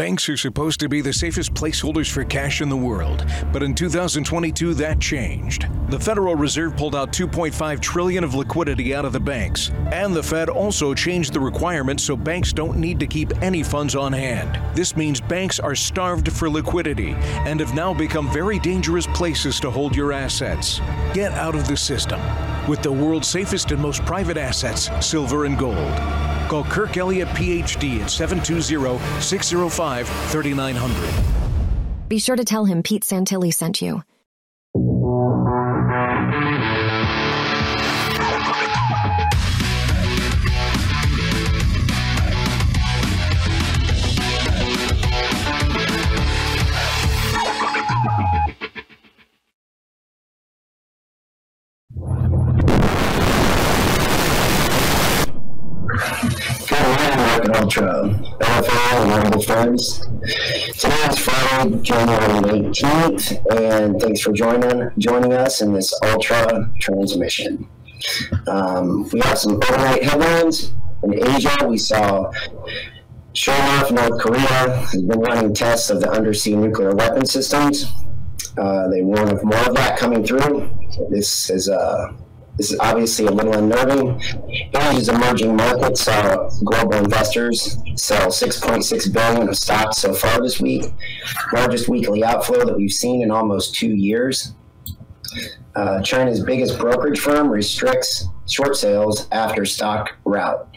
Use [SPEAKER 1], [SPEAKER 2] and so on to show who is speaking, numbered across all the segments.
[SPEAKER 1] Banks are supposed to be the safest placeholders for cash in the world, but in 2022 that changed. The Federal Reserve pulled out 2.5 trillion of liquidity out of the banks, and the Fed also changed the requirements so banks don't need to keep any funds on hand. This means banks are starved for liquidity and have now become very dangerous places to hold your assets. Get out of the system with the world's safest and most private assets, silver and gold. Call Kirk Elliott PhD at 720 605 3900.
[SPEAKER 2] Be sure to tell him Pete Santilli sent you.
[SPEAKER 3] Friends. Today is Friday, January 18th, and thanks for joining joining us in this Ultra transmission. Um, we have some overnight headlines. In Asia, we saw sure enough, North Korea has been running tests of the undersea nuclear weapon systems. Uh, they warn of more of that coming through. This is uh, this is obviously a little unnerving. Asia's emerging market saw global investors sell 6.6 billion of stocks so far this week, largest weekly outflow that we've seen in almost two years. Uh, China's biggest brokerage firm restricts short sales after stock rout.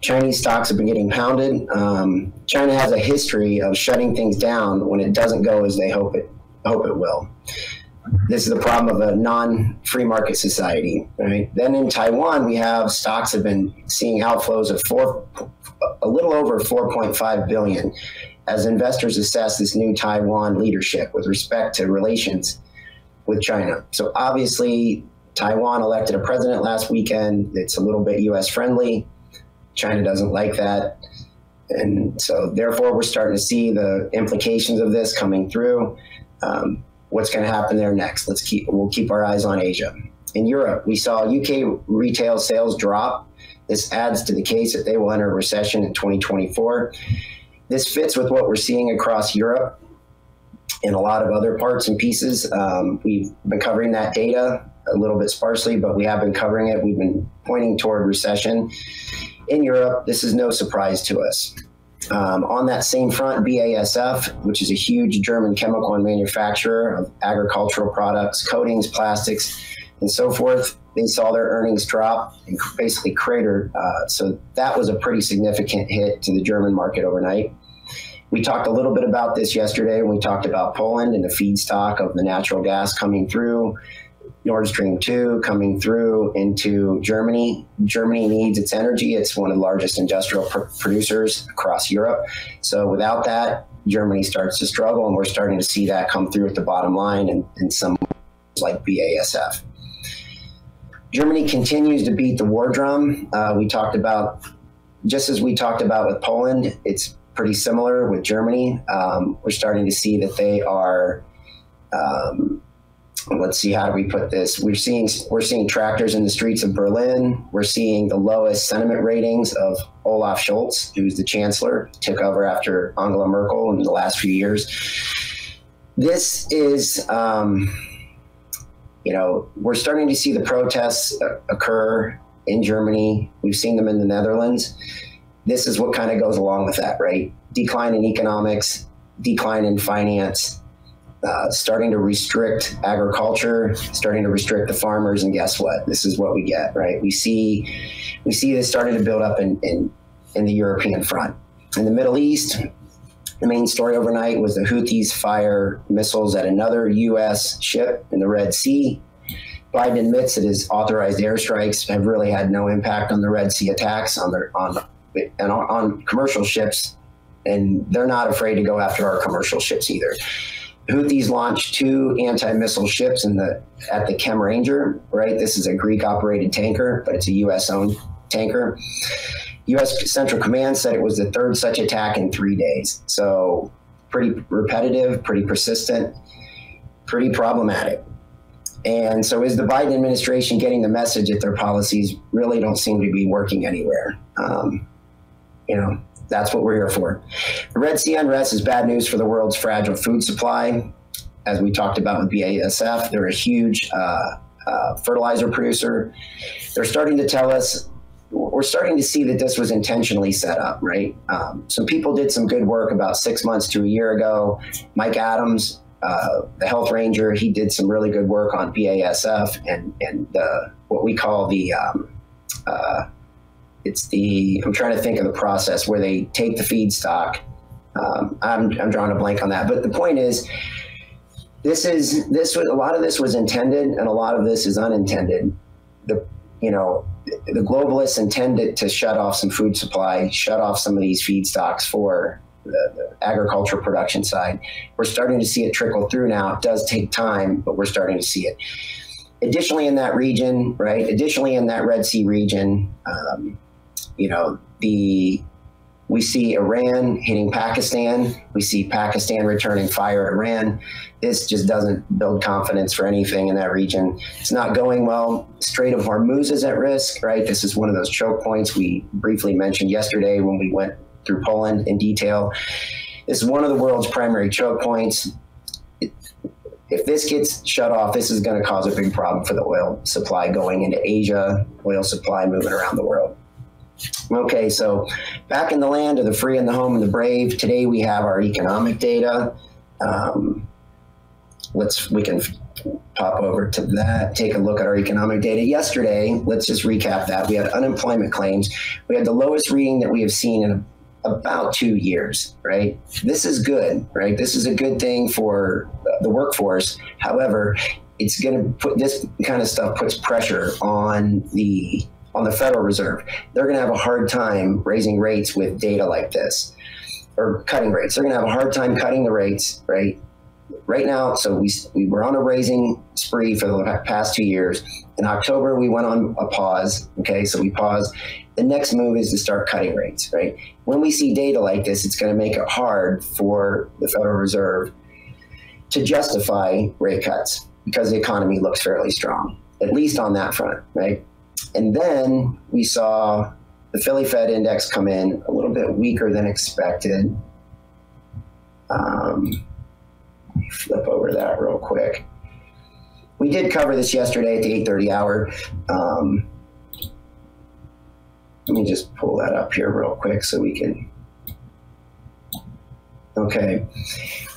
[SPEAKER 3] Chinese stocks have been getting pounded. Um, China has a history of shutting things down when it doesn't go as they hope it hope it will. This is the problem of a non-free market society, right? Then in Taiwan, we have stocks have been seeing outflows of four, a little over 4.5 billion, as investors assess this new Taiwan leadership with respect to relations with China. So obviously, Taiwan elected a president last weekend. It's a little bit U.S. friendly. China doesn't like that. And so, therefore, we're starting to see the implications of this coming through. Um, what's going to happen there next? Let's keep we'll keep our eyes on Asia. In Europe, we saw UK retail sales drop. This adds to the case that they will enter a recession in 2024. This fits with what we're seeing across Europe and a lot of other parts and pieces. Um, we've been covering that data a little bit sparsely, but we have been covering it. We've been pointing toward recession in Europe, this is no surprise to us. Um, on that same front, BASF, which is a huge German chemical and manufacturer of agricultural products, coatings, plastics, and so forth, they saw their earnings drop and basically crater. Uh, so that was a pretty significant hit to the German market overnight. We talked a little bit about this yesterday when we talked about Poland and the feedstock of the natural gas coming through. Nord Stream 2 coming through into Germany. Germany needs its energy. It's one of the largest industrial pr- producers across Europe. So without that, Germany starts to struggle, and we're starting to see that come through at the bottom line in, in some like BASF. Germany continues to beat the war drum. Uh, we talked about, just as we talked about with Poland, it's pretty similar with Germany. Um, we're starting to see that they are um, let's see how do we put this. We're seeing we're seeing tractors in the streets of berlin. We're seeing the lowest sentiment ratings of olaf scholz who's the chancellor took over after angela merkel in the last few years. This is um, you know we're starting to see the protests occur in germany. We've seen them in the netherlands. This is what kind of goes along with that right? Decline in economics decline in finance uh, starting to restrict agriculture, starting to restrict the farmers, and guess what? This is what we get, right? We see we see this starting to build up in, in, in the European front. In the Middle East, the main story overnight was the Houthis fire missiles at another U.S. ship in the Red Sea. Biden admits that his authorized airstrikes have really had no impact on the Red Sea attacks on their on and on, on commercial ships, and they're not afraid to go after our commercial ships either. Houthis launched two anti-missile ships in the at the Chem Ranger. Right, this is a Greek-operated tanker, but it's a U.S.-owned tanker. U.S. Central Command said it was the third such attack in three days. So pretty repetitive, pretty persistent, pretty problematic. And so, is the Biden administration getting the message that their policies really don't seem to be working anywhere? Um, you know, that's what we're here for. The Red Sea unrest is bad news for the world's fragile food supply. As we talked about with BASF, they're a huge uh, uh, fertilizer producer. They're starting to tell us we're starting to see that this was intentionally set up, right? Um, some people did some good work about six months to a year ago. Mike Adams, uh, the health ranger, he did some really good work on BASF and and uh, what we call the um, uh, it's the I'm trying to think of the process where they take the feedstock. Um, I'm I'm drawing a blank on that, but the point is, this is this was a lot of this was intended and a lot of this is unintended. The you know the globalists intended to shut off some food supply, shut off some of these feedstocks for the, the, agriculture production side. We're starting to see it trickle through now. It does take time, but we're starting to see it. Additionally, in that region, right? Additionally, in that Red Sea region, um, you know, the we see Iran hitting Pakistan. We see Pakistan returning fire at Iran. This just doesn't build confidence for anything in that region. It's not going well. Strait of Hormuz is at risk, right? This is one of those choke points we briefly mentioned yesterday when we went through Poland in detail. This is one of the world's primary choke points. If this gets shut off, this is going to cause a big problem for the oil supply going into Asia, oil supply moving around the world. Okay, so back in the land of the free and the home and the brave. Today we have our economic data. Um, let's we can pop over to that. Take a look at our economic data. Yesterday, let's just recap that. We had unemployment claims. We had the lowest reading that we have seen in about two years. Right. This is good. Right. This is a good thing for the workforce. However, it's going to put this kind of stuff puts pressure on the on the Federal Reserve. They're going to have a hard time raising rates with data like this or cutting rates. They're going to have a hard time cutting the rates, right? Right now, so we, we were on a raising spree for the past two years. In October, we went on a pause. Okay, so we paused. The next move is to start cutting rates, right? When we see data like this, it's going to make it hard for the Federal Reserve to justify rate cuts because the economy looks fairly strong, at least on that front, right? And then we saw the Philly Fed index come in a little bit weaker than expected. Um, flip over that real quick. We did cover this yesterday at the 8:30 hour. Um, let me just pull that up here real quick so we can. Okay.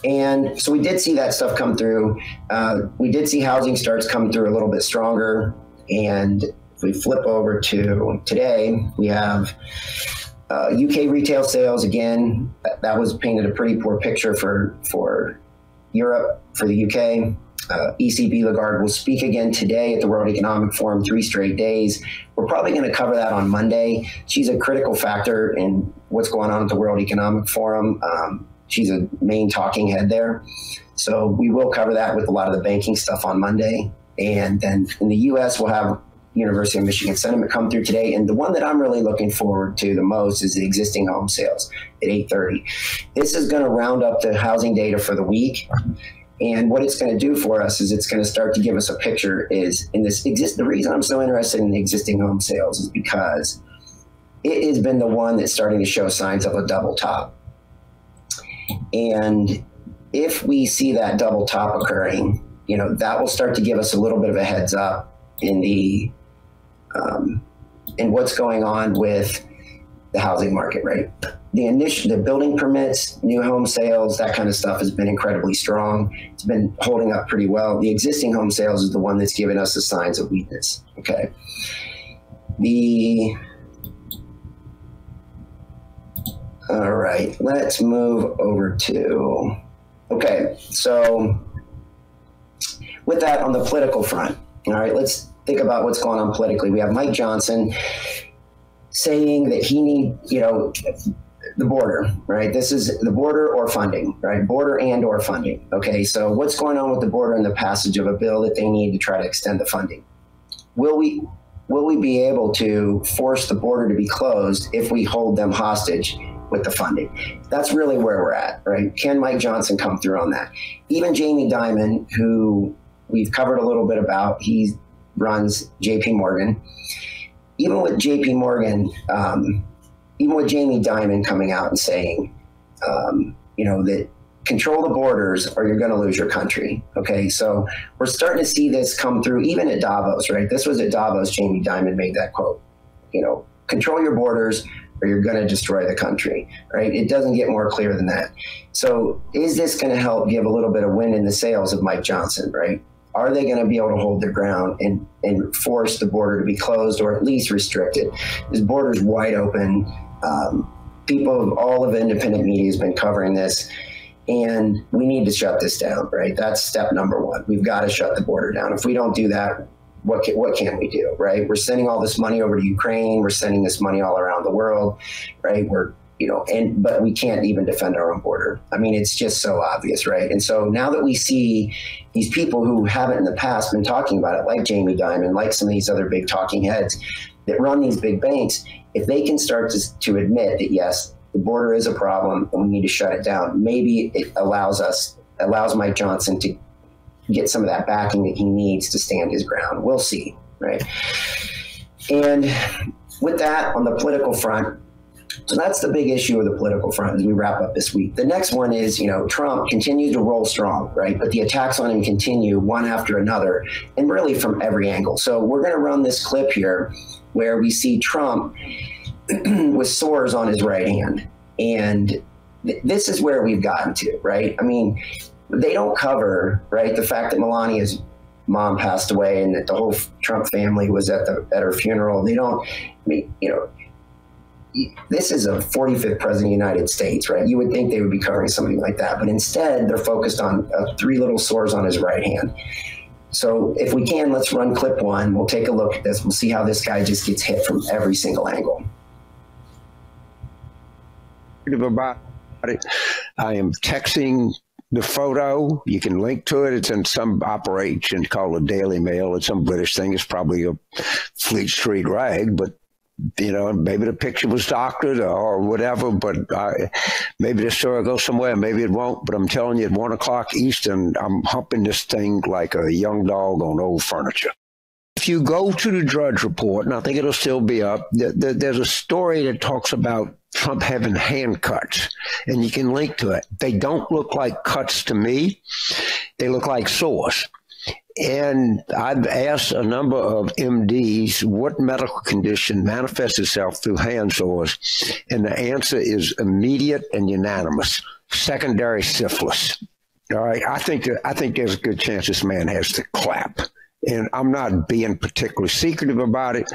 [SPEAKER 3] And so we did see that stuff come through. Uh, we did see housing starts come through a little bit stronger. And if we flip over to today, we have uh, UK retail sales again. That, was painted a pretty poor picture for for Europe, for the UK. Uh, ECB Lagarde will speak again today at the World Economic Forum, three straight days. We're probably going to cover that on Monday. She's a critical factor in what's going on at the World Economic Forum. Um, she's a main talking head there. So we will cover that with a lot of the banking stuff on Monday. And then in the US, we'll have University of Michigan sentiment come through today. And the one that I'm really looking forward to the most is the existing home sales at 8:30. This is going to round up the housing data for the week. And what it's going to do for us is it's going to start to give us a picture is in this exist the reason I'm so interested in existing home sales is because it has been the one that's starting to show signs of a double top. And if we see that double top occurring, you know, that will start to give us a little bit of a heads up in the um, and what's going on with the housing market, right? The initial, the building permits, new home sales, that kind of stuff has been incredibly strong. It's been holding up pretty well. The existing home sales is the one that's given us the signs of weakness. Okay. The all right, let's move over to okay. So with that on the political front, all right, let's think about what's going on politically. We have Mike Johnson saying that he need, you know, the border, right? This is the border or funding, right? Border and or funding. Okay, so what's going on with the border and the passage of a bill that they need to try to extend the funding? Will we will we be able to force the border to be closed if we hold them hostage with the funding? That's really where we're at, right? Can Mike Johnson come through on that? Even Jamie Dimon, who we've covered a little bit about, he's runs JP Morgan. Even with JP Morgan, um, even with Jamie Dimon coming out and saying, um, you know, that control the borders or you're going to lose your country. Okay. So we're starting to see this come through even at Davos, right? This was at Davos, Jamie Dimon made that quote, you know, control your borders or you're going to destroy the country, right? It doesn't get more clear than that. So is this going to help give a little bit of wind in the sails of Mike Johnson, right? Are they going to be able to hold their ground and, and force the border to be closed or at least restricted? This border is wide open. Um, people, all of independent media has been covering this and we need to shut this down, right? That's step number one. We've got to shut the border down. If we don't do that, what can, what can we do, right? We're sending all this money over to Ukraine. We're sending this money all around the world, right? We're you know, and but we can't even defend our own border. I mean, it's just so obvious, right? And so now that we see these people who haven't in the past been talking about it, like Jamie Dimon, like some of these other big talking heads that run these big banks, if they can start to, to admit that yes, the border is a problem and we need to shut it down. Maybe it allows us, allows Mike Johnson to get some of that backing that he needs to stand his ground. We'll see, right? And with that, on the political front, so that's the big issue of the political front as we wrap up this week. The next one is, you know, Trump continues to roll strong, right? But the attacks on him continue one after another and really from every angle. So we're going to run this clip here where we see Trump with sores on his right hand. And th- this is where we've gotten to, right? I mean, they don't cover, right, the fact that Melania's mom passed away and that the whole Trump family was at the at her funeral. They don't, I mean, you know, this is a 45th president of the United States, right? You would think they would be covering something like that, but instead they're focused on uh, three little sores on his right hand. So if we can, let's run clip one. We'll take a look at this. We'll see how this guy just gets hit from every single angle
[SPEAKER 4] about it. I am texting the photo. You can link to it. It's in some operation called the Daily Mail. It's some British thing. It's probably a Fleet Street rag, but you know, maybe the picture was doctored or whatever, but I, maybe the story will go somewhere, maybe it won't. But I'm telling you, at one o'clock Eastern, I'm humping this thing like a young dog on old furniture. If you go to the Drudge Report, and I think it'll still be up, there's a story that talks about Trump having hand cuts, and you can link to it. They don't look like cuts to me, they look like sores. And I've asked a number of MDs what medical condition manifests itself through hand sores, and the answer is immediate and unanimous secondary syphilis. All right, I think that, I think there's a good chance this man has the clap, and I'm not being particularly secretive about it.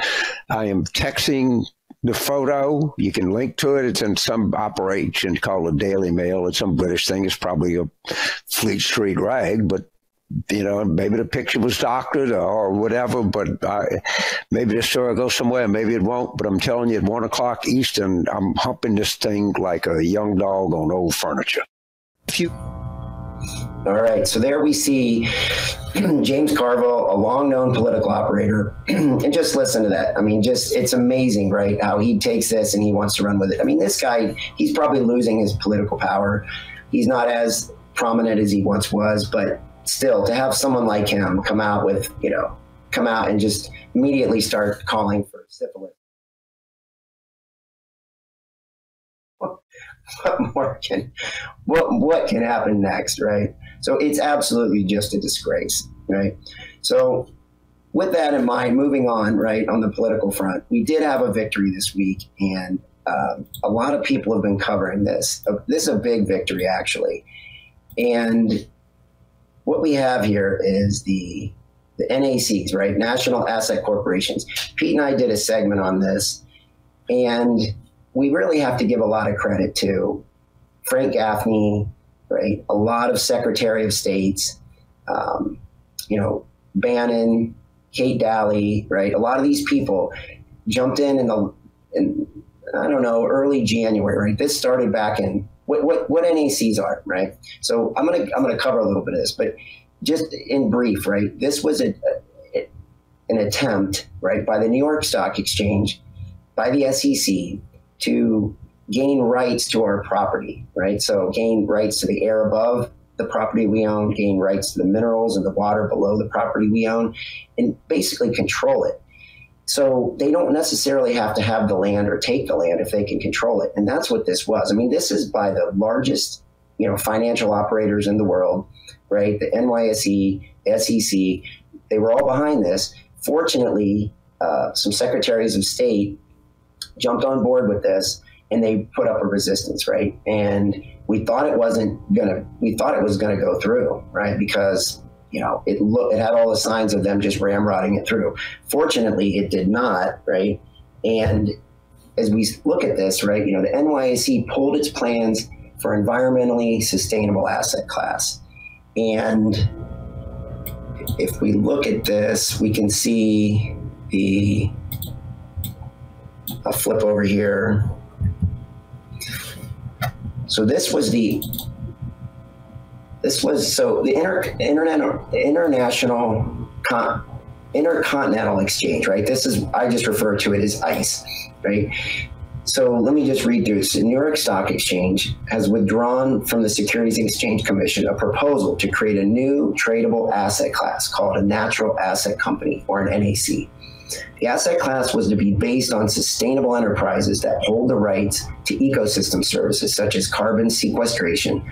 [SPEAKER 4] I am texting the photo. You can link to it. It's in some operation called the Daily Mail. It's some British thing. It's probably a Fleet Street rag, but you know, maybe the picture was doctored or whatever, but I, maybe the story will go somewhere, maybe it won't. But I'm telling you, at one o'clock Eastern, I'm humping this thing like a young dog on old furniture. If you
[SPEAKER 3] all right, so there we see James Carville, a long known political operator. and just listen to that. I mean, just it's amazing, right? How he takes this and he wants to run with it. I mean, this guy, he's probably losing his political power. He's not as prominent as he once was, but still, to have someone like him come out with, you know, come out and just immediately start calling for syphilis what more can what what can happen next, right? So it's absolutely just a disgrace, right? So with that in mind, moving on, right, on the political front, we did have a victory this week, and um, a lot of people have been covering this. This is a big victory, actually. And what we have here is the the NACs, right, National Asset Corporations. Pete and I did a segment on this, and we really have to give a lot of credit to Frank Gaffney, right? A lot of Secretary of States, um, you know, Bannon, Kate Dalley, right? A lot of these people jumped in in the, in, I don't know, early January, right? This started back in what, what, what NACs are, right? So I'm gonna I'm gonna cover a little bit of this, but just in brief, right? This was a, a an attempt, right, by the New York Stock Exchange, by the SEC to gain rights to our property, right? So gain rights to the air above the property we own, gain rights to the minerals and the water below the property we own, and basically control it. So they don't necessarily have to have the land or take the land if they can control it. And that's what this was. I mean, this is by the largest, you know, financial operators in the world, right? The NYSE, SEC, they were all behind this. Fortunately, uh, some secretaries of state jumped on board with this and they put up a resistance, right? And we thought it wasn't gonna, we thought it was gonna go through, right? Because you know, it looked, it had all the signs of them just ramrodding it through. Fortunately, it did not, right? And as we look at this, right, you know, the NYSE pulled its plans for environmentally sustainable asset class. And if we look at this, we can see the, I'll flip over here. So this was the this was so the inter, internet international con, intercontinental exchange, right? This is I just refer to it as ICE, right? So let me just read through this. The New York Stock Exchange has withdrawn from the Securities Exchange Commission a proposal to create a new tradable asset class called a natural asset company or an NAC. The asset class was to be based on sustainable enterprises that hold the rights to ecosystem services such as carbon sequestration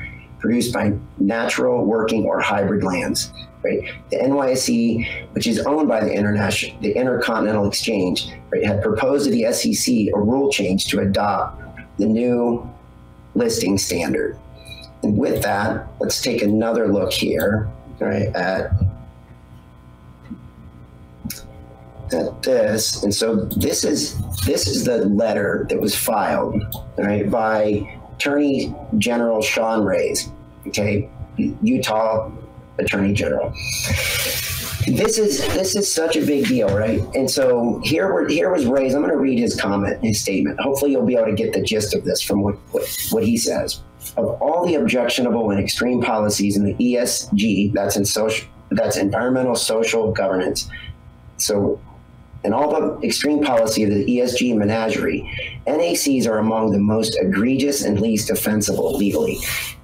[SPEAKER 3] produced by natural, working, or hybrid lands. Right, the NYSE, which is owned by the international, the Intercontinental Exchange, right, had proposed to the SEC a rule change to adopt the new listing standard. And with that, let's take another look here, right, at at this. And so this is this is the letter that was filed, right, by Attorney General Sean Reyes, okay, Utah Attorney General. This is this is such a big deal, right? And so here were here was Reyes. I'm going to read his comment, his statement. Hopefully, you'll be able to get the gist of this from what what, what he says. Of all the objectionable and extreme policies in the ESG, that's in social, that's environmental social governance. So and all the extreme policy of the ESG menagerie, NACs are among the most egregious and least defensible legally.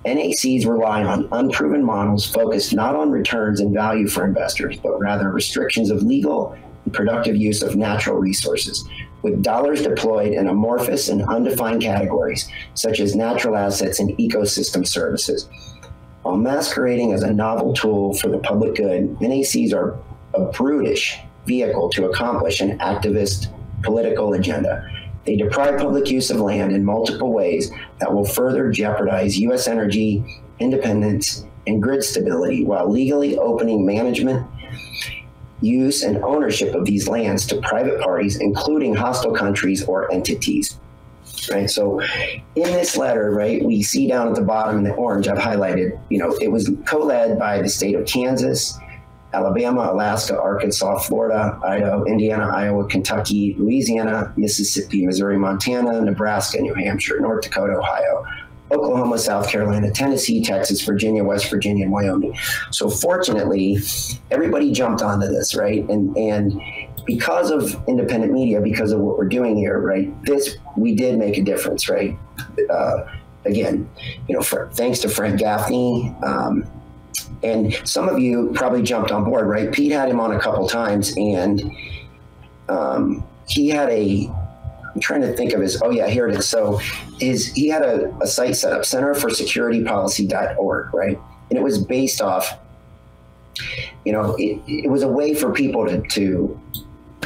[SPEAKER 3] NACs rely on unproven models focused not on returns and value for investors, but rather restrictions of legal and productive use of natural resources, with dollars deployed in amorphous and undefined categories, such as natural assets and ecosystem services. While masquerading as a novel tool for the public good, NACs are a brutish vehicle to accomplish an activist political agenda. They deprive public use of land in multiple ways that will further jeopardize U.S. energy independence and grid stability while legally opening management, use, and ownership of these lands to private parties, including hostile countries or entities. Right. So in this letter, right, we see down at the bottom in the orange, I've highlighted, you know, it was co led by the state of Kansas, Alabama, Alaska, Arkansas, Florida, Idaho, Indiana, Iowa, Kentucky, Louisiana, Mississippi, Missouri, Montana, Nebraska, New Hampshire, North Dakota, Ohio, Oklahoma, South Carolina, Tennessee, Texas, Virginia, West Virginia, and Wyoming. So fortunately, everybody jumped onto this, right? And and because of independent media, because of what we're doing here, right? This we did make a difference, right? Uh, again, you know, for, thanks to Frank Gaffney. Um, and some of you probably jumped on board, right? Pete had him on a couple times, and um, he had a. I'm trying to think of his. Oh yeah, here it is. So, his he had a, a site set up, Center for Security Policy.org, right? And it was based off. You know, it, it was a way for people to to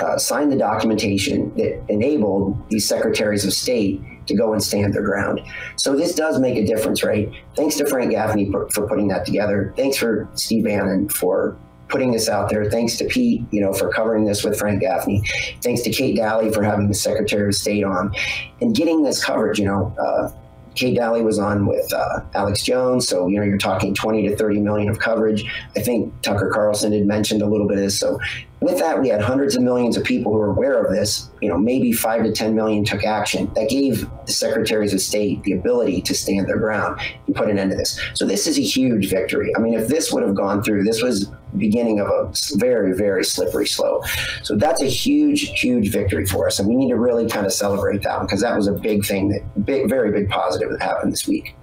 [SPEAKER 3] uh, sign the documentation that enabled these secretaries of state to go and stand their ground. So this does make a difference, right? Thanks to Frank Gaffney for, for putting that together. Thanks for Steve Bannon for putting this out there. Thanks to Pete, you know, for covering this with Frank Gaffney. Thanks to Kate Dalley for having the Secretary of State on and getting this coverage. You know, uh, Kate Dalley was on with uh, Alex Jones, so you know you're talking 20 to 30 million of coverage. I think Tucker Carlson had mentioned a little bit of this. So with that, we had hundreds of millions of people who were aware of this. You know, maybe five to 10 million took action. That gave the secretaries of state the ability to stand their ground and put an end to this. So this is a huge victory. I mean, if this would have gone through, this was beginning of a very, very slippery slope. So that's a huge, huge victory for us. And we need to really kind of celebrate that because that was a big thing that big, very big positive that happened this week.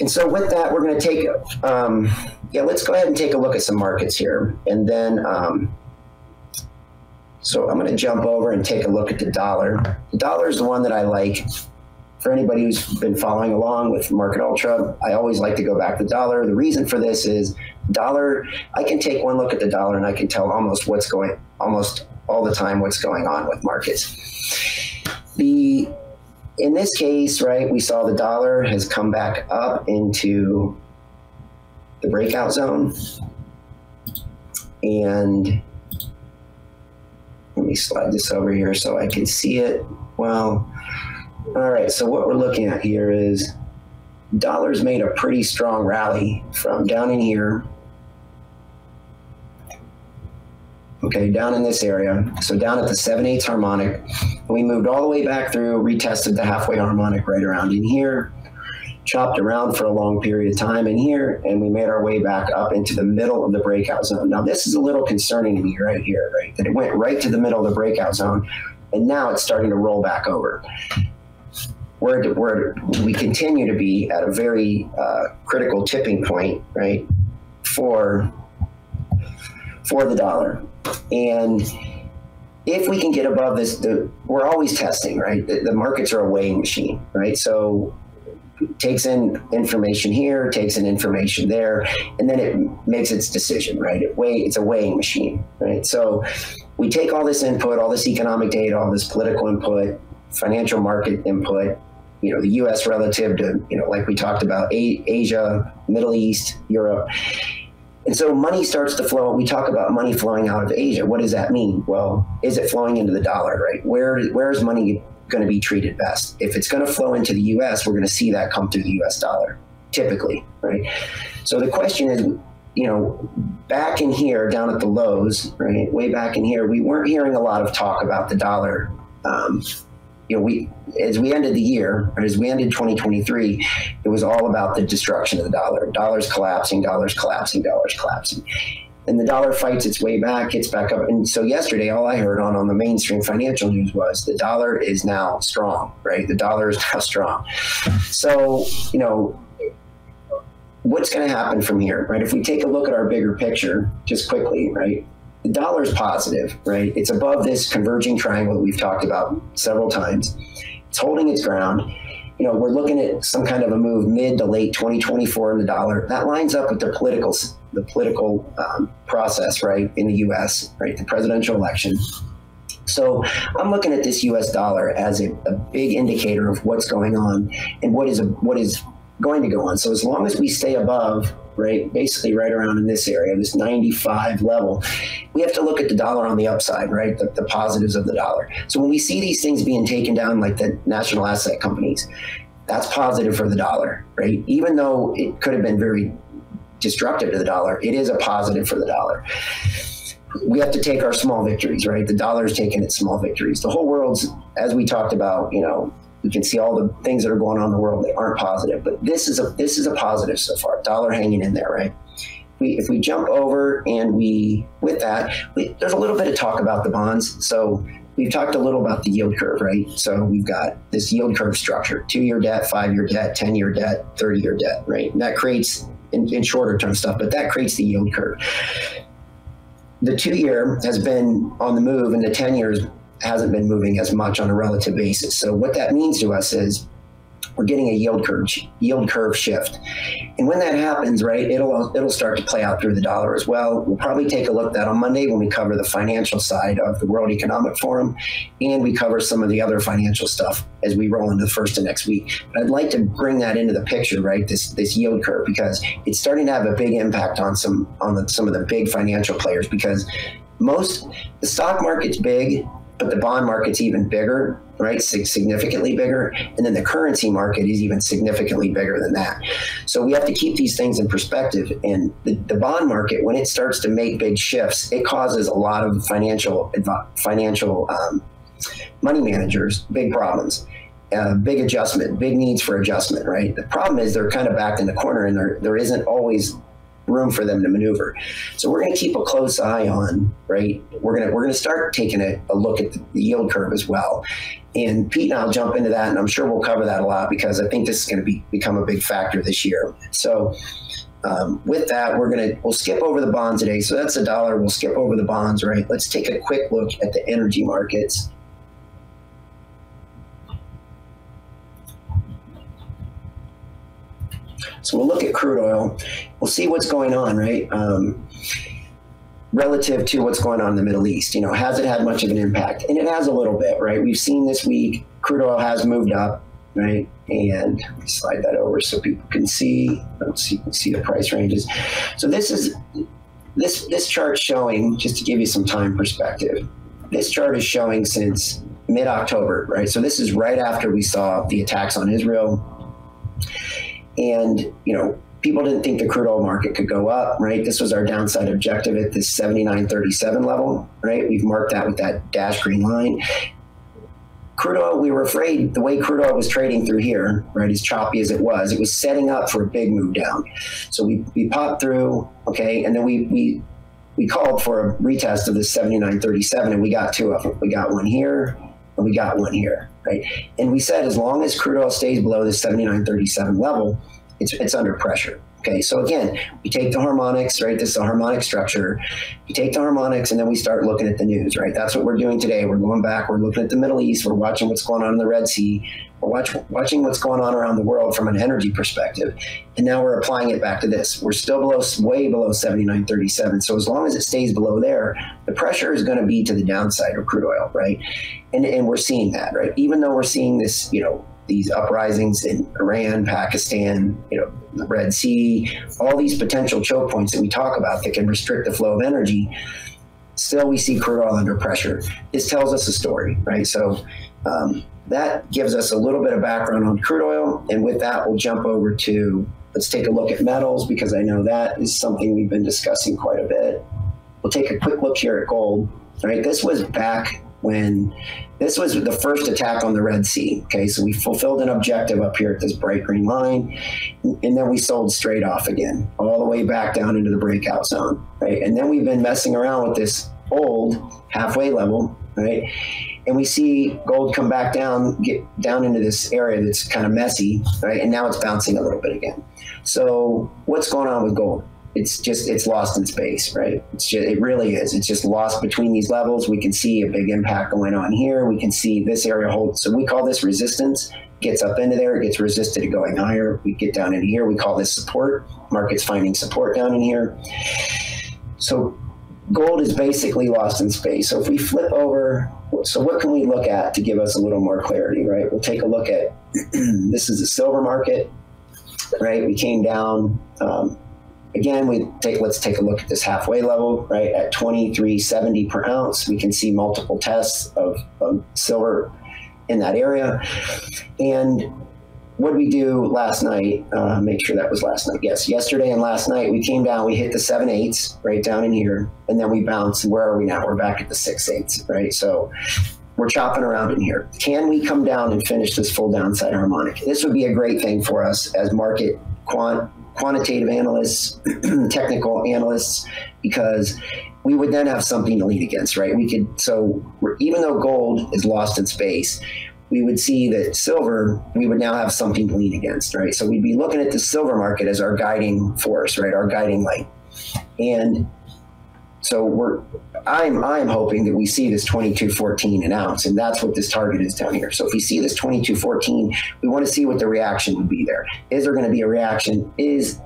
[SPEAKER 3] And so with that, we're going to take, um, yeah, let's go ahead and take a look at some markets here. And then, um, So I'm going to jump over and take a look at the dollar. The dollar is the one that I like. For anybody who's been following along with Market Ultra, I always like to go back to the dollar. The reason for this is dollar. I can take one look at the dollar and I can tell almost what's going, almost all the time, what's going on with markets. The in this case, right, we saw the dollar has come back up into the breakout zone. And let me slide this over here so I can see it. Well, all right, so what we're looking at here is dollars made a pretty strong rally from down in here. Okay, down in this area. So down at the 7 8 harmonic. We moved all the way back through, retested the halfway harmonic right around in here chopped around for a long period of time in here, and we made our way back up into the middle of the breakout zone. Now, this is a little concerning to me right here, right? That it went right to the middle of the breakout zone, and now it's starting to roll back over. Where we continue to be at a very uh, critical tipping point, right, for for the dollar, and if we can get above this, the, we're always testing, right? The, the markets are a weighing machine, right? So takes in information here, takes in information there, and then it makes its decision, right? It weigh, it's a weighing machine, right? So we take all this input, all this economic data, all this political input, financial market input, you know, the U.S. relative to, you know, like we talked about, Asia, Middle East, Europe. And so money starts to flow. We talk about money flowing out of Asia. What does that mean? Well, is it flowing into the dollar, right? Where where is money going to be treated best. If it's going to flow into the US, we're going to see that come through the US dollar, typically, right? So the question is, you know, back in here, down at the lows, right, way back in here, we weren't hearing a lot of talk about the dollar. Um, you know, we as we ended the year, as we ended 2023, it was all about the destruction of the dollar. Dollars collapsing, dollars collapsing, dollars collapsing and the dollar fights its way back, gets back up. And so yesterday, all I heard on on the mainstream financial news was the dollar is now strong, right? The dollar is now strong. So you know, what's going to happen from here, right? If we take a look at our bigger picture, just quickly, right? The dollar is positive, right? It's above this converging triangle that we've talked about several times. It's holding its ground you know, we're looking at some kind of a move mid to late 2024 in the dollar. That lines up with the political the political um, process, right, in the U.S., right, the presidential election. So I'm looking at this U.S. dollar as a, a big indicator of what's going on and what is a, what is going to go on. So as long as we stay above, right, basically right around in this area, this 95 level, we have to look at the dollar on the upside, right, the, the positives of the dollar. So when we see these things being taken down, like the national asset companies, that's positive for the dollar, right? Even though it could have been very destructive to the dollar, it is a positive for the dollar. We have to take our small victories, right? The dollar is taking its small victories. The whole world's, as we talked about, you know, you can see all the things that are going on in the world that aren't positive, but this is a this is a positive so far. Dollar hanging in there, right? We, if we jump over and we with that, we, there's a little bit of talk about the bonds. So we've talked a little about the yield curve, right? So we've got this yield curve structure: two-year debt, five-year debt, ten-year debt, thirty-year debt, right? And that creates in, in shorter term stuff, but that creates the yield curve. The two-year has been on the move, and the ten years hasn't been moving as much on a relative basis. So what that means to us is we're getting a yield curve yield curve shift. And when that happens, right, it'll it'll start to play out through the dollar as well. We'll probably take a look at that on Monday when we cover the financial side of the World Economic Forum, and we cover some of the other financial stuff as we roll into the first of next week. But I'd like to bring that into the picture, right? This this yield curve because it's starting to have a big impact on some on the, some of the big financial players because most the stock market's big but the bond market's even bigger, right? Significantly bigger. And then the currency market is even significantly bigger than that. So we have to keep these things in perspective. And the, the bond market, when it starts to make big shifts, it causes a lot of financial financial um, money managers big problems. Uh, big adjustment, big needs for adjustment, right? The problem is they're kind of backed in the corner and there, there isn't always room for them to maneuver. So we're going to keep a close eye on, right? We're going to we're going to start taking a, a look at the, yield curve as well. And Pete and I'll jump into that, and I'm sure we'll cover that a lot because I think this is going to be become a big factor this year. So um, with that, we're gonna we'll skip over the bonds today. So that's a dollar. We'll skip over the bonds, right? Let's take a quick look at the energy markets. So we'll look at crude oil. We'll see what's going on, right? Um, relative to what's going on in the Middle East. You know, has it had much of an impact? And it has a little bit, right? We've seen this week crude oil has moved up, right? And slide that over so people can see. You can see the price ranges. So this is this this chart showing just to give you some time perspective. This chart is showing since mid October, right? So this is right after we saw the attacks on Israel. And, you know, people didn't think the crude oil market could go up, right? This was our downside objective at this 79.37 level, right? We've marked that with that dash green line. Crude oil, we were afraid the way crude oil was trading through here, right, as choppy as it was, it was setting up for a big move down. So we, we popped through, okay, and then we, we we called for a retest of the 79.37 and we got two of them. We got one here we got one here, right? And we said as long as crude oil stays below the 79.37 level, it's, it's under pressure. Okay, so again, we take the harmonics, right? This is a harmonic structure. We take the harmonics and then we start looking at the news, right? That's what we're doing today. We're going back, we're looking at the Middle East, we're watching what's going on in the Red Sea, we're watch, watching what's going on around the world from an energy perspective. And now we're applying it back to this. We're still below, way below 79.37. So as long as it stays below there, the pressure is going to be to the downside of crude oil, right? And, and we're seeing that, right? Even though we're seeing this, you know, these uprisings in Iran, Pakistan, you know, the Red Sea, all these potential choke points that we talk about that can restrict the flow of energy. Still, we see crude oil under pressure. This tells us a story, right? So um, that gives us a little bit of background on crude oil, and with that, we'll jump over to let's take a look at metals because I know that is something we've been discussing quite a bit. We'll take a quick look here at gold. Right, this was back when this was the first attack on the Red Sea. Okay, so we fulfilled an objective up here at this bright green line, and then we sold straight off again, all the way back down into the breakout zone. Right, and then we've been messing around with this old halfway level. Right, and we see gold come back down, get down into this area that's kind of messy. Right, and now it's bouncing a little bit again. So what's going on with gold? It's just it's lost in space, right? It's just, it really is. It's just lost between these levels. We can see a big impact going on here. We can see this area hold. So we call this resistance. Gets up into there, it gets resisted to going higher. We get down in here. We call this support. Markets finding support down in here. So gold is basically lost in space. So if we flip over, so what can we look at to give us a little more clarity, right? We'll take a look at this is the silver market, right? We came down. Um, Again, we take let's take a look at this halfway level, right at 23.70 per ounce. We can see multiple tests of, of silver in that area. And what we do last night? Uh, make sure that was last night. Yes, yesterday and last night we came down. We hit the seven eights right down in here, and then we bounced. Where are we now? We're back at the six eights, right? So we're chopping around in here. Can we come down and finish this full downside harmonic? This would be a great thing for us as market quant quantitative analysts, technical analysts, because we would then have something to lean against, right? We could, so even though gold is lost in space, we would see that silver, we would now have something to lean against, right? So we'd be looking at the silver market as our guiding force, right? Our guiding light. And so we're I'm I'm hoping that we see this 2214 an ounce, and that's what this target is down here. So if we see this 2214, we want to see what the reaction would be there. Is there going to be a reaction? Is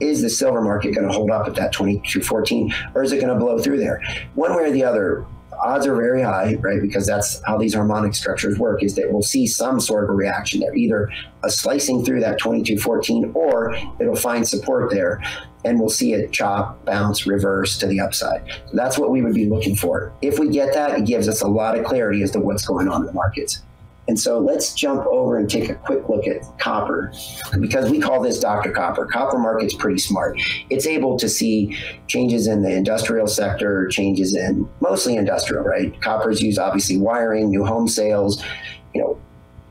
[SPEAKER 3] is the silver market going to hold up at that 2214 or is it going to blow through there? One way or the other, odds are very high, right? Because that's how these harmonic structures work is that we'll see some sort of a reaction there, either a slicing through that 2214 or it'll find support there and we'll see it chop, bounce, reverse to the upside. So that's what we would be looking for. If we get that, it gives us a lot of clarity as to what's going on in the markets. And so let's jump over and take a quick look at copper because we call this Dr. Copper. Copper market's pretty smart. It's able to see changes in the industrial sector, changes in mostly industrial, right? Copper's used obviously wiring, new home sales, you know.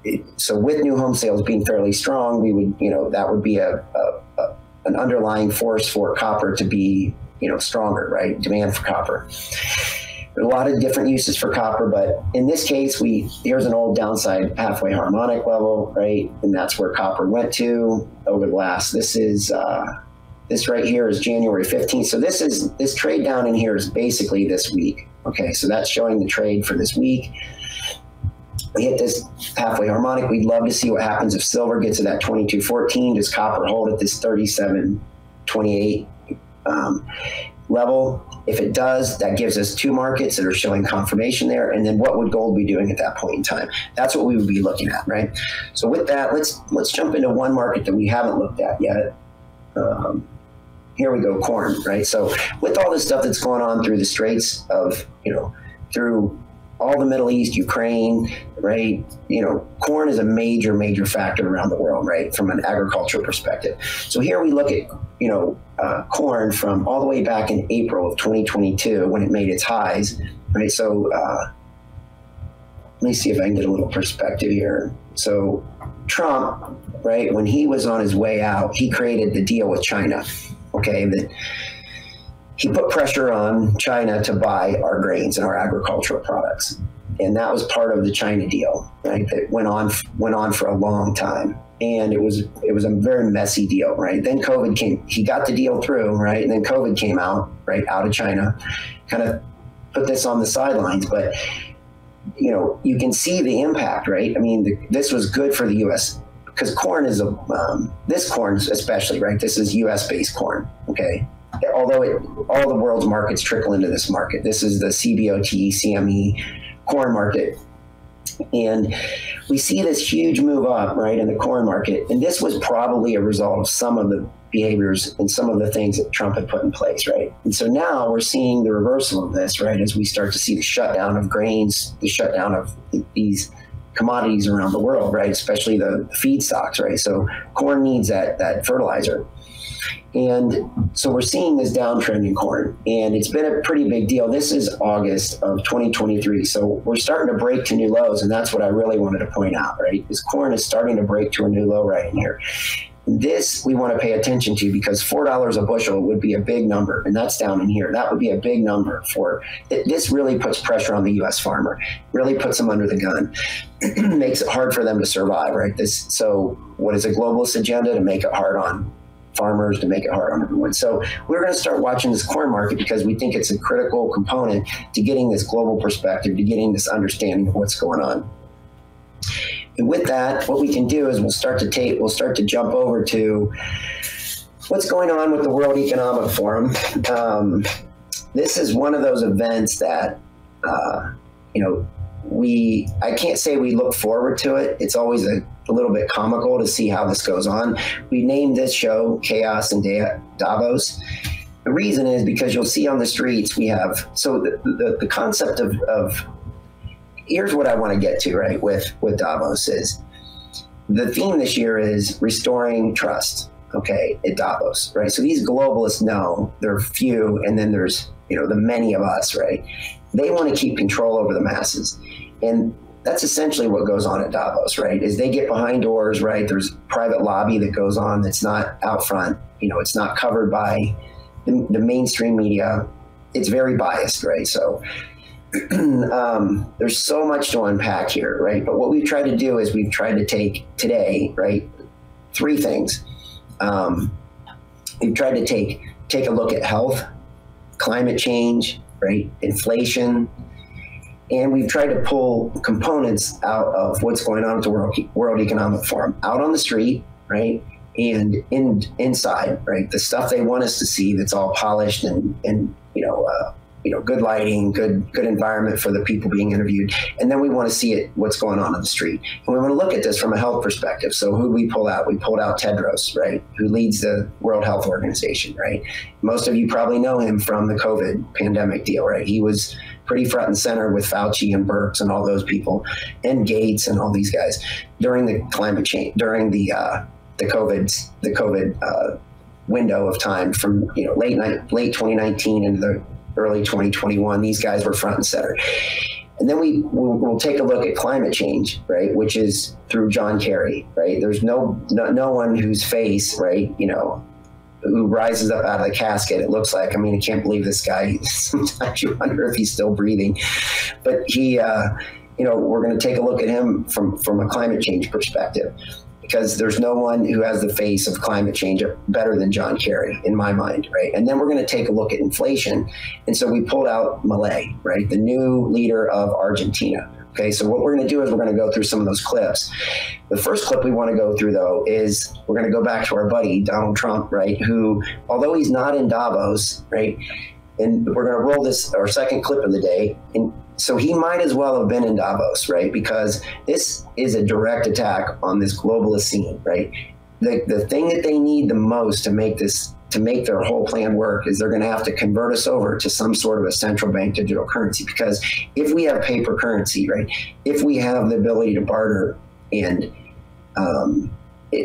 [SPEAKER 3] It, so with new home sales being fairly strong, we would, you know, that would be a, a, a an underlying force for copper to be, you know, stronger, right? Demand for copper. A lot of different uses for copper, but in this case, we here's an old downside halfway harmonic level, right? And that's where copper went to over the last. This is uh, this right here is January 15th. So this is this trade down in here is basically this week. Okay, so that's showing the trade for this week. Hit this halfway harmonic. We'd love to see what happens if silver gets to that 22.14. Does copper hold at this 37.28 um, level? If it does, that gives us two markets that are showing confirmation there. And then what would gold be doing at that point in time? That's what we would be looking at, right? So with that, let's let's jump into one market that we haven't looked at yet. Um, here we go, corn, right? So with all this stuff that's going on through the straits of, you know, through all the Middle East, Ukraine, right? You know, corn is a major, major factor around the world, right? From an agricultural perspective. So here we look at, you know, uh, corn from all the way back in April of 2022 when it made its highs, right? So uh, let me see if I can get a little perspective here. So Trump, right, when he was on his way out, he created the deal with China, okay? That he put pressure on China to buy our grains and our agricultural products, and that was part of the China deal, right? That went on went on for a long time, and it was it was a very messy deal, right? Then COVID came. He got the deal through, right? And then COVID came out, right, out of China, kind of put this on the sidelines, but you know you can see the impact, right? I mean, the, this was good for the U.S because corn is a um, this corn especially right. This is U.S. based corn, okay although it, all the world's markets trickle into this market. This is the CBOT, CME corn market. And we see this huge move up, right, in the corn market. And this was probably a result of some of the behaviors and some of the things that Trump had put in place, right? And so now we're seeing the reversal of this, right, as we start to see the shutdown of grains, the shutdown of these commodities around the world, right, especially the feedstocks, right? So corn needs that that fertilizer. And so we're seeing this downtrend in corn, and it's been a pretty big deal. This is August of 2023. So we're starting to break to new lows, and that's what I really wanted to point out, right? Is corn is starting to break to a new low right in here. This we want to pay attention to because four dollars a bushel would be a big number, and that's down in here. That would be a big number for this. Really puts pressure on the U.S. farmer. Really puts them under the gun. Makes it hard for them to survive, right? This. So, what is a globalist agenda to make it hard on farmers to make it hard on everyone. So we're going to start watching this corn market because we think it's a critical component to getting this global perspective, to getting this understanding of what's going on. And with that, what we can do is we'll start to take, we'll start to jump over to what's going on with the World Economic Forum. Um, this is one of those events that, uh, you know, we I can't say we look forward to it. It's always a, a, little bit comical to see how this goes on. We named this show Chaos and Davos. The reason is because you'll see on the streets we have so the, the, the concept of, of here's what I want to get to right with with Davos is the theme this year is restoring trust. Okay, at Davos, right? So these globalists know there are few, and then there's you know the many of us, right? They want to keep control over the masses. And that's essentially what goes on at Davos, right? Is they get behind doors, right? There's private lobby that goes on that's not out front. You know, it's not covered by the, the mainstream media. It's very biased, right? So um, there's so much to unpack here, right? But what we've tried to do is we've tried to take today, right? Three things. Um, we've tried to take take a look at health, climate change, right? Inflation, and we've tried to pull components out of what's going on at the World, World Economic Forum out on the street, right? And in inside, right? The stuff they want us to see that's all polished and and you know uh, you know good lighting good good environment for the people being interviewed. And then we want to see it what's going on on the street. And we want to look at this from a health perspective. So who we pull out? We pulled out tedros right? Who leads the world health organization right? Most of you probably know him from the covid pandemic deal right? He was pretty front and center with fauci and Birx and all those people and gates and all these guys during the climate change during the uh, the covid the covid uh, window of time from you know late night late 2019 into the early 2021. These guys were front and center. And then we we'll, we'll, take a look at climate change, right, which is through John Kerry, right? There's no, no no one whose face, right, you know, who rises up out of the casket. It looks like. I mean, I can't believe this guy. Sometimes you wonder if he's still breathing, but he, uh, you know, we're going to take a look at him from from a climate change perspective. Because there's no one who has the face of climate change better than John Kerry, in my mind, right? And then we're going to take a look at inflation. And so we pulled out Milei, right, the new leader of Argentina. Okay, so what we're going to do is we're going to go through some of those clips. The first clip we want to go through, though, is we're going to go back to our buddy Donald Trump, right? Who, although he's not in Davos, right, and we're going to roll this our second clip of the day, and so he might as well have been in Davos, right? Because this is a direct attack on this globalist scene, right? The, the thing that they need the most to make this to make their whole plan work is they're going to have to convert us over to some sort of a central bank digital currency because if we have paper currency right if we have the ability to barter and um,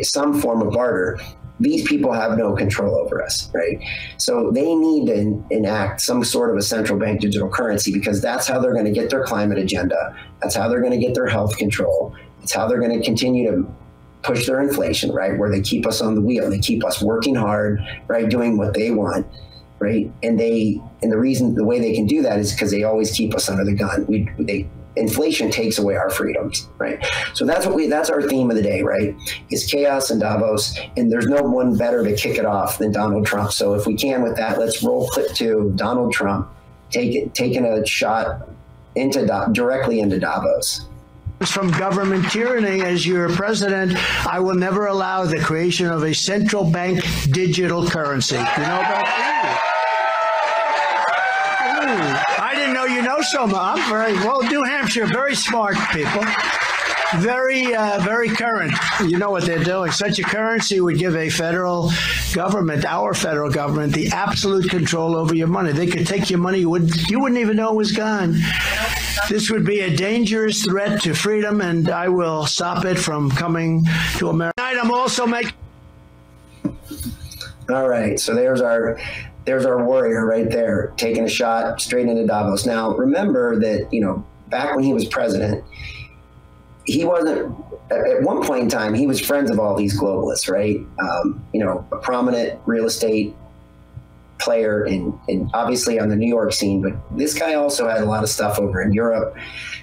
[SPEAKER 3] some form of barter these people have no control over us, right? So they need to enact some sort of a central bank digital currency because that's how they're going to get their climate agenda. That's how they're going to get their health control. It's how they're going to continue to push their inflation, right? Where they keep us on the wheel, they keep us working hard, right? Doing what they want, right? And they, and the reason, the way they can do that is because they always keep us under the gun. We, they, inflation takes away our freedoms, right? So that's what we that's our theme of the day, right? Is chaos in Davos, and there's no one better to kick it off than Donald Trump. So if we can with that, let's roll clip to Donald Trump take, taking a shot into directly into Davos
[SPEAKER 5] from government tyranny as your president i will never allow the creation of a central bank digital currency you know about that much. I'm very well. New Hampshire, very smart people. Very, uh, very current. You know what they're doing. Such a currency would give a federal government, our federal government, the absolute control over your money. They could take your money. You wouldn't, you wouldn't even know it was gone. This would be a dangerous threat to freedom, and I will stop it from coming to America. I'm also making.
[SPEAKER 3] All right, so there's our there's our warrior right there, taking a shot straight into Davos. Now, remember that, you know, back when he was president, he wasn't, at one point in time, he was friends of all these globalists, right? Um, you know, a prominent real estate player in obviously on the New York scene, but this guy also had a lot of stuff over in Europe.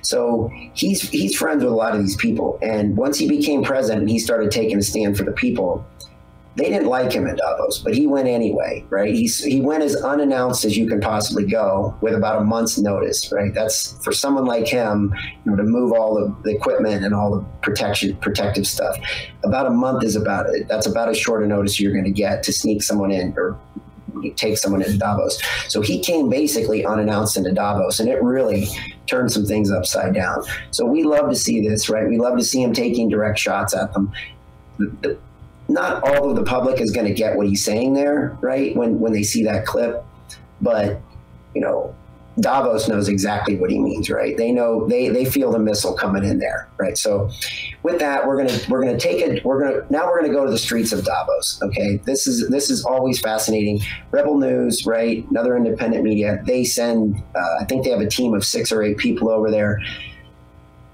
[SPEAKER 3] So he's he's friends with a lot of these people. And once he became president, he started taking a stand for the people they didn't like him in Davos, but he went anyway, right? He's, he went as unannounced as you can possibly go with about a month's notice, right? That's for someone like him, you know, to move all the, the equipment and all the protection, protective stuff. About a month is about it. That's about as short a notice you're going to get to sneak someone in or take someone into Davos. So he came basically unannounced into Davos, and it really turned some things upside down. So we love to see this, right? We love to see him taking direct shots at them. The, the, not all of the public is going to get what he's saying there, right? When when they see that clip, but you know, Davos knows exactly what he means, right? They know they they feel the missile coming in there, right? So, with that, we're gonna we're gonna take it. We're gonna now we're gonna go to the streets of Davos. Okay, this is this is always fascinating. Rebel News, right? Another independent media. They send. Uh, I think they have a team of six or eight people over there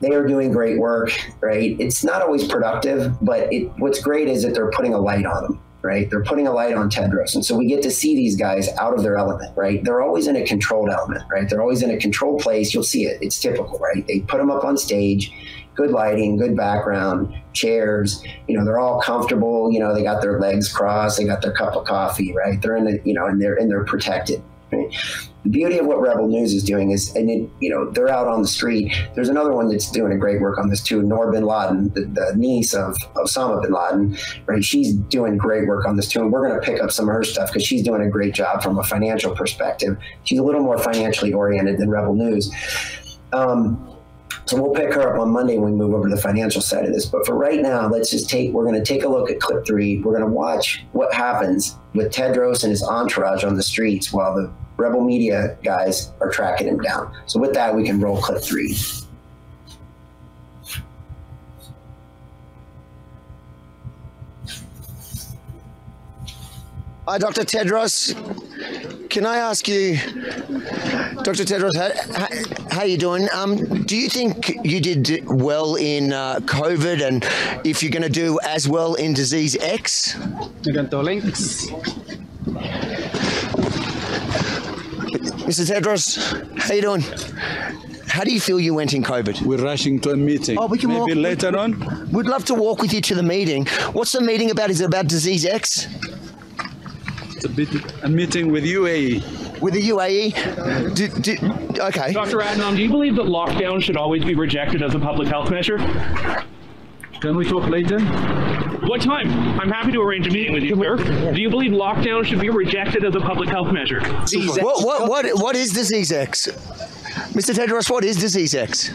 [SPEAKER 3] they are doing great work, right? It's not always productive, but it, what's great is that they're putting a light on them, right? They're putting a light on Tedros. And so we get to see these guys out of their element, right? They're always in a controlled element, right? They're always in a controlled place. You'll see it. It's typical, right? They put them up on stage, good lighting, good background, chairs, you know, they're all comfortable, you know, they got their legs crossed, they got their cup of coffee, right? They're in the, you know, and they're, and they're protected. Right? The beauty of what Rebel News is doing is, and it, you know, they're out on the street. There's another one that's doing a great work on this too, Noor bin Laden, the, the niece of Osama bin Laden, right? She's doing great work on this too, and we're going to pick up some of her stuff because she's doing a great job from a financial perspective. She's a little more financially oriented than Rebel News. Um, so we'll pick her up on Monday when we move over to the financial side of this. But for right now, let's just take, we're going to take a look at clip three. We're going to watch what happens with Tedros and his entourage on the streets while the rebel media guys are tracking him down. So with that, we can roll clip three.
[SPEAKER 6] Hi, Dr. Tedros. Can I ask you, Dr. Tedros, how, how, how you doing? Um, do you think you did well in uh, COVID, and if you're going to do as well in disease X? links. Mr. Tedros, how you doing? How do you feel you went in COVID?
[SPEAKER 7] We're rushing to a meeting.
[SPEAKER 6] Oh, we can
[SPEAKER 7] Maybe
[SPEAKER 6] walk-
[SPEAKER 7] later on.
[SPEAKER 6] We'd love to walk with you to the meeting. What's the meeting about? Is it about disease X
[SPEAKER 7] It's a, bit, a meeting with UAE.
[SPEAKER 6] with the UAE? Do, do, okay.
[SPEAKER 8] Dr. Adhanom, do you believe that lockdown should always be rejected as a public health measure?
[SPEAKER 7] Can we talk later?
[SPEAKER 8] What time? I'm happy to arrange a meeting with you, sir. Do you believe lockdown should be rejected as a public health measure?
[SPEAKER 6] What, what, what, what is disease X? Mr. Tedros, what is disease X?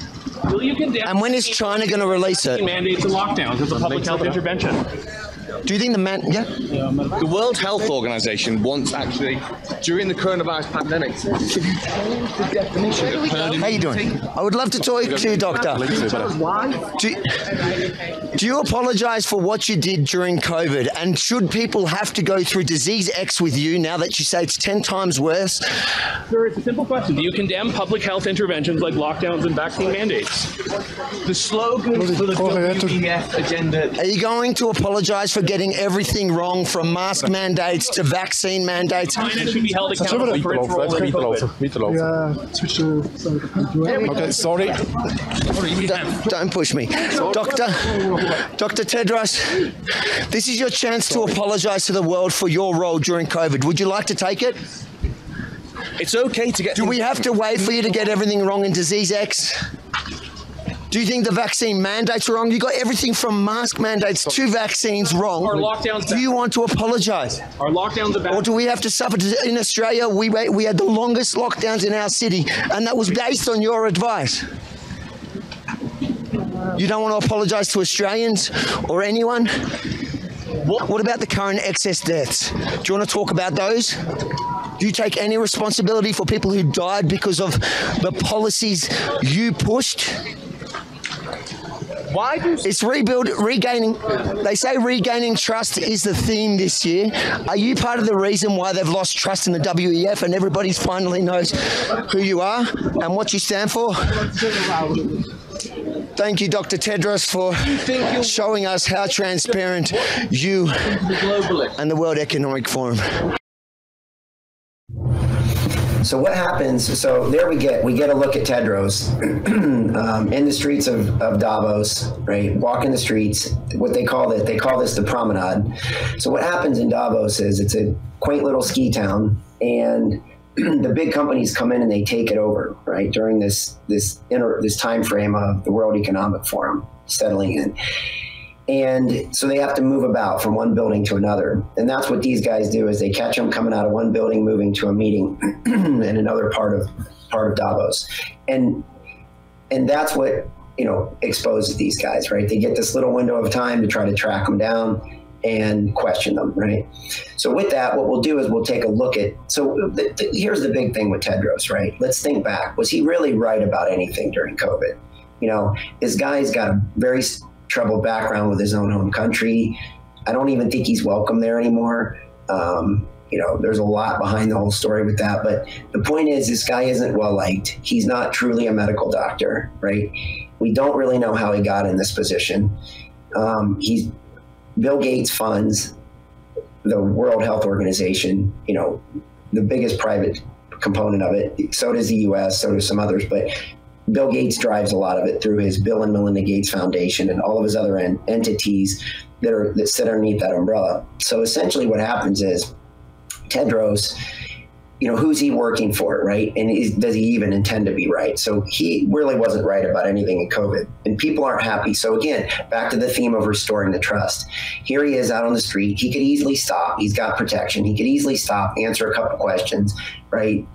[SPEAKER 8] Will you condemn
[SPEAKER 6] And when is China going to release it?
[SPEAKER 8] mandates and lockdowns as a public health intervention?
[SPEAKER 6] Do you think the man? Yeah.
[SPEAKER 9] The World Health Organization wants actually, during the coronavirus pandemic, to change the definition of herd
[SPEAKER 6] How you doing? I would love to talk to you, doctor. Do, do you apologize for what you did during COVID? And should people have to go through disease X with you now that you say it's 10 times worse?
[SPEAKER 8] Sir, it's a simple question. Do you condemn public health interventions like lockdowns and vaccine mandates?
[SPEAKER 9] The slogan for the WEF agenda
[SPEAKER 6] Are you going to apologize for getting everything wrong from mask mandates to vaccine mandates?
[SPEAKER 8] China should be held accountable for its role in COVID.
[SPEAKER 10] Okay, sorry.
[SPEAKER 6] Don't, don't push me. Doctor, Dr. Tedros, this is your chance to apologize to the world for your role during COVID. Would you like to take it?
[SPEAKER 9] It's okay to get.
[SPEAKER 6] Do we have to wait for you to get everything wrong in disease X? Do you think the vaccine mandates are wrong? You got everything from mask mandates to vaccines wrong.
[SPEAKER 8] Are lockdowns
[SPEAKER 6] Do you want to apologize?
[SPEAKER 8] Are lockdowns a
[SPEAKER 6] Or do we have to suffer? In Australia, we, we had the longest lockdowns in our city, and that was based on your advice. You don't want to apologise to Australians or anyone? What, what about the current excess deaths? Do you want to talk about those? Do you take any responsibility for people who died because of the policies you pushed?
[SPEAKER 9] Why do
[SPEAKER 6] It's rebuild, regaining. They say regaining trust is the theme this year. Are you part of the reason why they've lost trust in the WEF and everybody finally knows who you are and what you stand for? Thank you, Dr. Tedros, for showing us how transparent you and the World Economic Forum.
[SPEAKER 3] So what happens? So there we get we get a look at Tedros um, in the streets of, of Davos, right? Walking the streets. What they call it, they call this the promenade. So what happens in Davos is it's a quaint little ski town, and the big companies come in and they take it over, right? During this this inter, this time frame of the World Economic Forum settling in. And so they have to move about from one building to another. And that's what these guys do is they catch them coming out of one building, moving to a meeting in another part of part of Davos. And and that's what, you know, exposes these guys, right? They get this little window of time to try to track them down and question them, right? So with that, what we'll do is we'll take a look at. So here's the big thing with Tedros, right? Let's think back. Was he really right about anything during COVID? You know, this guy's got a very troubled background with his own home country. I don't even think he's welcome there anymore. Um, you know, there's a lot behind the whole story with that. But the point is, this guy isn't well liked. He's not truly a medical doctor, right? We don't really know how he got in this position. Um, he's Bill Gates funds the World Health Organization, you know, the biggest private component of it. So does the US, so does some others. But Bill Gates drives a lot of it through his Bill and Melinda Gates Foundation and all of his other en- entities that are that sit underneath that umbrella. So essentially, what happens is Tedros, you know, who's he working for, right? And is, does he even intend to be right? So he really wasn't right about anything in COVID, and people aren't happy. So again, back to the theme of restoring the trust. Here he is out on the street. He could easily stop. He's got protection. He could easily stop, answer a couple questions, right?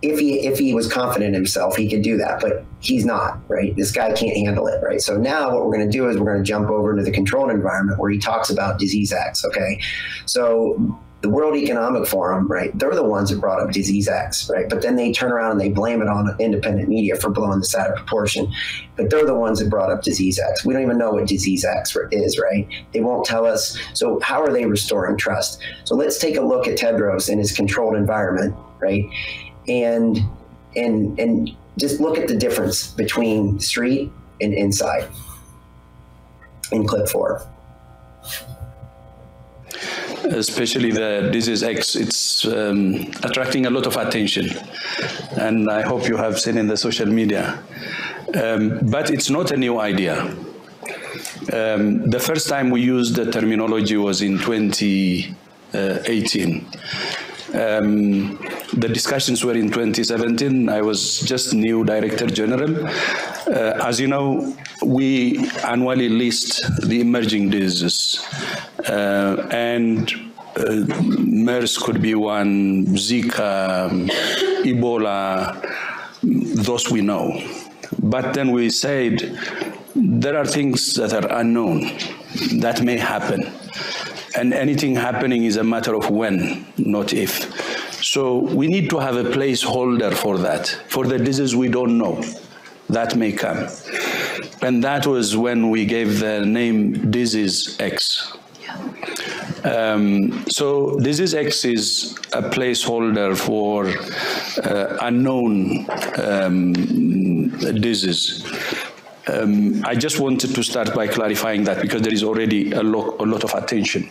[SPEAKER 3] If he if he was confident in himself, he could do that, but he's not, right? This guy can't handle it, right? So now what we're going to do is we're going to jump over into the controlled environment where he talks about disease X, okay? So the World Economic Forum, right? They're the ones that brought up disease X, right? But then they turn around and they blame it on independent media for blowing this out of proportion. But they're the ones that brought up disease X. We don't even know what disease X is, right? They won't tell us. So how are they restoring trust? So let's take a look at Tedros in his controlled environment, right? And and and just look at the difference between street and inside in clip four.
[SPEAKER 7] especially the disease X. It's um, attracting a lot of attention, and I hope you have seen in the social media. Um, but it's not a new idea. Um, the first time we used the terminology was in 2018. Um, the discussions were in 2017. I was just new director general. Uh, as you know, we annually list the emerging diseases, uh, and uh, MERS could be one, Zika, Ebola, those we know. But then we said there are things that are unknown that may happen. And anything happening is a matter of when, not if. So we need to have a placeholder for that, for the disease we don't know that may come. And that was when we gave the name Disease X. Um, so Disease X is a placeholder for uh, unknown um, disease. Um, I just wanted to start by clarifying that because there is already a, lo a lot of attention.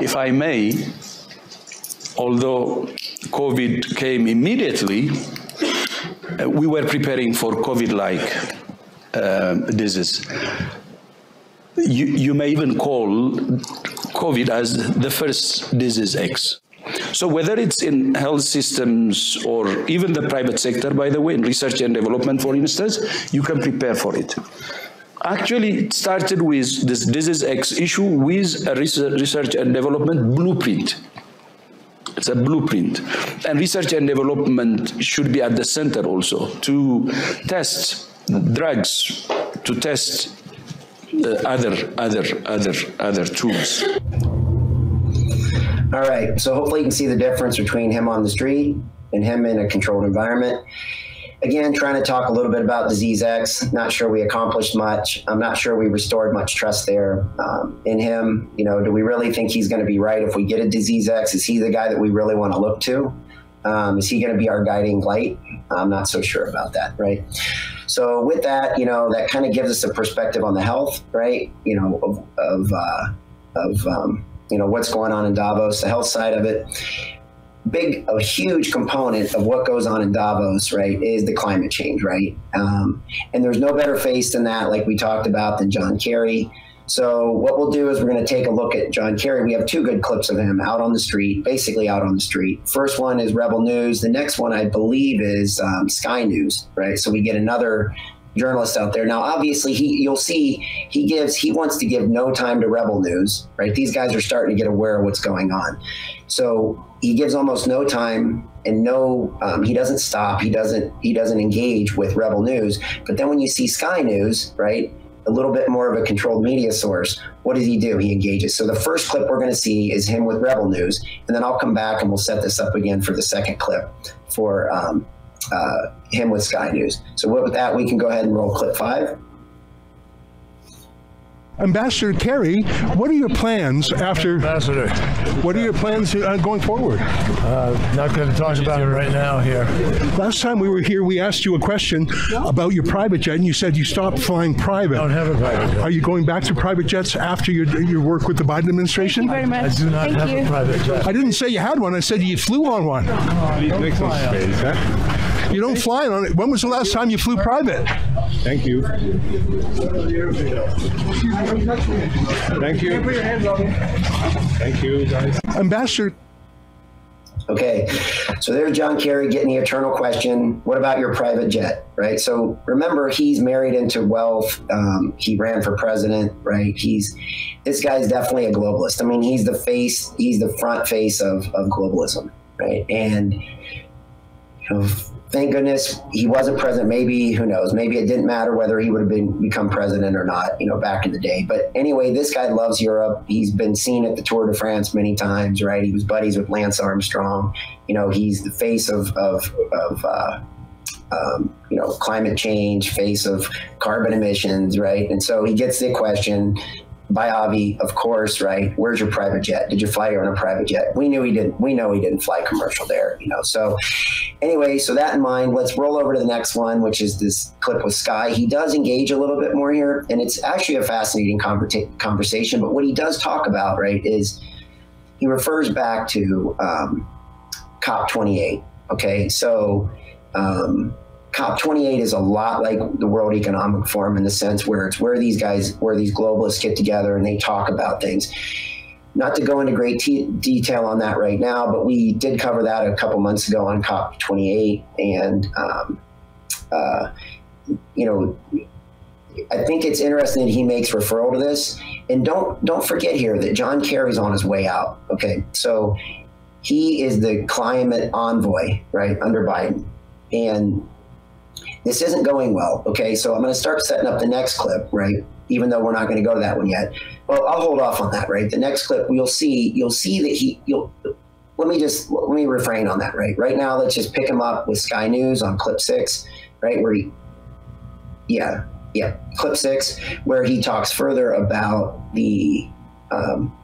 [SPEAKER 7] If I may, although COVID came immediately, uh, we were preparing for COVID-like uh, disease. You, you may even call COVID as the first disease X. So whether it's in health systems or even the private sector, by the way, in research and development, for instance, you can prepare for it. Actually, it started with this disease X issue with a research and development blueprint. It's a blueprint. And research and development should be at the center also to test drugs, to test uh, other, other, other, other tools.
[SPEAKER 3] All right. So hopefully you can see the difference between him on the street and him in a controlled environment. Again, trying to talk a little bit about Disease X. Not sure we accomplished much. I'm not sure we restored much trust there um, in him. You know, do we really think he's going to be right if we get a Disease X? Is he the guy that we really want to look to? Um, is he going to be our guiding light? I'm not so sure about that, right? So with that, you know, that kind of gives us a perspective on the health, right? You know, of of, uh, of um, you know what's going on in Davos, the health side of it. Big, a huge component of what goes on in Davos, right, is the climate change, right? Um, and there's no better face than that, like we talked about, than John Kerry. So what we'll do is we're going to take a look at John Kerry. We have two good clips of him out on the street, basically out on the street. First one is Rebel News. The next one, I believe, is um, Sky News, right? So we get another journalists out there. Now, obviously, he you'll see he gives he wants to give no time to Rebel News, right? These guys are starting to get aware of what's going on, so he gives almost no time and no um, he doesn't stop. He doesn't he doesn't engage with rebel news. But then when you see sky news right a little bit more of a controlled media source what does he do? He engages. So the first clip we're going to see is him with rebel news. And then i'll come back and we'll set this up again for the second clip for um, uh, him with Sky News. So with that, we can go ahead and roll clip five.
[SPEAKER 11] Ambassador Kerry, what are your plans after?
[SPEAKER 12] Ambassador.
[SPEAKER 11] What are your plans uh, going forward?
[SPEAKER 12] Uh, not going to talk about it right now here.
[SPEAKER 11] Last time we were here, we asked you a question about your private jet, and you said you stopped flying private.
[SPEAKER 12] I don't have a private jet.
[SPEAKER 11] Are you going back to private jets after your, your work with the Biden administration?
[SPEAKER 13] Thank you very much.
[SPEAKER 12] I do not
[SPEAKER 13] Thank
[SPEAKER 12] have
[SPEAKER 13] you.
[SPEAKER 12] a private jet.
[SPEAKER 11] I didn't say you had one. I said you flew on one.
[SPEAKER 12] Please make some space, huh?
[SPEAKER 11] You don't fly on it. When was the last time you flew private?
[SPEAKER 12] Thank you. Thank you. Thank you, guys.
[SPEAKER 11] Ambassador
[SPEAKER 3] Okay, so there's John Kerry getting the eternal question what about your private jet, right? So remember, he's married into wealth. Um, he ran for president, right? He's this guy's definitely a globalist. I mean, he's the face, he's the front face of, of globalism, right? And you know, thank goodness he wasn't president. Maybe who knows? Maybe it didn't matter whether he would have been become president or not. You know, back in the day. But anyway, this guy loves Europe. He's been seen at the Tour de France many times. Right? He was buddies with Lance Armstrong. You know, he's the face of of of. Uh, um, you know, climate change, face of carbon emissions, right? And so he gets the question by Avi, of course, right? Where's your private jet? Did you fly on a private jet? We knew he didn't. We know he didn't fly commercial there, you know. So, anyway, so that in mind, let's roll over to the next one, which is this clip with Sky. He does engage a little bit more here, and it's actually a fascinating conversa- conversation. But what he does talk about, right, is he refers back to um, COP28. Okay, so um, COP28 is a lot like the World Economic Forum in the sense where it's where these guys, where these globalists get together and they talk about things. Not to go into great detail on that right now, but we did cover that a couple months ago on COP28, and um, uh, you know, I think it's interesting that he makes referral to this. And don't don't forget here that John Kerry's on his way out. Okay, so he is the climate envoy, right, under Biden, and this isn't going well. Okay, so I'm going to start setting up the next clip, right? Even though we're not going to go to that one yet. Well, I'll hold off on that, right? The next clip, you'll see, you'll see that he, you'll. Let me just let me refrain on that, right? Right now, let's just pick him up with Sky News on clip six, right, where he, yeah, yeah, clip six, where he talks further about the um,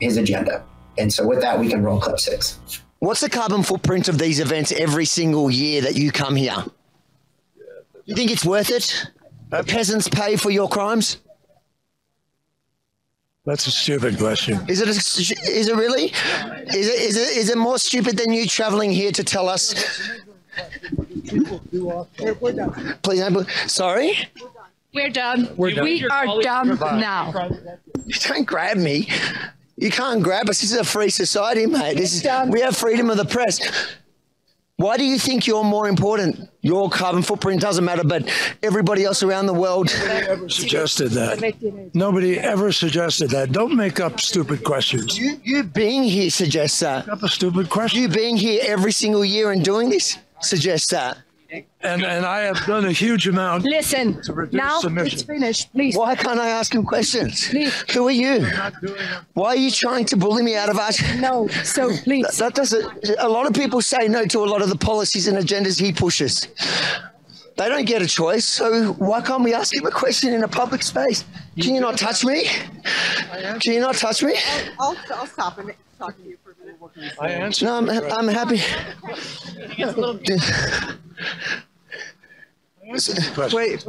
[SPEAKER 3] his agenda. And so, with that, we can roll clip six.
[SPEAKER 6] What's the carbon footprint of these events every single year that you come here? You think it's worth it? Uh, peasants pay for your crimes?
[SPEAKER 13] That's a stupid question.
[SPEAKER 6] Is it? A, is it really? Is it? Is it? Is it more stupid than you traveling here to tell us? Please, don't- sorry.
[SPEAKER 14] We're done.
[SPEAKER 6] We're done.
[SPEAKER 14] We are done now.
[SPEAKER 6] You don't grab me. You can't grab us. This is a free society, mate. This is, we have freedom of the press. Why do you think you're more important? Your carbon footprint doesn't matter, but everybody else around the world.
[SPEAKER 13] Nobody Ever suggested that? Nobody ever suggested that. Don't make up stupid questions.
[SPEAKER 6] You, you being here suggests that.
[SPEAKER 13] Up a stupid question.
[SPEAKER 6] You being here every single year and doing this suggests that.
[SPEAKER 13] And and I have done a huge amount.
[SPEAKER 14] Listen,
[SPEAKER 13] to reduce
[SPEAKER 14] now
[SPEAKER 13] emissions.
[SPEAKER 14] it's finished. Please.
[SPEAKER 6] Why can't I ask him questions? Please. Who are you? Why are you trying to bully me out of us?
[SPEAKER 14] No, so please.
[SPEAKER 6] That, that doesn't. A lot of people say no to a lot of the policies and agendas he pushes. They don't get a choice, so why can't we ask him a question in a public space? Can you not touch me? Can you not touch me?
[SPEAKER 15] I'll, I'll stop and talk to you for a minute.
[SPEAKER 13] I answered.
[SPEAKER 6] No, I'm, I'm happy.
[SPEAKER 13] Wait.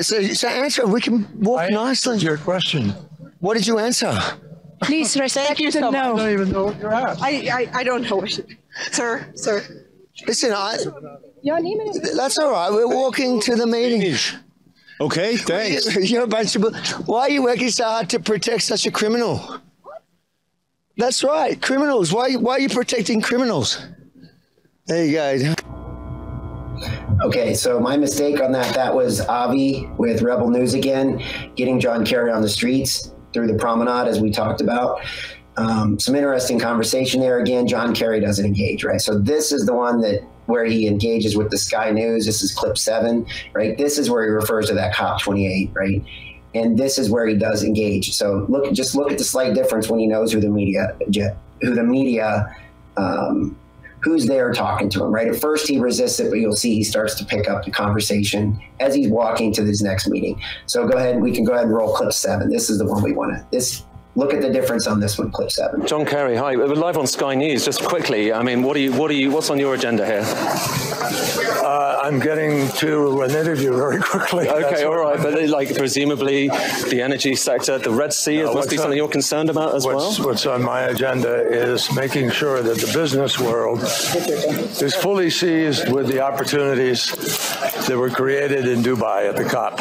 [SPEAKER 6] So, so answer. We can walk nicely.
[SPEAKER 13] Your question.
[SPEAKER 6] What did you answer?
[SPEAKER 14] Please respect
[SPEAKER 15] you so
[SPEAKER 14] no.
[SPEAKER 13] I don't even know what you're at.
[SPEAKER 15] I, I, I don't know what sir, sir.
[SPEAKER 6] Listen, I,
[SPEAKER 14] Your name is.
[SPEAKER 6] that's all right. We're walking to the meeting.
[SPEAKER 16] Okay, thanks.
[SPEAKER 6] You're a bunch of. Why are you working so hard to protect such a criminal? That's right, criminals. Why? Why are you protecting criminals? There you go.
[SPEAKER 3] Okay, so my mistake on that, that was Avi with Rebel News again, getting John Kerry on the streets through the promenade, as we talked about. Um, some interesting conversation there. Again, John Kerry doesn't engage, right? So this is the one that where he engages with the Sky News. This is clip seven, right? This is where he refers to that COP 28, right? And this is where he does engage. So look, just look at the slight difference when he knows who the media, who the media um, who's there talking to him, right? At first he resists it, but you'll see he starts to pick up the conversation as he's walking to this next meeting. So go ahead, we can go ahead and roll clip seven. This is the one we want to, this, look at the difference on this one, clip seven.
[SPEAKER 17] John Kerry, hi. We're live on Sky News. Just quickly, I mean, what are you? What are you? What's on your agenda here?
[SPEAKER 13] Uh, I'm getting to an interview very quickly.
[SPEAKER 17] Okay, all right.
[SPEAKER 13] I'm-
[SPEAKER 17] but like presumably the energy sector, the Red Sea,
[SPEAKER 13] No,
[SPEAKER 17] must be something
[SPEAKER 13] on-
[SPEAKER 17] you're concerned about as
[SPEAKER 13] what's,
[SPEAKER 17] well.
[SPEAKER 13] what's on my agenda is making sure that the business world is fully seized with the opportunities that were created in Dubai at the COP,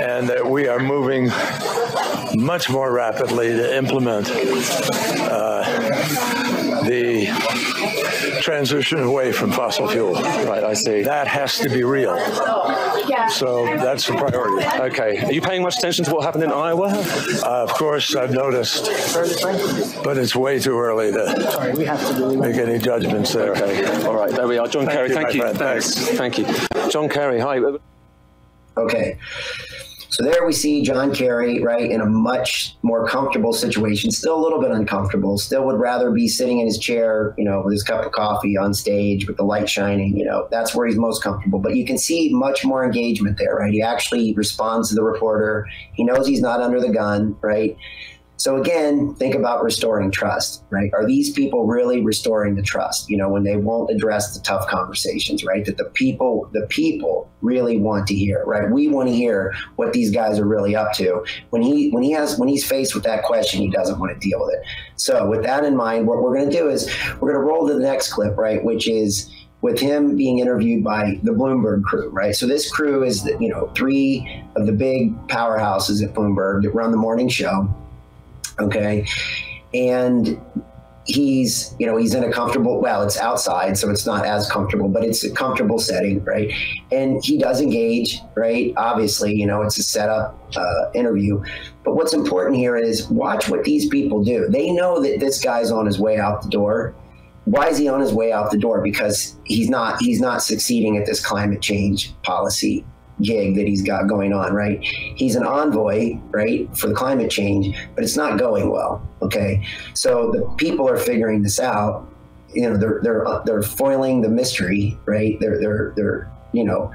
[SPEAKER 13] and that we are moving much more rapidly to implement uh, the transition away from fossil fuel.
[SPEAKER 17] Right, I see.
[SPEAKER 13] That has to be real. So that's the priority.
[SPEAKER 17] Okay, are you paying much attention to what happened in Iowa?
[SPEAKER 13] Uh, of course, I've noticed, but it's way too early to make any judgments there.
[SPEAKER 17] Okay, all right, there we are. John
[SPEAKER 13] Thank
[SPEAKER 17] Kerry,
[SPEAKER 13] you,
[SPEAKER 17] thank you.
[SPEAKER 13] friend.
[SPEAKER 17] Thanks. Thank you. John Kerry, hi.
[SPEAKER 3] Okay. So there we see John Kerry, right, in a much more comfortable situation, still a little bit uncomfortable, still would rather be sitting in his chair, you know, with his cup of coffee on stage with the light shining, you know, that's where he's most comfortable. But you can see much more engagement there, right? He actually responds to the reporter. He knows he's not under the gun, right? So again, think about restoring trust, right? Are these people really restoring the trust? You know, when they won't address the tough conversations, right? That the people, the people really want to hear, right? We want to hear what these guys are really up to. When he when he has when he's faced with that question, he doesn't want to deal with it. So with that in mind, what we're going to do is we're going to roll to the next clip, right? Which is with him being interviewed by the Bloomberg crew, right? So this crew is, you know, three of the big powerhouses at Bloomberg that run the morning show. Okay, and he's, you know, he's in a comfortable. Well, it's outside, so it's not as comfortable, but it's a comfortable setting, right? And he does engage, right? Obviously, you know, it's a setup uh, interview. But what's important here is watch what these people do. They know that this guy's on his way out the door why is he on his way out the door? Because he's not he's not succeeding at this climate change policy gig that he's got going on, right? He's an envoy, right, for the climate change, but it's not going well. Okay, so the people are figuring this out. You know, they're they're they're foiling the mystery, right? They're they're they're you know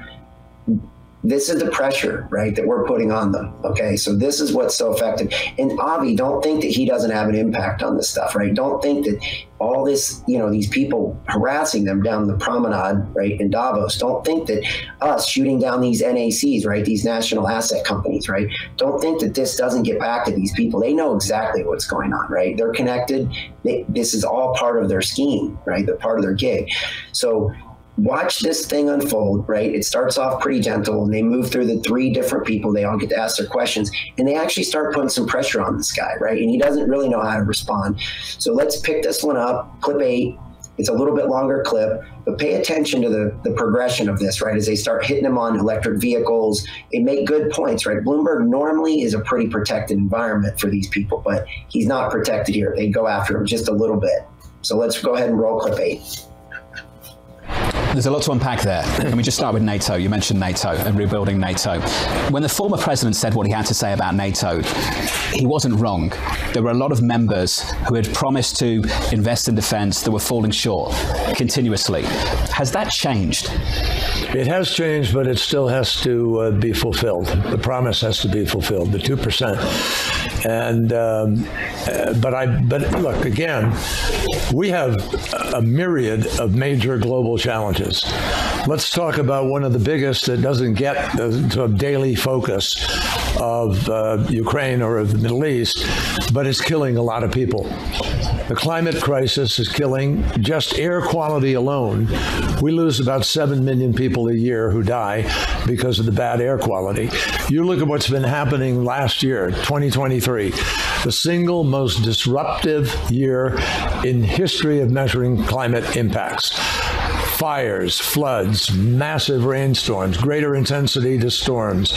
[SPEAKER 3] this is the pressure, right, that we're putting on them. Okay, so this is what's so effective. And Avi, don't think that he doesn't have an impact on this stuff, right? Don't think that all this, you know, these people harassing them down the promenade, right, in Davos. Don't think that us shooting down these NACs, right, these national asset companies, right? Don't think that this doesn't get back to these people. They know exactly what's going on, right? They're connected. They, this is all part of their scheme, right? The part of their gig. So watch this thing unfold, right? It starts off pretty gentle and they move through the three different people. They all get to ask their questions and they actually start putting some pressure on this guy, right? And he doesn't really know how to respond. So let's pick this one up, clip eight. It's a little bit longer clip, but pay attention to the, the progression of this, right? As they start hitting them on electric vehicles, they make good points, right? Bloomberg normally is a pretty protected environment for these people, but he's not protected here. They go after him just a little bit. So let's go ahead and roll clip eight.
[SPEAKER 18] There's a lot to unpack there. Can we just start with NATO? You mentioned NATO and rebuilding NATO. When the former president said what he had to say about NATO, he wasn't wrong. There were a lot of members who had promised to invest in defense that were falling short continuously. Has that changed?
[SPEAKER 13] It has changed, but it still has to uh, be fulfilled. The promise has to be fulfilled, the 2%. And, um, uh, but I, but look, again, we have a myriad of major global challenges. Let's talk about one of the biggest that doesn't get to a daily focus of uh, Ukraine or of the Middle East, but it's killing a lot of people. The climate crisis is killing just air quality alone. We lose about 7 million people a year who die because of the bad air quality. You look at what's been happening last year, 2023, the single most disruptive year in history of measuring climate impacts fires, floods, massive rainstorms, greater intensity to storms,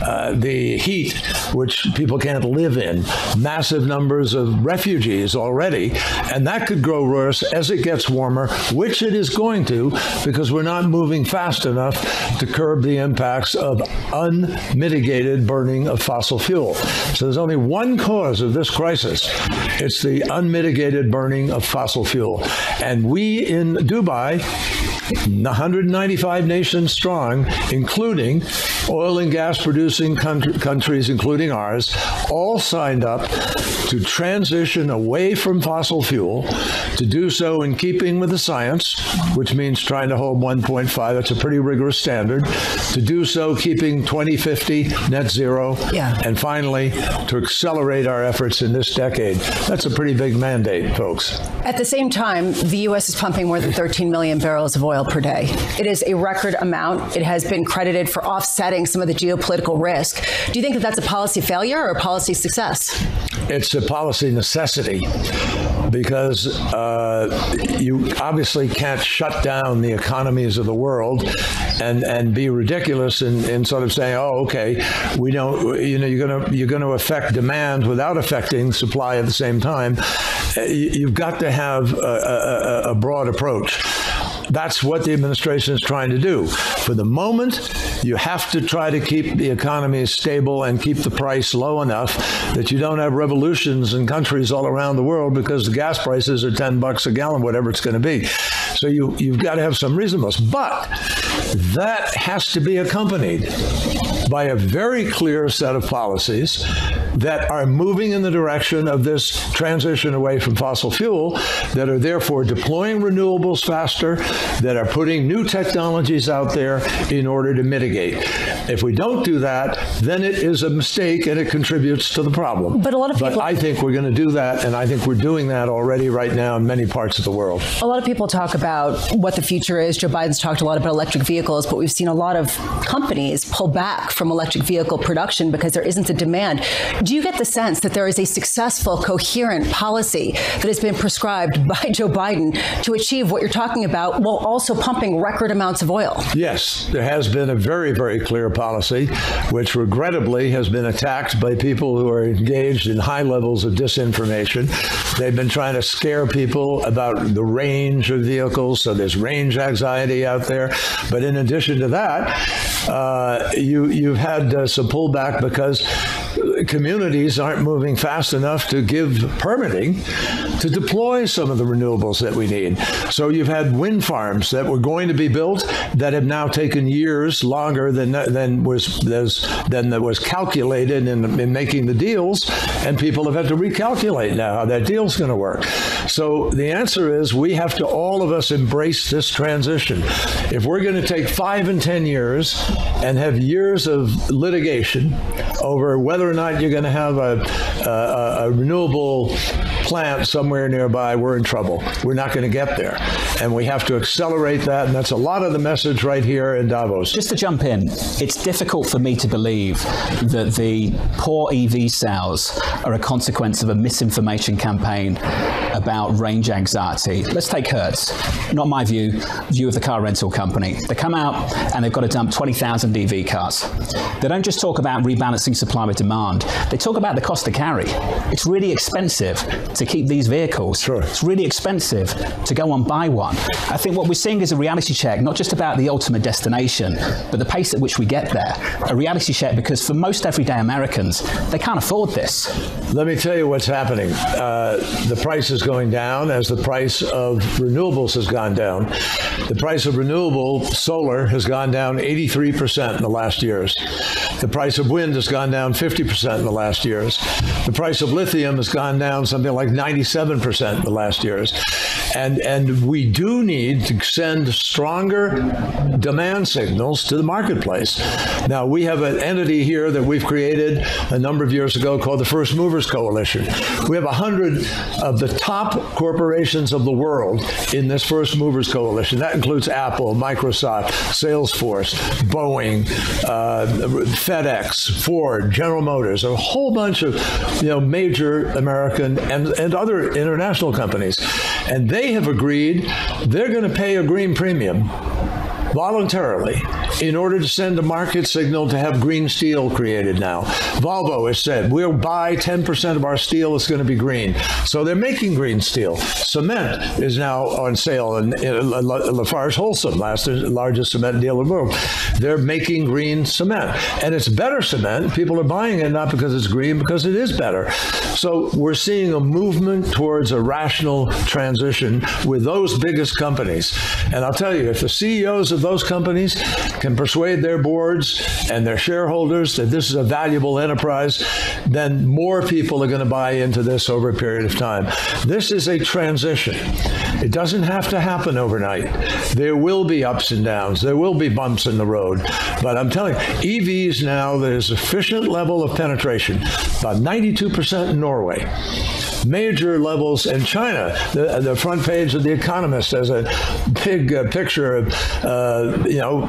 [SPEAKER 13] uh, the heat, which people can't live in, massive numbers of refugees already, and that could grow worse as it gets warmer, which it is going to because we're not moving fast enough to curb the impacts of unmitigated burning of fossil fuel. So there's only one cause of this crisis. It's the unmitigated burning of fossil fuel. And we in Dubai 195 nations strong, including oil and gas producing country, countries, including ours, all signed up to transition away from fossil fuel, to do so in keeping with the science, which means trying to hold 1.5, that's a pretty rigorous standard, to do so keeping 2050 net zero,
[SPEAKER 19] yeah.
[SPEAKER 13] and finally to accelerate our efforts in this decade. That's a pretty big mandate, folks.
[SPEAKER 19] At the same time, the US is pumping more than 13 million barrels of oil per day. It is a record amount. It has been credited for offsetting some of the geopolitical risk. Do you think that that's a policy failure or a policy success?
[SPEAKER 13] It's a policy necessity because uh, you obviously can't shut down the economies of the world and and be ridiculous in, in sort of saying, oh, okay, we don't, you know, you're going to you're going to affect demand without affecting supply at the same time. You've got to have a, a, a broad approach. That's what the administration is trying to do. For the moment, you have to try to keep the economy stable and keep the price low enough that you don't have revolutions in countries all around the world because the gas prices are 10 bucks a gallon whatever it's going to be. So you you've got to have some reasonableness. But that has to be accompanied by a very clear set of policies that are moving in the direction of this transition away from fossil fuel, that are therefore deploying renewables faster, that are putting new technologies out there in order to mitigate. If we don't do that, then it is a mistake and it contributes to the problem.
[SPEAKER 19] But a lot of people-
[SPEAKER 13] But I think we're going to do that, and I think we're doing that already right now in many parts of the world.
[SPEAKER 19] A lot of people talk about what the future is. Joe Biden's talked a lot about electric vehicles, but we've seen a lot of companies pull back from electric vehicle production because there isn't a demand. Do you get the sense that there is a successful, coherent policy that has been prescribed by Joe Biden to achieve what you're talking about while also pumping record amounts of oil?
[SPEAKER 13] Yes, there has been a very, very clear policy, which regrettably has been attacked by people who are engaged in high levels of disinformation. They've been trying to scare people about the range of vehicles, so there's range anxiety out there. But in addition to that, uh, you you've had uh, some pullback because communities aren't moving fast enough to give permitting to deploy some of the renewables that we need. So you've had wind farms that were going to be built that have now taken years longer than than was than that was calculated in, in making the deals, and people have had to recalculate now how that deal's going to work. So the answer is we have to all of us embrace this transition. If we're going to take five and ten years and have years of litigation over whether or not you're going to have a, a, a renewable plant somewhere nearby, we're in trouble. We're not going to get there. And we have to accelerate that. And that's a lot of the message right here in Davos.
[SPEAKER 18] Just to jump in, it's difficult for me to believe that the poor EV sales are a consequence of a misinformation campaign about range anxiety. Let's take Hertz. Not my view, view of the car rental company. They come out and they've got to dump 20,000 EV cars. They don't just talk about rebalancing supply with demand. They talk about the cost to carry. It's really expensive to keep these vehicles.
[SPEAKER 13] Sure.
[SPEAKER 18] It's really expensive to go and buy one. I think what we're seeing is a reality check, not just about the ultimate destination, but the pace at which we get there. A reality check because for most everyday Americans, they can't afford this.
[SPEAKER 13] Let me tell you what's happening. Uh, the price is going down as the price of renewables has gone down. The price of renewable solar has gone down 83% in the last years. The price of wind has gone down 50% in the last years. The price of lithium has gone down something like 97% in the last years. And and we do need to send stronger demand signals to the marketplace. Now we have an entity here that we've created a number of years ago called the First Movers Coalition. We have a hundred of the top corporations of the world in this First Movers Coalition. That includes Apple, Microsoft, Salesforce, Boeing, uh, FedEx, Ford, General Motors, a whole bunch of you know major American and, and other international companies. And they have agreed they're going to pay a green premium voluntarily in order to send a market signal to have green steel created now. Volvo has said we'll buy 10% of our steel is going to be green. So they're making green steel. Cement is now on sale in, in Lafarge Holcim, last largest cement dealer in the world. They're making green cement. And it's better cement. People are buying it not because it's green, because it is better. So we're seeing a movement towards a rational transition with those biggest companies. And I'll tell you, if the CEOs of those companies can persuade their boards and their shareholders that this is a valuable enterprise, then more people are going to buy into this over a period of time. This is a transition. It doesn't have to happen overnight. There will be ups and downs. There will be bumps in the road. But I'm telling you, EVs now, there's sufficient level of penetration, about 92% in Norway major levels in China. The, the front page of The Economist has a big uh, picture of, uh, you know,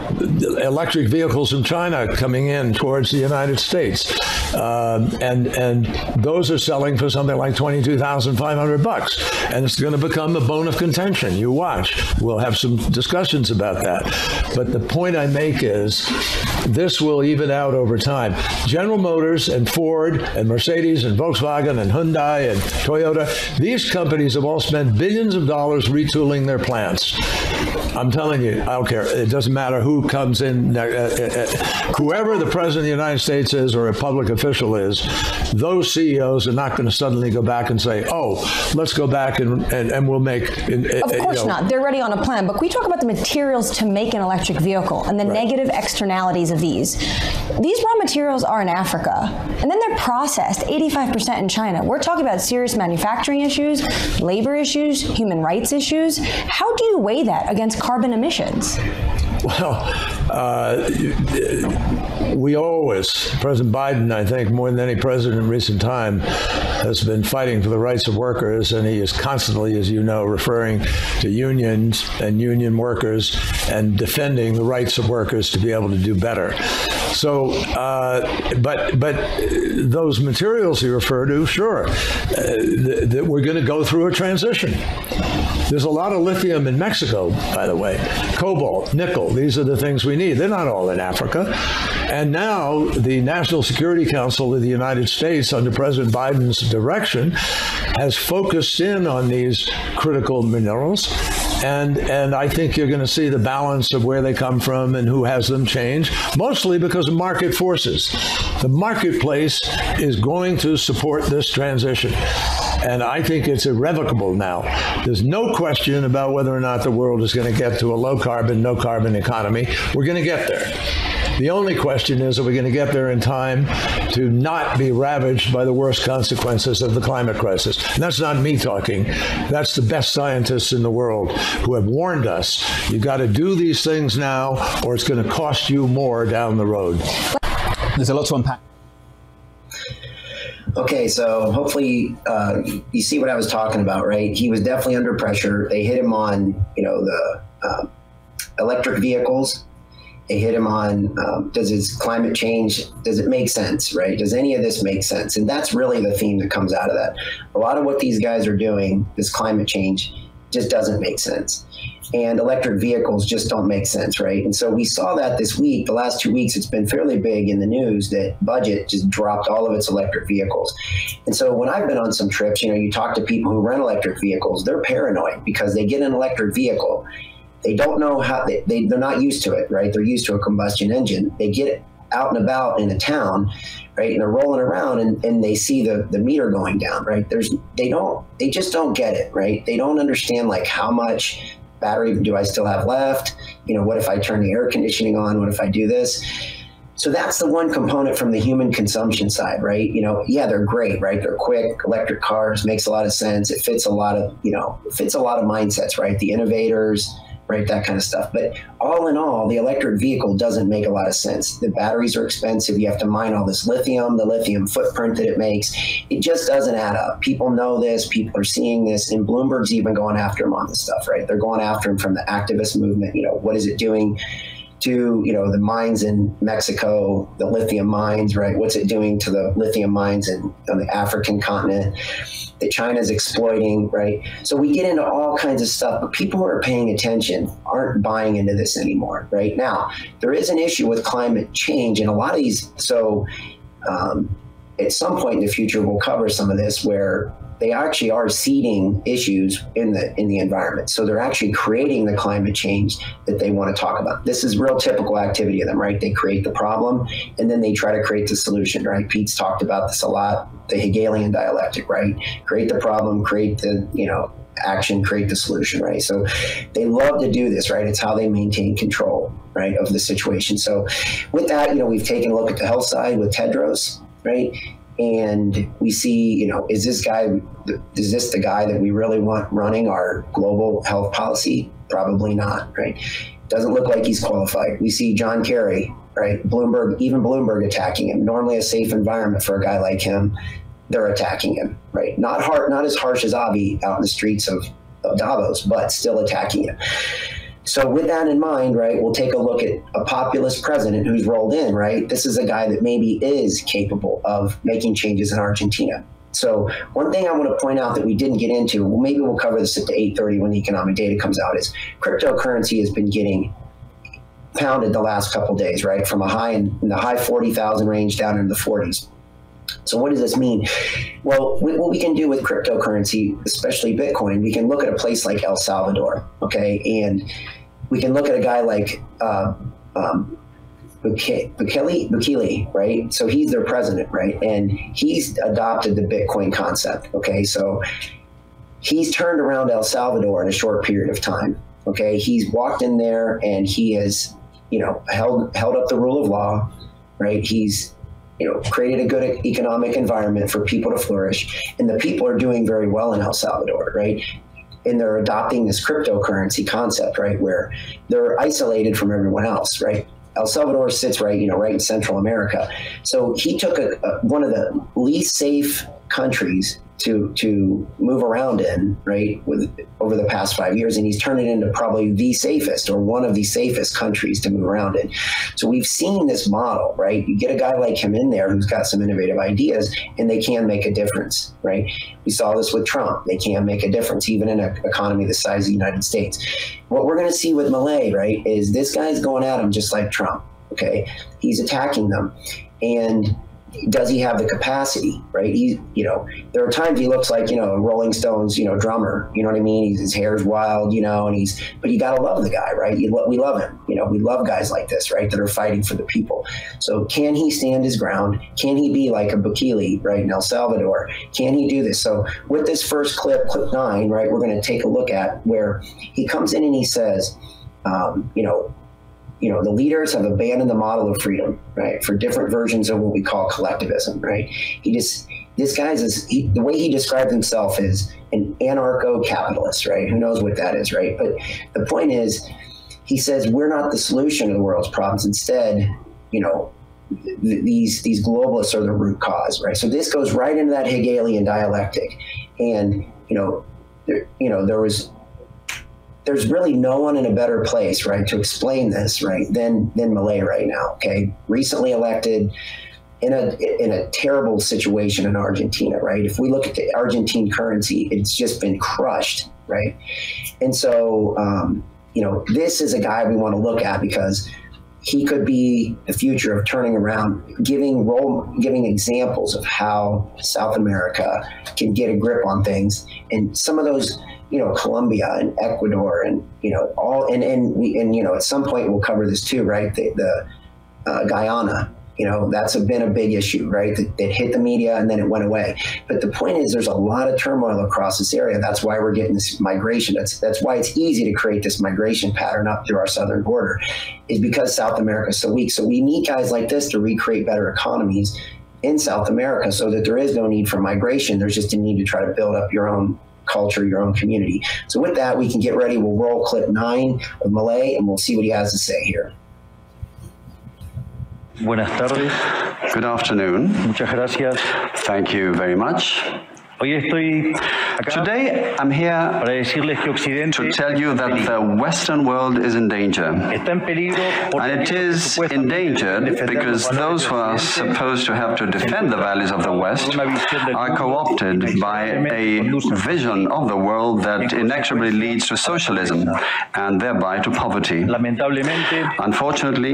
[SPEAKER 13] electric vehicles from China coming in towards the United States. Uh, and and those are selling for something like 22,500 bucks. And it's going to become a bone of contention. You watch. We'll have some discussions about that. But the point I make is this will even out over time. General Motors and Ford and Mercedes and Volkswagen and Hyundai and Toyota, these companies have all spent billions of dollars retooling their plants. I'm telling you, I don't care. It doesn't matter who comes in, uh, uh, whoever the president of the United States is or a public official is, those CEOs are not going to suddenly go back and say, "Oh, let's go back and and, and we'll make." In,
[SPEAKER 20] of
[SPEAKER 13] you
[SPEAKER 20] course
[SPEAKER 13] know,
[SPEAKER 20] not. They're ready on a plan. But we talk about the materials to make an electric vehicle and the negative externalities of these. These raw materials are in Africa, and then they're processed 85% in China. We're talking about serious manufacturing issues, labor issues, human rights issues. How do you weigh that against carbon emissions?
[SPEAKER 13] Well, uh, we always, President Biden, I think, more than any president in recent time, has been fighting for the rights of workers, and he is constantly, as you know, referring to unions and union workers and defending the rights of workers to be able to do better. So, uh, but but those materials you refer to, sure, uh, th- that we're going to go through a transition. There's a lot of lithium in Mexico, by the way. Cobalt, nickel, these are the things we need. They're not all in Africa. And now the National Security Council of the United States, under President Biden's direction, has focused in on these critical minerals. And, and I think you're going to see the balance of where they come from and who has them change, mostly because of market forces. The marketplace is going to support this transition. And I think it's irrevocable now. There's no question about whether or not the world is going to get to a low carbon, no carbon economy. We're going to get there. The only question is are we going to get there in time to not be ravaged by the worst consequences of the climate crisis? And that's not me talking. That's the best scientists in the world who have warned us. You've got to do these things now or it's going to cost you more down the road.
[SPEAKER 18] There's a lot to unpack.
[SPEAKER 3] Okay, so hopefully uh, you see what I was talking about, right? He was definitely under pressure. They hit him on, you know, the uh, electric vehicles. They hit him on um, does his climate change does it make sense, right? Does any of this make sense? And that's really the theme that comes out of that. A lot of what these guys are doing, this climate change, just doesn't make sense. And electric vehicles just don't make sense, right? And so we saw that this week. The last two weeks, it's been fairly big in the news that budget just dropped all of its electric vehicles. And so when I've been on some trips, you know, you talk to people who rent electric vehicles, they're paranoid because they get an electric vehicle. They don't know how, they, they, they're not used to it, right? They're used to a combustion engine. They get out and about in a town right and they're rolling around and, and they see the, the meter going down right? There's they don't they just don't get it right? They don't understand like how much battery do i still have left? You know what if i turn the air conditioning on? What if i do this? So that's the one component from the human consumption side right? You know yeah they're great right? They're quick electric cars makes a lot of sense. It fits a lot of you know fits a lot of mindsets right? The innovators right? That kind of stuff. But all in all, the electric vehicle doesn't make a lot of sense. The batteries are expensive. You have to mine all this lithium, the lithium footprint that it makes. It just doesn't add up. People know this. People are seeing this. And Bloomberg's even going after him on this stuff, right? They're going after him from the activist movement. You know, what is it doing? To you know the mines in Mexico, the lithium mines, right? What's it doing to the lithium mines in, on the African continent that China's exploiting, right? So we get into all kinds of stuff, but people who are paying attention aren't buying into this anymore, right? Now there is an issue with climate change, and a lot of these. So um, at some point in the future, we'll cover some of this where they actually are seeding issues in the in the environment. So they're actually creating the climate change that they want to talk about. This is real typical activity of them, right? They create the problem and then they try to create the solution, right? Pete's talked about this a lot, the Hegelian dialectic, right? Create the problem, create the, you know, action, create the solution, right? So they love to do this, right? It's how they maintain control, right, of the situation. So with that, you know, we've taken a look at the health side with Tedros, right? And we see, you know, is this guy, is this the guy that we really want running our global health policy? Probably not, right? Doesn't look like he's qualified. We see John Kerry, right? Bloomberg, even Bloomberg attacking him. Normally a safe environment for a guy like him. They're attacking him, right? Not hard, not as harsh as Avi out in the streets of, of Davos, but still attacking him. So, with that in mind, right, we'll take a look at a populist president who's rolled in, right? This is a guy that maybe is capable of making changes in Argentina. So, one thing I want to point out that we didn't get into, well, maybe we'll cover this at the 8:30 when the economic data comes out, is cryptocurrency has been getting pounded the last couple days, right, from a high in, in the high 40,000 range down into the 40s. So, what does this mean? Well, we, what we can do with cryptocurrency, especially Bitcoin, we can look at a place like El Salvador, okay, and we can look at a guy like uh, um, Bukele, Bukele, right? So he's their president, right? And he's adopted the Bitcoin concept, okay? So he's turned around El Salvador in a short period of time, okay? He's walked in there and he has you know, held held up the rule of law, right? He's you know, created a good economic environment for people to flourish, and the people are doing very well in El Salvador, right? And they're adopting this cryptocurrency concept, right, where they're isolated from everyone else, right? El Salvador sits right, you know, right in Central America. So he took a, a, one of the least safe countries to to move around in, right, with over the past five years, and he's turned it into probably the safest or one of the safest countries to move around in. So we've seen this model, right? You get a guy like him in there who's got some innovative ideas, and they can make a difference, right? We saw this with Trump; they can make a difference, even in an economy the size of the United States. What we're going to see with Milei, right, is this guy's going at him just like Trump. Okay, he's attacking them, and does he have the capacity right? He you know there are times he looks like you know a rolling stones you know drummer you know what i mean? He's, his hair's wild you know and he's but you got to love the guy right? You, we love him you know we love guys like this right? That are fighting for the people. So can he stand his ground? Can he be like a Bukele right in el salvador? Can he do this? So with this first clip clip nine right we're to take a look at where he comes in and he says um, you know you know, the leaders have abandoned the model of freedom, right, for different versions of what we call collectivism, right? He just, this guy's, is, he, the way he described himself is an anarcho-capitalist, right? Who knows what that is, right? But the point is, he says we're not the solution to the world's problems. Instead, you know, th- these these globalists are the root cause, right? So this goes right into that Hegelian dialectic, and you know, there, you know, there was there's really no one in a better place, right, to explain this, right, than than Milei right now. Okay, recently elected in a in a terrible situation in Argentina, right? If we look at the Argentine currency, it's just been crushed, right? And so, um, you know, this is a guy we want to look at because he could be the future of turning around, giving role, giving examples of how South America can get a grip on things, and some of those you know Colombia and Ecuador and you know all and and and you know at some point we'll cover this too, right? The, the uh, Guyana, you know that's been a big issue, right? That, that hit the media and then it went away. But the point is, there's a lot of turmoil across this area. That's why we're getting this migration. That's that's why it's easy to create this migration pattern up through our southern border, is because South America is so weak. So we need guys like this to recreate better economies in South America, so that there is no need for migration. There's just a need to try to build up your own culture, your own community. So with that, we can get ready. We'll roll clip nine of Milei, and we'll see what he has to say here.
[SPEAKER 21] Buenas tardes.
[SPEAKER 22] Good afternoon.
[SPEAKER 21] Muchas gracias.
[SPEAKER 22] Thank you very much.
[SPEAKER 21] Hoy estoy
[SPEAKER 22] Today, I'm here to tell you that the Western world is in danger. And it is endangered because those who are supposed to have to defend the values of the West are co-opted by a vision of the world that inexorably leads to socialism and thereby to poverty. Unfortunately,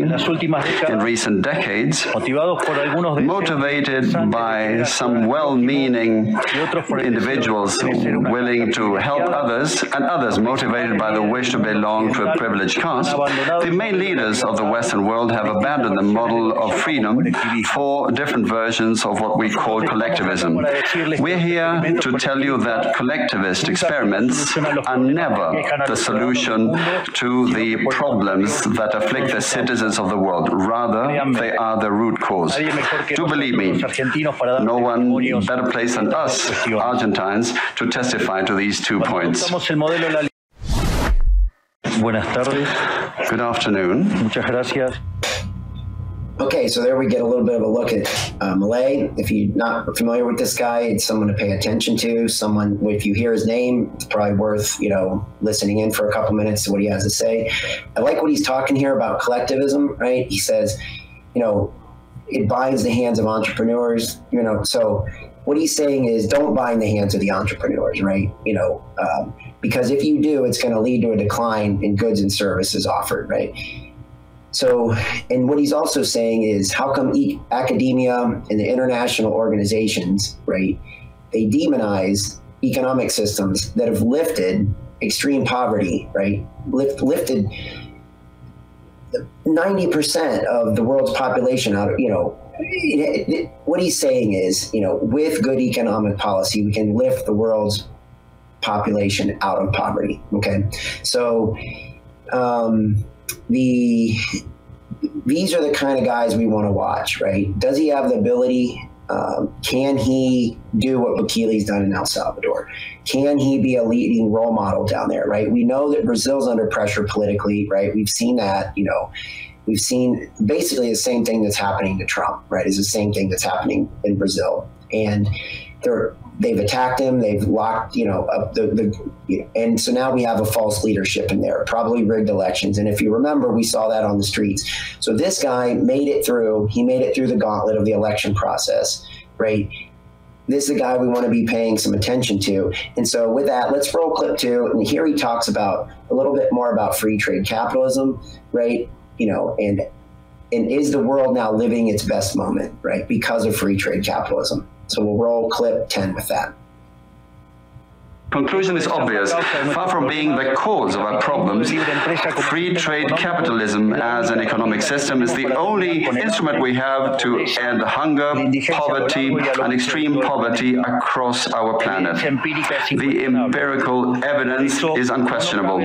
[SPEAKER 22] in recent decades, motivated by some well-meaning individuals willing to help others and others motivated by the wish to belong to a privileged caste, the main leaders of the Western world have abandoned the model of freedom for different versions of what we call collectivism. We're here to tell you that collectivist experiments are never the solution to the problems that afflict the citizens of the world. Rather, they are the root cause. Do believe me, no one better placed than us, Argentines, to testify to these two points.
[SPEAKER 21] Buenas tardes.
[SPEAKER 22] Good afternoon.
[SPEAKER 21] Muchas gracias.
[SPEAKER 3] Okay, so there we get a little bit of a look at uh, Milei. If you're not familiar with this guy, it's someone to pay attention to. Someone, if you hear his name, it's probably worth you know listening in for a couple minutes to what he has to say. I like what he's talking here about collectivism. Right? He says, you know, it binds the hands of entrepreneurs. You know, so what he's saying is don't bind the hands of the entrepreneurs, right? You know, um, because if you do, it's going to lead to a decline in goods and services offered, right? So, and what he's also saying is how come e- academia and the international organizations, right, they demonize economic systems that have lifted extreme poverty, right? Lift, lifted 90% of the world's population out of, you know, what he's saying is, you know, with good economic policy, we can lift the world's population out of poverty. Okay. So, um, the these are the kind of guys we want to watch, right? Does he have the ability? Um, can he do what Bukele's done in El Salvador? Can he be a leading role model down there, right? We know that Brazil's under pressure politically, right? We've seen that, you know, we've seen basically the same thing that's happening to Trump, right? Is the same thing that's happening in Brazil. And they're, they've attacked him, they've locked, you know, up the, the, and so now we have a false leadership in there, probably rigged elections. And if you remember, we saw that on the streets. So this guy made it through, he made it through the gauntlet of the election process, right? This is a guy we want to be paying some attention to. And so with that, let's roll clip two. And here he talks about a little bit more about free trade capitalism, right? You know, and and is the world now living its best moment, right? Because of free trade capitalism. So we'll roll clip 10 with that.
[SPEAKER 22] Conclusion is obvious. Far from being the cause of our problems, free trade capitalism as an economic system is the only instrument we have to end hunger, poverty, and extreme poverty across our planet. The empirical evidence is unquestionable.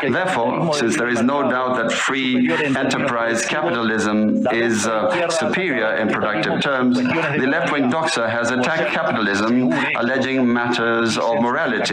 [SPEAKER 22] Therefore, since there is no doubt that free enterprise capitalism is uh, superior in productive terms, the left-wing doxa has attacked capitalism, alleging matters of morality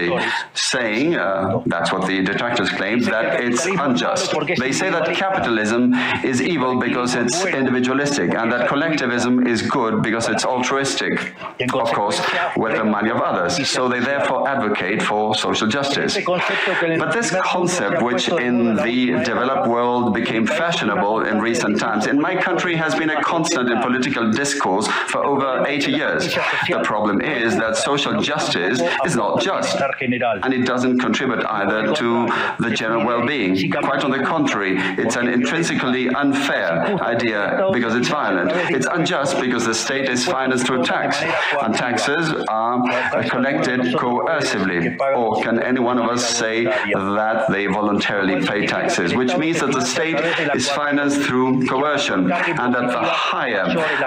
[SPEAKER 22] saying, uh, that's what the detractors claim, that it's unjust. They say that capitalism is evil because it's individualistic and that collectivism is good because it's altruistic, of course, with the money of others. So they therefore advocate for social justice. But this concept, which in the developed world became fashionable in recent times, in my country has been a constant in political discourse for over 80 years. The problem is that social justice is not just and it doesn't contribute either to the general well-being. Quite on the contrary, it's an intrinsically unfair idea because it's violent. It's unjust because the state is financed through tax, and taxes are collected coercively. Or can any one of us say that they voluntarily pay taxes, which means that the state is financed through coercion, and that the higher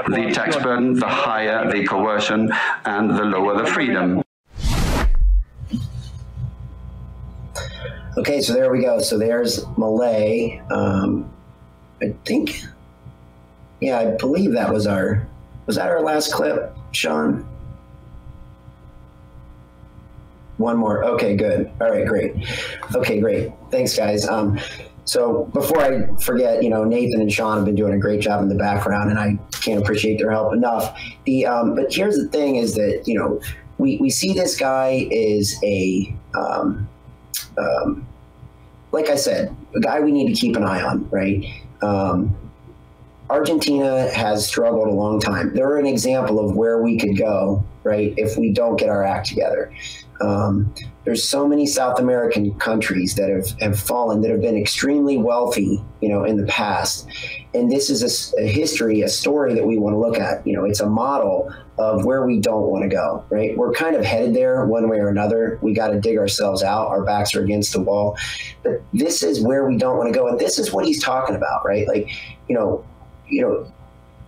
[SPEAKER 22] the tax burden, the higher the coercion, and the lower the freedom.
[SPEAKER 3] Okay, so there we go. So there's Milei. Um, I think, yeah, I believe that was our, was that our last clip, Sean? One more. Okay, good. All right, great. Okay, great. Thanks, guys. Um, so before I forget, you know, Nathan and Sean have been doing a great job in the background, and I can't appreciate their help enough. The um, but here's the thing: is that you know, we we see this guy is a um, um, like I said, a guy we need to keep an eye on, right? Um, Argentina has struggled a long time. They're an example of where we could go, right, if we don't get our act together. Um, there's so many South American countries that have, have fallen that have been extremely wealthy, you know, in the past. And this is a, a history, a story that we want to look at. You know, it's a model of where we don't want to go, right? We're kind of headed there one way or another. We got to dig ourselves out. Our backs are against the wall. But this is where we don't want to go. And this is what he's talking about, right? Like, you know, you know,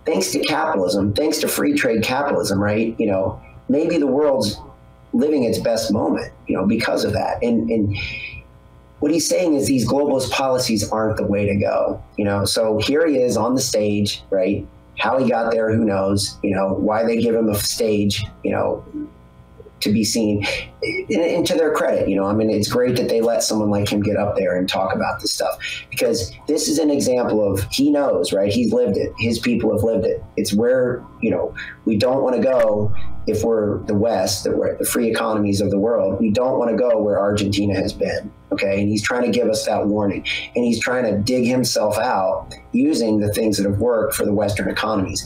[SPEAKER 3] thanks to capitalism, thanks to free trade capitalism, right? You know, maybe the world's living its best moment, you know, because of that. And and what he's saying is these globalist policies aren't the way to go, you know. So here he is on the stage, right? How he got there, who knows? You know, why they give him a stage, you know, to be seen. And to their credit, you know, I mean, it's great that they let someone like him get up there and talk about this stuff because this is an example of he knows, right? He's lived it. His people have lived it. It's where, you know, we don't want to go if we're the West, that we're the free economies of the world. We don't want to go where Argentina has been. Okay. And he's trying to give us that warning. And he's trying to dig himself out using the things that have worked for the Western economies.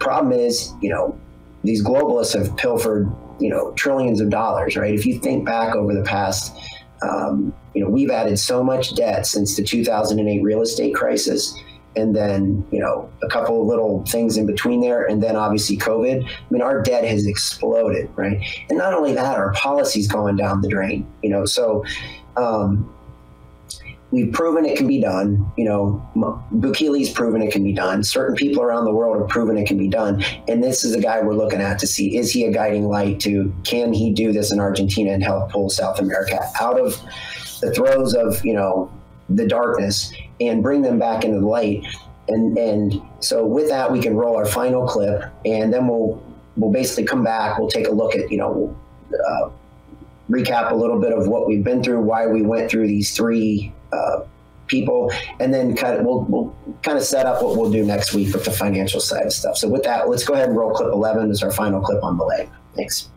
[SPEAKER 3] Problem is, you know, these globalists have pilfered you know trillions of dollars, right? If you think back over the past, um, you know, we've added so much debt since the 2008 real estate crisis, and then you know a couple of little things in between there, and then obviously COVID. I mean, our debt has exploded, right? And not only that, our policies going down the drain. You know, so. Um, we've proven it can be done. You know, Bukele's proven it can be done. Certain people around the world have proven it can be done. And this is a guy we're looking at to see is he a guiding light to can he do this in Argentina and help pull South America out of the throes of, you know, the darkness and bring them back into the light. and and so with that, we can roll our final clip, and then we'll we'll basically come back. We'll take a look at you know. Uh, recap a little bit of what we've been through, why we went through these three uh, people, and then kind of we'll, we'll kind of set up what we'll do next week with the financial side of stuff. So with that, let's go ahead and roll clip 11 as our final clip on the leg. Thanks.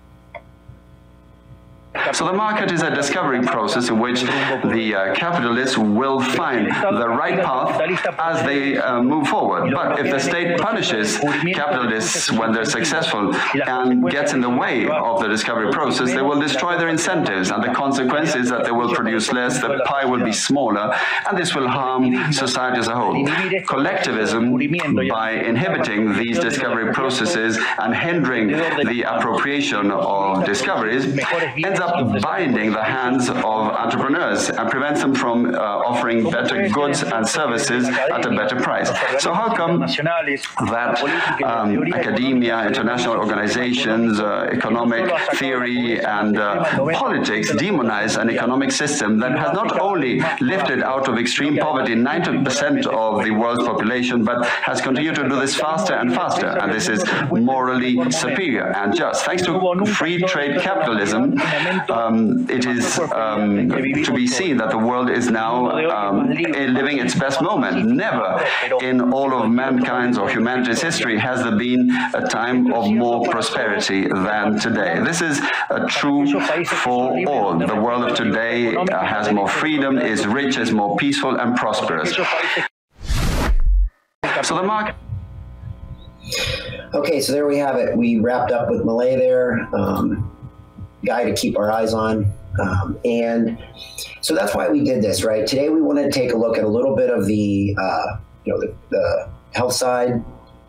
[SPEAKER 22] So the market is a discovery process in which the uh, capitalists will find the right path as they uh, move forward. But if the state punishes capitalists when they're successful and gets in the way of the discovery process, they will destroy their incentives and the consequence is that they will produce less, the pie will be smaller, and this will harm society as a whole. Collectivism, by inhibiting these discovery processes and hindering the appropriation of discoveries, ends up binding the hands of entrepreneurs and prevents them from uh, offering better goods and services at a better price. So how come that um, academia, international organizations, uh, economic theory and uh, politics demonize an economic system that has not only lifted out of extreme poverty 90% of the world's population, but has continued to do this faster and faster. And this is morally superior and just. Thanks to free trade capitalism, um, it is um, to be seen that the world is now um, living its best moment. Never in all of mankind's or humanity's history has there been a time of more prosperity than today. This is a true for all. The world of today uh, has more freedom, is rich, is more peaceful and prosperous. So the market
[SPEAKER 3] Okay, so there we have it. We wrapped up with Milei there, um, guy to keep our eyes on. Um, and so that's why we did this, right? Today we wanted to take a look at a little bit of the, uh, you know, the, the health side,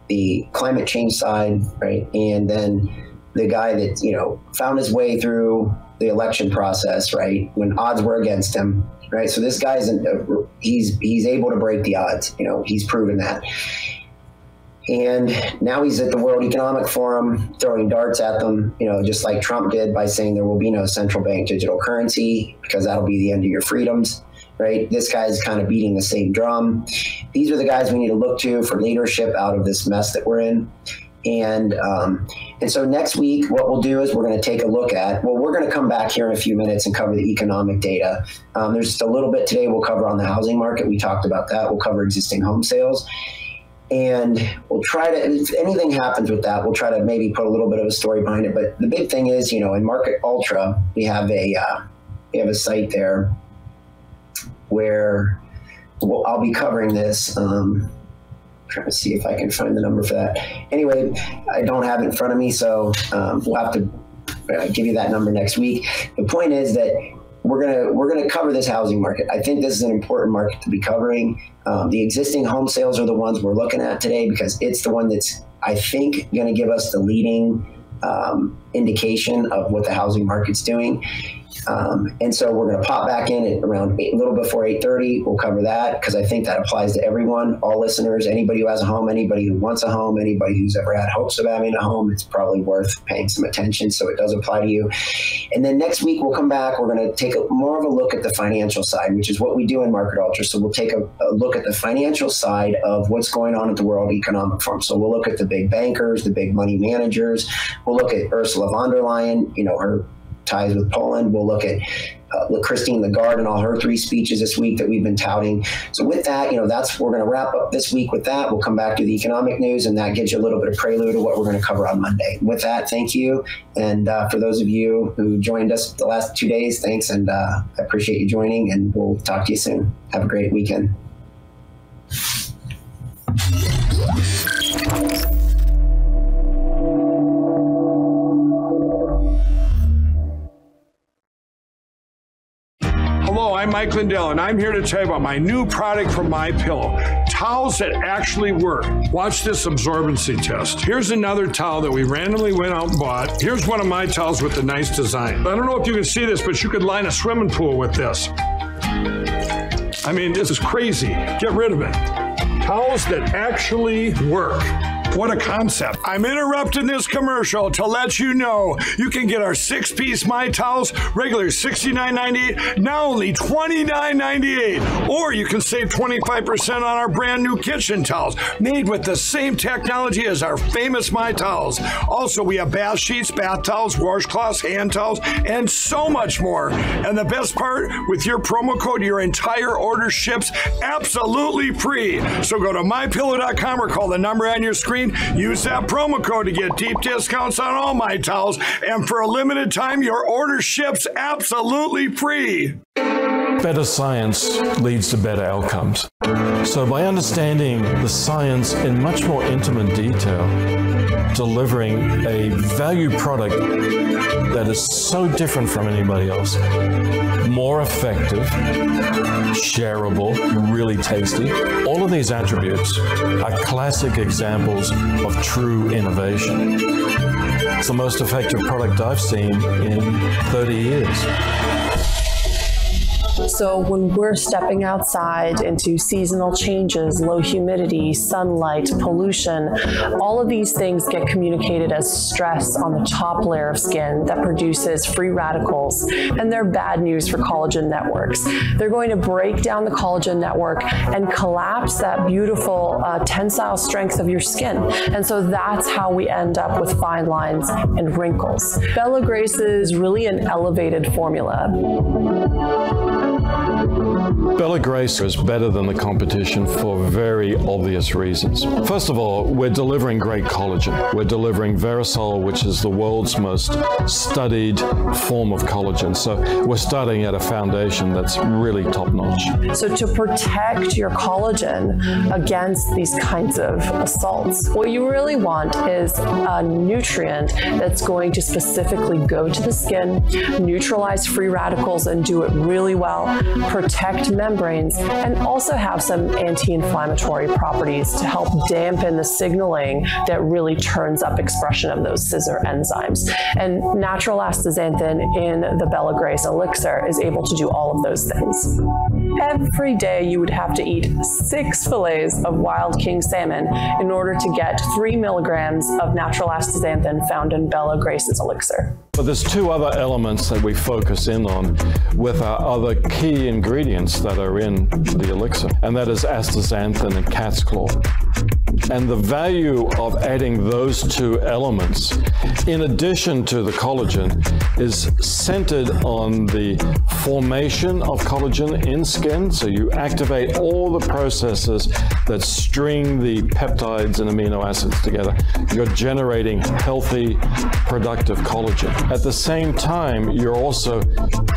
[SPEAKER 3] the climate change side, right? And then the guy that, you know, found his way through the election process, right? When odds were against him, right? So this guy's, an, uh, he's, he's able to break the odds, you know, he's proven that. And now he's at the World Economic Forum throwing darts at them, you know, just like Trump did by saying there will be no central bank digital currency because that'll be the end of your freedoms, right? This guy's kind of beating the same drum. These are the guys we need to look to for leadership out of this mess that we're in. And um, and so next week, what we'll do is we're going to take a look at. Well, we're going to come back here in a few minutes and cover the economic data. Um, there's just a little bit today. We'll cover on the housing market. We talked about that. We'll cover existing home sales, and we'll try to if anything happens with that we'll try to maybe put a little bit of a story behind it. But the big thing is you know in market ultra we have a uh, we have a site there where well, i'll be covering this um, trying to see if i can find the number for that. Anyway i don't have it in front of me so um, we'll have to uh, give you that number next week. The point is that we're gonna we're gonna cover this housing market. I think this is an important market to be covering. Um, the existing home sales are the ones we're looking at today because it's the one that's I think going to give us the leading um, indication of what the housing market's doing. Um, and so we're going to pop back in at around eight, a little before 8.30. We'll cover that because I think that applies to everyone, all listeners, anybody who has a home, anybody who wants a home, anybody who's ever had hopes of having a home. It's probably worth paying some attention. So it does apply to you. And then next week we'll come back. We're going to take a, more of a look at the financial side, which is what we do in Market Ultra. So we'll take a, a look at the financial side of what's going on at the World Economic Forum. So we'll look at the big bankers, the big money managers. We'll look at Ursula von der Leyen, you know, her ties with Poland. We'll look at uh, Christine Lagarde and all her three speeches this week that we've been touting. So with that, you know, that's we're going to wrap up this week with that. We'll come back to the economic news, and that gives you a little bit of prelude to what we're going to cover on Monday. With that, thank you, and uh, for those of you who joined us the last two days, thanks, and uh, I appreciate you joining, and we'll talk to you soon. Have a great weekend.
[SPEAKER 23] I'm Mike Lindell, and I'm here to tell you about my new product from My Pillow, towels that actually work. Watch this absorbency test. Here's another towel that we randomly went out and bought. Here's one of my towels with the nice design. I don't know if you can see this, but you could line a swimming pool with this. I mean, this is crazy. Get rid of it. Towels that actually work. What a concept. I'm interrupting this commercial to let you know you can get our six piece My Towels, regular $69.98, now only $29.98. Or you can save 25% on our brand new kitchen towels, made with the same technology as our famous My Towels. Also, we have bath sheets, bath towels, washcloths, hand towels, and so much more. And the best part, with your promo code, your entire order ships absolutely free. So go to mypillow.com or call the number on your screen. Use that promo code to get deep discounts on all my towels. And for a limited time, your order ships absolutely free.
[SPEAKER 24] Better science leads to better outcomes. So, by understanding the science in much more intimate detail, delivering a value product that is so different from anybody else, more effective, shareable, really tasty, all of these attributes are classic examples of true innovation. It's the most effective product I've seen in 30 years.
[SPEAKER 25] So when we're stepping outside into seasonal changes, low humidity, sunlight, pollution, all of these things get communicated as stress on the top layer of skin that produces free radicals, and they're bad news for collagen networks. They're going to break down the collagen network and collapse that beautiful uh, tensile strength of your skin. And so that's how we end up with fine lines and wrinkles. Bella Grace is really an elevated formula. Thank you.
[SPEAKER 24] Bella Grace is better than the competition for very obvious reasons. First of all, we're delivering great collagen. We're delivering Verisol, which is the world's most studied form of collagen. So we're starting at a foundation that's really top notch.
[SPEAKER 25] So to protect your collagen against these kinds of assaults, what you really want is a nutrient that's going to specifically go to the skin, neutralize free radicals and do it really well, protect membranes, and also have some anti-inflammatory properties to help dampen the signaling that really turns up expression of those scissor enzymes. And natural astaxanthin in the Bella Grace elixir is able to do all of those things. Every day you would have to eat six fillets of wild king salmon in order to get three milligrams of natural astaxanthin found in Bella Grace's elixir.
[SPEAKER 24] But there's two other elements that we focus in on with our other key ingredients that are in the elixir, and that is astaxanthin and cat's claw. And the value of adding those two elements, in addition to the collagen, is centered on the formation of collagen in skin. So you activate all the processes that string the peptides and amino acids together. You're generating healthy, productive collagen. At the same time, you're also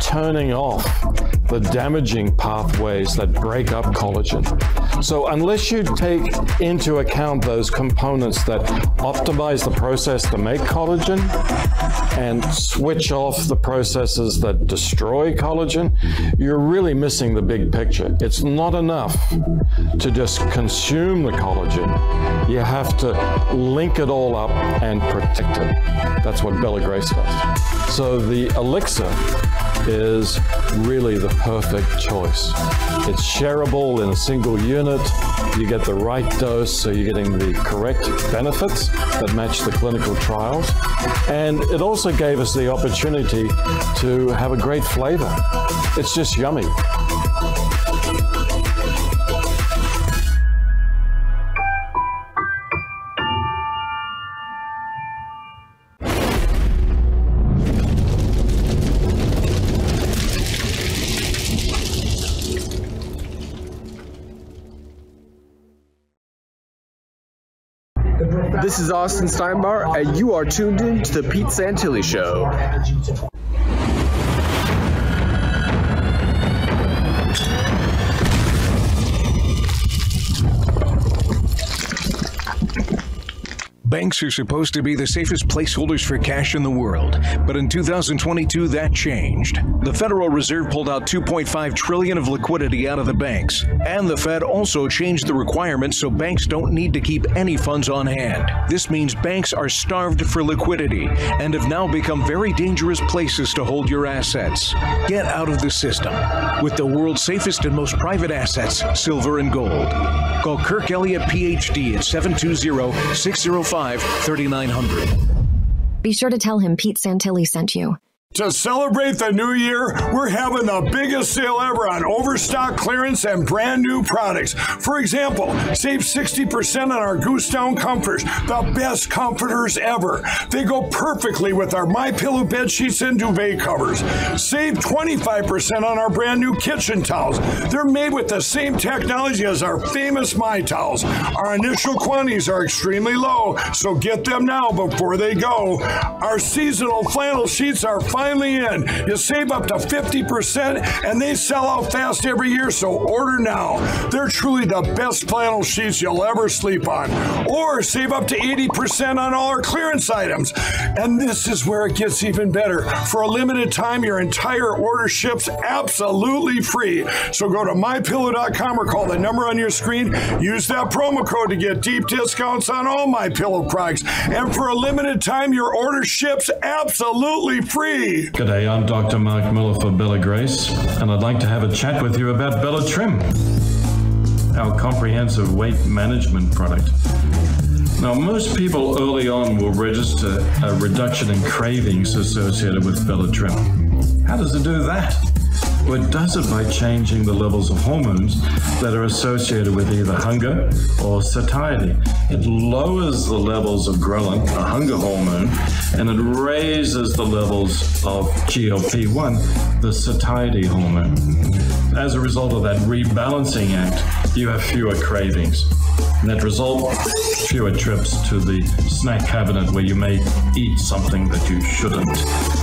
[SPEAKER 24] turning off the damaging pathways that break up collagen. So unless you take into account those components that optimize the process to make collagen and switch off the processes that destroy collagen, you're really missing the big picture. It's not enough to just consume the collagen. You have to link it all up and protect it. That's what Bella Grace does. So the elixir is really the perfect choice. It's shareable in a single unit. You get the right dose, so you're getting the correct benefits that match the clinical trials. And it also gave us the opportunity to have a great flavor. It's just yummy.
[SPEAKER 26] This is Austin Steinbart, and you are tuned in to the Pete Santilli Show.
[SPEAKER 27] Banks are supposed to be the safest placeholders for cash in the world, but in 2022 that changed. The Federal Reserve pulled out 2.5 trillion of liquidity out of the banks, and the Fed also changed the requirements so banks don't need to keep any funds on hand. This means banks are starved for liquidity and have now become very dangerous places to hold your assets. Get out of the system with the world's safest and most private assets, silver and gold. Call Kirk Elliott PhD at 720 605 3900.
[SPEAKER 28] Be sure to tell him Pete Santilli sent you.
[SPEAKER 23] To celebrate the new year, we're having the biggest sale ever on overstock clearance and brand new products. For example, save 60% on our Goose Down comforters, the best comforters ever. They go perfectly with our My Pillow bed sheets and duvet covers. Save 25% on our brand new kitchen towels. They're made with the same technology as our famous My Towels. Our initial quantities are extremely low, so get them now before they go. Our seasonal flannel sheets are finally in. You save up to 50% and they sell out fast every year, so order now. They're truly the best flannel sheets you'll ever sleep on. Or save up to 80% on all our clearance items. And this is where it gets even better. For a limited time, your entire order ships absolutely free. So go to mypillow.com or call the number on your screen. Use that promo code to get deep discounts on all my pillow products. And for a limited time, your order ships absolutely free.
[SPEAKER 24] G'day, I'm Dr. Mark Miller for Bella Grace, and I'd like to have a chat with you about Bella Trim, our comprehensive weight management product. Now, most people early on will register a reduction in cravings associated with Bella Trim. How does it do that? Well, it does it by changing the levels of hormones that are associated with either hunger or satiety. It lowers the levels of ghrelin, a hunger hormone, and it raises the levels of GLP 1, the satiety hormone. As a result of that rebalancing act, you have fewer cravings. Net result, fewer trips to the snack cabinet where you may eat something that you shouldn't.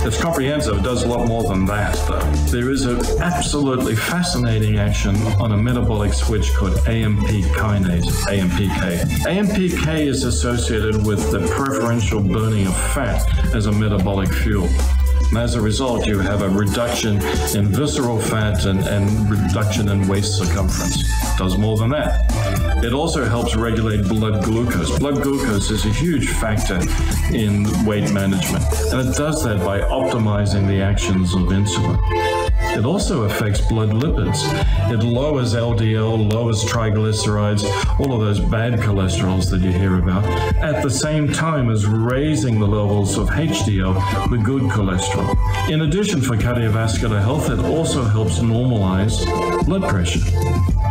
[SPEAKER 24] It's comprehensive, it does a lot more than that, though. There is an absolutely fascinating action on a metabolic switch called AMP kinase, AMPK. AMPK is associated with the preferential burning of fat as a metabolic fuel. And as a result, you have a reduction in visceral fat and, and reduction in waist circumference. Does more than that. It also helps regulate blood glucose. Blood glucose is a huge factor in weight management, and it does that by optimizing the actions of insulin. It also affects blood lipids. It lowers LDL, lowers triglycerides, all of those bad cholesterols that you hear about, at the same time as raising the levels of HDL, the good cholesterol. In addition, for cardiovascular health, it also helps normalize blood pressure.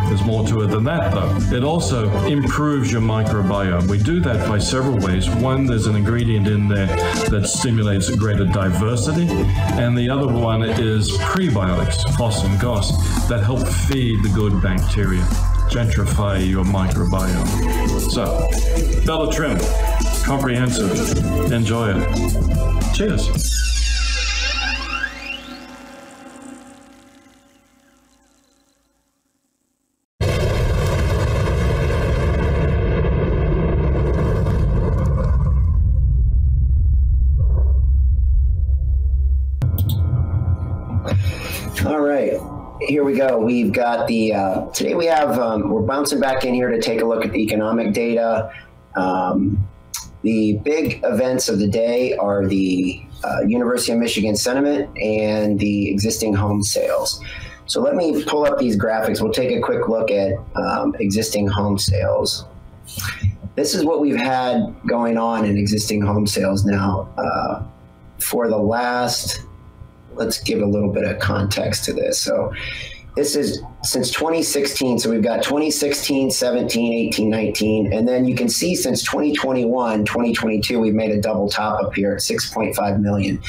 [SPEAKER 24] There's more to it than that, though. It also improves your microbiome. We do that by several ways. One, there's an ingredient in there that stimulates greater diversity, and the other one is prebiotics, FOS and GOS, that help feed the good bacteria, gentrify your microbiome. So, Bella Trim, comprehensive. Enjoy it. Cheers.
[SPEAKER 3] Go. We've got the uh, today we have um, we're bouncing back in here to take a look at the economic data. Um, the big events of the day are the uh, University of Michigan sentiment and the existing home sales. So let me pull up these graphics. We'll take a quick look at um, existing home sales. This is what we've had going on in existing home sales now uh, for the last let's give a little bit of context to this. So this is since 2016. So we've got 2016, 17, 18, 19. And then you can see since 2021, 2022, we've made a double top up here at 6.5 million.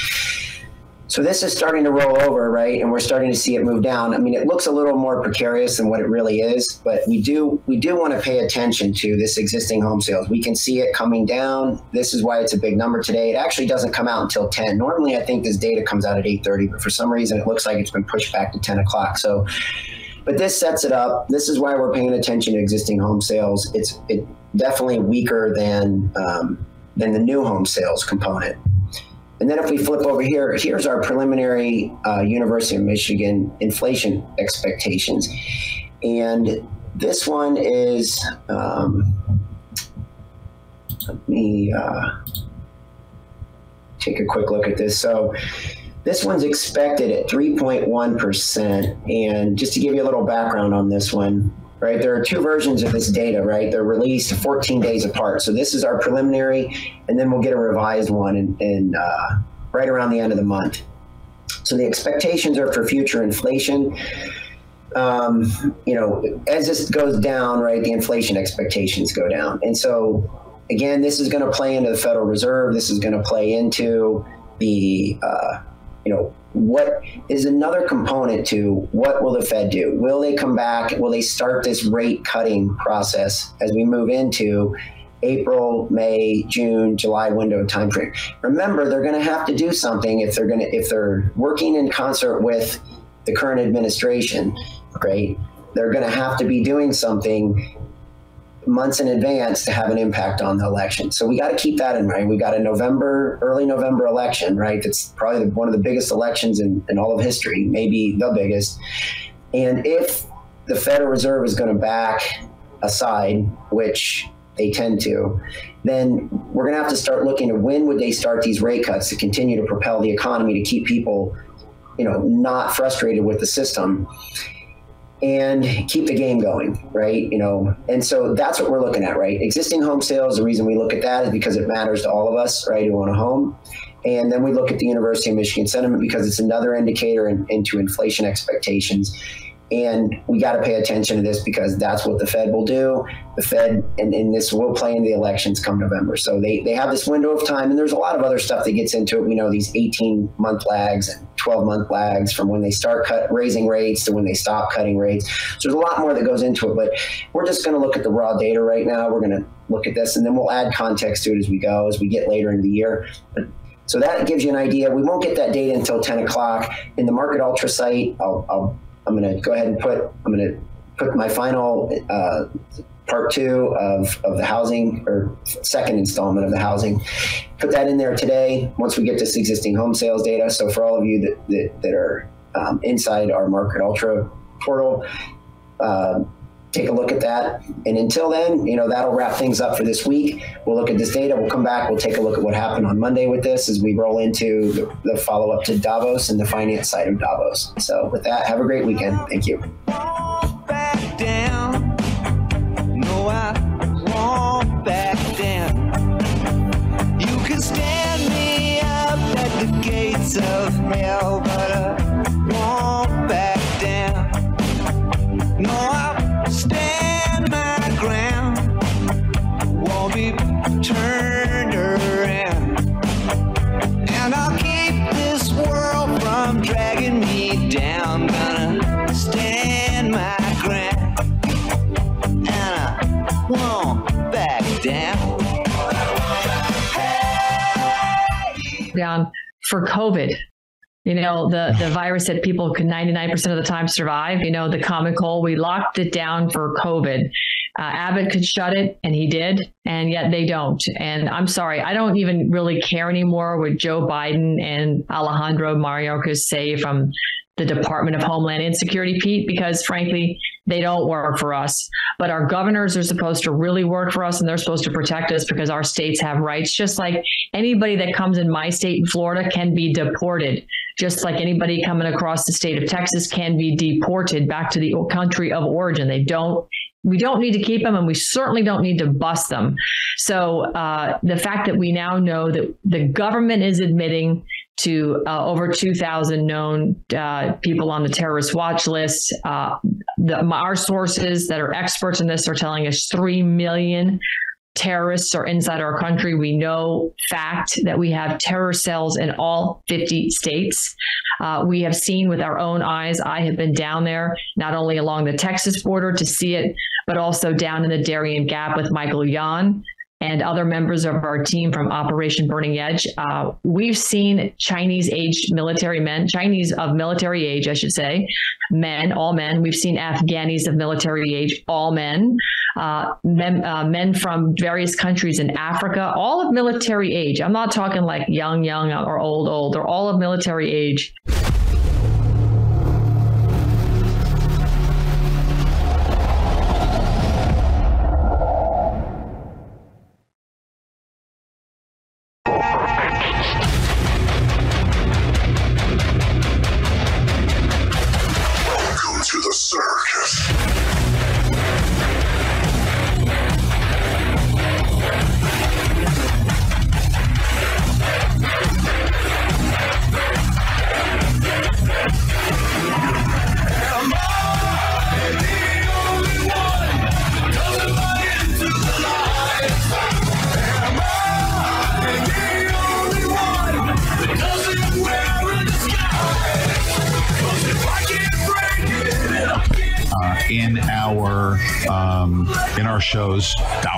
[SPEAKER 3] So this is starting to roll over, right? And we're starting to see it move down. I mean, it looks a little more precarious than what it really is, but we do we do want to pay attention to this existing home sales. We can see it coming down. This is why it's a big number today. It actually doesn't come out until 10. Normally, I think this data comes out at 8:30, but for some reason, it looks like it's been pushed back to 10 o'clock. So, but this sets it up. This is why we're paying attention to existing home sales. It's it definitely weaker than. Um, than the new home sales component. And then if we flip over here, here's our preliminary uh, University of Michigan inflation expectations. And this one is, um, let me uh, take a quick look at this. So this one's expected at 3.1%. And just to give you a little background on this one, right, there are two versions of this data, right? They're released 14 days apart. So this is our preliminary, and then we'll get a revised one in, in uh, right around the end of the month. So the expectations are for future inflation. Um, you know, as this goes down, right, the inflation expectations go down. And so, again, this is going to play into the Federal Reserve. This is going to play into the, uh, you know, what is another component to what will the Fed do? Will they come back? Will they start this rate cutting process as we move into April, May, June, July window timeframe? Remember, they're going to have to do something if they're going to if they're working in concert with the current administration, right? They're going to have to be doing something months in advance to have an impact on the election. So we got to keep that in mind. We got a November, early November election, right? That's probably one of the biggest elections in, in all of history, maybe the biggest. And if the Federal Reserve is going to back a side, which they tend to, then we're going to have to start looking at when would they start these rate cuts to continue to propel the economy to keep people, you know, not frustrated with the system and keep the game going, right? You know, and so that's what we're looking at, right? Existing home sales, the reason we look at that is because it matters to all of us, right, who own a home. And then we look at the University of Michigan sentiment because it's another indicator in, into inflation expectations. And we got to pay attention to this because that's what the Fed will do. The Fed, and, and this will play in the elections come November. So they, they have this window of time, and there's a lot of other stuff that gets into it. We know these 18 month lags and 12 month lags from when they start cut raising rates to when they stop cutting rates. So there's a lot more that goes into it, but we're just going to look at the raw data right now. We're going to look at this, and then we'll add context to it as we go, as we get later in the year. But so that gives you an idea. We won't get that data until 10 o'clock. In the Market Ultra site, I'll, I'll I'm going to go ahead and put I'm going to put my final uh, part two of, of the housing or second installment of the housing. Put that in there today once we get this existing home sales data. So for all of you that, that, that are um, inside our Market Ultra portal, uh, take a look at that. And until then, you know, that'll wrap things up for this week. We'll look at this data. We'll come back. We'll take a look at what happened on Monday with this as we roll into the, the follow up to Davos and the finance side of Davos. So with that, have a great weekend. Thank you.
[SPEAKER 29] No, I down
[SPEAKER 30] for COVID. You know, the, the virus that people could 99% of the time survive. You know, the common cold, we locked it down for COVID. Uh, Abbott could shut it, and he did, and yet they don't. And I'm sorry, I don't even really care anymore what Joe Biden and Alejandro Mayorkas say from the Department of Homeland Insecurity, Pete, because frankly, they don't work for us. But our governors are supposed to really work for us and they're supposed to protect us because our states have rights. Just like anybody that comes in my state in Florida can be deported, just like anybody coming across the state of Texas can be deported back to the country of origin. They don't we don't need to keep them and we certainly don't need to bust them. So uh, the fact that we now know that the government is admitting to uh, over 2,000 known uh, people on the terrorist watch list. Uh, the, our sources that are experts in this are telling us 3 million terrorists are inside our country. We know fact that we have terror cells in all 50 states. Uh, we have seen with our own eyes. I have been down there, not only along the Texas border to see it, but also down in the Darien Gap with Michael Yon. And other members of our team from Operation Burning Edge, uh, we've seen Chinese aged military men, Chinese of military age, I should say, men, all men. We've seen Afghanis of military age, all men, uh, men, uh, men from various countries in Africa, all of military age. I'm not talking like young, young or old, old. They're all of military age.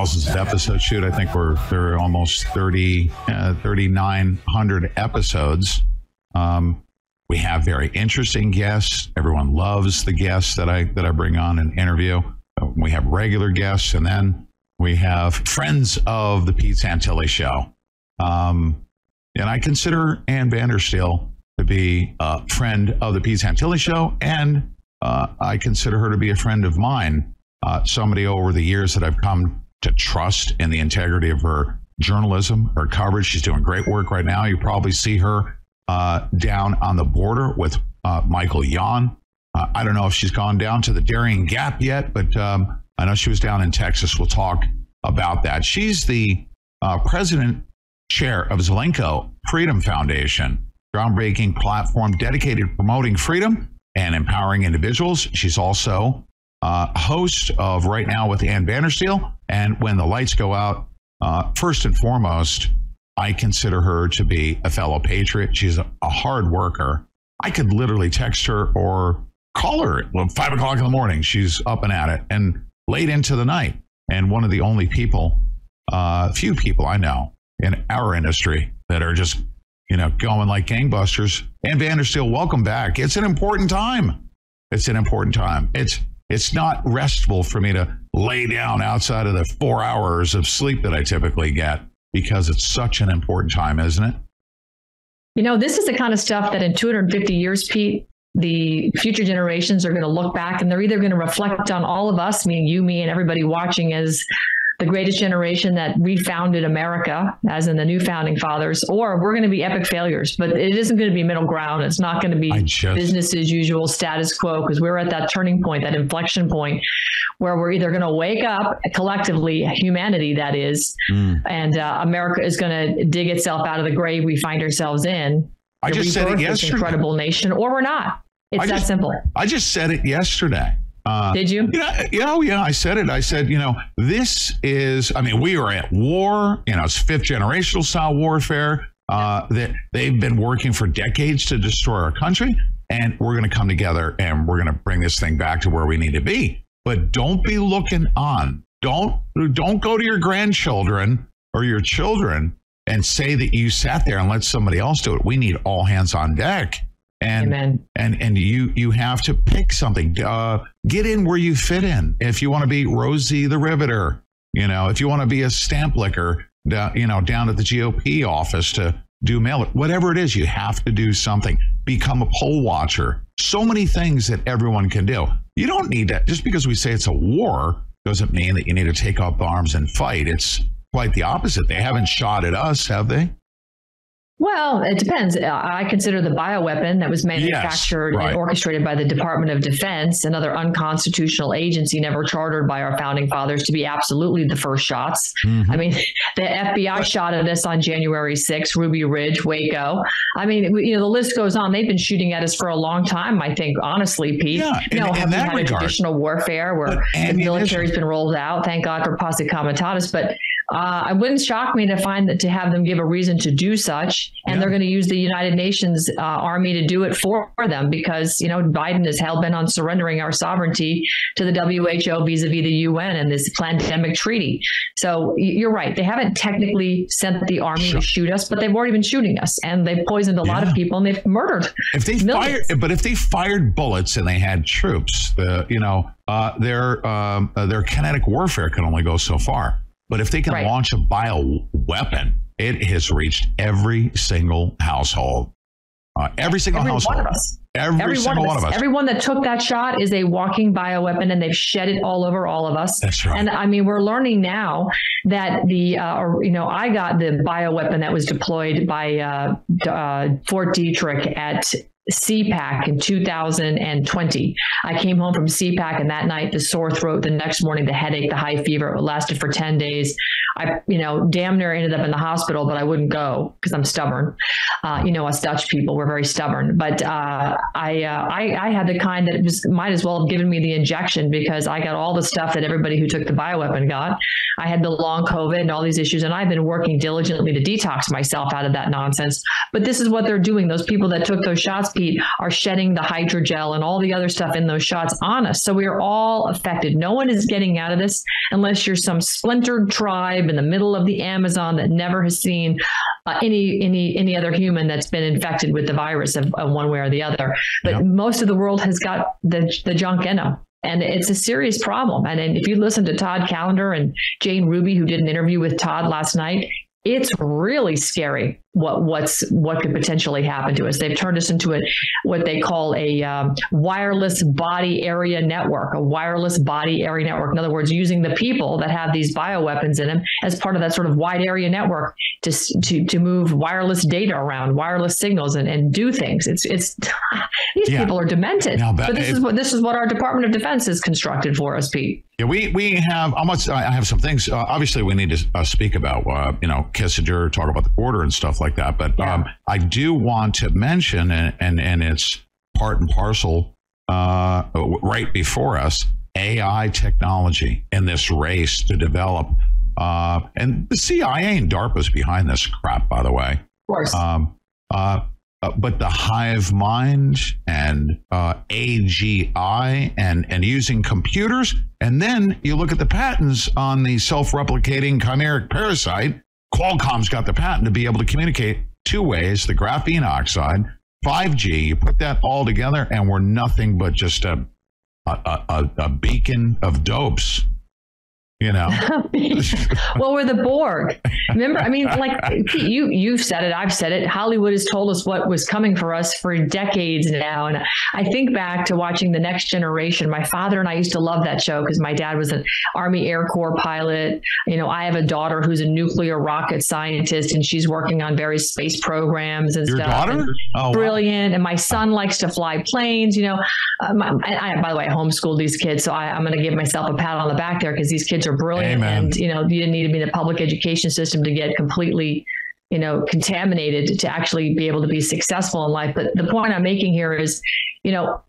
[SPEAKER 31] Thousands of episodes. Shoot, I think we're there are almost 30, uh, 3,900 episodes. Um, we have very interesting guests. Everyone loves the guests that I that I bring on and interview. We have regular guests, and then we have friends of the Pete Santilli Show. Um, and I consider Ann Vandersteel to be a friend of the Pete Santilli Show, and uh, I consider her to be a friend of mine. Uh, somebody over the years that I've come to trust in the integrity of her journalism, her coverage. She's doing great work right now. You probably see her uh, down on the border with uh, Michael Yon. Uh, I don't know if she's gone down to the Darien Gap yet, but um, I know she was down in Texas. We'll talk about that. She's the uh, president chair of Zelenko Freedom Foundation, groundbreaking platform dedicated to promoting freedom and empowering individuals. She's also uh, host of Right Now with Ann Vandersteel. And when the lights go out, uh, first and foremost, I consider her to be a fellow patriot. She's a, a hard worker. I could literally text her or call her at five o'clock in the morning. She's up and at it and late into the night. And one of the only people, uh, few people I know in our industry that are just, you know, going like gangbusters. Ann Vandersteel, welcome back. It's an important time. It's an important time. It's it's not restful for me to lay down outside of the four hours of sleep that I typically get because it's such an important time, isn't it?
[SPEAKER 30] You know, this is the kind of stuff that in 250 years, Pete, the future generations are going to look back and they're either going to reflect on all of us, meaning you, me, and everybody watching, as the greatest generation that refounded America, as in the new founding fathers, or we're going to be epic failures. But it isn't going to be middle ground. It's not going to be business as usual, status quo, because we're at that turning point, that inflection point where we're either going to wake up collectively, humanity that is,
[SPEAKER 31] Mm.
[SPEAKER 30] and uh, America is going to dig itself out of the grave we find ourselves in.
[SPEAKER 31] I just said it yesterday.
[SPEAKER 30] incredible nation, or we're not. It's
[SPEAKER 31] I
[SPEAKER 30] that
[SPEAKER 31] just-
[SPEAKER 30] simple.
[SPEAKER 31] I just said it yesterday. Uh,
[SPEAKER 30] Did you?
[SPEAKER 31] Yeah, yeah, oh, yeah. I said it. I said, you know, this is. I mean, we are at war. You know, it's fifth generational style warfare. Uh, that they've been working for decades to destroy our country, and we're going to come together and we're going to bring this thing back to where we need to be. But don't be looking on. Don't don't go to your grandchildren or your children and say that you sat there and let somebody else do it. We need all hands on deck. And and and you you have to pick something. Uh, get in where you fit in. If you want to be Rosie the Riveter, you know, if you want to be a stamp licker, down, you know, down at the GOP office to do mail, whatever it is, you have to do something. Become a poll watcher. So many things that everyone can do. You don't need to just because we say it's a war doesn't mean that you need to take up arms and fight. It's quite the opposite. They haven't shot at us, have they?
[SPEAKER 30] Well, it depends. Uh, I consider the bioweapon that was manufactured
[SPEAKER 31] right.
[SPEAKER 30] and orchestrated by the Department of Defense, another unconstitutional agency never chartered by our founding fathers, to be absolutely the first shots.
[SPEAKER 31] Mm-hmm.
[SPEAKER 30] I mean, the FBI shot at us on January 6th, Ruby Ridge, Waco. I mean, you know, the list goes on. They've been shooting at us for a long time, I think, honestly, Pete.
[SPEAKER 31] Yeah, in-
[SPEAKER 30] now,
[SPEAKER 31] in
[SPEAKER 30] have we
[SPEAKER 31] that
[SPEAKER 30] had a
[SPEAKER 31] regard.
[SPEAKER 30] traditional warfare where the military's been rolled out? Thank God for posse comitatus. But Uh, it wouldn't shock me to find that to have them give a reason to do such, and they're going to use the United Nations uh, army to do it for them because you know Biden is hell bent on surrendering our sovereignty to the WHO vis-a-vis the UN and this pandemic treaty. So you're right; they haven't technically sent the army to shoot us, but they've already been shooting us, and they've poisoned a lot of people, and they've murdered.
[SPEAKER 31] If they
[SPEAKER 30] millions.
[SPEAKER 31] fired, but if they fired bullets and they had troops, the you know uh, their um, uh, their kinetic warfare can only go so far. But if they can launch a bio weapon, it has reached every single household, uh, every single
[SPEAKER 30] Every
[SPEAKER 31] household,
[SPEAKER 30] one of us.
[SPEAKER 31] every, single one of us.
[SPEAKER 30] Everyone that took that shot is a walking bioweapon, and they've shed it all over all of us.
[SPEAKER 31] That's right.
[SPEAKER 30] And I mean, we're learning now that the, uh, you know, I got the bioweapon that was deployed by uh, uh, Fort Detrick at CPAC in 2020. I came home from CPAC, and that night, the sore throat, the next morning, the headache, the high fever, it lasted for 10 days. I, you know, damn near ended up in the hospital, but I wouldn't go because I'm stubborn. Uh, you know, us Dutch people, we're very stubborn. But uh, I, uh, I, I had the kind that might as well have given me the injection because I got all the stuff that everybody who took the bioweapon got. I had the long COVID and all these issues, and I've been working diligently to detox myself out of that nonsense. But this is what they're doing. Those people that took those shots, Pete, are shedding the hydrogel and all the other stuff in those shots on us. So we are all affected. No one is getting out of this unless you're some splintered tribe in the middle of the Amazon that never has seen uh, any any any other human that's been infected with the virus of, of one way or the other. But most of the world has got the the junk in them. And it's a serious problem. And, and if you listen to Todd Callender and Jane Ruby, who did an interview with Todd last night, it's really scary what what's what could potentially happen to us. They've turned us into a what they call a um, wireless body area network, a wireless body area network. In other words, using the people that have these bioweapons in them as part of that sort of wide area network to to to move wireless data around, wireless signals, and, and do things. It's it's these
[SPEAKER 31] Yeah.
[SPEAKER 30] people are demented.
[SPEAKER 31] Now, but
[SPEAKER 30] but this is what this is what our Department of Defense has constructed for us, Pete.
[SPEAKER 31] Yeah, we we have. I must. I have some things. Uh, obviously, we need to uh, speak about uh, you know Kissinger, talk about the border and stuff like that. But um, I do want to mention, and and, and it's part and parcel uh, right before us, AI technology in this race to develop. Uh, and the CIA and DARPA is behind this crap, by the way.
[SPEAKER 30] Of course.
[SPEAKER 31] Um, uh, uh, but the hive mind and uh, AGI and and using computers, and then you look at the patents on the self-replicating chimeric parasite. Qualcomm's got the patent to be able to communicate two ways: the graphene oxide, 5G. You put that all together, and we're nothing but just a a, a, a- beacon of dopes. You know.
[SPEAKER 30] well, we're the Borg. Remember, I mean, like you you've said it, I've said it. Hollywood has told us what was coming for us for decades now, and I think back to watching The Next Generation. My father and I used to love that show because my dad was an Army Air Corps pilot. You know, I have a daughter who's a nuclear rocket scientist, and she's working on various space programs and
[SPEAKER 31] Your
[SPEAKER 30] stuff.
[SPEAKER 31] daughter?
[SPEAKER 30] and
[SPEAKER 31] Oh, wow.
[SPEAKER 30] brilliant. And my son likes to fly planes. You know, uh, my, I, I, by the way, I homeschooled these kids, so I, I'm going to give myself a pat on the back there because these kids are brilliant.
[SPEAKER 31] Amen.
[SPEAKER 30] And you know, you didn't need to be in the public education system to get completely, you know, contaminated to actually be able to be successful in life. But the point I'm making here is, you know,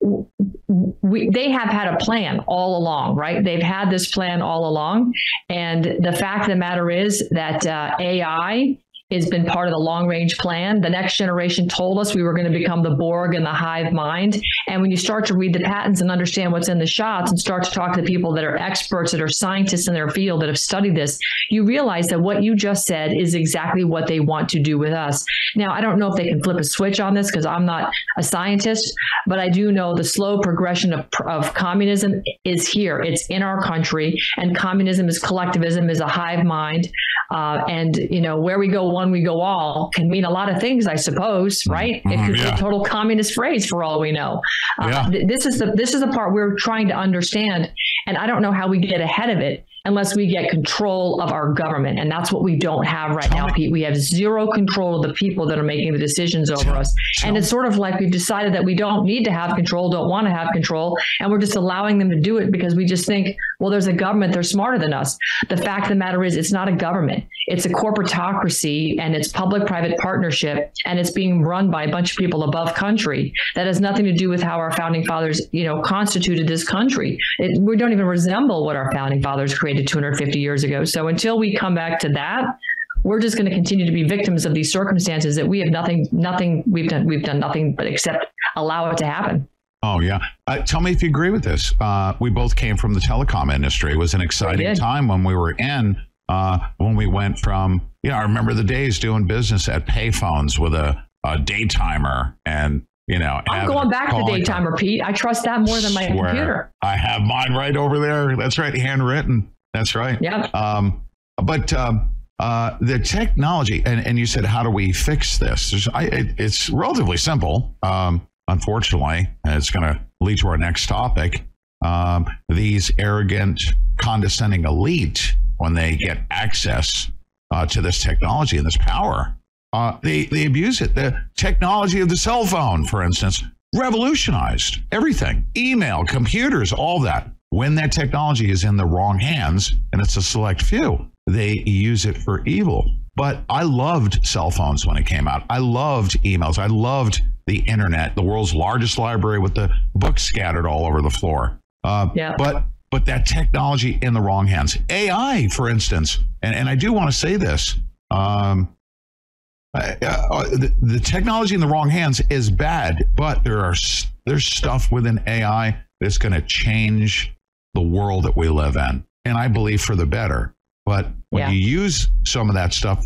[SPEAKER 30] we they have had a plan all along, right? They've had this plan all along, and the fact of the matter is that uh, AI has been part of the long range plan. The next generation told us we were going to become the Borg and the hive mind. And when you start to read the patents and understand what's in the shots and start to talk to the people that are experts, that are scientists in their field, that have studied this, you realize that what you just said is exactly what they want to do with us. Now, I don't know if they can flip a switch on this because I'm not a scientist, but I do know the slow progression of, of communism is here. It's in our country, and communism is collectivism, is a hive mind. Uh, and you know where we go one we go all can mean a lot of things i suppose right? It could be a total communist phrase for all we know. Uh,
[SPEAKER 31] Yeah.
[SPEAKER 30] th- this is the this is the part we're trying to understand and i don't know how we get ahead of it unless we get control of our government and that's what we don't have right now pete. We have zero control of the people that are making the decisions over us. And it's sort of like we've decided that we don't need to have control don't want to have control and we're just allowing them to do it because we just think Well, there's a government, they're smarter than us. The fact of the matter is, it's not a government, it's a corporatocracy and it's public private partnership, and it's being run by a bunch of people above country. That has nothing to do with how our founding fathers, you know, constituted this country. It, we don't even resemble what our founding fathers created 250 years ago. So until we come back to that, we're just going to continue to be victims of these circumstances that we have nothing, nothing we've done, we've done nothing but except allow it to happen.
[SPEAKER 31] Oh yeah. Uh, tell me if you agree with this. Uh, we both came from the telecom industry. It was an exciting time when we were in. Uh, when we went from, you know, I remember the days doing business at payphones with a, a day timer and you know.
[SPEAKER 30] I'm going back to daytimer, Pete. I trust that more than my
[SPEAKER 31] Swear.
[SPEAKER 30] computer.
[SPEAKER 31] I have mine right over there. That's right, handwritten. That's right.
[SPEAKER 30] Yeah.
[SPEAKER 31] Um, but um, uh, the technology, and, and you said, how do we fix this? I, it, it's relatively simple. Um, unfortunately, and it's going to lead to our next topic. Um, these arrogant, condescending elite, when they get access uh, to this technology and this power, uh, they they abuse it. The technology of the cell phone, for instance, revolutionized everything: email, computers, all that. When that technology is in the wrong hands, and it's a select few, they use it for evil. But I loved cell phones when it came out. I loved emails. I loved the internet, the world's largest library with the books scattered all over the floor. Uh,
[SPEAKER 30] Yeah.
[SPEAKER 31] But but that technology in the wrong hands. AI, for instance, and, and I do want to say this. Um, uh, uh, the, the technology in the wrong hands is bad, but there are there's stuff within AI that's going to change the world that we live in, and I believe for the better. But when
[SPEAKER 30] Yeah.
[SPEAKER 31] you use some of that stuff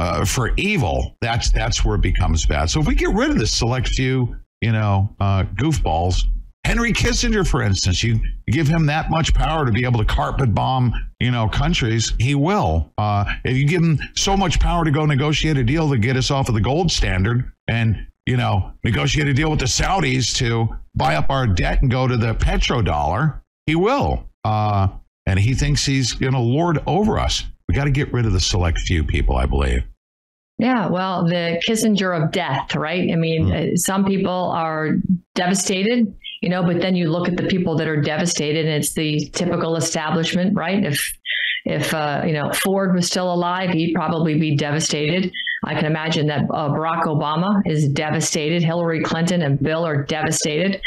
[SPEAKER 31] uh, for evil, that's that's where it becomes bad. So if we get rid of this select few, you know, uh, goofballs, Henry Kissinger, for instance, you give him that much power to be able to carpet bomb, you know, countries, he will. Uh, if you give him so much power to go negotiate a deal to get us off of the gold standard and you know negotiate a deal with the Saudis to buy up our debt and go to the petrodollar, he will. Uh, and he thinks he's going to lord over us. We got to get rid of the select few people, I believe.
[SPEAKER 30] Yeah, well, the Kissinger of death, right? I mean, uh, some people are devastated, you know, but then you look at the people that are devastated, and it's the typical establishment, right? If if uh, you know Ford was still alive, he'd probably be devastated. I can imagine that uh, Barack Obama is devastated. Hillary Clinton and Bill are devastated.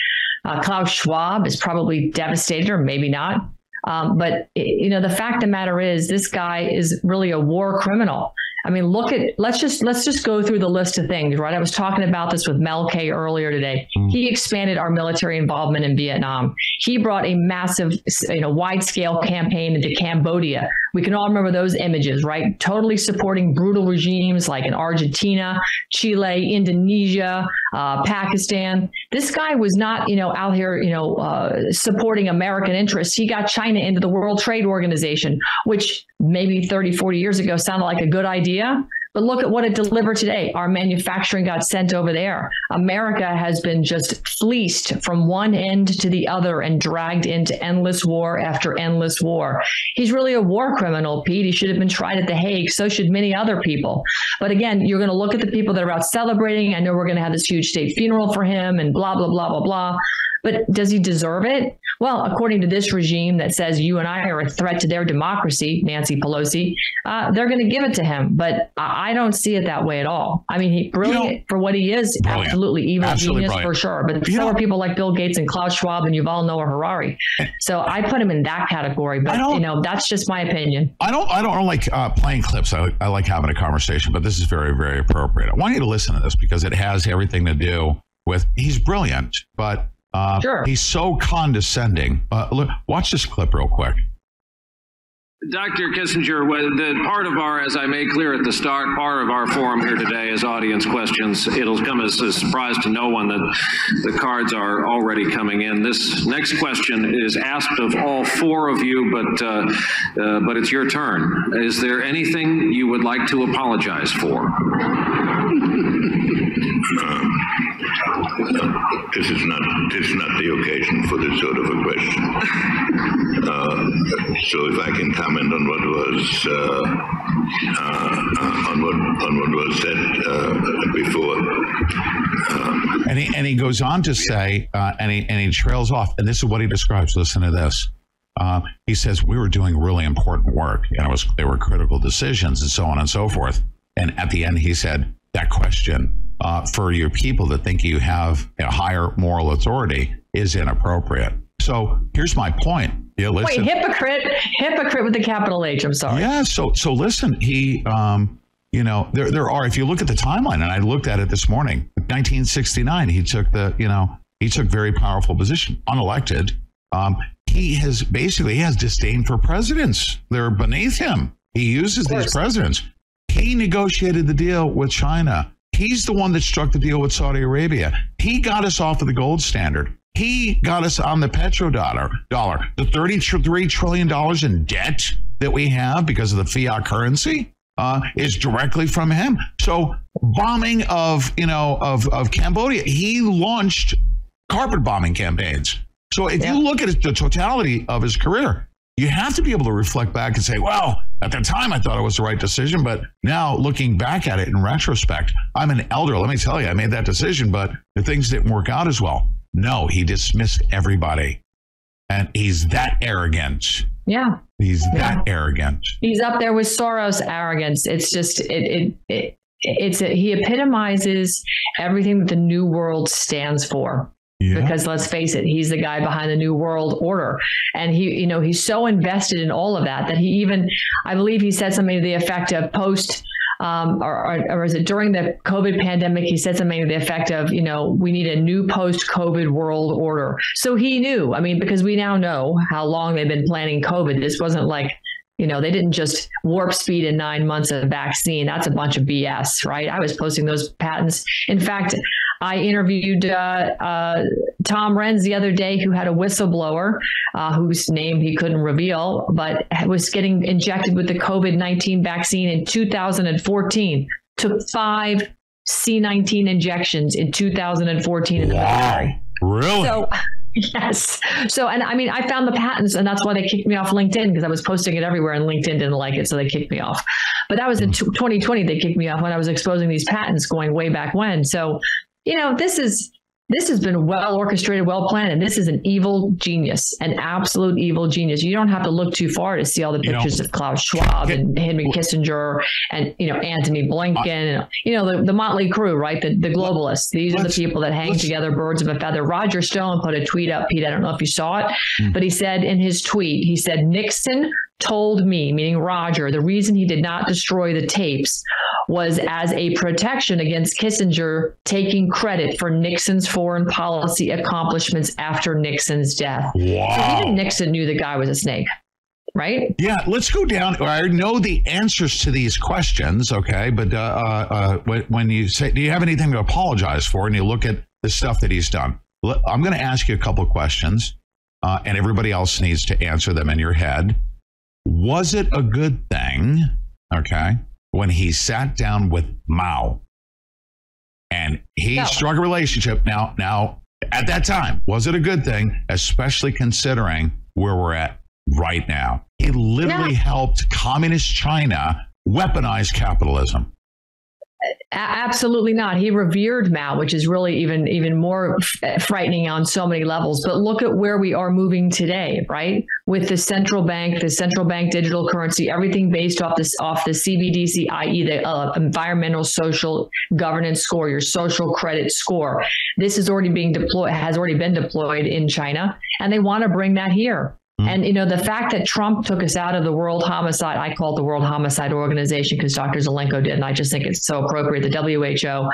[SPEAKER 30] Uh, Klaus Schwab is probably devastated, or maybe not. Um, but you know, the fact of the matter is, this guy is really a war criminal. I mean, look at let's just let's just go through the list of things, right? I was talking about this with Mel K earlier today. He expanded our military involvement in Vietnam. He brought a massive, you know, wide scale campaign into Cambodia. We can all remember those images, right? Totally supporting brutal regimes like in Argentina, Chile, Indonesia, uh, Pakistan. This guy was not, you know, out here, you know, uh, supporting American interests. He got China into the World Trade Organization, which maybe 30, 40 years ago sounded like a good idea. But look at what it delivered today. Our manufacturing got sent over there. America has been just fleeced from one end to the other and dragged into endless war after endless war. He's really a war criminal, Pete. He should have been tried at The Hague. So should many other people. But again, you're going to look at the people that are out celebrating. I know we're going to have this huge state funeral for him and blah, blah, blah, blah, blah. But does he deserve it? Well, according to this regime that says you and I are a threat to their democracy, Nancy Pelosi, uh, they're going to give it to him. But I don't see it that way at all. I mean, he brilliant for what he is,
[SPEAKER 31] Brilliant.
[SPEAKER 30] absolutely evil
[SPEAKER 31] Absolutely
[SPEAKER 30] genius
[SPEAKER 31] brilliant.
[SPEAKER 30] for sure. But
[SPEAKER 31] You
[SPEAKER 30] so
[SPEAKER 31] know-
[SPEAKER 30] are people like Bill Gates and Klaus Schwab and Yuval Noah Harari. So I put him in that category. But you know, that's just my opinion.
[SPEAKER 31] I don't. I don't like uh, playing clips. I, I like having a conversation, but this is very, very appropriate. I want you to listen to this because it has everything to do with. He's brilliant, but uh, he's so condescending. Uh, look, watch this clip real quick.
[SPEAKER 32] Dr. Kissinger, the part of our, as I made clear at the start, part of our forum here today is audience questions. It'll come as a surprise to no one that the cards are already coming in. This next question is asked of all four of you, but uh, uh, but it's your turn. Is there anything you would like to apologize for?
[SPEAKER 33] This is not this is not the occasion for this sort of a question. Uh, so if I can comment on what was uh, uh, on what on what was said uh, before.
[SPEAKER 31] And he and he goes on to say, uh, and he and he trails off, and this is what he describes. Listen to this. Uh, he says we were doing really important work, and it was they were critical decisions, and so on and so forth. And at the end, he said that question uh, for your people that think you have a higher moral authority is inappropriate. So here's my point. Yeah, listen.
[SPEAKER 30] Wait, hypocrite, hypocrite with the capital H. I'm sorry.
[SPEAKER 31] Yeah. So so listen, he um, you know, there there are if you look at the timeline, and I looked at it this morning, 1969, he took the, you know, he took very powerful position, unelected. Um, he has basically he has disdain for presidents. They're beneath him. He uses these presidents. He negotiated the deal with China. He's the one that struck the deal with Saudi Arabia. He got us off of the gold standard. He got us on the petrodollar, dollar, the $33 trillion in debt that we have because of the fiat currency uh, is directly from him. So bombing of, you know, of, of Cambodia, he launched carpet bombing campaigns. So if you look at the totality of his career, you have to be able to reflect back and say, well, at the time I thought it was the right decision, but now looking back at it in retrospect, I'm an elder. Let me tell you, I made that decision, but the things didn't work out as well. No, he dismissed everybody. And he's that arrogant.
[SPEAKER 30] Yeah.
[SPEAKER 31] He's that arrogant.
[SPEAKER 30] He's up there with Soros arrogance. It's just it it, it it's a, he epitomizes everything that the new world stands for. Because let's face it, he's the guy behind the new world order, and he, you know, he's so invested in all of that that he even, I believe, he said something to the effect of post um, or, or, or is it during the COVID pandemic? He said something to the effect of, you know, we need a new post COVID world order. So he knew, I mean, because we now know how long they've been planning COVID. This wasn't like, you know, they didn't just warp speed in nine months of vaccine. That's a bunch of BS, right? I was posting those patents. In fact, I interviewed uh, uh, Tom Renz the other day, who had a whistleblower uh, whose name he couldn't reveal, but was getting injected with the COVID 19 vaccine in 2014. Took five C19 injections in 2014 in the military.
[SPEAKER 31] Really?
[SPEAKER 30] So, yes. So, and I mean, I found the patents, and that's why they kicked me off LinkedIn because I was posting it everywhere, and LinkedIn didn't like it, so they kicked me off. But that was in 2020. They kicked me off when I was exposing these patents going way back when. So, you know, this is this has been well orchestrated, well planned, and this is an evil genius, an absolute evil genius. You don't have to look too far to see all the
[SPEAKER 31] You know,
[SPEAKER 30] pictures of Klaus Schwab and Henry Kissinger and you know Antony Blinken and you know the, the motley crew, right? The the globalists. These are the people that hang together, birds of a feather. Roger Stone put a tweet up, Pete. I don't know if you saw it, hmm. but he said in his tweet, he said Nixon told me, meaning Roger, the reason he did not destroy the tapes was as a protection against Kissinger taking credit for Nixon's foreign policy accomplishments after Nixon's death. So
[SPEAKER 31] Wow.
[SPEAKER 30] even Nixon knew the guy was a snake, right?
[SPEAKER 31] Yeah, let's go down. I know the answers to these questions, okay? But uh, uh, uh, when, when you say, do you have anything to apologize for? And you look at the stuff that he's done. I'm going to ask you a couple of questions, uh, and everybody else needs to answer them in your head. Was it a good thing, okay, when he sat down with Mao and he
[SPEAKER 30] No.
[SPEAKER 31] struck a relationship? Now, now, at that time, was it a good thing, especially considering where we're at right now? He literally helped communist China weaponize capitalism.
[SPEAKER 30] Absolutely not. He revered Mao, which is really even even more frightening on so many levels. But look at where we are moving today, right? With the central bank, the central bank digital currency, everything based off this off the CBDC, i.e., the uh, environmental social governance score, your social credit score. This is already being deployed, has already been deployed in China, and they want to bring that here. Mm-hmm. And you know the fact that Trump took us out of the World Homicide, I call it the World Homicide Organization because Dr. Zelenko did, and I just think it's so appropriate. The WHO,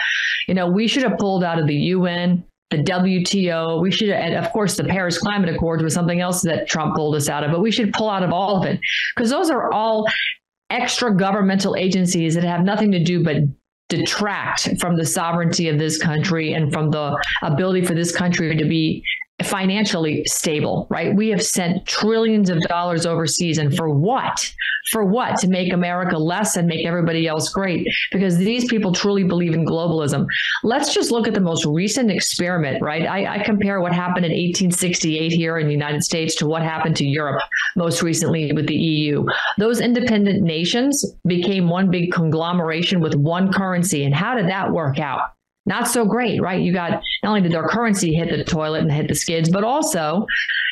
[SPEAKER 30] you know, we should have pulled out of the UN, the WTO. We should, and of course, the Paris Climate Accords was something else that Trump pulled us out of. But we should pull out of all of it because those are all extra governmental agencies that have nothing to do but detract from the sovereignty of this country and from the ability for this country to be financially stable, right? We have sent trillions of dollars overseas. And for what? For what? To make America less and make everybody else great? Because these people truly believe in globalism. Let's just look at the most recent experiment, right? I, I compare what happened in 1868 here in the United States to what happened to Europe most recently with the EU. Those independent nations became one big conglomeration with one currency. And how did that work out? Not so great, right? You got not only did their currency hit the toilet and hit the skids, but also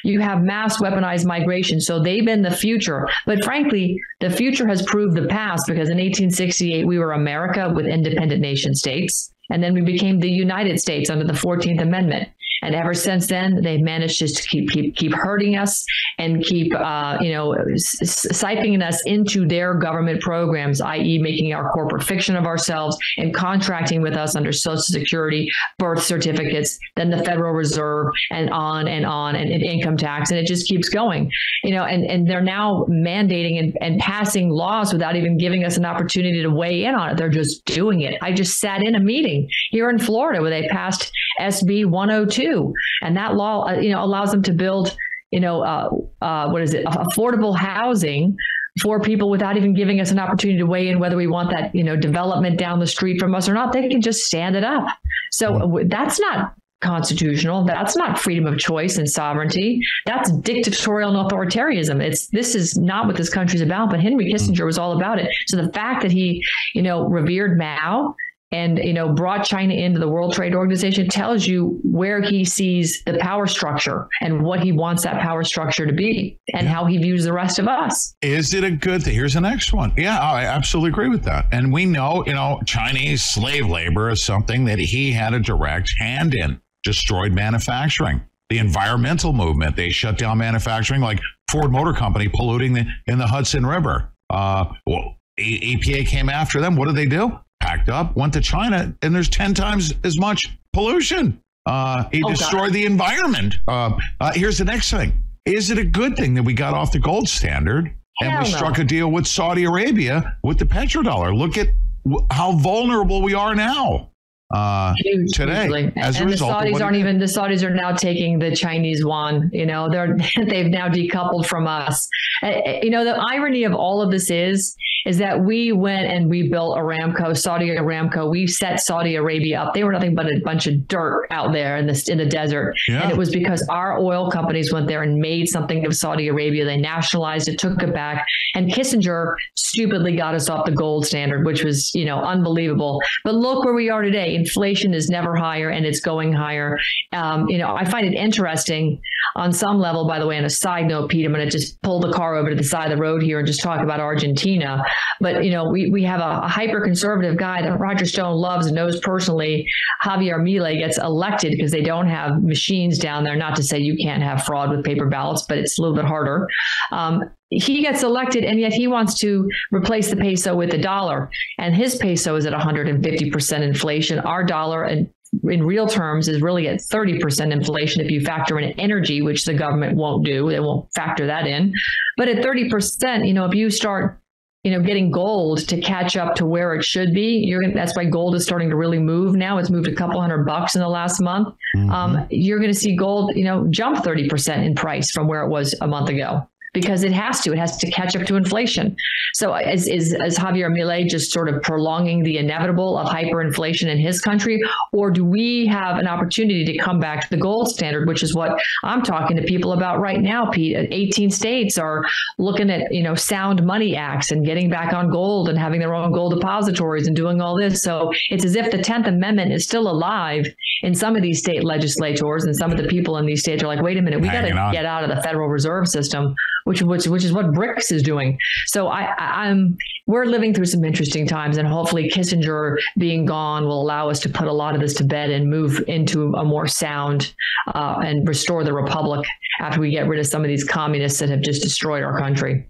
[SPEAKER 30] you have mass weaponized migration. So they've been the future. But frankly, the future has proved the past because in 1868, we were America with independent nation states. And then we became the United States under the 14th Amendment. And ever since then, they've managed just to keep keep keep hurting us and keep uh, you know siphoning us into their government programs, i.e., making our corporate fiction of ourselves and contracting with us under Social Security, birth certificates, then the Federal Reserve, and on and on, and, and income tax, and it just keeps going. You know, and and they're now mandating and, and passing laws without even giving us an opportunity to weigh in on it. They're just doing it. I just sat in a meeting here in Florida where they passed SB 102, and that law, uh, you know, allows them to build, you know, uh, uh, what is it, affordable housing for people without even giving us an opportunity to weigh in whether we want that, you know, development down the street from us or not. They can just stand it up. So that's not constitutional. That's not freedom of choice and sovereignty. That's dictatorial and authoritarianism. It's this is not what this country's about. But Henry Kissinger was all about it. So the fact that he, you know, revered Mao and you know brought China into the World Trade Organization tells you where he sees the power structure and what he wants that power structure to be and how he views the rest of us.
[SPEAKER 31] Is it a good thing? Here's the next one. Yeah, I absolutely agree with that. And we know, you know, Chinese slave labor is something that he had a direct hand in, destroyed manufacturing. The environmental movement, they shut down manufacturing, like Ford Motor Company polluting the, in the Hudson River. Uh, well, EPA came after them. What did they do? Packed up, went to China, and there's 10 times as much pollution. Uh, he
[SPEAKER 30] Oh,
[SPEAKER 31] destroyed the environment. Uh, uh, here's the next thing. Is it a good thing that we got off the gold standard and
[SPEAKER 30] Hell
[SPEAKER 31] we
[SPEAKER 30] no.
[SPEAKER 31] struck a deal with Saudi Arabia with the petrodollar? Look at w- how vulnerable we are now uh, today. As a
[SPEAKER 30] and
[SPEAKER 31] result,
[SPEAKER 30] the Saudis aren't even the Saudis are now taking the Chinese yuan. You know, they're they've now decoupled from us. You know, the irony of all of this is is that we went and we built Aramco, Saudi Aramco. We set Saudi Arabia up. They were nothing but a bunch of dirt out there in the in the desert,
[SPEAKER 34] Yeah.
[SPEAKER 30] and it was because our oil companies went there and made something of Saudi Arabia. They nationalized it, took it back, and Kissinger stupidly got us off the gold standard, which was you know unbelievable. But look where we are today. Inflation is never higher, and it's going higher. Um, you know, I find it interesting on some level. By the way, on a side note, Pete, I'm going to just pull the car over to the side of the road here and just talk about Argentina. But you know, we we have a, a hyper conservative guy that Roger Stone loves and knows personally. Javier Milei gets elected because they don't have machines down there. Not to say you can't have fraud with paper ballots, but it's a little bit harder. Um, he gets elected, and yet he wants to replace the peso with the dollar, and his peso is at 150 percent inflation. Our dollar in real terms is really at 30% inflation if you factor in energy which the government won't do they won't factor that in but at 30% you know if you start you know getting gold to catch up to where it should be. You're that's why gold is starting to really move now. It's moved a couple hundred bucks in the last month. Um, you're going to see gold you know jump 30% in price from where it was a month ago because it has to. It has to catch up to inflation. So is, is, is Javier Milei just sort of prolonging the inevitable of hyperinflation in his country? Or do we have an opportunity to come back to the gold standard, which is what I'm talking to people about right now, Pete? 18 states are looking at, you know, sound money acts and getting back on gold and having their own gold depositories and doing all this. So it's as if the 10th Amendment is still alive in some of these state legislators and some of the people in these states are like, wait a minute, we got to get out of the Federal Reserve System, which which which is what BRICS is doing. So I, I I'm we're living through some interesting times, and hopefully Kissinger being gone will allow us to put a lot of this to bed and move into a more sound uh, and restore the republic after we get rid of some of these communists that have just destroyed our country.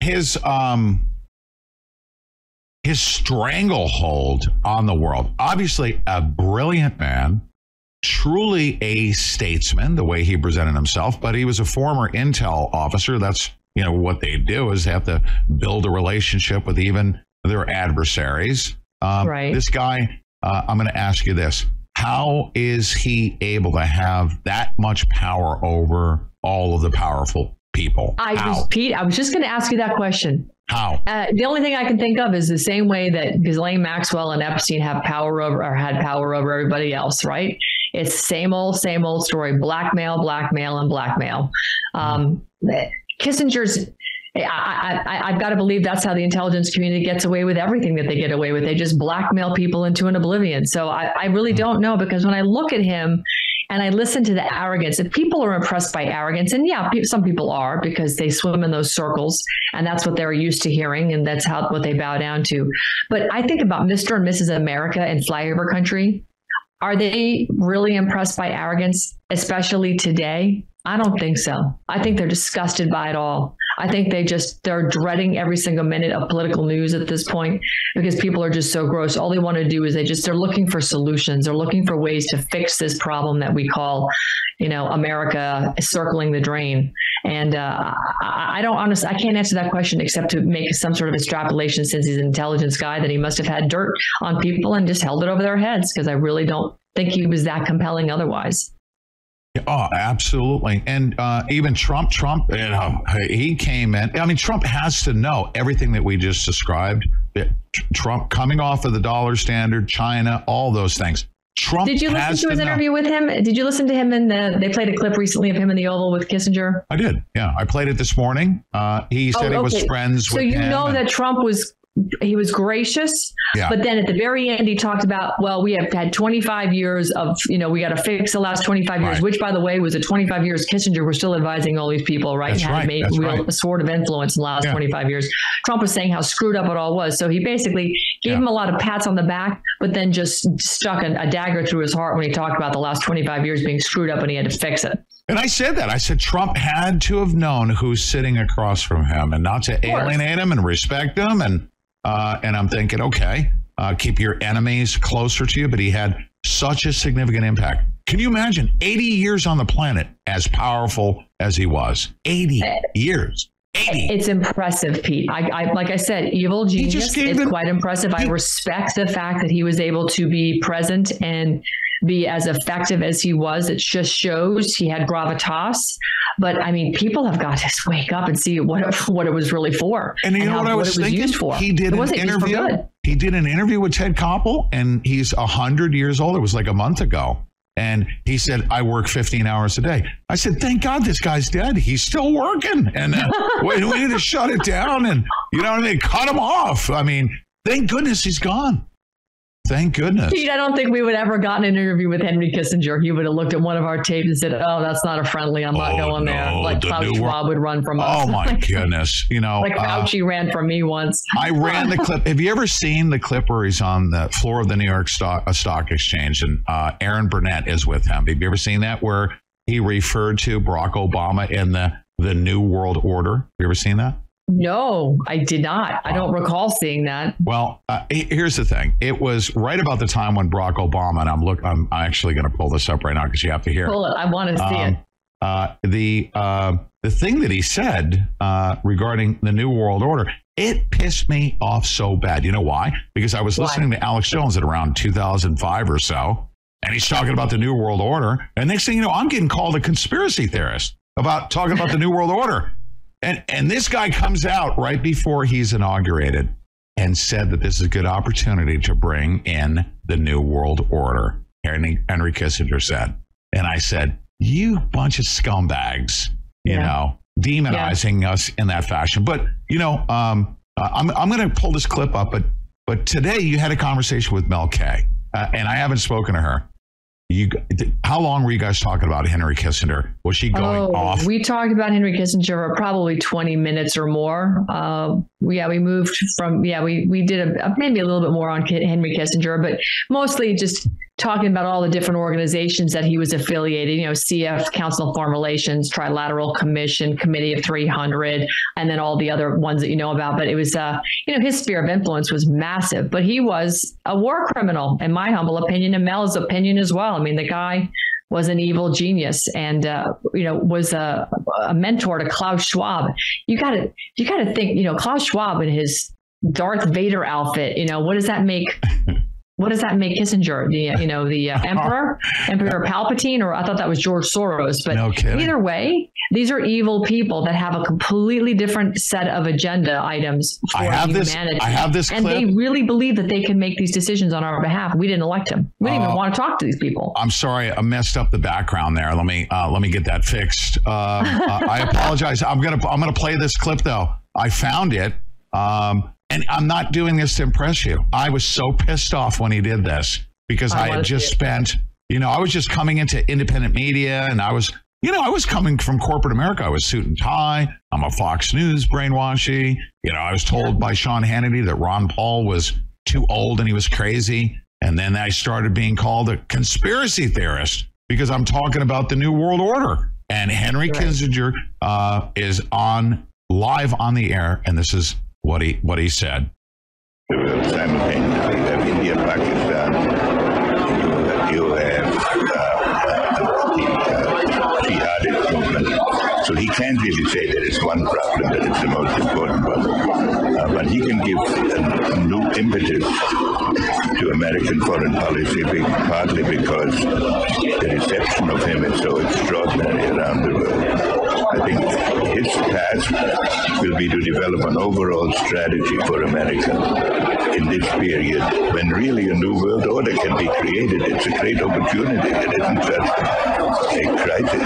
[SPEAKER 31] his um his stranglehold on the world. Obviously, a brilliant man, truly a statesman, the way he presented himself. But he was a former intel officer. That's you know what they do is they have to build a relationship with even their adversaries. Um,
[SPEAKER 30] Right.
[SPEAKER 31] This guy. Uh, I'm going to ask you this: How is he able to have that much power over all of the powerful people?
[SPEAKER 30] I
[SPEAKER 31] How?
[SPEAKER 30] was Pete. I was just going to ask you that question.
[SPEAKER 31] How?
[SPEAKER 30] Uh, the only thing I can think of is the same way that Ghislaine Maxwell and Epstein have power over or had power over everybody else, right? It's same old, same old story: blackmail, blackmail, and blackmail. Um, Kissinger's I, I, I've got to believe that's how the intelligence community gets away with everything that they get away with. They just blackmail people into an oblivion. So I, I really don't know because when I look at him and I listen to the arrogance, if people are impressed by arrogance, and yeah, some people are because they swim in those circles and that's what they're used to hearing and that's how what they bow down to. But I think about Mr. and Mrs. America and Flyover Country. Are they really impressed by arrogance, especially today? I don't think so. I think they're disgusted by it all. I think they just they're dreading every single minute of political news at this point because people are just so gross. All they want to do is they just they're looking for solutions. They're looking for ways to fix this problem that we call, you know, America circling the drain. And uh, I, I don't honestly I can't answer that question except to make some sort of extrapolation since he's an intelligence guy that he must have had dirt on people and just held it over their heads because I really don't think he was that compelling otherwise.
[SPEAKER 31] Oh, absolutely. And uh, even Trump, Trump, you know, he came in. I mean, Trump has to know everything that we just described. That Trump coming off of the dollar standard, China, all those things. Trump
[SPEAKER 30] Did you listen to his interview with him? Did you listen to him in the? They played a clip recently of him in the Oval with Kissinger.
[SPEAKER 31] I did. Yeah, I played it this morning. Uh, he said
[SPEAKER 30] Oh,
[SPEAKER 31] he was friends
[SPEAKER 30] So you know
[SPEAKER 31] and-
[SPEAKER 30] that Trump was he was gracious,
[SPEAKER 31] Yeah.
[SPEAKER 30] but then at the very end he talked about well we have had 25 years of you know we got to fix the last 25 years,
[SPEAKER 31] Right.
[SPEAKER 30] which by the way was a 25 years Kissinger was still advising all these people right
[SPEAKER 31] That's
[SPEAKER 30] had
[SPEAKER 31] right,
[SPEAKER 30] made
[SPEAKER 31] that's
[SPEAKER 30] real
[SPEAKER 31] right.
[SPEAKER 30] a sword of influence in the last
[SPEAKER 31] Yeah.
[SPEAKER 30] 25 years. Trump was saying how screwed up it all was, so he basically gave him a lot of pats on the back, but then just stuck a, a dagger through his heart when he talked about the last 25 years being screwed up and he had to fix it.
[SPEAKER 31] And I said that. I said Trump had to have known who's sitting across from him and not to alienate him and respect him. And uh, and I'm thinking, okay, uh, keep your enemies closer to you. But he had such a significant impact. Can you imagine 80 years on the planet as powerful as he was? 80 years. 80.
[SPEAKER 30] It's impressive, Pete. I, I like I said, evil genius. It's
[SPEAKER 31] them-
[SPEAKER 30] quite impressive. I respect the fact that he was able to be present and be as effective as he was. It just shows he had gravitas. But I mean, people have got to wake up and see what it, what it was really for.
[SPEAKER 31] And you know
[SPEAKER 30] how-
[SPEAKER 31] what I was,
[SPEAKER 30] was
[SPEAKER 31] thinking?
[SPEAKER 30] used for.
[SPEAKER 31] He did
[SPEAKER 30] it
[SPEAKER 31] an interview. He did an interview with Ted Koppel, and he's hundred years old. It was like a month ago, and he said, "I work 15 hours a day." I said, "Thank God this guy's dead. He's still working, and uh, we, we need to shut it down, and you know what I mean? Cut him off. I mean, thank goodness he's gone. Thank goodness."
[SPEAKER 30] Pete, I don't think we would ever gotten an interview with Henry Kissinger. He would have looked at one of our tapes and said, "Oh, that's not a friendly. I'm not going there." Like
[SPEAKER 31] the
[SPEAKER 30] Klaus Schwab would run from us.
[SPEAKER 31] Oh my goodness! You know,
[SPEAKER 30] like
[SPEAKER 31] uh,
[SPEAKER 30] ran from me once.
[SPEAKER 31] I ran the clip. Have you ever seen the clip where he's on the floor of the New York Stock, uh, Stock Exchange and uh, Erin Burnett is with him? Have you ever seen that where he referred to Barack Obama in the the New World Order? Have you ever seen that?
[SPEAKER 30] No, I did not. I don't recall seeing that.
[SPEAKER 31] Well, uh, here's the thing. It was right about the time when Barack Obama and I'm look. I'm actually going to pull this up right now because you have to hear. it.
[SPEAKER 30] Pull it. I want to see
[SPEAKER 31] Um,
[SPEAKER 30] it.
[SPEAKER 31] uh, the uh, the thing that he said uh, regarding the New World Order, it pissed me off so bad. You know why? Because I was
[SPEAKER 30] Why?
[SPEAKER 31] listening to Alex Jones at around 2005 or so, and he's talking about the New World Order. And next thing you know, I'm getting called a conspiracy theorist about talking about the New World Order. And and this guy comes out right before he's inaugurated and said that this is a good opportunity to bring in the New World Order. Henry, Henry Kissinger said. And I said, You bunch of scumbags, you
[SPEAKER 30] Yeah.
[SPEAKER 31] know, demonizing us in that fashion. But, you know, um, uh, I'm, I'm going to pull this clip up, but but today you had a conversation with Mel K, uh, and I haven't spoken to her. You, how long were you guys talking about Henry Kissinger? Was she going
[SPEAKER 30] oh,
[SPEAKER 31] off?
[SPEAKER 30] we talked about Henry Kissinger for probably 20 minutes or more. Uh, yeah, we moved from, yeah, we, we did a, maybe a little bit more on Henry Kissinger, but mostly just talking about all the different organizations that he was affiliated, you know, CF, Council of Foreign Relations, Trilateral Commission, Committee of 300, and then all the other ones that you know about. But it was, uh, you know, his sphere of influence was massive, but he was a war criminal, in my humble opinion, and Mel's opinion as well. I mean, the guy was an evil genius and uh, you know was a, a mentor to Klaus Schwab. You got to you got to think you know Klaus Schwab in his Darth Vader outfit. You know what does that make what does that make Kissinger? The you know the uh, emperor, Emperor Palpatine, or I thought that was George Soros. But
[SPEAKER 31] No
[SPEAKER 30] either way, these are evil people that have a completely different set of agenda items for
[SPEAKER 31] I have this- I have this clip.
[SPEAKER 30] and they really believe that they can make these decisions on our behalf. We didn't elect them. We didn't
[SPEAKER 31] Uh,
[SPEAKER 30] even want to talk to these people.
[SPEAKER 31] I'm sorry, I messed up the background there. Let me uh, let me get that fixed. Uh, uh, I apologize. I'm gonna I'm gonna play this clip though. I found it, um, and I'm not doing this to impress you. I was so pissed off when he did this because
[SPEAKER 35] I
[SPEAKER 31] I, had just spent, you know, I was just coming into independent media, and I was, you know, I was coming from corporate America. I was suit and tie. I'm a Fox News brainwashy. You know, I was told by Sean Hannity that Ron Paul was too old and he was crazy. And then I started being called a conspiracy theorist because I'm talking about the New World Order. And Henry Kissinger uh, is on live on the air, and this is what he what he said.
[SPEAKER 33] You have India, Pakistan, you, have jihadist movement. So he can't really say there is one problem that is the most important one. Uh, but he can give a, a new impetus to American foreign policy, partly because the reception of him is so extraordinary around the world. I think his task will be to develop an overall strategy for America in this period when really a new world order can be created. It's a great opportunity. It isn't just a crisis.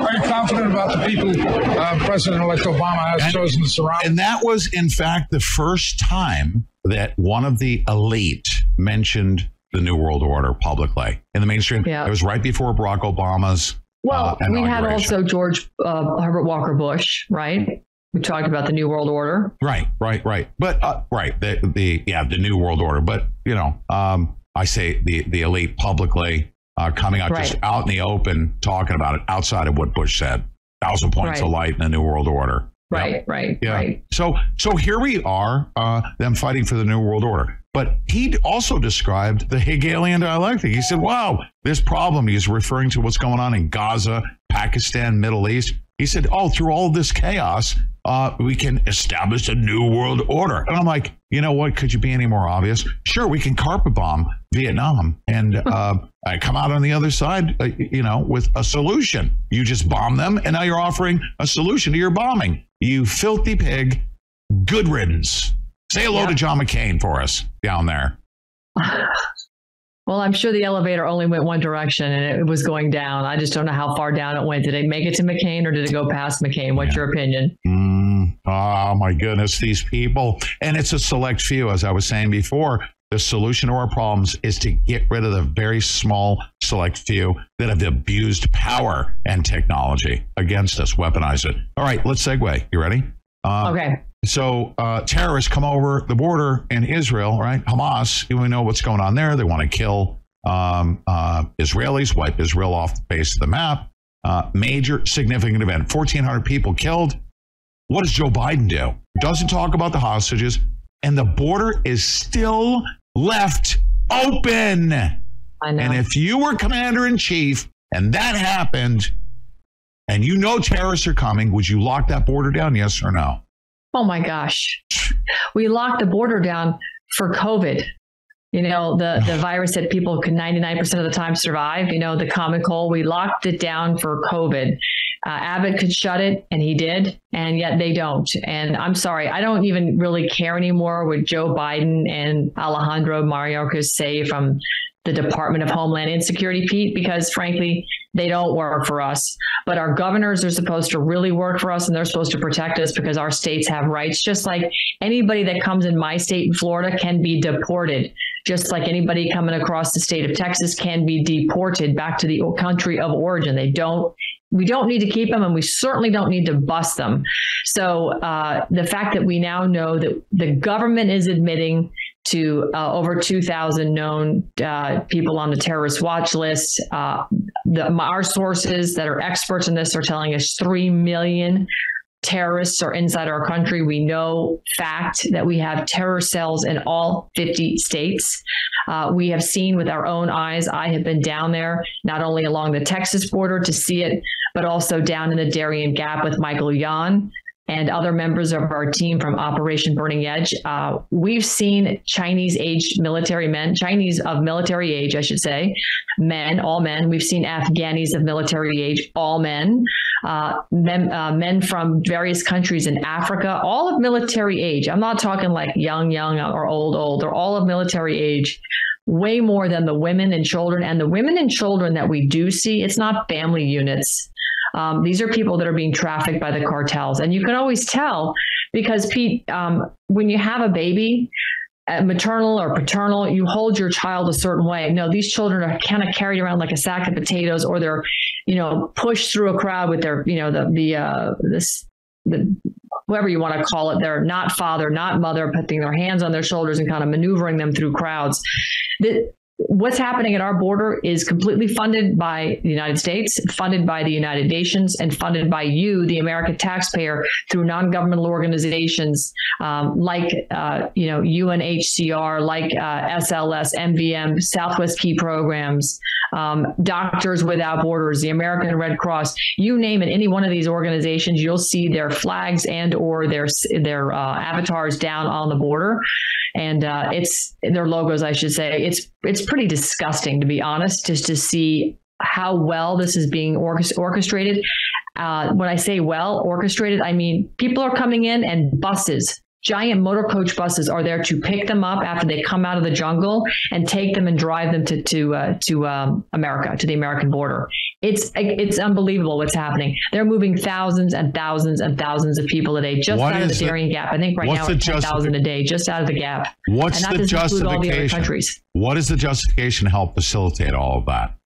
[SPEAKER 35] Are you confident about the people uh, President-elect Obama has chosen to surround?
[SPEAKER 31] And that was, in fact, the first time that one of the elite mentioned the New World Order publicly in the mainstream.
[SPEAKER 30] Yeah.
[SPEAKER 31] It was right before Barack Obama's.
[SPEAKER 30] Well,
[SPEAKER 31] uh,
[SPEAKER 30] we had also George uh, Herbert Walker Bush, right? We talked about the New World Order.
[SPEAKER 31] Right, right, right. But uh, right, the the yeah, the New World Order. But you know, um, I say the the elite publicly uh, coming out just out in the open talking about it outside of what Bush said. Thousand points
[SPEAKER 30] Right.
[SPEAKER 31] of light in the New World Order.
[SPEAKER 30] Right, right,
[SPEAKER 31] Yeah.
[SPEAKER 30] right.
[SPEAKER 31] So so here we are, uh, them fighting for the New World Order. But he also described the Hegelian dialectic. He said, "Wow, this problem." He's referring to what's going on in Gaza, Pakistan, Middle East. He said, "Oh, through all this chaos, uh, we can establish a new world order." And I'm like, you know what? Could you be any more obvious? Sure, we can carpet bomb Vietnam and uh, I come out on the other side, uh, you know, with a solution. You just bomb them, and now you're offering a solution to your bombing. You filthy pig. Good riddance. Say hello to John McCain for us down there.
[SPEAKER 30] Well, I'm sure the elevator only went one direction and it was going down. I just don't know how far down it went. Did it make it to McCain or did it go past McCain? What's your opinion?
[SPEAKER 31] Mm, oh my goodness, these people. And it's a select few, as I was saying before. The solution to our problems is to get rid of the very small select few that have abused power and technology against us, weaponize it. All right, let's segue. You ready? Um,
[SPEAKER 30] Okay.
[SPEAKER 31] So uh, terrorists come over the border in Israel, right? Hamas, we know what's going on there. They want to kill um, uh, Israelis, wipe Israel off the face of the map. Uh, major significant event. 1,400 people killed. What does Joe Biden do? Doesn't talk about the hostages, and the border is still left open.
[SPEAKER 30] I know.
[SPEAKER 31] And if you were commander in chief and that happened, and you know terrorists are coming, would you lock that border down? Yes or no?
[SPEAKER 30] Oh my gosh. We locked the border down for COVID. You know, the, the virus that people could 99% of the time survive, you know, the common cold, we locked it down for COVID. Uh, Abbott could shut it, and he did, and yet they don't. And I'm sorry, I don't even really care anymore what Joe Biden and Alejandro Mayorkas say from the Department of Homeland Insecurity, Pete, because frankly, they don't work for us. But our governors are supposed to really work for us and they're supposed to protect us because our states have rights. Just like anybody that comes in my state in Florida can be deported, just like anybody coming across the state of Texas can be deported back to the country of origin. They don't. We don't need to keep them, and we certainly don't need to bust them. So uh, the fact that we now know that the government is admitting to uh, over 2,000 known uh, people on the terrorist watch list. Uh, the, our sources that are experts in this are telling us 3 million terrorists are inside our country. We know fact that we have terror cells in all 50 states. Uh, we have seen with our own eyes. I have been down there, not only along the Texas border to see it, but also down in the Darien Gap with Michael Yon and other members of our team from Operation Burning Edge, uh, we've seen Chinese aged military men, Chinese of military age, I should say, men, all men. We've seen Afghanis of military age, all men, uh, men, uh, men from various countries in Africa, all of military age. I'm not talking like young, young or old, old. They're all of military age way more than the women and children. And the women and children that we do see, it's not family units. Um, these are people that are being trafficked by the cartels. And you can always tell because, Pete, um, when you have a baby, uh, maternal or paternal, you hold your child a certain way. No, these children are kind of carried around like a sack of potatoes, or they're, you know, pushed through a crowd with their, you know, the the uh, this the whoever you want to call it, they're not father, not mother, putting their hands on their shoulders and kind of maneuvering them through crowds. The, what's happening at our border is completely funded by the United States, funded by the United Nations, and funded by you, the American taxpayer, through non-governmental organizations um, like uh, you know UNHCR, like uh, SLS, MVM, Southwest Key Programs, um, Doctors Without Borders, the American Red Cross. You name it, any one of these organizations, you'll see their flags and or their their uh, avatars down on the border, and uh, it's their logos, I should say. It's it's pretty disgusting, to be honest, just to see how well this is being orchestrated. Uh, when I say well orchestrated, I mean people are coming in and buses, giant motor coach buses, are there to pick them up after they come out of the jungle and take them and drive them to to uh, to um, America, to the American border. It's it's unbelievable what's happening. They're moving thousands and thousands and thousands of people a day just
[SPEAKER 36] What
[SPEAKER 30] out of the Darien Gap. I think right now it's ten thousand a day just out of the gap.
[SPEAKER 36] What's the
[SPEAKER 30] doesn't all the other
[SPEAKER 36] justification?
[SPEAKER 30] countries.
[SPEAKER 36] What is the justification to help facilitate all of that?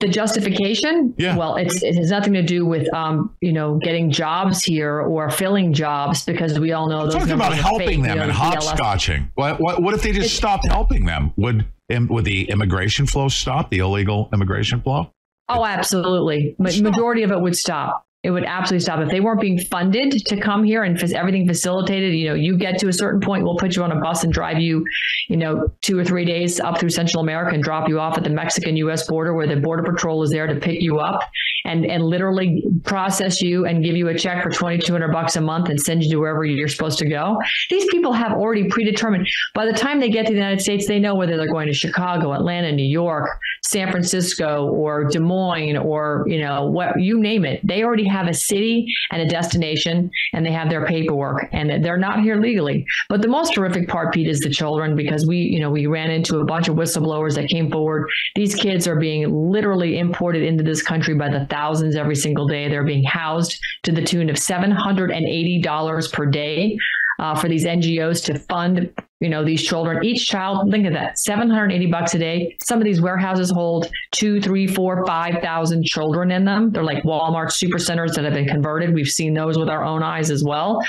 [SPEAKER 30] The justification,
[SPEAKER 36] Yeah.
[SPEAKER 30] well, it's, it has nothing to do with, um, you know, getting jobs here or filling jobs because we all know
[SPEAKER 36] I'm
[SPEAKER 30] those
[SPEAKER 36] talking about helping
[SPEAKER 30] fake.
[SPEAKER 36] them
[SPEAKER 30] You know,
[SPEAKER 36] and hopscotching. What, what, what if they just stopped helping them? Would would the immigration flow stop? The illegal immigration flow?
[SPEAKER 30] Oh, absolutely. But majority of it would stop. It would absolutely stop if they weren't being funded to come here and everything facilitated. You know, you get to a certain point, we'll put you on a bus and drive you, you know, two or three days up through Central America and drop you off at the Mexican-U.S. border, where the border patrol is there to pick you up and and literally process you and give you a check for twenty two hundred bucks a month and send you to wherever you're supposed to go. These people have already predetermined. By the time they get to the United States, they know whether they're going to Chicago, Atlanta, New York, San Francisco, or Des Moines, or you know what you name it. They already have a city and a destination, and they have their paperwork, and they're not here legally. But the most terrific part, Pete, is the children because we, you know, we ran into a bunch of whistleblowers that came forward. These kids are being literally imported into this country by the thousands every single day. They're being housed to the tune of seven hundred and eighty dollars per day. Uh, for these NGOs to fund, you know, these children. Each child, think of that, 780 bucks a day. Some of these warehouses hold two, three, four, five thousand children in them. They're like Walmart supercenters that have been converted. We've seen those with our own eyes as well.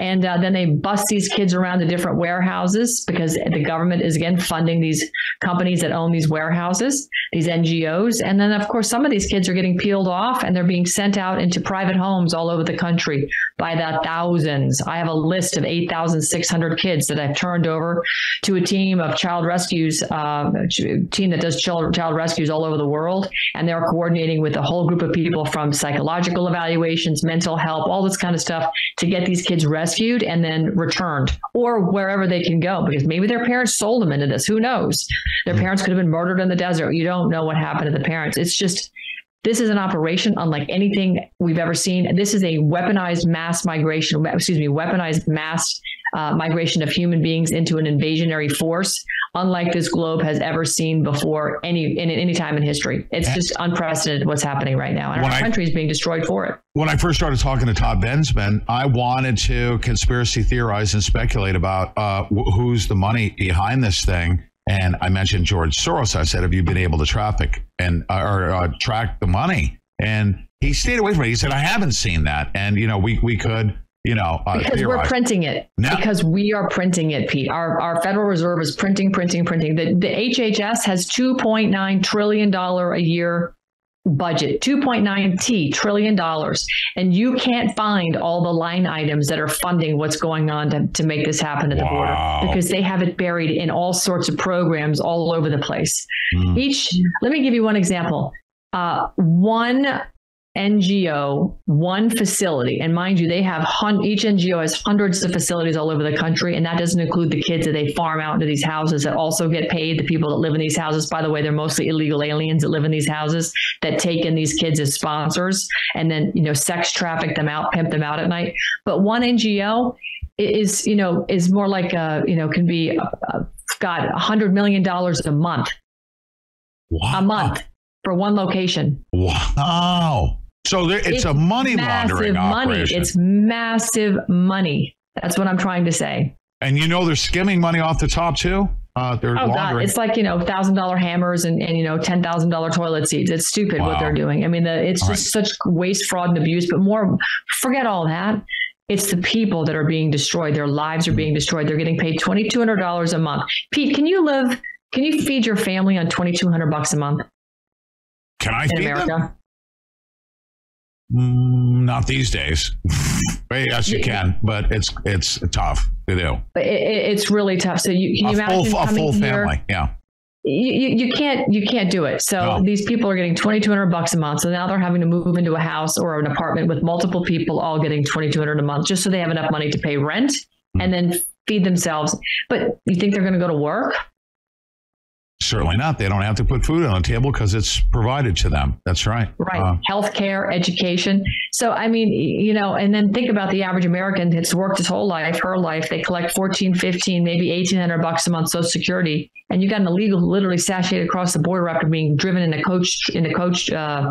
[SPEAKER 30] And uh, then they bust these kids around to different warehouses because the government is again funding these companies that own these warehouses, these NGOs. And then, of course, some of these kids are getting peeled off and they're being sent out into private homes all over the country by the thousands. I have a list of 8,600 kids that I've turned over to a team of child rescues, uh, a team that does child, child rescues all over the world. And they're coordinating with a whole group of people from psychological evaluations, mental health, all this kind of stuff to get these kids rescued and then returned or wherever they can go because maybe their parents sold them into this. Who knows? Their parents could have been murdered in the desert. You don't know what happened to the parents. It's just, this is an operation unlike anything we've ever seen. This is a weaponized mass migration, excuse me, weaponized mass uh, migration of human beings into an invasionary force, unlike this globe has ever seen before any in any time in history. It's just unprecedented what's happening right now, and our
[SPEAKER 36] I-
[SPEAKER 30] country is being destroyed for it.
[SPEAKER 36] When I first started talking to Todd Bensman, I wanted to conspiracy theorize and speculate about uh, wh- who's the money behind this thing. And I mentioned George Soros. I said, "Have you been able to traffic and uh, or uh, track the money?" And he stayed away from it. He said, "I haven't seen that." And you know, we we could you know uh,
[SPEAKER 30] because we're printing it. Because we are printing it pete. Our, our federal reserve is printing printing printing. The, the hhs has 2.9 trillion dollar a year budget 2.9 t trillion dollars. And you can't find all the line items that are funding what's going on to, to make this happen at the border. Because they have it buried in all sorts of programs all over the place. Each let me give you one example. Uh, one NGO, one facility, and mind you, they have hun- each NGO has hundreds of facilities all over the country, and that doesn't include the kids that they farm out into these houses that also get paid. The people that live in these houses, by the way, they're mostly illegal aliens that live in these houses that take in these kids as sponsors and then you know sex traffic them out, pimp them out at night. But one NGO is you know is more like a you know can be uh, uh, got a hundred million dollars a month, a month for one location.
[SPEAKER 36] Wow. So there, it's, a money laundering
[SPEAKER 30] money.
[SPEAKER 36] operation.
[SPEAKER 30] It's massive money. That's what I'm trying to say.
[SPEAKER 36] and you know they're skimming money off the top too. Uh, they're
[SPEAKER 30] Oh God, it's like you know thousand dollar hammers and, and you know ten thousand dollar toilet seats. It's stupid what they're doing. I mean, the, it's
[SPEAKER 36] All
[SPEAKER 30] just such waste, fraud, and abuse. But more, forget all that. It's the people that are being destroyed. Their lives are being destroyed. They're getting paid twenty two hundred dollars a month. Pete, can you live? Can you feed your family on twenty two hundred bucks a month
[SPEAKER 36] Can I
[SPEAKER 30] in
[SPEAKER 36] feed
[SPEAKER 30] America?
[SPEAKER 36] them? Mm, not these days. Yes, you can, but it's it's tough to do.
[SPEAKER 30] But it, it, it's really tough. So you can you
[SPEAKER 36] a
[SPEAKER 30] imagine
[SPEAKER 36] full, a full
[SPEAKER 30] here?
[SPEAKER 36] family, yeah.
[SPEAKER 30] you, you, can't you can't do it. So
[SPEAKER 36] No.
[SPEAKER 30] these people are getting twenty two hundred bucks a month. So now they're having to move into a house or an apartment with multiple people, all getting twenty two hundred a month, just so they have enough money to pay rent
[SPEAKER 36] Hmm.
[SPEAKER 30] and then feed themselves. But you think they're going to go to work?
[SPEAKER 36] Certainly not. They don't have to put food on the table because it's provided to them. That's right.
[SPEAKER 30] Right.
[SPEAKER 36] Uh,
[SPEAKER 30] Healthcare, education. So, I mean, you know, and then think about the average American that's worked his whole life, her life. They collect 14, 15, maybe 1800 bucks a month Social Security. And you got an illegal who literally sashayed across the border after being driven in a coach, in a coach, uh,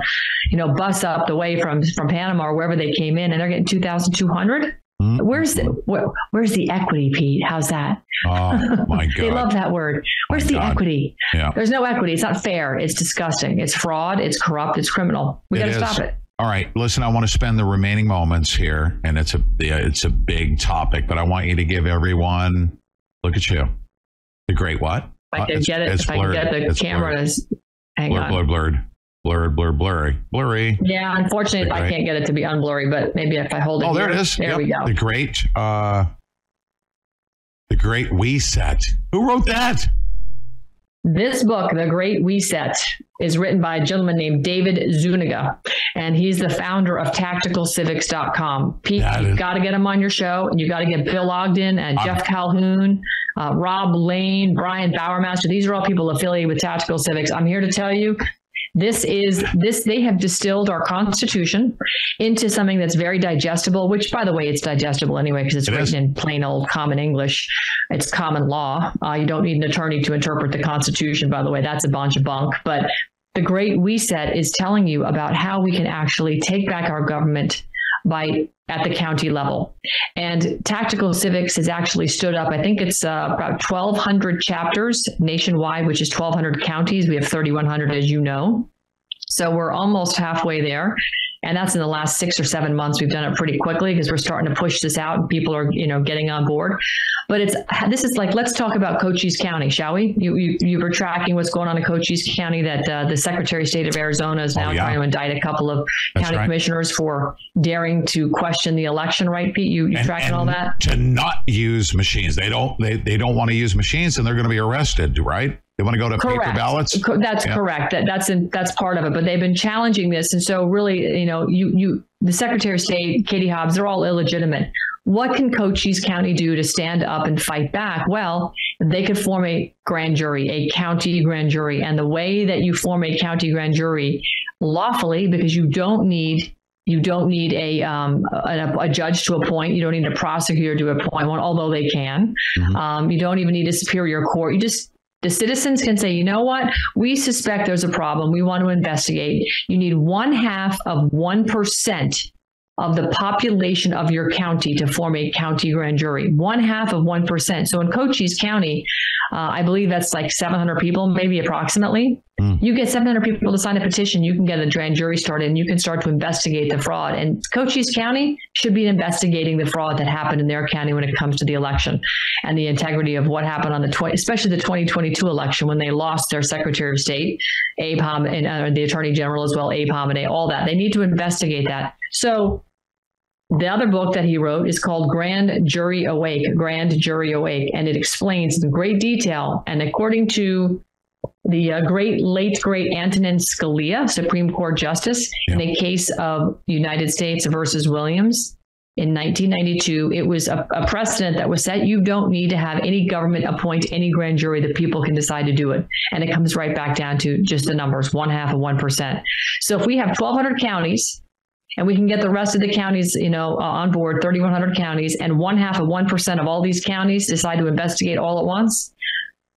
[SPEAKER 30] you know, bus up the way from, from Panama or wherever they came in and they're getting 2,200. Where's the, where, where's the equity, Pete? How's that?
[SPEAKER 36] oh my
[SPEAKER 30] they love that word. Where's
[SPEAKER 36] My
[SPEAKER 30] the
[SPEAKER 36] God.
[SPEAKER 30] equity?
[SPEAKER 36] Yeah.
[SPEAKER 30] There's no equity. It's not fair. It's disgusting. It's fraud. It's corrupt. It's criminal. We got to stop it.
[SPEAKER 36] All right, listen. I want to spend the remaining moments here, and it's a it's a big topic, but I want you to give everyone. Look at you, the great what?
[SPEAKER 30] If I
[SPEAKER 36] Uh,
[SPEAKER 30] can
[SPEAKER 36] it's-
[SPEAKER 30] get it,
[SPEAKER 36] it's
[SPEAKER 30] if I can
[SPEAKER 36] blurred.
[SPEAKER 30] get the
[SPEAKER 36] It's
[SPEAKER 30] camera
[SPEAKER 36] blurred.
[SPEAKER 30] hang
[SPEAKER 36] blurred,
[SPEAKER 30] on.
[SPEAKER 36] blurred, blurred, blurred, blurred, blurry, blurry.
[SPEAKER 30] Yeah, unfortunately, I can't get it to be unblurry, but maybe if I hold it.
[SPEAKER 36] Oh, there
[SPEAKER 30] here,
[SPEAKER 36] it is.
[SPEAKER 30] There
[SPEAKER 36] Yep,
[SPEAKER 30] we go.
[SPEAKER 36] The great, uh, the great we set. Who wrote that?
[SPEAKER 30] This book, The Great We Set, is written by a gentleman named David Zuniga, and he's the founder of TacticalCivics.com. Pete,
[SPEAKER 36] That
[SPEAKER 30] you've
[SPEAKER 36] is-
[SPEAKER 30] got to get him on your show, and you've got to get Bill Ogden and Jeff Calhoun, uh, Rob Lane, Brian Bowermaster. These are all people affiliated with Tactical Civics. I'm here to tell you. This is this they have distilled our constitution into something that's very digestible, which by the way, it's digestible anyway because it's
[SPEAKER 36] It
[SPEAKER 30] written
[SPEAKER 36] is.
[SPEAKER 30] in plain old common English. It's common law. Uh, you don't need an attorney to interpret the Constitution, by the way. That's a bunch of bunk. But the Great Reset is telling you about how we can actually take back our government by at the county level. And Tactical Civics has actually stood up. I think it's uh, about 1,200 chapters nationwide, which is 1,200 counties. We have 3,100, as you know. So we're almost halfway there. And that's in the last six or seven months. We've done it pretty quickly because we're starting to push this out and people are, you know, getting on board. But it's this is like let's talk about Cochise County, shall we? You you, you were tracking what's going on in Cochise County that uh, the Secretary of State of Arizona is now
[SPEAKER 36] Oh, yeah.
[SPEAKER 30] trying to indict a couple of
[SPEAKER 36] That's
[SPEAKER 30] county
[SPEAKER 36] right.
[SPEAKER 30] commissioners for daring to question the election, right, Pete? You you
[SPEAKER 36] And-
[SPEAKER 30] tracking all that?
[SPEAKER 36] To not use machines. They don't. They, they don't want to use machines, and they're going to be arrested. Right? They want to go to paper
[SPEAKER 30] Correct.
[SPEAKER 36] ballots.
[SPEAKER 30] Co- That's
[SPEAKER 36] Yeah.
[SPEAKER 30] correct. That, that's in, that's part of it. But they've been challenging this, and so really, you know, you you the Secretary of State, Katie Hobbs, they're all illegitimate. What can Cochise County do to stand up and fight back? Well, they could form a grand jury, a county grand jury, and the way that you form a county grand jury lawfully, because you don't need you don't need a, um, a a judge to appoint. You don't need a prosecutor to appoint one, although they can. Um, you don't even need a superior court. You just the citizens can say, you know what? We suspect there's a problem. We want to investigate. You need one half of one percent of the population of your county to form a county grand jury. One half of one percent. So in Cochise County, uh, I believe that's like 700 people, maybe approximately. You get 700 people to sign a petition, you can get a grand jury started and you can start to investigate the fraud. And Cochise County should be investigating the fraud that happened in their county when it comes to the election and the integrity of what happened on the 20, especially the 2022 election when they lost their Secretary of State, Abe and uh, the Attorney General as well, Abe Hamadeh, all that. They need to investigate that. So the other book that he wrote is called Grand Jury Awake, Grand Jury Awake, and it explains in great detail. And according to the uh, great late great Antonin Scalia, Supreme Court Justice, in a case of United States versus Williams in 1992. It was a, a precedent that was set. You don't need to have any government appoint any grand jury. The people can decide to do it, and it comes right back down to just the numbers: one half of one percent. So if we have 1,200 counties and we can get the rest of the counties, you know, uh, on board, 3,100 counties, and one half of 1% of all these counties decide to investigate all at once,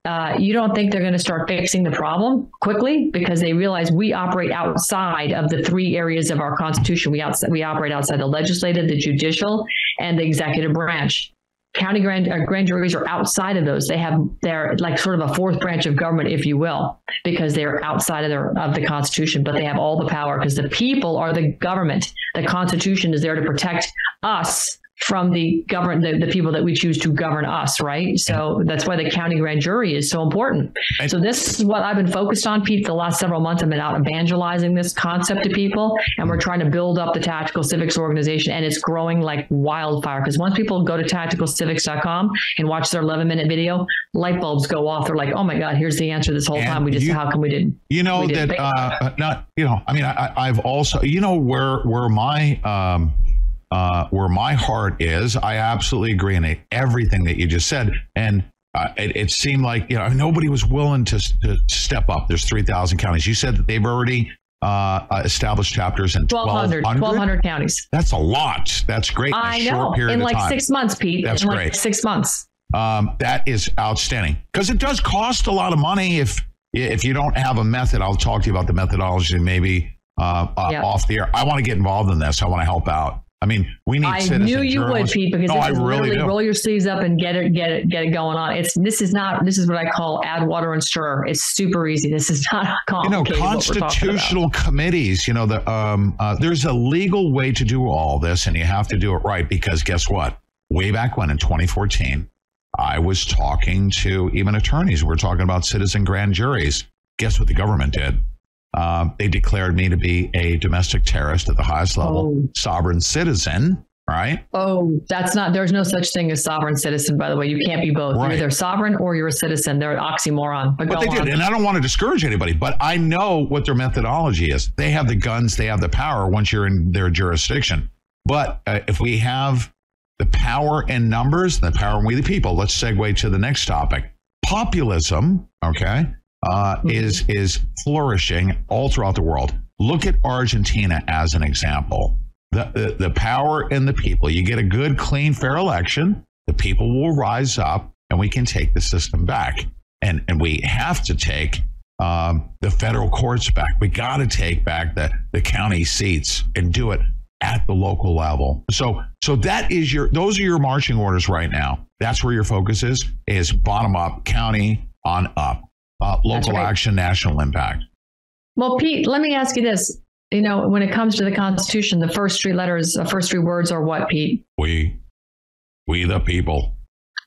[SPEAKER 30] uh, you don't think they're going to start fixing the problem quickly because they realize we operate outside of the three areas of our constitution. We outside, we operate outside the legislative, the judicial, and the executive branch. County grand, uh, grand juries are outside of those. They have they're like sort of a fourth branch of government, if you will, because they're outside of their of the Constitution, but they have all the power because the people are the government. The Constitution is there to protect us from the govern the, the people that we choose to govern us, right? So that's why the county grand jury is so important. So this is what I've been focused on, Pete, the last several months. I've been out evangelizing this concept to people, and we're trying to build up the Tactical Civics organization, and it's growing like wildfire. Because once people go to tacticalcivics.com and watch their 11 minute video, light bulbs go off. They're like, "Oh my God, here's the answer this whole time. We just how come we didn't?"
[SPEAKER 31] You know
[SPEAKER 30] didn't
[SPEAKER 31] that uh, not you know. I mean, I, I've also you know where where my um, uh, where my heart is. I absolutely agree in everything that you just said, and uh, it, it seemed like you know nobody was willing to, to step up. There's three thousand counties. You said that they've already uh, established chapters in
[SPEAKER 30] 1,200,
[SPEAKER 31] 1,200.
[SPEAKER 30] 1,200 counties.
[SPEAKER 31] That's a lot. That's great.
[SPEAKER 30] I know. In like
[SPEAKER 31] time.
[SPEAKER 30] six months, Pete.
[SPEAKER 31] That's
[SPEAKER 30] in like
[SPEAKER 31] great.
[SPEAKER 30] six months.
[SPEAKER 31] Um, that is outstanding because it does cost a lot of money if if you don't have a method. I'll talk to you about the methodology maybe uh, uh,
[SPEAKER 30] Yeah.
[SPEAKER 31] off the air. I want to get involved in this. I want to help out. I mean, we need.
[SPEAKER 30] I knew you would. Pete, because
[SPEAKER 31] no, I really do.
[SPEAKER 30] roll your sleeves up and get it, get it, get it going on. It's this is not this is what I call add water and stir. It's super easy. This is not complicated.
[SPEAKER 31] you know
[SPEAKER 30] complicated. what we're talking about.
[SPEAKER 31] constitutional committees you know the um uh, there's a legal way to do all this and you have to do it right because guess what way back when in 2014 i was talking to even attorneys we are talking about citizen grand juries guess what the government did um, they declared me to be a domestic terrorist at the highest level
[SPEAKER 30] Oh.
[SPEAKER 31] sovereign citizen right
[SPEAKER 30] Oh, that's not. There's no such thing as sovereign citizen. By the way, you can't be both.
[SPEAKER 31] Right.
[SPEAKER 30] You're either sovereign or you're a citizen. They're an oxymoron. But,
[SPEAKER 31] But they
[SPEAKER 30] on.
[SPEAKER 31] did, and I don't want to discourage anybody, but I know what their methodology is. They have the guns, they have the power once you're in their jurisdiction. But uh, if we have the power in numbers, the power in we the people, let's segue to the next topic. Populism, okay, uh, is is flourishing all throughout the world. Look at Argentina as an example. The, the the power in the people. You get a good, clean, fair election. The people will rise up, and we can take the system back. And and we have to take um, the federal courts back. We got to take back the the county seats and do it at the local level. So so that is your those are your marching orders right now. That's where your focus is is bottom up, county on up, uh, local
[SPEAKER 30] right.
[SPEAKER 31] action, national impact.
[SPEAKER 30] Well, Pete, let me ask you this. You know, when it comes to the Constitution, the first three letters, the first three words are what, Pete?
[SPEAKER 31] We we the people.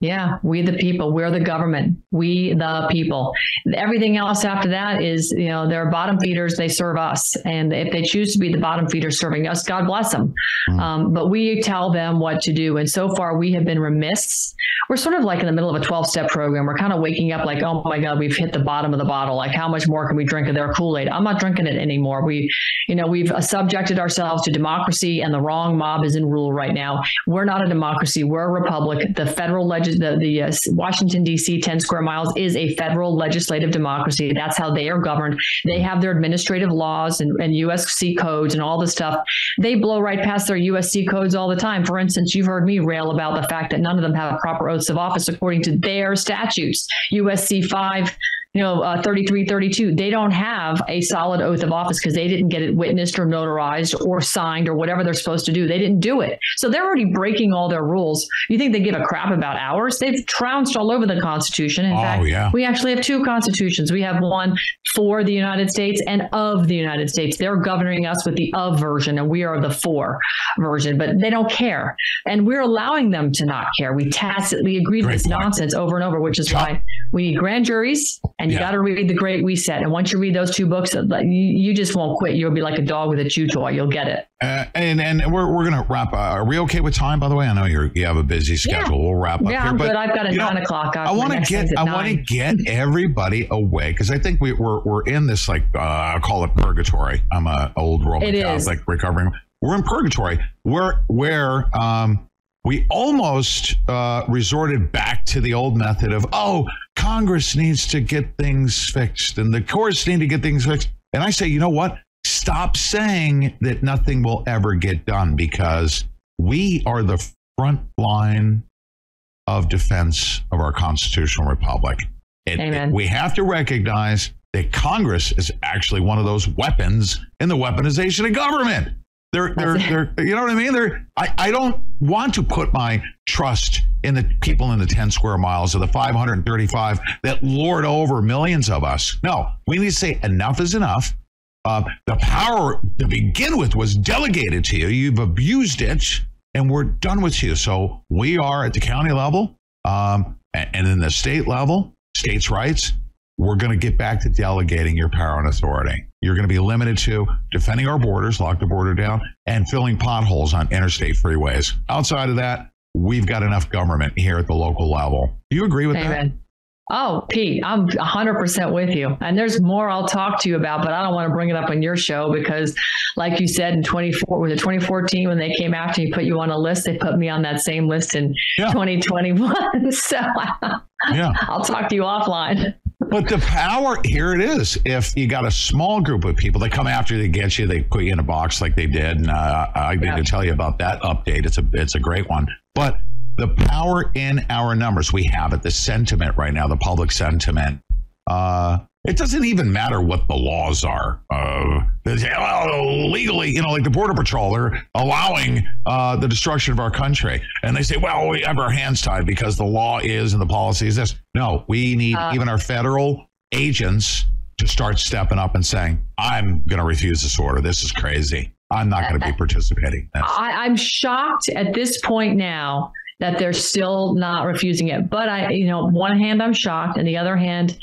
[SPEAKER 30] Yeah, we the people. We're the government. We the people. Everything else after that is, you know, they're bottom feeders. They serve us, and if they choose to be the bottom feeders serving us, God bless them. Um, but we tell them what to do, and so far we have been remiss. We're sort of like in the middle of a twelve-step program. We're kind of waking up like, oh my God, we've hit the bottom of the bottle. Like, how much more can we drink of their Kool-Aid? I'm not drinking it anymore. We, you know, we've subjected ourselves to democracy, and the wrong mob is in rule right now. We're not a democracy. We're a republic. The federal legis- the, the uh, Washington D.C. 10 square miles is a federal legislative democracy. That's how they are governed. They have their administrative laws and, and USC codes and all this stuff. They blow right past their USC codes all the time. For instance, you've heard me rail about the fact that none of them have proper oaths of office according to their statutes. USC 5 you know, uh, 33, 32, they don't have a solid oath of office because they didn't get it witnessed or notarized or signed or whatever they're supposed to do. They didn't do it. So they're already breaking all their rules. You think they give a crap about ours? They've trounced all over the Constitution. In
[SPEAKER 31] Oh,
[SPEAKER 30] fact,
[SPEAKER 31] yeah.
[SPEAKER 30] we actually have two constitutions. We have one for the United States and of the United States. They're governing us with the of version, and we are the for version, but they don't care. And we're allowing them to not care. We tacitly agree to this nonsense over and over, which is why we need grand juries And you
[SPEAKER 31] Yeah.
[SPEAKER 30] got to read The Great Reset. And once you read those two books, uh, you, you just won't quit. You'll be like a dog with a chew toy. You'll get it.
[SPEAKER 31] Uh, and and we're, we're gonna wrap. Uh, are we okay with time? By the way, I know you're you have a busy schedule. We'll wrap up
[SPEAKER 30] Yeah,
[SPEAKER 31] here.
[SPEAKER 30] I'm good. I've got a
[SPEAKER 31] you know,
[SPEAKER 30] nine o'clock.
[SPEAKER 31] I want to get I want to get everybody away because I think we, we're we're in this like uh, I call it purgatory. I'm a old Roman
[SPEAKER 30] It is.
[SPEAKER 31] Catholic recovering. We're in purgatory where where um, we almost uh, resorted back to the old method of oh Congress needs to get things fixed and the courts need to get things fixed. And I say, you know what? Stop saying that nothing will ever get done because we are the front line of defense of our constitutional republic. It-
[SPEAKER 30] Amen.
[SPEAKER 31] we have to recognize that Congress is actually one of those weapons in the weaponization of government. They're, they're, they're, you know what I mean? They're, I, I don't want to put my trust in the people in the 10 square miles or the 535 that lord over millions of us. No, we need to say enough is enough. Uh, the power to begin with was delegated to you. You've abused it, and we're done with you. So we are at the county level um, and, and in the state level, states' rights. We're going to get back to delegating your power and authority. You're going to be limited to defending our borders, lock the border down, and filling potholes on interstate freeways. Outside of that, we've got enough government here at the local level. Do you agree with that?
[SPEAKER 30] Amen. Oh, Pete, I'm 100% with you. And there's more I'll talk to you about, but I don't want to bring it up on your show because, like you said, in 24, was it 2014 when they came after you, put you on a list? They put me on that same list in 2021. so
[SPEAKER 31] Yeah.
[SPEAKER 30] I'll talk to you offline.
[SPEAKER 31] But the power here it is. If you got a small group of people that come after you, they get you, they put you in a box like they did, and uh, I need to tell you about that update. It's a it's a great one. But the power in our numbers, we have it. The sentiment right now, the public sentiment. Uh, it doesn't even matter what the laws are. Uh, well, legally, you know, like the Border Patrol, they're allowing uh, the destruction of our country. And they say, well, we have our hands tied because the law is and the policy is this. No, we need
[SPEAKER 30] Uh,
[SPEAKER 31] even our federal agents to start stepping up and saying, I'm going to refuse this order. This is crazy. I'm not going to be participating.
[SPEAKER 30] I, I'm shocked at this point now that they're still not refusing it. But I, you know, one hand I'm shocked, and the other hand,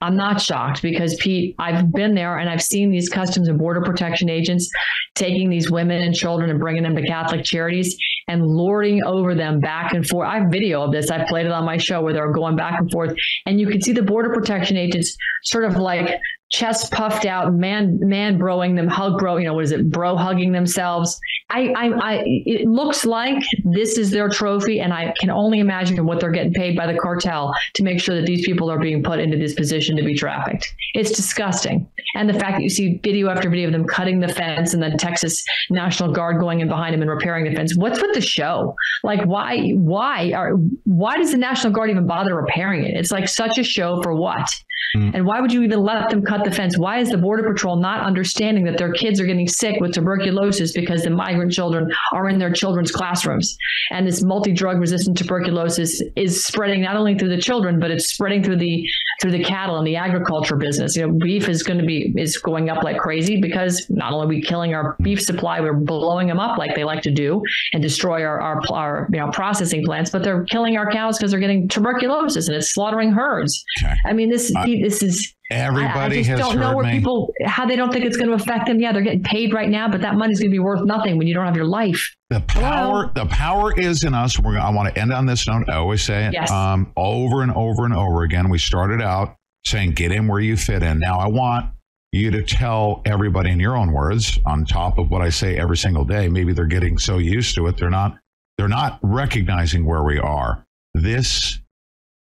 [SPEAKER 30] I'm not shocked because Pete, I've been there and I've seen these Customs and Border Protection agents taking these women and children and bringing them to Catholic charities and lording over them back and forth. I have video of this. I played it on my show where they're going back and forth, and you can see the Border Protection agents sort of like chest puffed out, man, man broing them, hug bro, you know, what is it, bro hugging themselves. I, I, I, it looks like this is their trophy, and I can only imagine what they're getting paid by the cartel to make sure that these people are being put into this position to be trafficked. It's disgusting. And the fact that you see video after video of them cutting the fence and then Texas National Guard going in behind them and repairing the fence. What's with the show? Like, why, why are, why does the National Guard even bother repairing it? It's like such a show for what? Hmm. And why would you even let them cut the fence? Why is the Border Patrol not understanding that their kids are getting sick with tuberculosis because the migrant children are in their children's classrooms? And this multi drug resistant tuberculosis is spreading not only through the children, but it's spreading through the through the cattle and the agriculture business. You know, beef is going to be is going up like crazy because not only are we killing our beef supply, we're blowing them up like they like to do and destroy our our, our you know processing plants, but they're killing our cows because they're getting tuberculosis and it's slaughtering herds. I mean, this this is. I- I,
[SPEAKER 31] Everybody
[SPEAKER 30] just
[SPEAKER 31] has
[SPEAKER 30] don't know where
[SPEAKER 31] me.
[SPEAKER 30] people how they don't think it's going to affect them. Yeah, they're getting paid right now, but that money's going to be worth nothing when you don't have your life.
[SPEAKER 31] The power, the power is in us. We're. I want to end on this note. I always say it
[SPEAKER 30] Yes.
[SPEAKER 31] um, over and over and over again. We started out saying, "Get in where you fit in." Now, I want you to tell everybody in your own words, on top of what I say every single day. Maybe they're getting so used to it, they're not. They're not recognizing where we are. This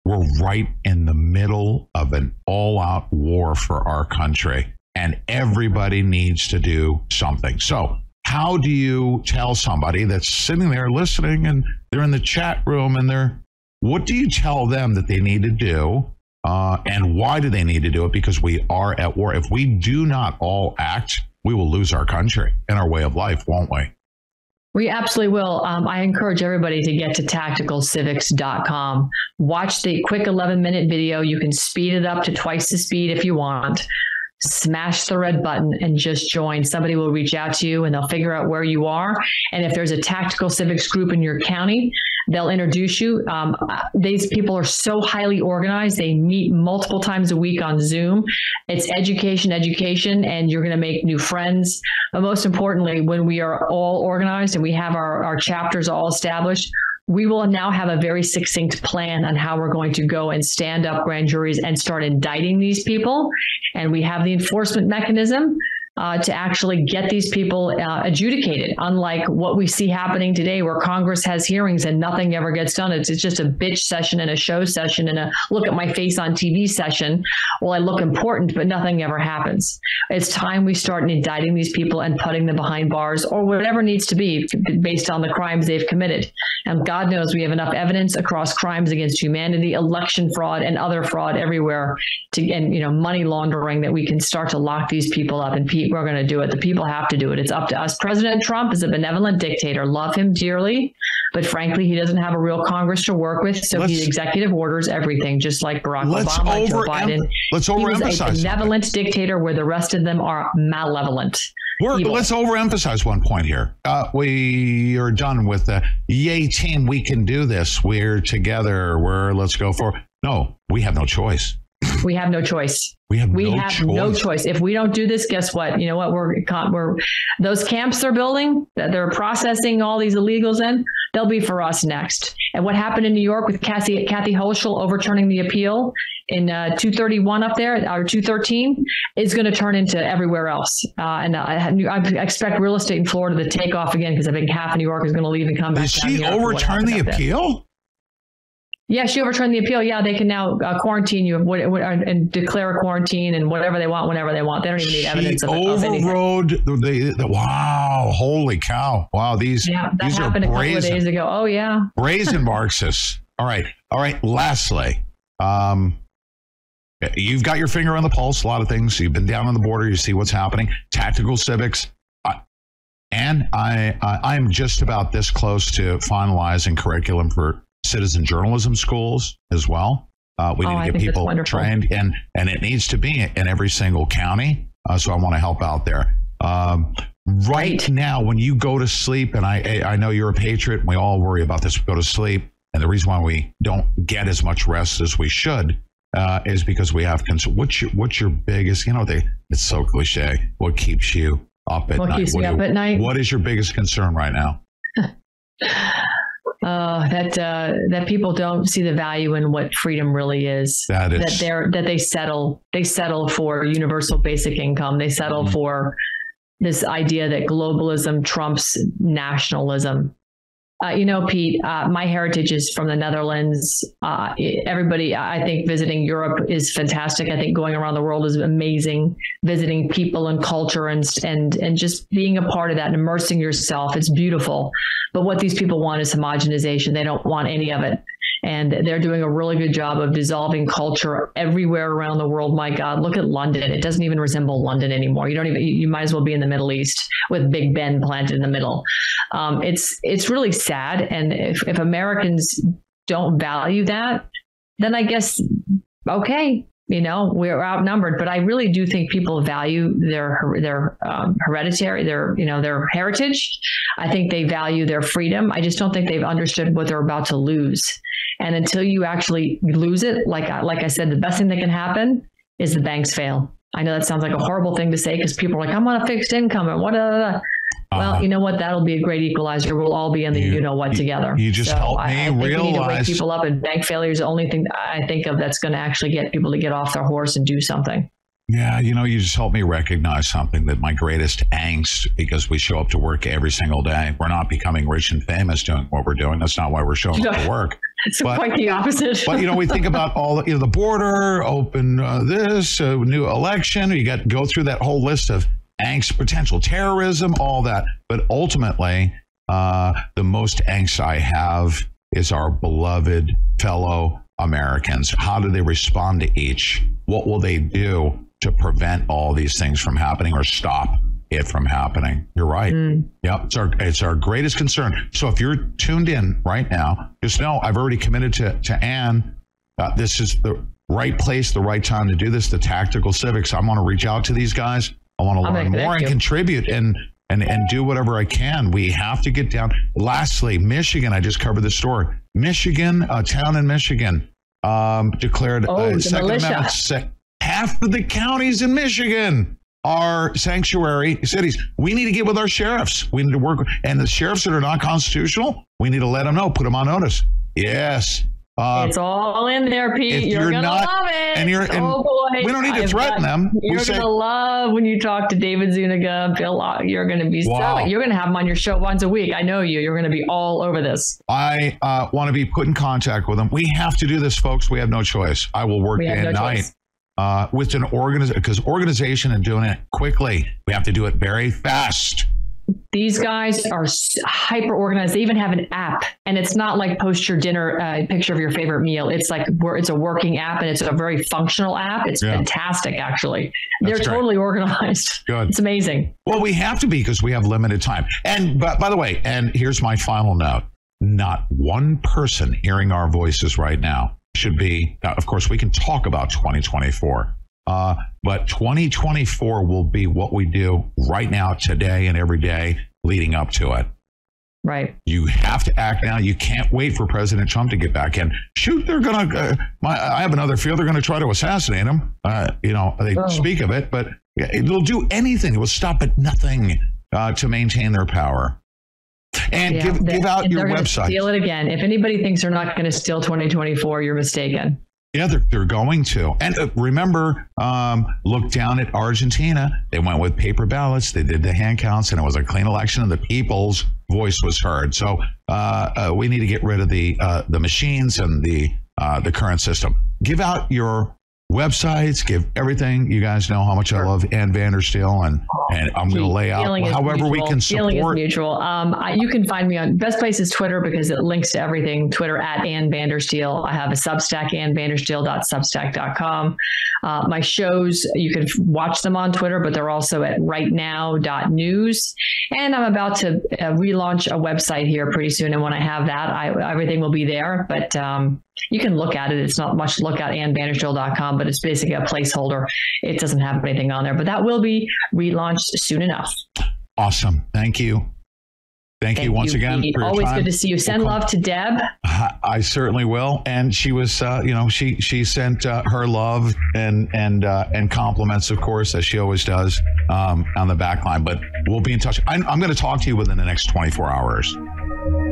[SPEAKER 31] we're right in the middle of an all out war for our country, and everybody needs to do something. So, how do you tell somebody that's sitting there listening and they're in the chat room and they're, what do you tell them that they need to do? Uh, and why do they need to do it? Because we are at war. If we do not all act, we will lose our country and our way of life, won't we?
[SPEAKER 30] We absolutely will. Um, I encourage everybody to get to tacticalcivics.com. Watch the quick 11 minute video. You can speed it up to twice the speed if you want. Smash the red button and just join. Somebody will reach out to you and they'll figure out where you are. And if there's a tactical civics group in your county, They'll introduce you. Um, these people are so highly organized. They meet multiple times a week on Zoom. It's education, education, and you're going to make new friends. But most importantly, when we are all organized and we have our, our chapters all established, we will now have a very succinct plan on how we're going to go and stand up grand juries and start indicting these people. And we have the enforcement mechanism uh, to actually get these people uh, adjudicated, unlike what we see happening today, where Congress has hearings and nothing ever gets done. It's, it's just a bitch session and a show session and a look at my face on TV session. Well, I look important, but nothing ever happens. It's time we start indicting these people and putting them behind bars or whatever needs to be based on the crimes they've committed. And God knows we have enough evidence across crimes against humanity, election fraud, and other fraud everywhere, to and you know money laundering that we can start to lock these people up and people are going to do it. The people have to do it. It's up to us. President Trump is a benevolent dictator. Love him dearly, but frankly, he doesn't have a real Congress to work with. So
[SPEAKER 31] Let's-
[SPEAKER 30] he executive orders everything, just like Barack Obama, Joe Biden.
[SPEAKER 31] let's
[SPEAKER 30] he was a
[SPEAKER 31] overemphasize
[SPEAKER 30] benevolent dictator where the rest of them are malevolent.
[SPEAKER 31] We're,
[SPEAKER 30] evil.
[SPEAKER 31] let's overemphasize one point here. Uh, we are done with the yay team. We can do this. We're together. We're let's go for. No, we have no choice.
[SPEAKER 30] We have no choice.
[SPEAKER 31] We have
[SPEAKER 30] we
[SPEAKER 31] no
[SPEAKER 30] have
[SPEAKER 31] choice.
[SPEAKER 30] no choice. If we don't do this, guess what? You know what? We're we're those camps they're building that they're processing all these illegals in. They'll be for us next. And what happened in New York with Kathy Kathy Hochul overturning the appeal in uh, 231 up there or 213 is going to turn into everywhere else. Uh, and I, I expect real estate in Florida to take off again because I think half of New York is going to leave and come back.
[SPEAKER 31] Did she overturn the appeal?
[SPEAKER 30] Yeah, she overturned the appeal. Yeah, they can now uh, quarantine you what, what, and declare a quarantine and whatever they want whenever they want. They don't even need
[SPEAKER 31] She
[SPEAKER 30] evidence of, it, anything.
[SPEAKER 31] overrode the, the, the- Wow! Holy cow! Wow! These
[SPEAKER 30] Yeah, that
[SPEAKER 31] these are
[SPEAKER 30] happened a couple of
[SPEAKER 31] brazen.
[SPEAKER 30] days ago. Oh yeah.
[SPEAKER 31] brazen Marxists. All right, all right. Lastly, um, you've got your finger on the pulse. A lot of things. You've been down on the border. You see what's happening. Tactical civics. Uh, and I, I, I am just about this close to finalizing curriculum for citizen journalism schools as well. Uh, we
[SPEAKER 30] Oh,
[SPEAKER 31] need to get people trained, and and it needs to be in every single county. Uh, so I want to help out there. Um, right now, when you go to sleep, and I I know you're a patriot, and we all worry about this. We go to sleep, and the reason why we don't get as much rest as we should uh, is because we have concern. What's your what's your biggest? You know, they it's so cliche. What keeps you up at
[SPEAKER 30] What
[SPEAKER 31] night?
[SPEAKER 30] keeps me
[SPEAKER 31] do
[SPEAKER 30] up at night?
[SPEAKER 31] What is your biggest concern right now?
[SPEAKER 30] Uh, that uh, that people don't see the value in what freedom really is.
[SPEAKER 31] That is-
[SPEAKER 30] that they're that they settle they settle for universal basic income. They settle
[SPEAKER 31] Mm-hmm.
[SPEAKER 30] for this idea that globalism trumps nationalism. Uh, you know, Pete, uh, my heritage is from the Netherlands. Uh, everybody, I think visiting Europe is fantastic. I think going around the world is amazing. Visiting people and culture and and and just being a part of that and immersing yourself, it's beautiful. But what these people want is homogenization. They don't want any of it. And they're doing a really good job of dissolving culture everywhere around the world. My God, look at London. It doesn't even resemble London anymore. You don't even, you might as well be in the Middle East with Big Ben planted in the middle. Um, it's, it's really sad. And if, if Americans don't value that, then I guess, okay, you know, we're outnumbered. But I really do think people value their, their um, hereditary, their, you know, their heritage. I think they value their freedom. I just don't think they've understood what they're about to lose. And until you actually lose it, like I, like I said, the best thing that can happen is the banks fail. I know that sounds like a horrible thing to say because people are like, I'm on a fixed income and what. Uh, well, you know what? That'll be a great equalizer. We'll all be in the you, know what together.
[SPEAKER 31] you just
[SPEAKER 30] so
[SPEAKER 31] helped
[SPEAKER 30] I,
[SPEAKER 31] me
[SPEAKER 30] I think we need to wake people up, and bank failure is the only thing I think of that's going to actually get people to get off their horse and do something.
[SPEAKER 31] Yeah, you know, you just helped me recognize something that my greatest angst because we show up to work every single day. We're not becoming rich and famous doing what we're doing. That's not why we're showing up to work.
[SPEAKER 30] It's
[SPEAKER 31] But-
[SPEAKER 30] quite the opposite.
[SPEAKER 31] But you know, we think about all the, you know the border, open uh, this uh, new election. You got to go through that whole list of angst, potential terrorism, all that. But ultimately, uh, the most angst I have is our beloved fellow Americans. How do they respond to each? What will they do to prevent all these things from happening or stop it from happening? You're right. Yep, it's our it's our greatest concern. So if you're tuned in right now, just know I've already committed to to Ann. Uh, this is the right place, the right time to do this. The tactical civics. I want to reach out to these guys. I want to learn more and
[SPEAKER 30] you.
[SPEAKER 31] contribute and and, and do whatever I can. We have to get down. Lastly, Michigan, I just covered the story. Michigan, a town in Michigan, um, declared
[SPEAKER 30] Oh,
[SPEAKER 31] uh, Second
[SPEAKER 30] militia.
[SPEAKER 31] Amendment. half of the counties in Michigan are sanctuary cities. We need to get with our sheriffs. We need to work, and the sheriffs that are not constitutional, we need to let them know, put them on notice. Yes. Uh,
[SPEAKER 30] it's all in there, Pete. You're,
[SPEAKER 31] you're
[SPEAKER 30] gonna
[SPEAKER 31] not-
[SPEAKER 30] love it.
[SPEAKER 31] and you're- and
[SPEAKER 30] oh boy,
[SPEAKER 31] we don't need to
[SPEAKER 30] I've
[SPEAKER 31] threaten
[SPEAKER 30] got-
[SPEAKER 31] them.
[SPEAKER 30] You're
[SPEAKER 31] say-
[SPEAKER 30] gonna love when you talk to David Zuniga, Bill. You're gonna be
[SPEAKER 31] Wow.
[SPEAKER 30] so. You're gonna have him on your show once a week. I know you. You're gonna be all over this.
[SPEAKER 31] I uh, want to be put in contact with them. We have to do this, folks. We have no choice. I will work
[SPEAKER 30] We
[SPEAKER 31] day and
[SPEAKER 30] no
[SPEAKER 31] night
[SPEAKER 30] choice.
[SPEAKER 31] uh, with an organization because organization and doing it quickly. We have to do it very fast.
[SPEAKER 30] These guys are hyper organized. They even have an app, and it's not like post your dinner uh, picture of your favorite meal. It's like it's a working app, and it's a very functional app. It's
[SPEAKER 31] Yeah.
[SPEAKER 30] fantastic, actually.
[SPEAKER 31] That's
[SPEAKER 30] They're
[SPEAKER 31] great.
[SPEAKER 30] totally organized.
[SPEAKER 31] Good.
[SPEAKER 30] It's amazing.
[SPEAKER 31] Well, we have to be because we have limited time. And but by the way, and here's my final note: not one person hearing our voices right now should be. Now, of course, we can talk about 2024, uh, but 2024 will be what we do right now, today, and every day leading up to it.
[SPEAKER 30] Right.
[SPEAKER 31] You have to act now. You can't wait for President Trump to get back in. Shoot, they're going to. Uh, my, I have another fear they're going to try to assassinate him. Uh, you know, they
[SPEAKER 30] Oh.
[SPEAKER 31] speak of it, but it'll do anything. It will stop at nothing uh, to maintain their power. And
[SPEAKER 30] Yeah,
[SPEAKER 31] give
[SPEAKER 30] they-
[SPEAKER 31] give out
[SPEAKER 30] and
[SPEAKER 31] your website.
[SPEAKER 30] Steal it again. If anybody thinks they're not going to steal 2024, you're mistaken.
[SPEAKER 31] Yeah, they're, they're going to. And uh, remember, um, look down at Argentina. They went with paper ballots. They did the hand counts, and it was a clean election, and the people's voice was heard. So uh, uh, we need to get rid of the uh, the machines and the uh, the current system. Give out your websites. Give everything. You guys know how much I love Ann Vandersteel, and and I'm going to lay out however we can
[SPEAKER 30] Feeling is mutual. Um, I, you can find me on best place is Twitter because it links to everything. Twitter at Ann Vandersteel. I have a Substack, AnnVandersteel.substack.com. Uh, my shows you can watch them on Twitter, but they're also at rightnow.news. And I'm about to uh, relaunch a website here pretty soon. And when I have that, I, everything will be there. But um, you can look at it. It's not much to look at AnnVandersteel.com, but it's basically a placeholder. It doesn't have anything on there, but that will be relaunched soon enough.
[SPEAKER 31] Awesome. Thank you. Thank, you once again for your
[SPEAKER 30] Always
[SPEAKER 31] time.
[SPEAKER 30] good to see you. Send love to Deb.
[SPEAKER 31] I I certainly will. And she was, uh, you know, she she sent uh, her love and and uh, and compliments, of course, as she always does, um, on the back line. But we'll be in touch. I'm, I'm going to talk to you within the next 24 hours.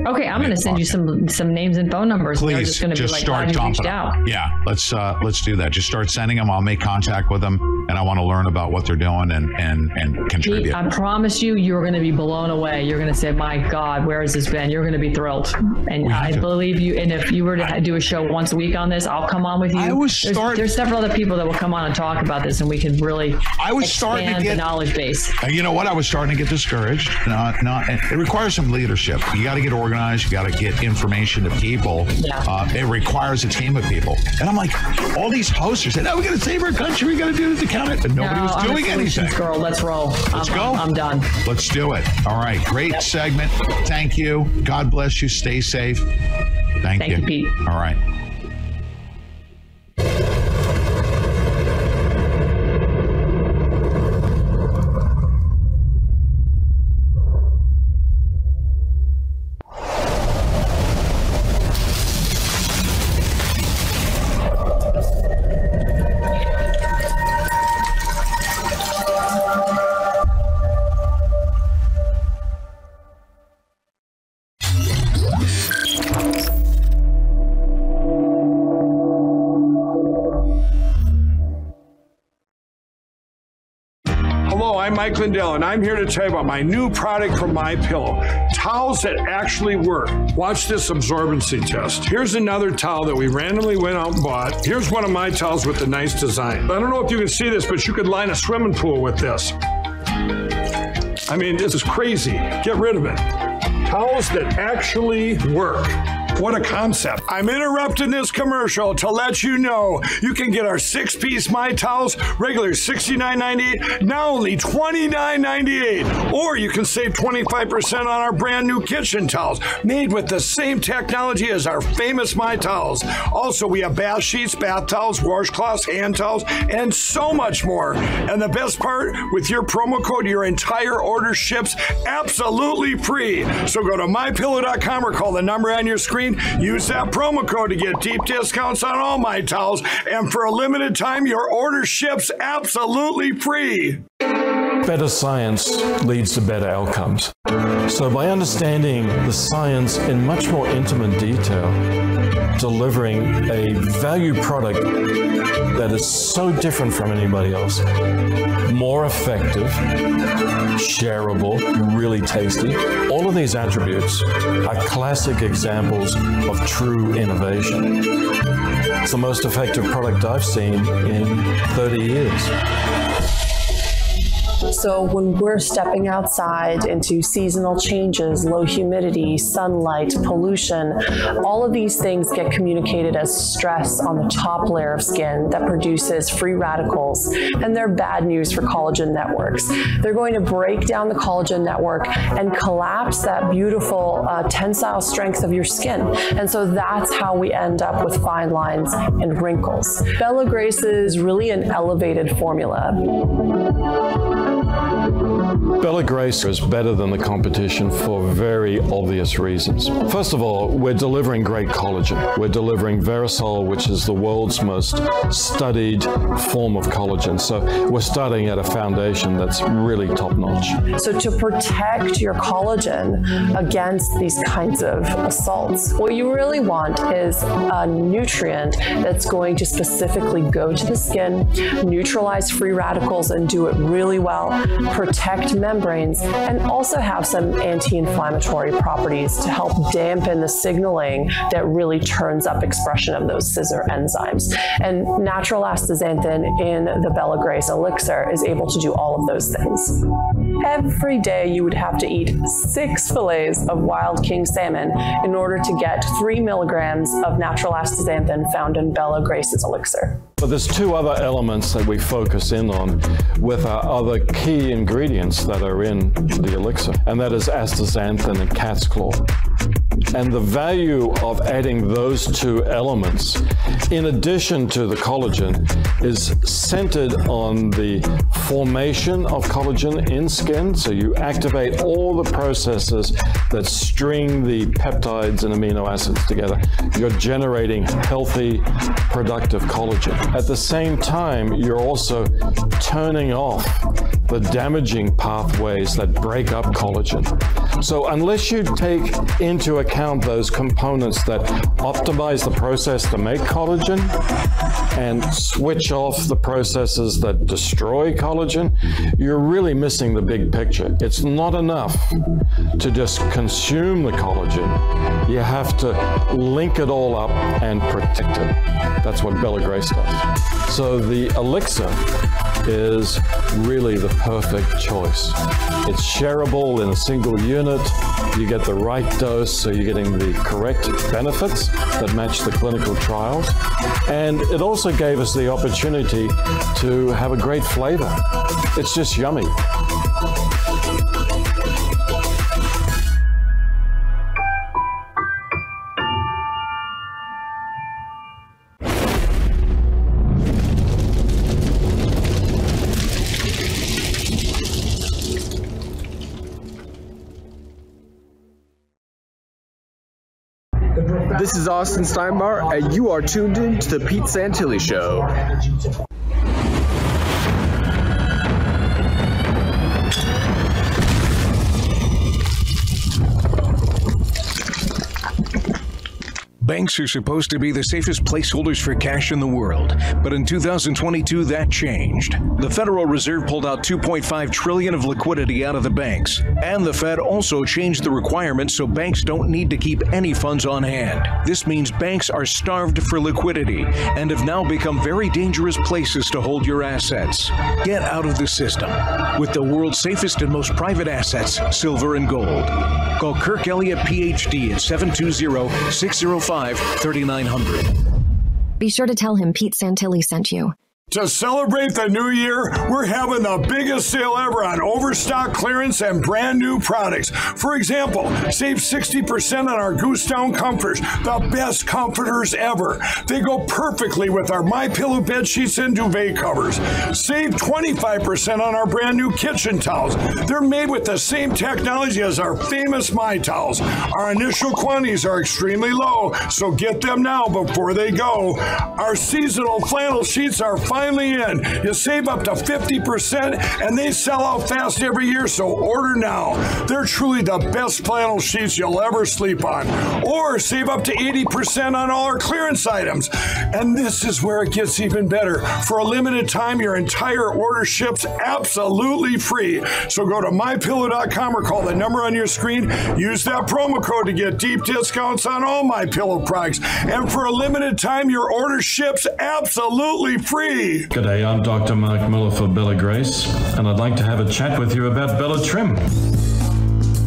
[SPEAKER 30] Okay, I'm going to send you some some names and phone numbers.
[SPEAKER 31] Please
[SPEAKER 30] just going to be
[SPEAKER 31] just
[SPEAKER 30] like,
[SPEAKER 31] start dumping
[SPEAKER 30] out.
[SPEAKER 31] Yeah, let's uh, let's do that. Just start sending them. I'll make contact with them, and I want to learn about what they're doing and and and contribute.
[SPEAKER 30] I promise you, you're going to be blown away. You're going to say, "My God, where has this been?" You're going to be thrilled, and I believe you. And if you were to ha- do a show once a week on this, I'll come on with you.
[SPEAKER 31] I was
[SPEAKER 30] there's,
[SPEAKER 31] start-
[SPEAKER 30] there's several other people that will come on and talk about this, and we can really
[SPEAKER 31] I was starting to
[SPEAKER 30] the
[SPEAKER 31] get-
[SPEAKER 30] knowledge base.
[SPEAKER 31] Uh, you know what? I was starting to get discouraged. Not, not. It requires some leadership. You got to get organized. You got to get information to people. Uh, it requires a team of people. And I'm like, all these hosts are saying, "No, we got to save our country. We got to do the count it," and nobody
[SPEAKER 30] No,
[SPEAKER 31] was
[SPEAKER 30] I'm
[SPEAKER 31] doing anything.
[SPEAKER 30] Girl, let's roll.
[SPEAKER 31] Let's
[SPEAKER 30] I'm,
[SPEAKER 31] go.
[SPEAKER 30] I'm done.
[SPEAKER 31] Let's do it. All right. Great segment. Thank you. God bless you. Stay safe. Thank,
[SPEAKER 30] Thank you, Pete.
[SPEAKER 31] All right.
[SPEAKER 23] Mike Lindell, and I'm here to tell you about my new product from My Pillow, towels that actually work. Watch this absorbency test. Here's another towel that we randomly went out and bought. Here's one of my towels with the nice design. I don't know if you can see this, but you could line a swimming pool with this. I mean, this is crazy. Get rid of it. Towels that actually work. What a concept. I'm interrupting this commercial to let you know you can get our six piece My Towels, regular $69.98, now only $29.98. Or you can save 25% on our brand new kitchen towels, made with the same technology as our famous My Towels. Also, we have bath sheets, bath towels, washcloths, hand towels, and so much more. And the best part, with your promo code, your entire order ships absolutely free. So go to mypillow.com or call the number on your screen. Use that promo code to get deep discounts on all my towels. And for a limited time, your order ships absolutely free.
[SPEAKER 24] Better science leads to better outcomes. So, by understanding the science in much more intimate detail, delivering a value product that is so different from anybody else, more effective, shareable, really tasty, all of these attributes are classic examples of true innovation. It's the most effective product I've seen in 30 years.
[SPEAKER 25] So when we're stepping outside into seasonal changes, low humidity, sunlight, pollution, all of these things get communicated as stress on the top layer of skin that produces free radicals, and they're bad news for collagen networks. They're going to break down the collagen network and collapse that beautiful uh, tensile strength of your skin. And so that's how we end up with fine lines and wrinkles. Bella Grace is really an elevated formula. Thank you.
[SPEAKER 24] Bella Grace is better than the competition for very obvious reasons. First of all, we're delivering great collagen. We're delivering Verisol, which is the world's most studied form of collagen. So we're starting at a foundation that's really top notch.
[SPEAKER 25] So to protect your collagen against these kinds of assaults, what you really want is a nutrient that's going to specifically go to the skin, neutralize free radicals and do it really well, protect membranes, and also have some anti-inflammatory properties to help dampen the signaling that really turns up expression of those scissor enzymes. And natural astaxanthin in the Bella Grace elixir is able to do all of those things. Every day you would have to eat six fillets of wild king salmon in order to get three milligrams of natural astaxanthin found in Bella Grace's elixir.
[SPEAKER 24] But there's two other elements that we focus in on with our other key ingredients that are in the elixir, and that is astaxanthin and cat's claw. And the value of adding those two elements, in addition to the collagen, is centered on the formation of collagen in skin. So you activate all the processes that string the peptides and amino acids together. You're generating healthy, productive collagen. At the same time, you're also turning off the damaging pathways that break up collagen. So unless you take into account those components that optimize the process to make collagen and switch off the processes that destroy collagen, you're really missing the big picture. It's not enough to just consume the collagen. You have to link it all up and protect it. That's what Bella Grace does. So the elixir is really the perfect choice. It's shareable in a single unit. You get the right dose, so you're getting the correct benefits that match the clinical trials. And it also gave us the opportunity to have a great flavor. It's just yummy.
[SPEAKER 26] Is Austin Steinbart, and you are tuned in to the Pete Santilli Show.
[SPEAKER 27] Banks are supposed to be the safest placeholders for cash in the world, but in 2022 that changed. The Federal Reserve pulled out 2.5 trillion of liquidity out of the banks, and the Fed also changed the requirements so banks don't need to keep any funds on hand. This means banks are starved for liquidity and have now become very dangerous places to hold your assets. Get out of the system with the world's safest and most private assets, silver and gold. Call Kirk Elliott PhD at 720 605 3900.
[SPEAKER 28] Be sure to tell him Pete Santilli sent you.
[SPEAKER 23] To celebrate the new year, we're having the biggest sale ever on overstock clearance and brand new products. For example, save 60% on our Goose Down comforters, the best comforters ever. They go perfectly with our My Pillow bed sheets and duvet covers. Save 25% on our brand new kitchen towels. They're made with the same technology as our famous My Towels. Our initial quantities are extremely low, so get them now before they go. Our seasonal flannel sheets are finally in. You save up to 50% and they sell out fast every year, so order now. They're truly the best flannel sheets you'll ever sleep on. Or save up to 80% on all our clearance items. And this is where it gets even better. For a limited time, your entire order ships absolutely free. So go to mypillow.com or call the number on your screen. Use that promo code to get deep discounts on all my pillow products. And for a limited time, your order ships absolutely free.
[SPEAKER 24] G'day, I'm Dr. Mark Miller for Bella Grace, and I'd like to have a chat with you about Bella Trim,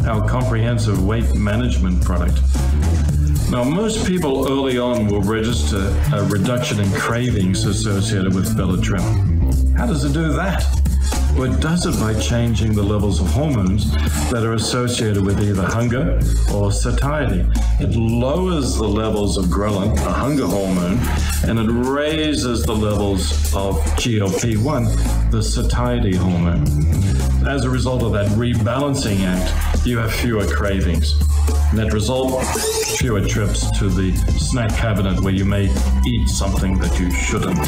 [SPEAKER 24] our comprehensive weight management product. Now, most people early on will register a reduction in cravings associated with Bella Trim. How does it do that? It does it by changing the levels of hormones that are associated with either hunger or satiety. It lowers the levels of ghrelin, a hunger hormone, and it raises the levels of GLP 1, the satiety hormone. As a result of that rebalancing act, you have fewer cravings. Net result fewer trips to the snack cabinet where you may eat something that you shouldn't.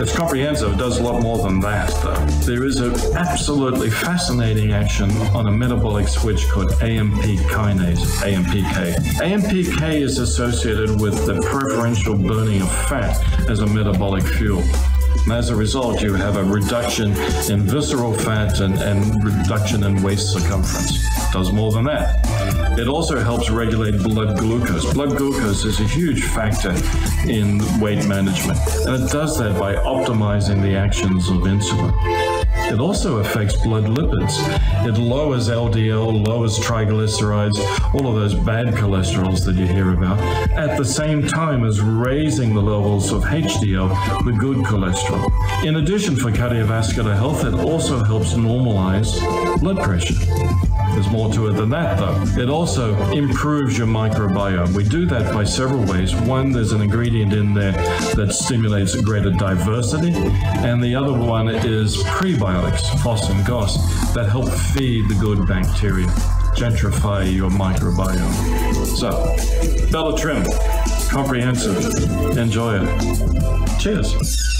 [SPEAKER 24] It's comprehensive, it does a lot more than that, though. There is an absolutely fascinating action on a metabolic switch called AMP kinase, AMPK. AMPK is associated with the preferential burning of fat as a metabolic fuel. And as a result, you have a reduction in visceral fat and, and reduction in waist circumference. It Does more than that. It also helps regulate blood glucose. Blood glucose is a huge factor in weight management, and it does that by optimizing the actions of insulin. It also affects blood lipids. It lowers LDL, lowers triglycerides, all of those bad cholesterols that you hear about, at the same time as raising the levels of HDL, the good cholesterol. In addition, for cardiovascular health, it also helps normalize blood pressure. There's more to it than that, though. It also improves your microbiome. We do that by several ways. One, there's an ingredient in there that stimulates greater diversity, and the other one is prebiotics, FOS and GOS, that help feed the good bacteria, gentrify your microbiome. So, Bella Trim, comprehensive. Enjoy it. Cheers.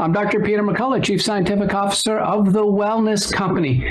[SPEAKER 37] I'm Dr. Peter McCullough, Chief Scientific Officer of the Wellness Company.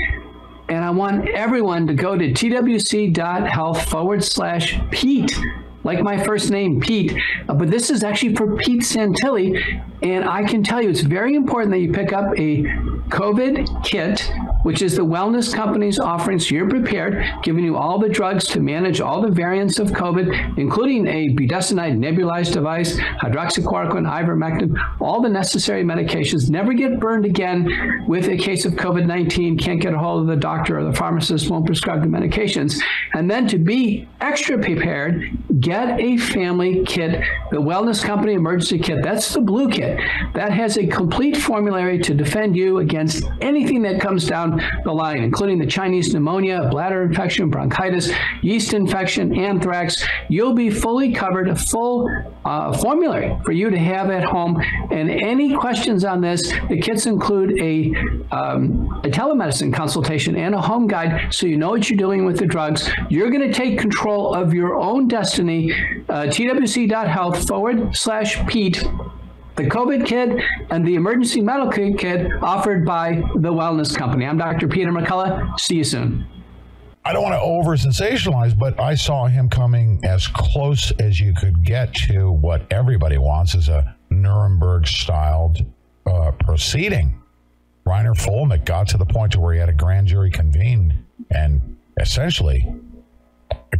[SPEAKER 37] And I want everyone to go to twc.health forward slash Pete, like my first name, Pete. Uh, but this is actually for Pete Santilli. And I can tell you it's very important that you pick up a COVID kit, which is the wellness company's offering so you're prepared, giving you all the drugs to manage all the variants of COVID, including a budesonide nebulized device, hydroxychloroquine, ivermectin, all the necessary medications. Never get burned again with a case of COVID 19, can't get a hold of the doctor or the pharmacist won't prescribe the medications. And then to be extra prepared, get a family kit, the Wellness Company Emergency Kit. That's the blue kit. That has a complete formulary to defend you against anything that comes down the line, including the Chinese pneumonia, bladder infection, bronchitis, yeast infection, anthrax. You'll be fully covered, a full uh, formulary for you to have at home. And any questions on this, the kits include a, um, a telemedicine consultation and a home guide so you know what you're doing with the drugs. You're going to take control of your own destiny. Uh, twc.health forward slash Pete the COVID kit and the emergency medical kit offered by the Wellness Company. I'm Dr. Peter McCullough. See you soon.
[SPEAKER 31] I don't want to over sensationalize, but I saw him coming as close as you could get to what everybody wants is a Nuremberg styled uh, proceeding. Reiner Fuellmich got to the point to where he had a grand jury convened and essentially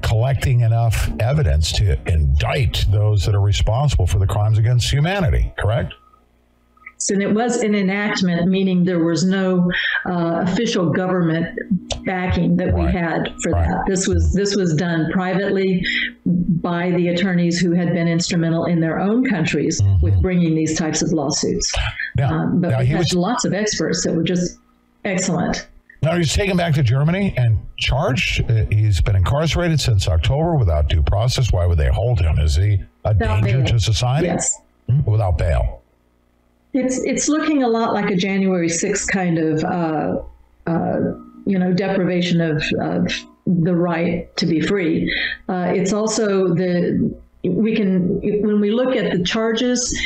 [SPEAKER 31] collecting enough evidence to indict those that are responsible for the crimes against humanity, correct?
[SPEAKER 38] And it was an enactment, meaning there was no uh, official government backing that we had for right. that. This was this was done privately by the attorneys who had been instrumental in their own countries mm-hmm. with bringing these types of lawsuits. Now, um, but we had was, lots of experts that were just excellent.
[SPEAKER 31] Now he's taken back to Germany and charged. He's been incarcerated since October without due process. Why would they hold him? Is he a without danger bail. to society?
[SPEAKER 38] Yes.
[SPEAKER 31] Hmm? Without bail.
[SPEAKER 38] It's it's looking a lot like a January 6th kind of uh, uh, you know deprivation of, of the right to be free. Uh, it's also the we can when we look at the charges,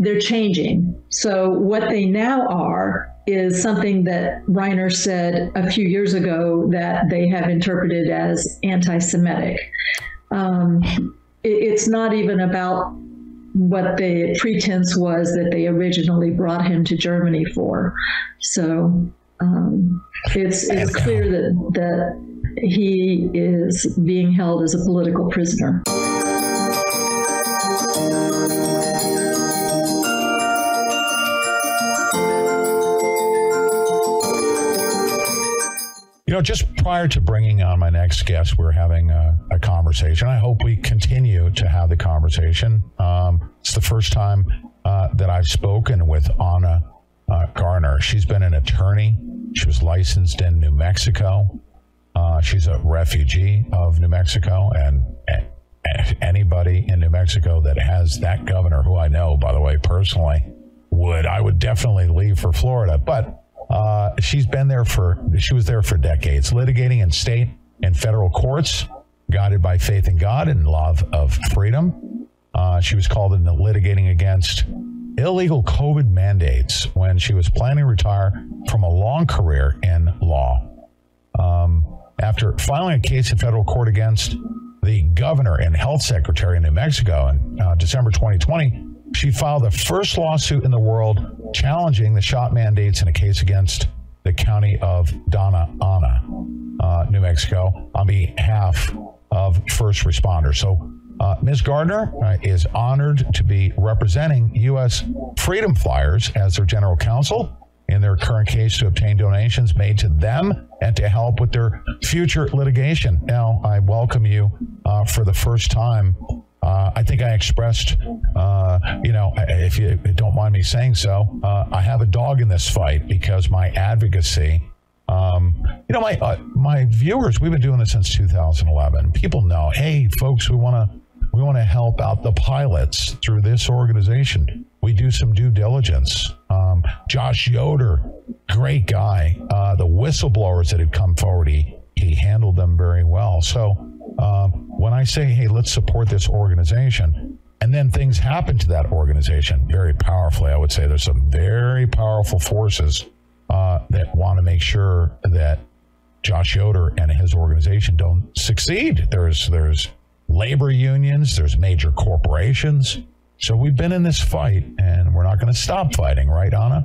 [SPEAKER 38] they're changing. So what they now are is something that Reiner said a few years ago that they have interpreted as anti Semitic. Um, it, it's not even about what the pretense was that they originally brought him to Germany for. So um, it's, it's clear that, that he is being held as a political prisoner.
[SPEAKER 31] You know, just prior to bringing on my next guest, we're having a, a conversation. I hope we continue to have the conversation. Um, it's the first time uh, that I've spoken with Anna uh, Garner. She's been an attorney. She was licensed in New Mexico. Uh, she's a refugee of New Mexico, and, and anybody in New Mexico that has that governor, who I know, by the way, personally, would I would definitely leave for Florida. But uh, she's been there for, she was there for decades, litigating in state and federal courts, guided by faith in God and love of freedom. Uh, she was called into litigating against illegal COVID mandates when she was planning to retire from a long career in law. Um, after filing a case in federal court against the governor and health secretary in New Mexico in uh, December 2020, she filed the first lawsuit in the world challenging the shot mandates in a case against the county of Doña Ana, uh, New Mexico, on behalf of first responders. So, uh, Ms. Gardner uh, is honored to be representing U.S. Freedom Flyers as their general counsel in their current case to obtain donations made to them and to help with their future litigation. Now, I welcome you uh, for the first time uh, I think I expressed, uh, you know, if you don't mind me saying so, uh, I have a dog in this fight because my advocacy. Um, you know, my uh, my viewers, we've been doing this since 2011. People know, hey, folks, we want to we want to help out the pilots through this organization. We do some due diligence. Um, Josh Yoder, great guy. Uh, the whistleblowers that had come forward, he he handled them very well. So uh, when I say, hey, let's support this organization, and then things happen to that organization very powerfully, I would say there's some very powerful forces uh, that want to make sure that Josh Yoder and his organization don't succeed. There's there's labor unions, there's major corporations. So we've been in this fight, and we're not going to stop fighting, right, Anna?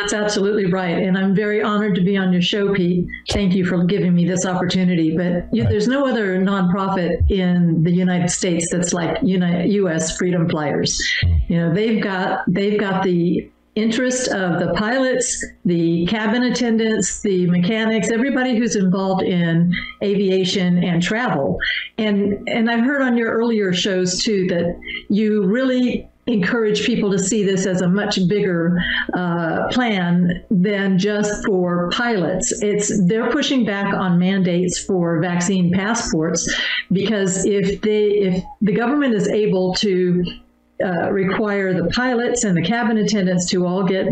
[SPEAKER 38] That's absolutely right. And I'm very honored to be on your show, Pete. Thank you for giving me this opportunity. But you, there's no other nonprofit in the United States that's like U.S. Freedom Flyers. Hmm. You know, they've got they've got the interest of the pilots, the cabin attendants, the mechanics, everybody who's involved in aviation and travel. And and I've heard on your earlier shows too that you really encourage people to see this as a much bigger uh, plan than just for pilots. It's they're pushing back on mandates for vaccine passports because if they if the government is able to uh, require the pilots and the cabin attendants to all get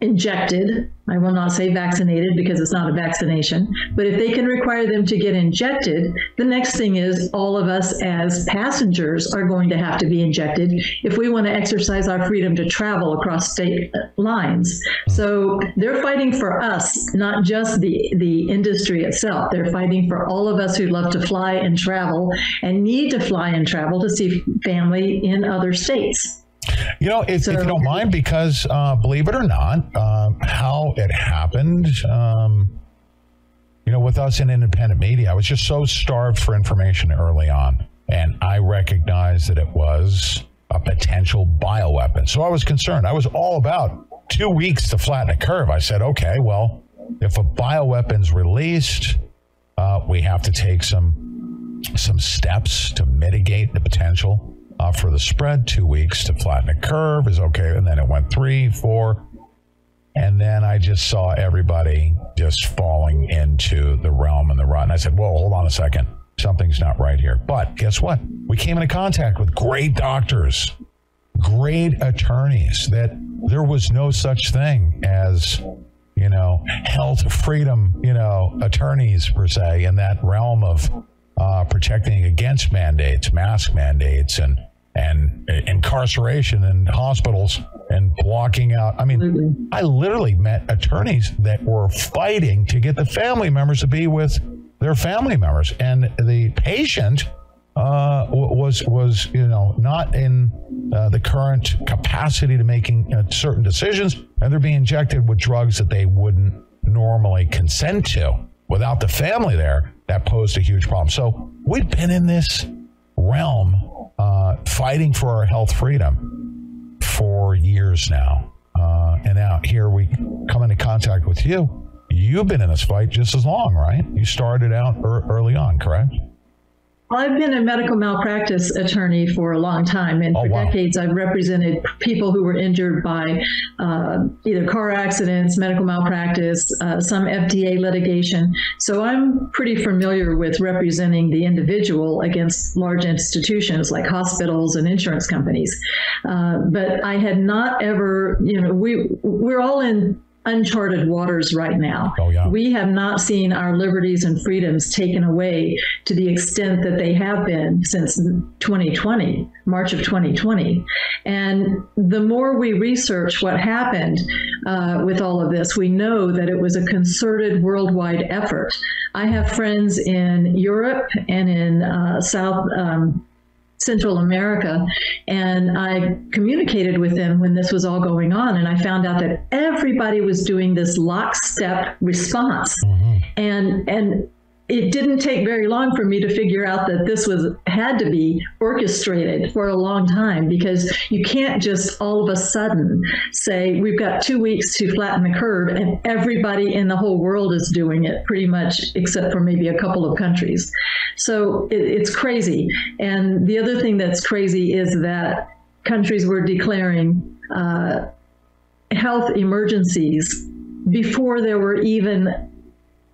[SPEAKER 38] injected. I will not say vaccinated because it's not a vaccination, but if they can require them to get injected, the next thing is all of us as passengers are going to have to be injected if we want to exercise our freedom to travel across state uh, lines. So they're fighting for us, not just the, the industry itself. They're fighting for all of us who love to fly and travel and need to fly and travel to see family in other states.
[SPEAKER 31] You know, if, if you don't mind, because uh, believe it or not, um, how it happened, um, you know, with us in independent media, I was just so starved for information early on. And I recognized that it was a potential bioweapon. So I was concerned. I was all about two weeks to flatten a curve. I said, okay, well, if a bioweapon's released, uh, we have to take some some steps to mitigate the potential uh, for the spread. Two weeks to flatten a curve is okay. And then it went three, four. And then I just saw everybody just falling into the realm and the rut. And I said, whoa, hold on a second. Something's not right here. But guess what? We came into contact with great doctors, great attorneys, that there was no such thing as, you know, health freedom, you know, attorneys per se in that realm of uh, protecting against mandates, mask mandates, and and incarceration in hospitals and blocking out. I mean, I literally met attorneys that were fighting to get the family members to be with their family members, and the patient uh, was was you know not in uh, the current capacity to making uh, certain decisions, and they're being injected with drugs that they wouldn't normally consent to without the family there that posed a huge problem. So we've been in this realm uh, fighting for our health freedom for years now. Uh, and now here we come into contact with you. You've been in this fight just as long, right? You started out er- early on, correct?
[SPEAKER 38] I've been a medical malpractice attorney for a long time, and for wow. decades I've represented people who were injured by uh, either car accidents, medical malpractice, uh, some FDA litigation. So I'm pretty familiar with representing the individual against large institutions like hospitals and insurance companies. Uh, but I had not ever, you know, we we're all in uncharted waters right now.
[SPEAKER 31] Oh, yeah.
[SPEAKER 38] We have not seen our liberties and freedoms taken away to the extent that they have been since 2020, March of 2020. And the more we research what happened uh, with all of this, we know that it was a concerted worldwide effort. I have friends in Europe and in uh, South. Um, Central America. And I communicated with them when this was all going on. And I found out that everybody was doing this lockstep response. Mm-hmm. And, and it didn't take very long for me to figure out that this was had to be orchestrated for a long time because you can't just all of a sudden say we've got two weeks to flatten the curve and everybody in the whole world is doing it pretty much except for maybe a couple of countries. So it, it's crazy. And the other thing that's crazy is that countries were declaring uh, health emergencies before there were even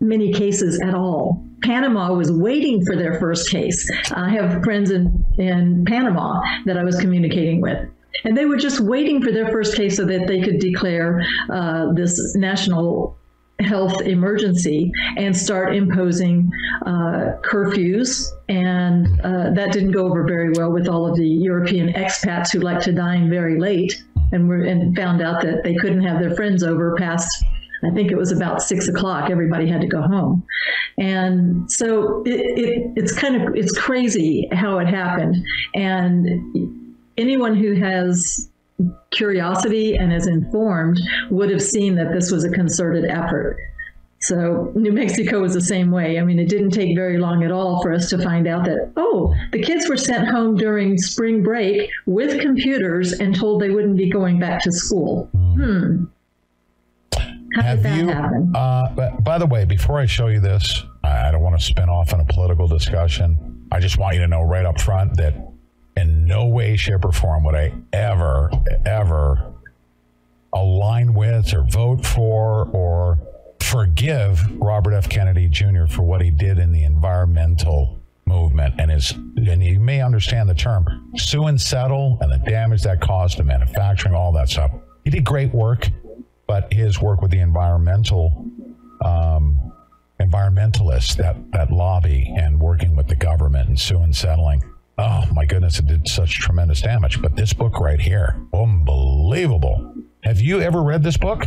[SPEAKER 38] many cases at all. Panama was waiting for their first case. I have friends in, in Panama that I was communicating with. And they were just waiting for their first case so that they could declare uh, this national health emergency and start imposing uh, curfews. And uh, that didn't go over very well with all of the European expats who like to dine very late and, were, and found out that they couldn't have their friends over past I think it was about six o'clock. Everybody had to go home, and so it, it, it's kind of it's crazy how it happened. And anyone who has curiosity and is informed would have seen that this was a concerted effort. So New Mexico was the same way. I mean, it didn't take very long at all for us to find out that, oh, the kids were sent home during spring break with computers and told they wouldn't be going back to school. Hmm. How
[SPEAKER 31] Have
[SPEAKER 38] did that
[SPEAKER 31] you,
[SPEAKER 38] happen?
[SPEAKER 31] Uh, but by the way, before I show you this, I don't want to spin off on a political discussion. I just want you to know right up front that in no way, shape, or form would I ever, ever align with or vote for or forgive Robert F. Kennedy Jr. for what he did in the environmental movement and his and you may understand the term sue and settle and the damage that caused to manufacturing all that stuff he did great work but his work with the environmental um, environmentalists that that lobby and working with the government and sue and settling oh my goodness it did such tremendous damage but this book right here unbelievable have you ever read this book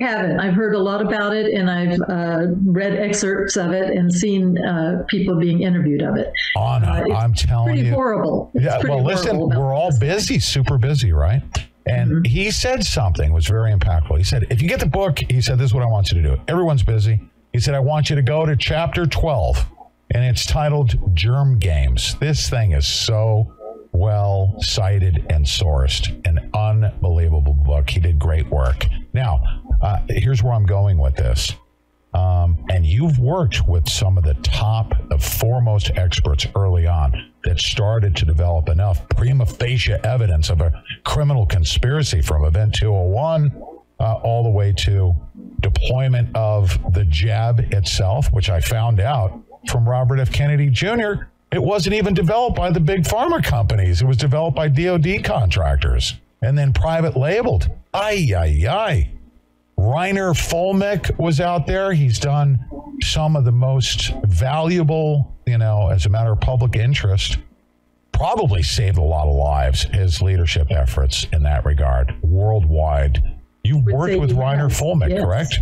[SPEAKER 38] haven't. I've heard a lot about it, and I've uh, read excerpts of it and seen uh, people being interviewed of it.
[SPEAKER 31] Anna,
[SPEAKER 38] Uh,
[SPEAKER 31] I'm telling
[SPEAKER 38] pretty
[SPEAKER 31] you.
[SPEAKER 38] horrible. It's
[SPEAKER 31] yeah,
[SPEAKER 38] pretty
[SPEAKER 31] well, listen,
[SPEAKER 38] horrible about
[SPEAKER 31] we're all busy, super busy, right? And
[SPEAKER 38] Mm-hmm.
[SPEAKER 31] he said something was very impactful. He said, if you get the book, he said, this is what I want you to do. Everyone's busy. He said, I want you to go to chapter 12, and it's titled Germ Games. This thing is so well cited and sourced. An unbelievable book. He did great work. Now, uh, here's where I'm going with this. Um, and you've worked with some of the top, the foremost experts early on that started to develop enough prima facie evidence of a criminal conspiracy from Event 201 uh, all the way to deployment of the jab itself, which I found out from Robert F. Kennedy Jr. It wasn't even developed by the big pharma companies. It was developed by DoD contractors and then private labeled. Ay, ay, ay. Reiner Fuellmich was out there. He's done some of the most valuable, you know, as a matter of public interest, probably saved a lot of lives, his leadership efforts in that regard worldwide. You worked with Reiner Fuellmich,
[SPEAKER 38] yes.
[SPEAKER 31] correct?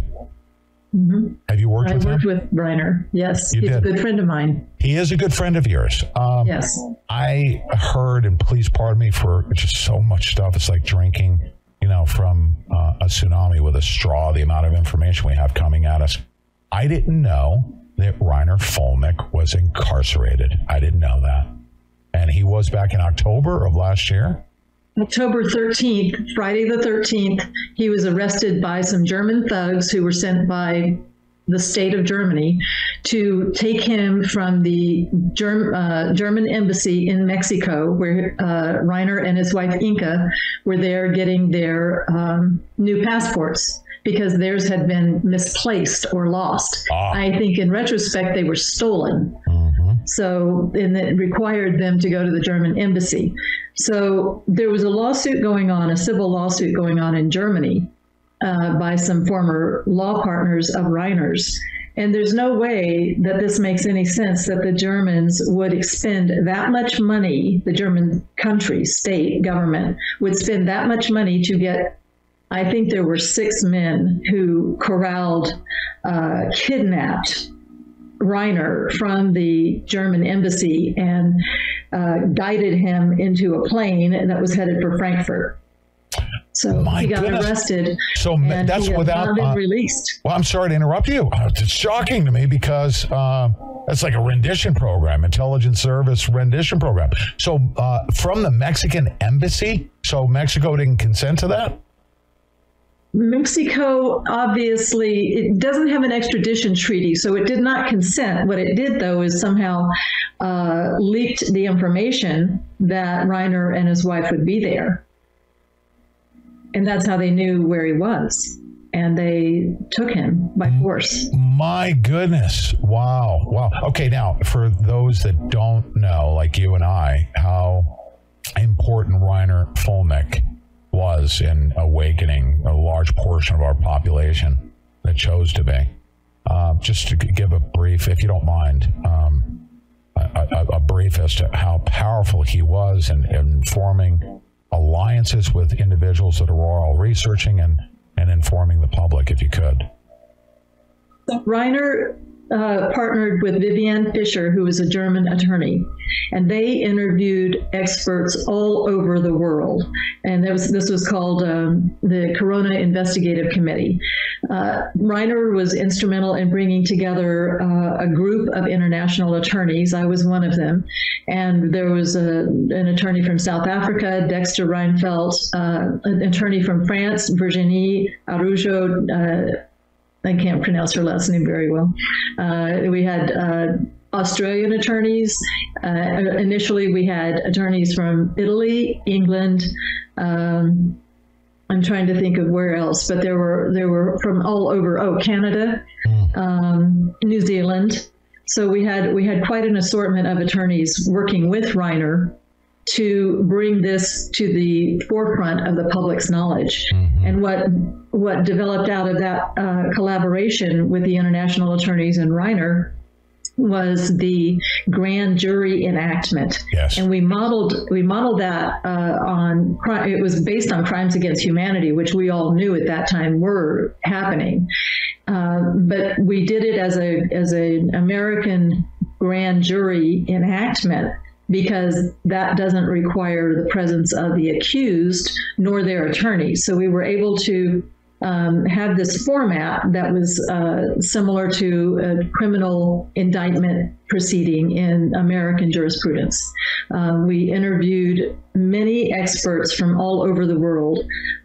[SPEAKER 38] Mhm.
[SPEAKER 31] Have you worked with him?
[SPEAKER 38] I
[SPEAKER 31] with
[SPEAKER 38] worked
[SPEAKER 31] him?
[SPEAKER 38] with Reiner. Yes,
[SPEAKER 31] You
[SPEAKER 38] he's
[SPEAKER 31] did.
[SPEAKER 38] a good friend of mine.
[SPEAKER 31] He is a good friend of yours. Um,
[SPEAKER 38] Yes.
[SPEAKER 31] I heard, and please pardon me for just so much stuff. It's like drinking, you know, from uh, a tsunami with a straw, the amount of information we have coming at us. I didn't know that Reiner Fuellmich was incarcerated. I didn't know that. And he was back in October of last year.
[SPEAKER 38] October 13th, Friday the 13th, he was arrested by some German thugs who were sent by the state of Germany to take him from the Germ, uh, German embassy in Mexico, where uh, Reiner and his wife Inka were there getting their um, new passports because theirs had been misplaced or lost. I think in retrospect, they were stolen. So, and it required them to go to the German embassy. So, there was a lawsuit going on, a civil lawsuit going on in Germany uh, by some former law partners of Reiner's. And there's no way that this makes any sense that the Germans would expend that much money, the German country, state, government, would spend that much money to get I think there were six men who corralled, uh, kidnapped Reiner from the German embassy and uh, guided him into a plane that was headed for Frankfurt. So he got
[SPEAKER 31] goodness.
[SPEAKER 38] arrested.
[SPEAKER 31] So that's without uh,
[SPEAKER 38] released.
[SPEAKER 31] Well, I'm sorry to interrupt you. Uh, It's shocking to me because uh, that's like a rendition program, intelligence service rendition program. So uh, from the Mexican embassy, so Mexico didn't consent to that.
[SPEAKER 38] Mexico obviously it doesn't have an extradition treaty, so it did not consent. What it did, though, is somehow uh, leaked the information that Reiner and his wife would be there, and that's how they knew where he was, and they took him by force.
[SPEAKER 31] My goodness! Wow, wow. Okay, now for those that don't know, like you and I, how important Reiner Fuellmich was in awakening a large portion of our population that chose to be. Uh, just to give a brief, if you don't mind, um, a, a, a brief as to how powerful he was in, in forming alliances with individuals that are all researching and, and informing the public, if you could.
[SPEAKER 38] Reiner uh, partnered with Viviane Fischer, who was a German attorney, and they interviewed experts all over the world. And was, this was called um, the Corona Investigative Committee. Uh, Reiner was instrumental in bringing together uh, a group of international attorneys. I was one of them. And there was a, an attorney from South Africa, Dexter Ryneveldt, uh, an attorney from France, Virginie Arujo. I can't pronounce her last name very well. Uh, we had uh, Australian attorneys. Uh, initially, we had attorneys from Italy, England. Um, I'm trying to think of where else, but there were there were from all over. Oh, Canada, um, New Zealand. So we had we had quite an assortment of attorneys working with Reiner to bring this to the forefront of the public's knowledge. And what what developed out of that uh, collaboration with the international attorneys and Reiner was the grand jury enactment.
[SPEAKER 31] Yes.
[SPEAKER 38] And we modeled we modeled that uh, on it was based on crimes against humanity, which we all knew at that time were happening. Uh, but we did it as a as an American grand jury enactment because that doesn't require the presence of the accused nor their attorney. So we were able to um, have this format that was uh, similar to a criminal indictment proceeding in American jurisprudence. Um, we interviewed many experts from all over the world,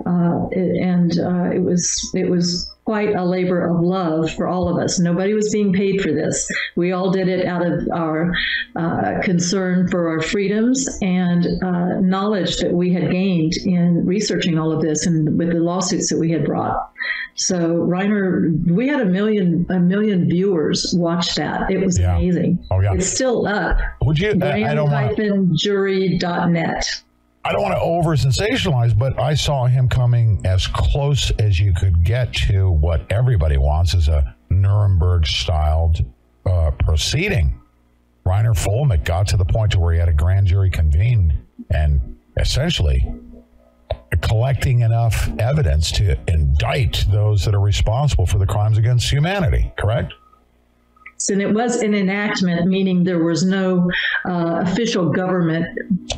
[SPEAKER 38] uh, and uh, it was it was quite a labor of love for all of us. Nobody was being paid for this. We all did it out of our uh, concern for our freedoms and uh, knowledge that we had gained in researching all of this and with the lawsuits that we had brought. So Reiner, we had a million a million viewers watch that. It was amazing.
[SPEAKER 31] Oh yeah.
[SPEAKER 38] It's still up.
[SPEAKER 31] Would you? I, I don't want.
[SPEAKER 38] Jury.net.
[SPEAKER 31] I don't want to over sensationalize, but I saw him coming as close as you could get to what everybody wants is a Nuremberg styled uh, proceeding. Reiner Fuellmich got to the point to where he had a grand jury convened and essentially collecting enough evidence to indict those that are responsible for the crimes against humanity, correct?
[SPEAKER 38] And it was an enactment, meaning there was no uh, official government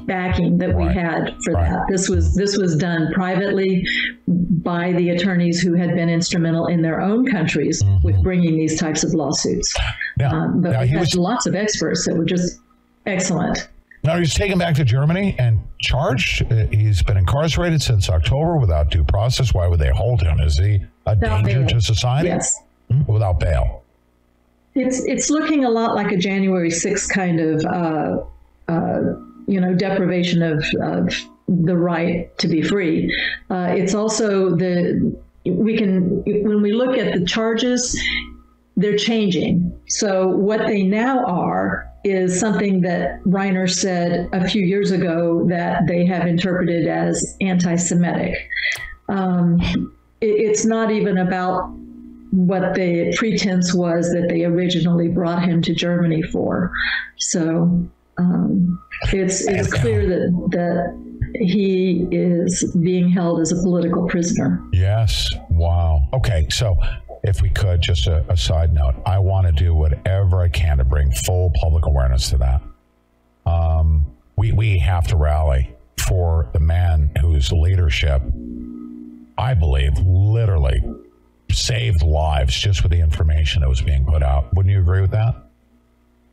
[SPEAKER 38] backing that we had for that. This was this was done privately by the attorneys who had been instrumental in their own countries with bringing these types of lawsuits. um, but
[SPEAKER 31] now
[SPEAKER 38] we had
[SPEAKER 31] was-
[SPEAKER 38] lots of experts that were just excellent.
[SPEAKER 31] Now he's taken back to Germany and charged. Uh, He's been incarcerated since October without due process. Why would they hold him? Is he a
[SPEAKER 38] Without
[SPEAKER 31] danger
[SPEAKER 38] bail.
[SPEAKER 31] to society?
[SPEAKER 38] Yes.
[SPEAKER 31] Hmm? Without bail.
[SPEAKER 38] It's it's looking a lot like a January 6th kind of uh, uh, you know deprivation of, of the right to be free. Uh, it's also the we can when we look at the charges, they're changing. So what they now are is something that Reiner said a few years ago that they have interpreted as anti-Semitic. Um, it- it's not even about what the pretense was that they originally brought him to Germany for. So um, it's it's clear that that he is being held as a political prisoner.
[SPEAKER 31] Yes. Wow. Okay. So, if we could, just a, a side note, I want to do whatever I can to bring full public awareness to that. Um, we we have to rally for the man whose leadership, I believe, literally saved lives just with the information that was being put out. Wouldn't you agree with that?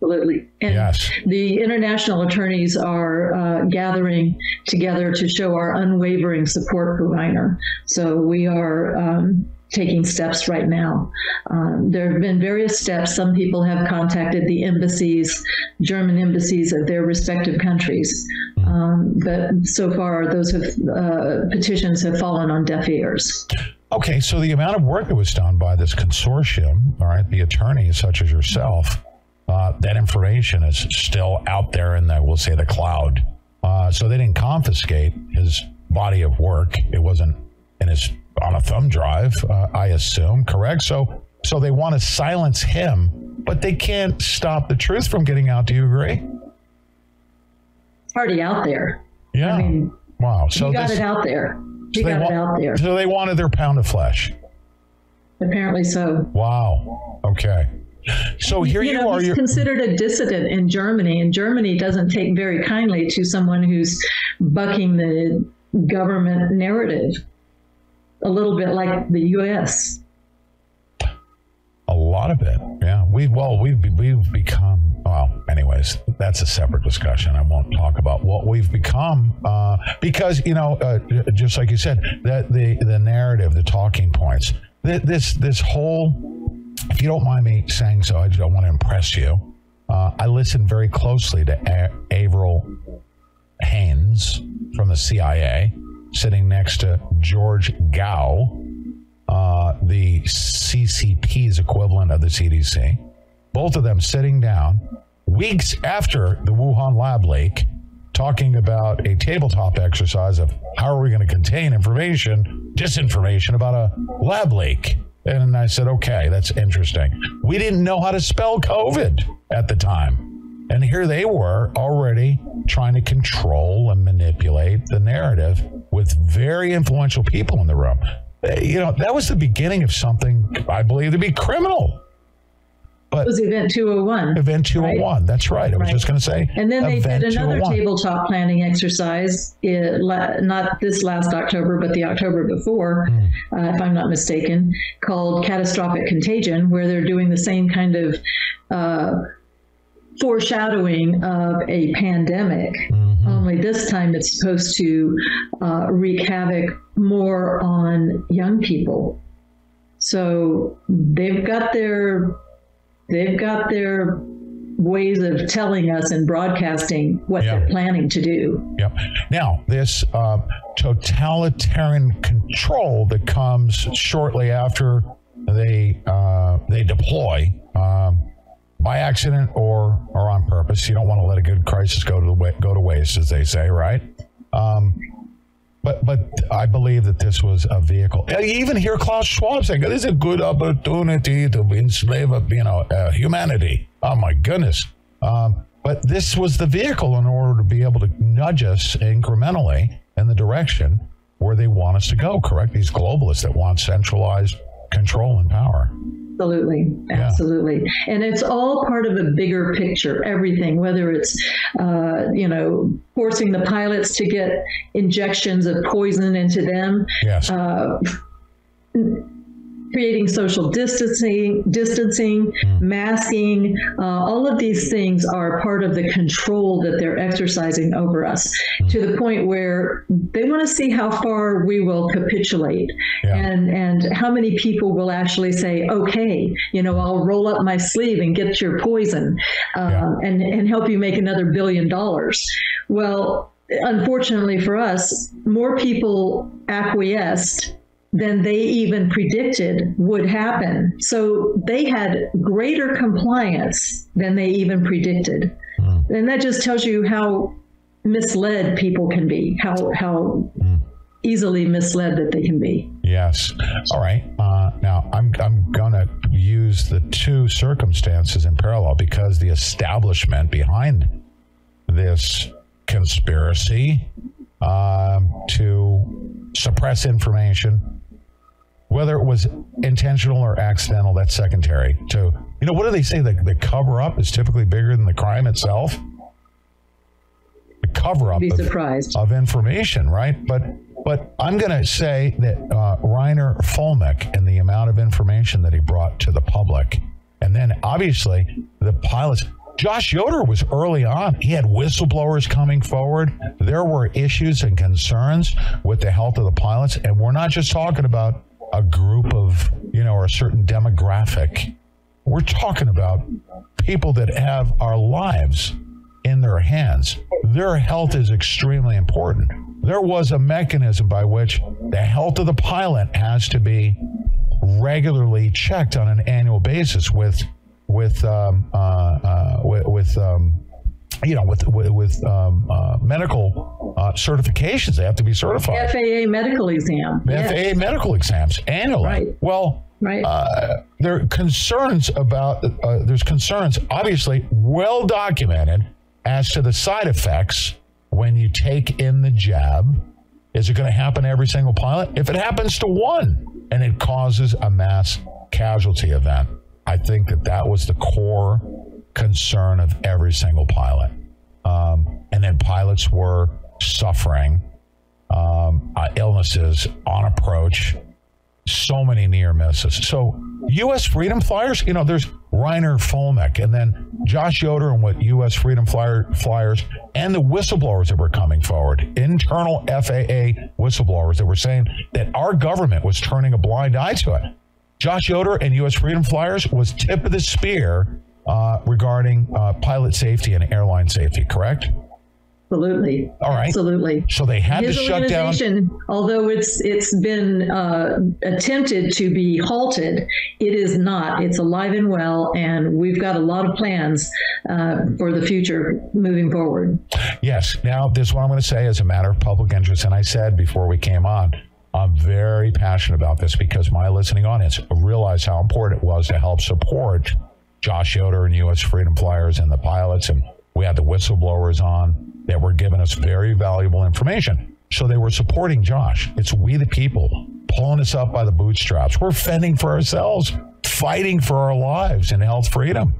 [SPEAKER 38] Absolutely. And
[SPEAKER 31] Yes.
[SPEAKER 38] the international attorneys are uh, gathering together to show our unwavering support for Reiner. So we are um, taking steps right now. Um, there have been various steps. Some people have contacted the embassies, German embassies of their respective countries. Um, but so far, those have, uh, petitions have fallen on deaf ears.
[SPEAKER 31] Okay, so the amount of work that was done by this consortium, all right, the attorneys such as yourself, uh, that information is still out there in the, we'll say, the cloud. Uh, so they didn't confiscate his body of work. It wasn't in his on a thumb drive, uh, I assume, correct? So, so they want to silence him, but they can't stop the truth from getting out. Do you agree?
[SPEAKER 38] It's already out there.
[SPEAKER 31] Yeah.
[SPEAKER 38] I mean,
[SPEAKER 31] Wow. So
[SPEAKER 38] you got
[SPEAKER 31] this-
[SPEAKER 38] it out there. You
[SPEAKER 31] so
[SPEAKER 38] got
[SPEAKER 31] wa-
[SPEAKER 38] it out there.
[SPEAKER 31] So they wanted their pound of flesh.
[SPEAKER 38] Apparently so.
[SPEAKER 31] Wow. Okay. So here you,
[SPEAKER 38] know,
[SPEAKER 31] are.
[SPEAKER 38] He's
[SPEAKER 31] You're,
[SPEAKER 38] considered a dissident in Germany, and Germany doesn't take very kindly to someone who's bucking the government narrative. A little bit like the U.S.
[SPEAKER 31] A lot of it, yeah. We well, we've we've become well. Anyways, that's a separate discussion. I won't talk about what we've become uh, because you know, uh, just like you said, that the the narrative, the talking points, th- this this whole. If you don't mind me saying so, I just don't want to impress you. Uh, I listened very closely to A- Avril Haines from the CIA, sitting next to George Gao, uh, the CCP's equivalent of the CDC. Both of them sitting down weeks after the Wuhan lab leak, talking about a tabletop exercise of how are we going to contain information, disinformation about a lab leak. And I said, okay, that's interesting. We didn't know how to spell COVID at the time. And here they were already trying to control and manipulate the narrative with very influential people in the room. You know, that was the beginning of something I believe to be criminal. But
[SPEAKER 38] it was Event 201.
[SPEAKER 31] Event 201. That's right. I was
[SPEAKER 38] Right.
[SPEAKER 31] just going to say.
[SPEAKER 38] And then they did another tabletop planning exercise, la- not this last October, but the October before,
[SPEAKER 31] Hmm.
[SPEAKER 38] uh, if I'm not mistaken, called Catastrophic Contagion, where they're doing the same kind of uh, foreshadowing of a pandemic.
[SPEAKER 31] Mm-hmm.
[SPEAKER 38] Only this time it's supposed to uh, wreak havoc more on young people. So they've got their they've got their ways of telling us and broadcasting what they're planning to do.
[SPEAKER 31] Yep. Now, this uh, totalitarian control that comes shortly after they uh, they deploy um, by accident or or on purpose. You don't want to let a good crisis go to the wa- go to waste, as they say, right? Um, but but I believe that this was a vehicle. I even hear Klaus Schwab saying this is a good opportunity to enslave, you know, uh, humanity. Oh my goodness! Um, but this was the vehicle in order to be able to nudge us incrementally in the direction where they want us to go. Correct? These globalists that want centralized control and power.
[SPEAKER 38] Absolutely, absolutely, and it's all part of a bigger picture. Everything, whether it's uh, you know forcing the pilots to get injections of poison into them,
[SPEAKER 31] yes.
[SPEAKER 38] uh, creating social distancing, distancing, masking. Uh, all of these things are part of the control that they're exercising over us to the point where they want to see how far we will capitulate and and how many people will actually say, okay, you know, I'll roll up my sleeve and get your poison uh, and and help you make another billion dollars. Well. Unfortunately for us, more people acquiesced than they even predicted would happen. So they had greater compliance than they even predicted. And that just tells you how misled people can be, how how easily misled that they can be.
[SPEAKER 31] Yes. All right. Uh, now I'm I'm going to use the two circumstances in parallel because the establishment behind this conspiracy um, to suppress information, whether it was intentional or accidental, that's secondary. To you know, what do they say? The, the cover up is typically bigger than the crime itself. The cover up of, of information, right? But but I'm going to say that uh, Reiner Fuellmich and the amount of information that he brought to the public, and then obviously the pilots. Josh Yoder was early on. He had whistleblowers coming forward. There were issues and concerns with the health of the pilots, and we're not just talking about a group of you know or a certain demographic. We're talking about people that have our lives in their hands. Their health is extremely important. There was a mechanism by which the health of the pilot has to be regularly checked on an annual basis with with um, uh, uh, with, with um, you know with with, with um, uh, medical uh, certifications. They have to be certified.
[SPEAKER 38] FAA medical exam. Yes.
[SPEAKER 31] FAA medical exams annually. Right. Well,
[SPEAKER 38] right.
[SPEAKER 31] Uh, there are concerns about. Uh, there's concerns, obviously, well documented as to the side effects when you take in the jab. Is it going to happen to every single pilot? If it happens to one and it causes a mass casualty event, I think that that was the core concern of every single pilot. Um, and then pilots were suffering um, uh, illnesses on approach, so many near misses. So, U.S. Freedom Flyers, you know, there's Reiner Fuellmich and then Josh Yoder and what U.S. Freedom Flyer, Flyers and the whistleblowers that were coming forward, internal FAA whistleblowers that were saying that our government was turning a blind eye to it. Josh Yoder and U.S. Freedom Flyers was tip of the spear uh, regarding uh, pilot safety and airline safety, correct?
[SPEAKER 38] Absolutely.
[SPEAKER 31] All right.
[SPEAKER 38] Absolutely.
[SPEAKER 31] So they had
[SPEAKER 38] His
[SPEAKER 31] to shut down.
[SPEAKER 38] although it's it's been uh, attempted to be halted, it is not. It's alive and well, and we've got a lot of plans uh, for the future moving forward.
[SPEAKER 31] Yes. Now, this is what I'm going to say as a matter of public interest. And I said before we came on, I'm very passionate about this because my listening audience realized how important it was to help support Josh Yoder and U.S. Freedom Flyers and the pilots. And we had the whistleblowers on that were giving us very valuable information. So they were supporting Josh. It's we the people pulling us up by the bootstraps. We're fending for ourselves, fighting for our lives and health freedom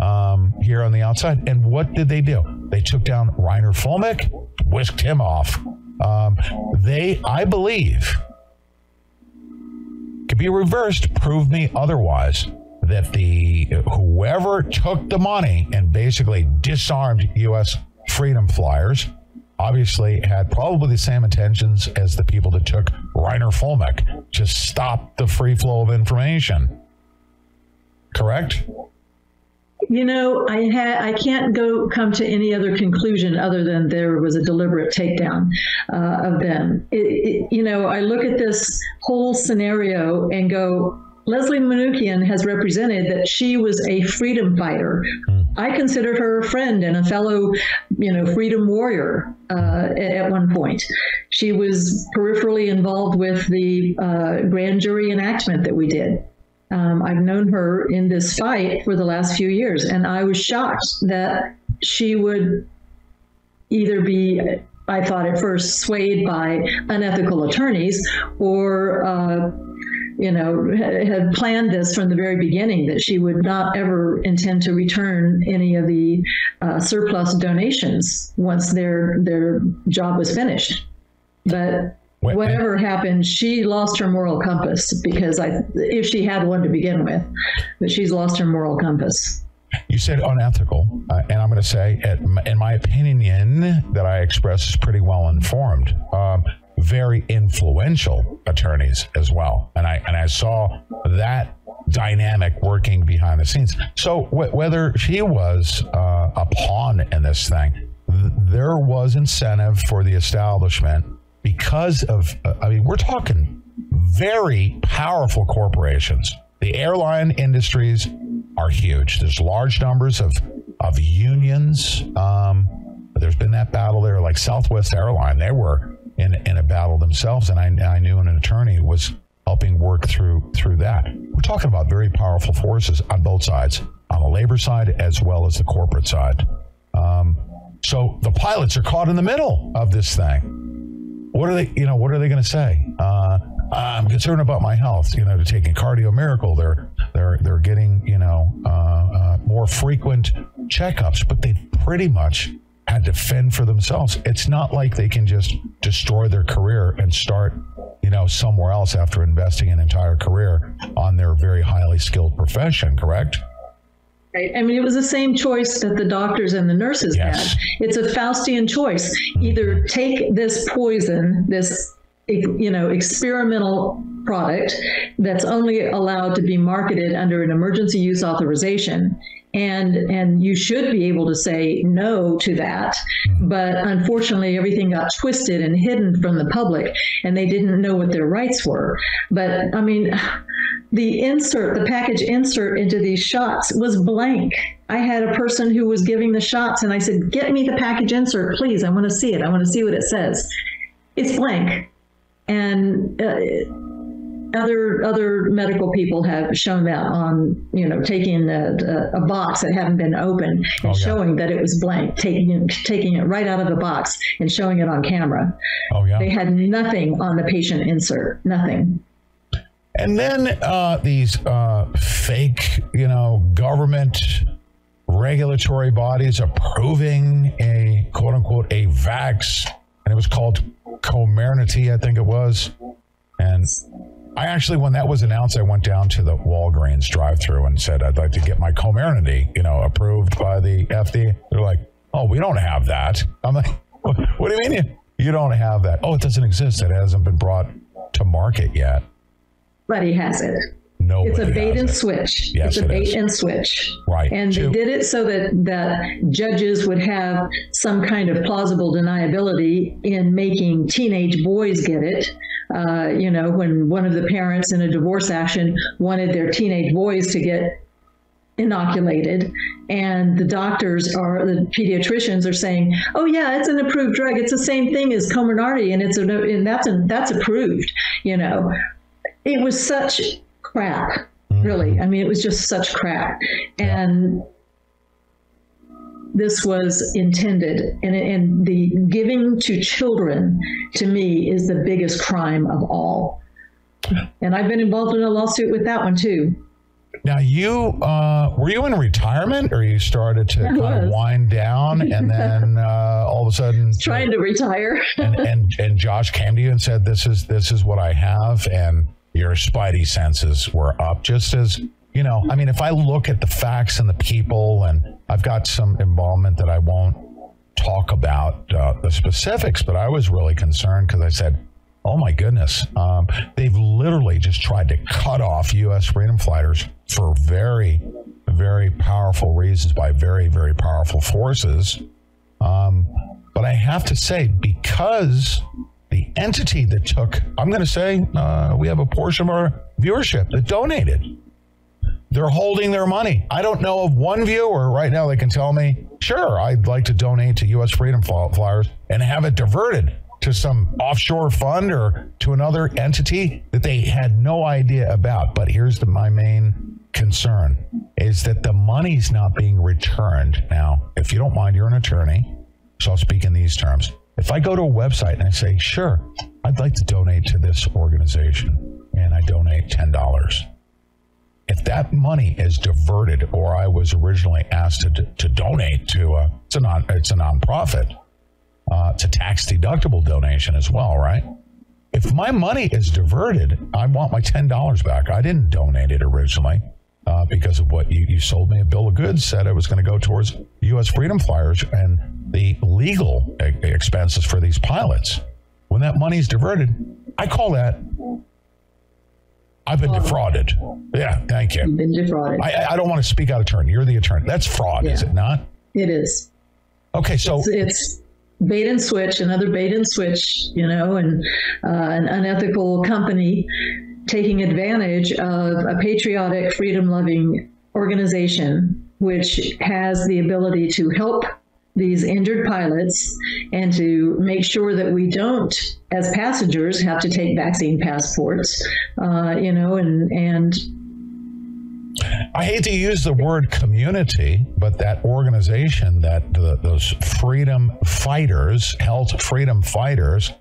[SPEAKER 31] um, here on the outside. And what did they do? They took down Reiner Fuellmich, whisked him off. Um, they, I believe, could be reversed. Prove me otherwise. That the whoever took the money and basically disarmed U.S. freedom flyers obviously had probably the same intentions as the people that took Reiner Fuellmich to stop the free flow of information. Correct?
[SPEAKER 38] You know, I had I can't go come to any other conclusion other than there was a deliberate takedown uh, of them. It, it, you know, I look at this whole scenario and go. Leslie Manookian has represented that she was a freedom fighter. I considered her a friend and a fellow, you know, freedom warrior uh, at, at one point. She was peripherally involved with the uh, grand jury enactment that we did. Um, I've known her in this fight for the last few years, and I was shocked that she would either be, I thought at first, swayed by unethical attorneys or, uh, you know, had planned this from the very beginning that she would not ever intend to return any of the uh, surplus donations once their their job was finished. But whatever happened, she lost her moral compass because I, if she had one to begin with, but she's lost her moral compass.
[SPEAKER 31] You said unethical, uh, and I'm going to say, at, in my opinion, that I express is pretty well informed. Um, very influential attorneys as well, and I and I saw that dynamic working behind the scenes. So wh- whether she was uh, a pawn in this thing, th- there was incentive for the establishment because of. Uh, I mean, we're talking very powerful corporations. The airline industries are huge. There's large numbers of of unions. Um, there's been that battle there, like Southwest Airline. They were in in a battle themselves, and I, I knew an attorney was helping work through through that. We're talking about very powerful forces on both sides, on the labor side as well as the corporate side. Um, so the pilots are caught in the middle of this thing. What are they? You know, what are they going to say? Uh, I'm concerned about my health. You know, they're taking cardio miracle. They're they're they're getting you know uh, uh, more frequent checkups, but they pretty much had to fend for themselves. It's not like they can just destroy their career and start you know somewhere else after investing an entire career on their very highly skilled profession. Correct?
[SPEAKER 38] Right. I mean, it was the same choice that the doctors and the nurses had. It's a Faustian choice. Mm-hmm. Either take this poison, this you know experimental product that's only allowed to be marketed under an emergency use authorization and and you should be able to say no to that. But unfortunately everything got twisted and hidden from the public and they didn't know what their rights were. But i mean the insert the package insert into these shots was blank. I had a person who was giving the shots and i said get me the package insert please. I want to see it. I want to see what it says. It's blank. And uh, other other medical people have shown that on you know taking a, box that hadn't been opened and showing that it was blank, taking it, taking it right out of the box and showing it on camera.
[SPEAKER 31] Oh yeah.
[SPEAKER 38] They had nothing on the patient insert, nothing.
[SPEAKER 31] And then uh, these uh, fake, you know, government regulatory bodies approving a quote unquote a vax, and it was called Comirnaty, I think it was. And I actually, when that was announced, I went down to the Walgreens drive-through and said I'd like to get my Comirnaty, you know, approved by the FDA. They're like, "Oh, we don't have that." I'm like, "What, what do you mean you, you don't have that?" Oh, it doesn't exist. It hasn't been brought to market yet.
[SPEAKER 38] But he has it.
[SPEAKER 31] No,
[SPEAKER 38] it's a bait and switch.
[SPEAKER 31] Yes,
[SPEAKER 38] it's a
[SPEAKER 31] it
[SPEAKER 38] bait
[SPEAKER 31] is.
[SPEAKER 38] and switch.
[SPEAKER 31] Right.
[SPEAKER 38] And they did it so that that judges would have some kind of plausible deniability in making teenage boys get it. Uh, you know, when one of the parents in a divorce action wanted their teenage boys to get inoculated. And the doctors are the pediatricians are saying oh yeah it's an approved drug. It's the same thing as comirnaty and it's a, and that's a, that's approved you know. It was such crap really. I mean it was just such crap. And this was intended. And, and the giving to children to me is the biggest crime of all. And i've been involved in a lawsuit with that one too.
[SPEAKER 31] Now, you uh, were you in retirement, or you started to
[SPEAKER 38] I
[SPEAKER 31] kind of wind down, and then uh, all of a sudden,
[SPEAKER 38] trying to retire.
[SPEAKER 31] And, and and Josh came to you and said, "This is this is what I have," and your spidey senses were up, just as you know. I mean, if I look at the facts and the people, and I've got some involvement that I won't talk about uh, the specifics, but I was really concerned because I said, "Oh my goodness, um, they've literally just tried to cut off U.S. freedom fighters for very, very powerful reasons by very, very powerful forces." Um, but I have to say, because the entity that took, I'm going to say, uh, we have a portion of our viewership that donated. They're holding their money. I don't know of one viewer right now that can tell me, sure, I'd like to donate to U.S. Freedom Flyers and have it diverted to some offshore fund or to another entity that they had no idea about. But here's the, my main concern is that the money's not being returned. Now, if you don't mind, you're an attorney, so I'll speak in these terms. If I go to a website and I say, sure, I'd like to donate to this organization, and I donate $10, if that money is diverted or I was originally asked to, to donate to a, it's a non, it's a nonprofit, uh, it's a tax deductible donation as well, right? If my money is diverted, I want my $10 back. I didn't donate it originally uh, because of what you, you sold me a bill of goods, said it was going to go towards U.S. Freedom Flyers and the legal e- expenses for these pilots. When that money is diverted, I call that I've been defrauded. Yeah, thank you.
[SPEAKER 38] been defrauded
[SPEAKER 31] I, I- don't want to speak out of turn. You're the attorney. That's fraud, is it not?
[SPEAKER 38] it is
[SPEAKER 31] Okay, so
[SPEAKER 38] it's, it's bait and switch, another bait and switch, you know, and uh, an unethical company taking advantage of a patriotic, freedom loving organization which has the ability to help these injured pilots and to make sure that we don't, as passengers, have to take vaccine passports, uh, you know, and, and
[SPEAKER 31] I hate to use the word community, but that organization that the, those freedom fighters, health freedom fighters,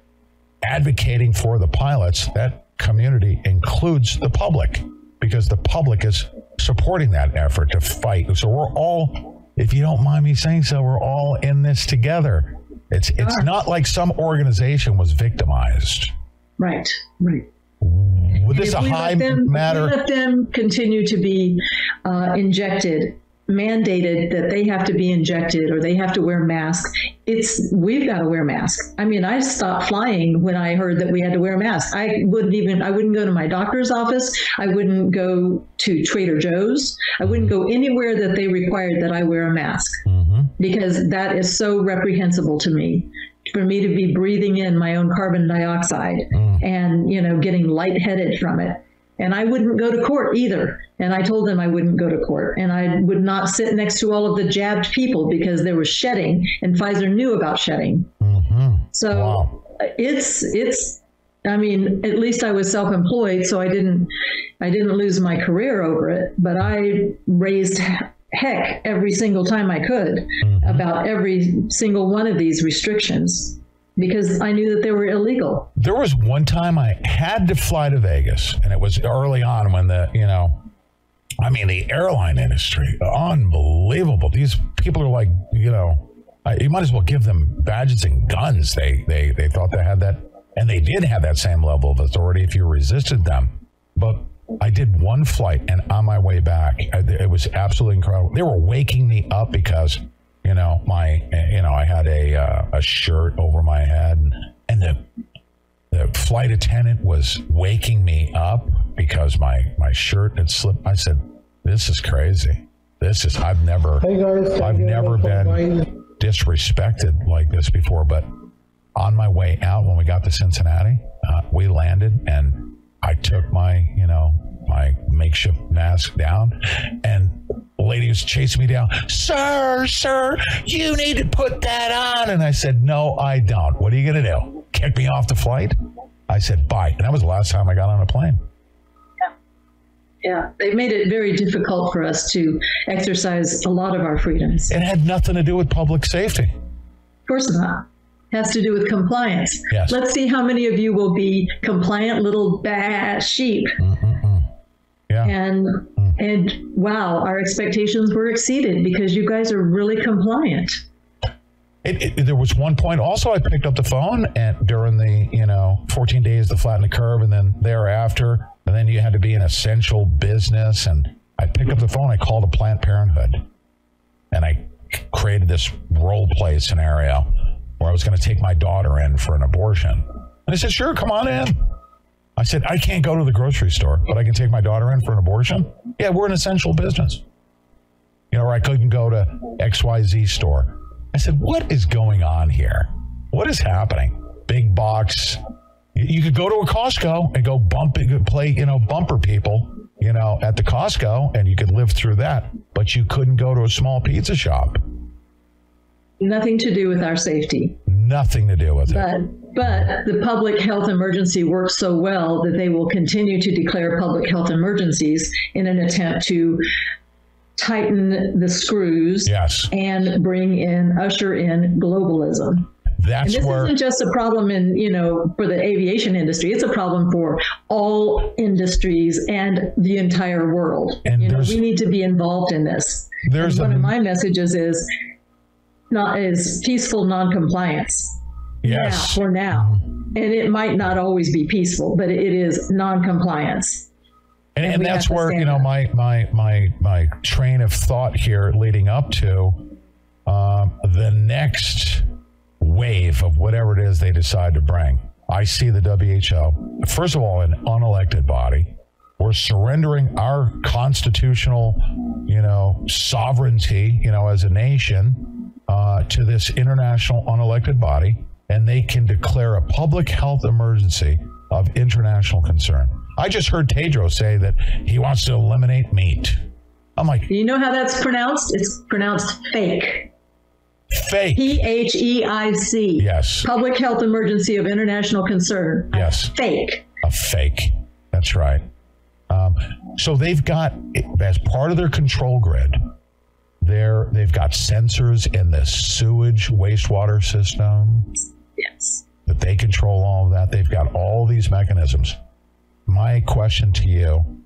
[SPEAKER 31] advocating for the pilots, that community includes the public because the public is supporting that effort to fight. So we're all, if you don't mind me saying so, we're all in this together. It's it's not like some organization was victimized.
[SPEAKER 38] right, right.
[SPEAKER 31] Was this a high
[SPEAKER 38] them-
[SPEAKER 31] matter?
[SPEAKER 38] let them continue to be uh, injected, mandated that they have to be injected or they have to wear masks. It's we've got to wear masks. I mean, I stopped flying when I heard that we had to wear masks. I wouldn't even. I wouldn't go to my doctor's office. I wouldn't go to Trader Joe's. I wouldn't go anywhere that they required that I wear a mask mm-hmm. because that is so reprehensible to me for me to be breathing in my own carbon dioxide mm. and you know getting lightheaded from it and i wouldn't go to court either. And i told them i wouldn't go to court. And i would not sit next to all of the jabbed people because there was shedding and pfizer knew about shedding. Mm-hmm. So it's it's i mean at least i was self-employed so i didn't i didn't lose my career over it. But i raised heck every single time i could mm-hmm. about every single one of these restrictions because i knew that they were illegal
[SPEAKER 31] There was one time I had to fly to Vegas, and it was early on when the, you know, I mean, the airline industry, unbelievable. These people are like, you know, you might as well give them badges and guns. They, they, they thought they had that, and they did have that same level of authority if you resisted them. But I did one flight, and on my way back, it was absolutely incredible. They were waking me up because, you know, my, you know, I had a, uh, a shirt over my head, and, and the the flight attendant was waking me up because my my shirt had slipped. I said, "This is crazy. This is I've never I've never been disrespected like this before." But on my way out, when we got to Cincinnati, uh, we landed and I took my you know my makeshift mask down and the lady was chasing me down. Sir, sir, you need to put that on. And I said, No, I don't. What are you going to do? Kick me off the flight? I said, Bye. And that was the last time I got on a plane.
[SPEAKER 38] Yeah, they've made it very difficult for us to exercise a lot of our freedoms.
[SPEAKER 31] It had nothing to do with public safety.
[SPEAKER 38] Of course not. It has to do with compliance.
[SPEAKER 31] Yes.
[SPEAKER 38] Let's see how many of you will be compliant little bad sheep. Mm-hmm.
[SPEAKER 31] Yeah.
[SPEAKER 38] And hmm. and wow, our expectations were exceeded because you guys are really compliant.
[SPEAKER 31] It, it, there was one point also I picked up the phone and during the you know 14 days to flatten the curve and then thereafter and then you had to be an essential business and I picked up the phone I called a Planned Parenthood and I created this role play scenario where I was going to take my daughter in for an abortion and they said sure come on in I said I can't go to the grocery store but I can take my daughter in for an abortion yeah we're an essential business you know or I couldn't go to XYZ store I said, what is going on here? What is happening? Big box. You- could go to a Costco and go bump it, play, you know, bumper people, you know, at the Costco and you could live through that. But you couldn't go to a small pizza shop.
[SPEAKER 38] Nothing to do with our safety.
[SPEAKER 31] Nothing to do with it.
[SPEAKER 38] But but the public health emergency works so well that they will continue to declare public health emergencies in an attempt to tighten the screws
[SPEAKER 31] yes.
[SPEAKER 38] and bring in usher in globalism.
[SPEAKER 31] That's
[SPEAKER 38] and this
[SPEAKER 31] where
[SPEAKER 38] isn't just a problem in you know for the aviation industry. It's a problem for all industries and the entire world.
[SPEAKER 31] And
[SPEAKER 38] you know, we need to be involved in this.
[SPEAKER 31] There's
[SPEAKER 38] and one
[SPEAKER 31] a-
[SPEAKER 38] of my messages is not is peaceful noncompliance.
[SPEAKER 31] Yes.
[SPEAKER 38] Now, for now, and it might not always be peaceful, but it is noncompliance.
[SPEAKER 31] And,
[SPEAKER 38] And
[SPEAKER 31] and that's where you know my my my my train of thought here leading up to um, the next wave of whatever it is they decide to bring. I see the WHO first of all an unelected body. We're surrendering our constitutional, you know, sovereignty, you know, as a nation uh, to this international unelected body, and they can declare a public health emergency of international concern. I just heard Tedros say that he wants to eliminate meat. I'm like,
[SPEAKER 38] you know how that's pronounced? It's pronounced fake.
[SPEAKER 31] Fake.
[SPEAKER 38] P H E I C.
[SPEAKER 31] Yes.
[SPEAKER 38] Public health emergency of international concern.
[SPEAKER 31] Yes.
[SPEAKER 38] Fake.
[SPEAKER 31] a fake. That's right. Um, so they've got as part of their control grid, they're they've got sensors in the sewage wastewater system.
[SPEAKER 38] Yes.
[SPEAKER 31] That they control all of that. They've got all these mechanisms. My question to you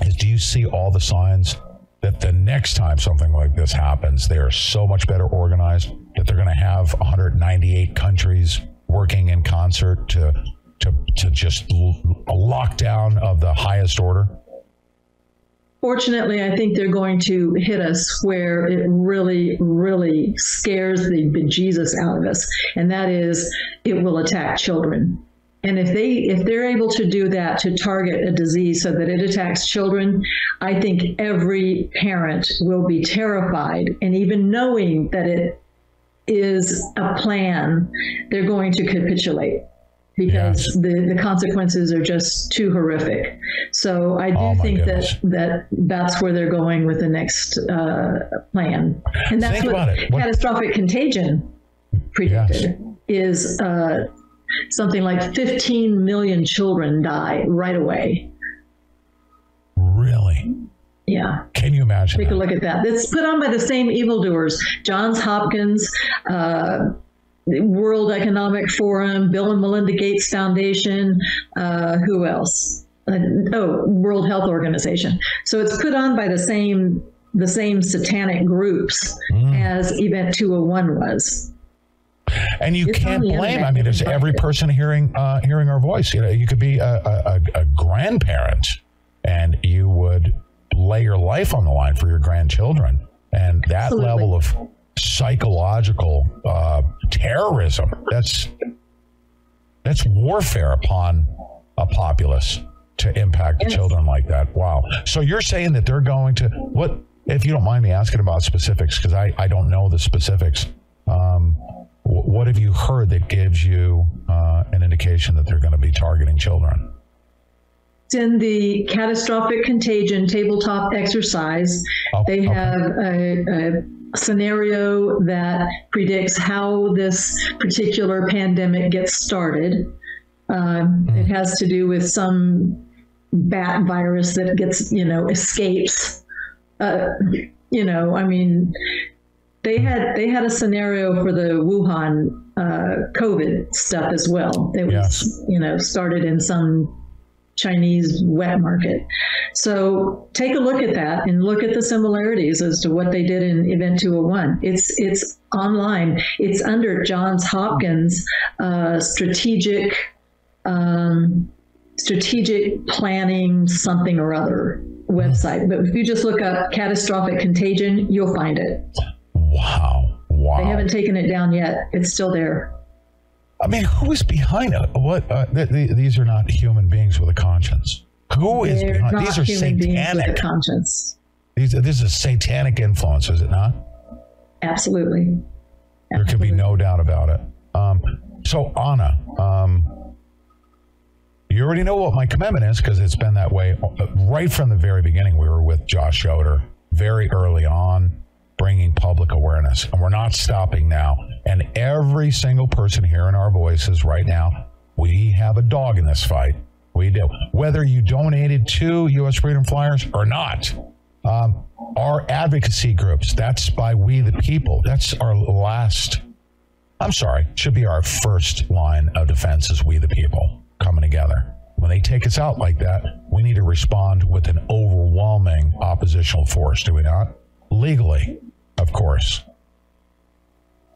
[SPEAKER 31] is: Do you see all the signs that the next time something like this happens, they are so much better organized that they're going to have 198 countries working in concert to to to just a lockdown of the highest order?
[SPEAKER 38] Fortunately, I think they're going to hit us where it really, really scares the bejesus out of us, and that is it will attack children. And if they if they're able to do that to target a disease so that it attacks children, I think every parent will be terrified. And even knowing that it is a plan, they're going to capitulate because the, the consequences are just too horrific. So I do
[SPEAKER 31] Oh,
[SPEAKER 38] think
[SPEAKER 31] goodness.
[SPEAKER 38] that that that's where they're going with the next uh, plan, and that's
[SPEAKER 31] Think
[SPEAKER 38] what.
[SPEAKER 31] What-
[SPEAKER 38] catastrophic contagion predicted is uh, something like 15 million children die right away.
[SPEAKER 31] Really?
[SPEAKER 38] Yeah.
[SPEAKER 31] Can you imagine?
[SPEAKER 38] Take a look at that. It's put on by the same evildoers Johns Hopkins, uh, World Economic Forum, Bill and Melinda Gates Foundation, uh, who else? Uh, oh, World Health Organization. So it's put on by the same the same satanic groups as Event 201 was.
[SPEAKER 31] And you
[SPEAKER 38] It's
[SPEAKER 31] can't blame. I mean,
[SPEAKER 38] can
[SPEAKER 31] every person hearing uh, hearing our voice. You know, you could be a, a, a a grandparent, and you would lay your life on the line for your grandchildren, and that
[SPEAKER 38] Absolutely.
[SPEAKER 31] level of psychological uh, terrorism. That's that's warfare upon a populace. to impact
[SPEAKER 38] Yes.
[SPEAKER 31] children like that. Wow. So you're saying that they're going to what? If you don't mind me asking about specifics, because I I don't know the specifics. Um, what have you heard that gives you uh, an indication that they're going to be targeting children?
[SPEAKER 38] It's in the catastrophic contagion tabletop exercise. they have a, a scenario that predicts how this particular pandemic gets started. Um, It has to do with some bat virus that gets, you know, escapes. Uh, you know, I mean, they had they had a scenario for the Wuhan uh, COVID stuff as well. It was, you know, started in some Chinese wet market. So take a look at that and look at the similarities as to what they did in Event 201. It's it's online. It's under Johns Hopkins uh, strategic um, strategic planning something or other website. But if you just look up catastrophic contagion, you'll find it.
[SPEAKER 31] Wow. Wow.
[SPEAKER 38] They haven't taken it down yet. It's still there.
[SPEAKER 31] I mean, who is behind it? What? Uh, th- th- these are not human beings with a conscience. Who is
[SPEAKER 38] They're
[SPEAKER 31] behind? These are
[SPEAKER 38] human beings with a
[SPEAKER 31] satanic.
[SPEAKER 38] conscience.
[SPEAKER 31] These, this is satanic influence, is it not?
[SPEAKER 38] Absolutely.
[SPEAKER 31] There can be no doubt about it. Um, so, Anna, um, you already know what my commitment is because it's been that way uh, right from the very beginning. We were with Joshua Yoder very early on, bringing public awareness, and we're not stopping now. And every single person hearing our voices right now, we have a dog in this fight. We do. Whether you donated to U.S. Freedom Flyers or not, um, our advocacy groups, that's by We the People. That's our last, I'm sorry, should be our first line of defense is We the People coming together. When they take us out like that, we need to respond with an overwhelming oppositional force, do we not? Legally, of course.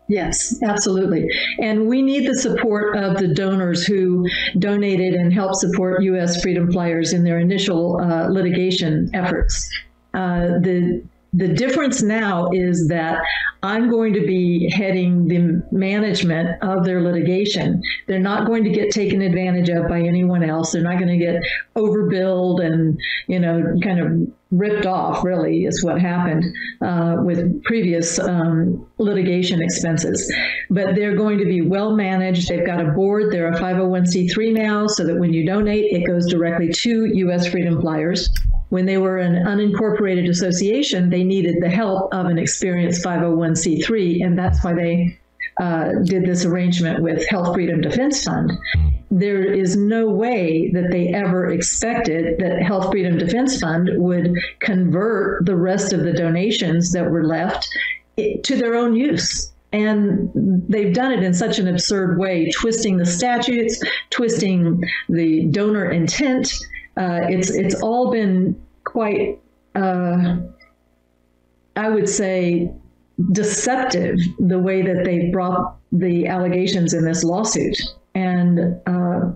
[SPEAKER 38] Yes, absolutely. And we need the support of the donors who donated and helped support U.S. Freedom Flyers in their initial uh, litigation efforts. Uh, the the difference now is that I'm going to be heading the management of their litigation. They're not going to get taken advantage of by anyone else. They're not going to get overbilled and, you know, kind of ripped off, really, is what happened uh, with previous um, litigation expenses. But they're going to be well managed. They've got a board. They're a 501c3 now, so that when you donate, it goes directly to U.S. Freedom Flyers. When they were an unincorporated association, they needed the help of an experienced 501c3, and that's why they uh, did this arrangement with Health Freedom Defense Fund. There is no way that they ever expected that Health Freedom Defense Fund would convert the rest of the donations that were left to their own use. And they've done it in such an absurd way, twisting the statutes, twisting the donor intent. Uh, it's it's all been quite, uh, I would say, deceptive the way that they brought the allegations in this lawsuit. And uh,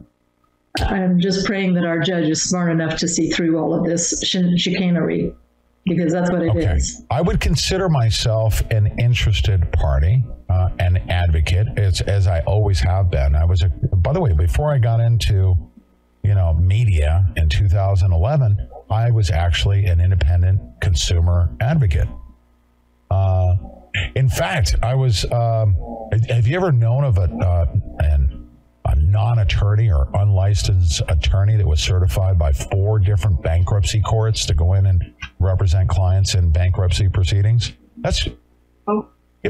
[SPEAKER 38] I'm just praying that our judge is smart enough to see through all of this ch- chicanery, because that's what it is.
[SPEAKER 31] I would consider myself an interested party, uh, an advocate, as, as I always have been. I was, a, by the way, before I got into, you know, media in 2011, I was actually an independent consumer advocate. Uh, in fact, I was. Um, have you ever known of a uh, an, a non-attorney or unlicensed attorney that was certified by four different bankruptcy courts to go in and represent clients in bankruptcy proceedings? That's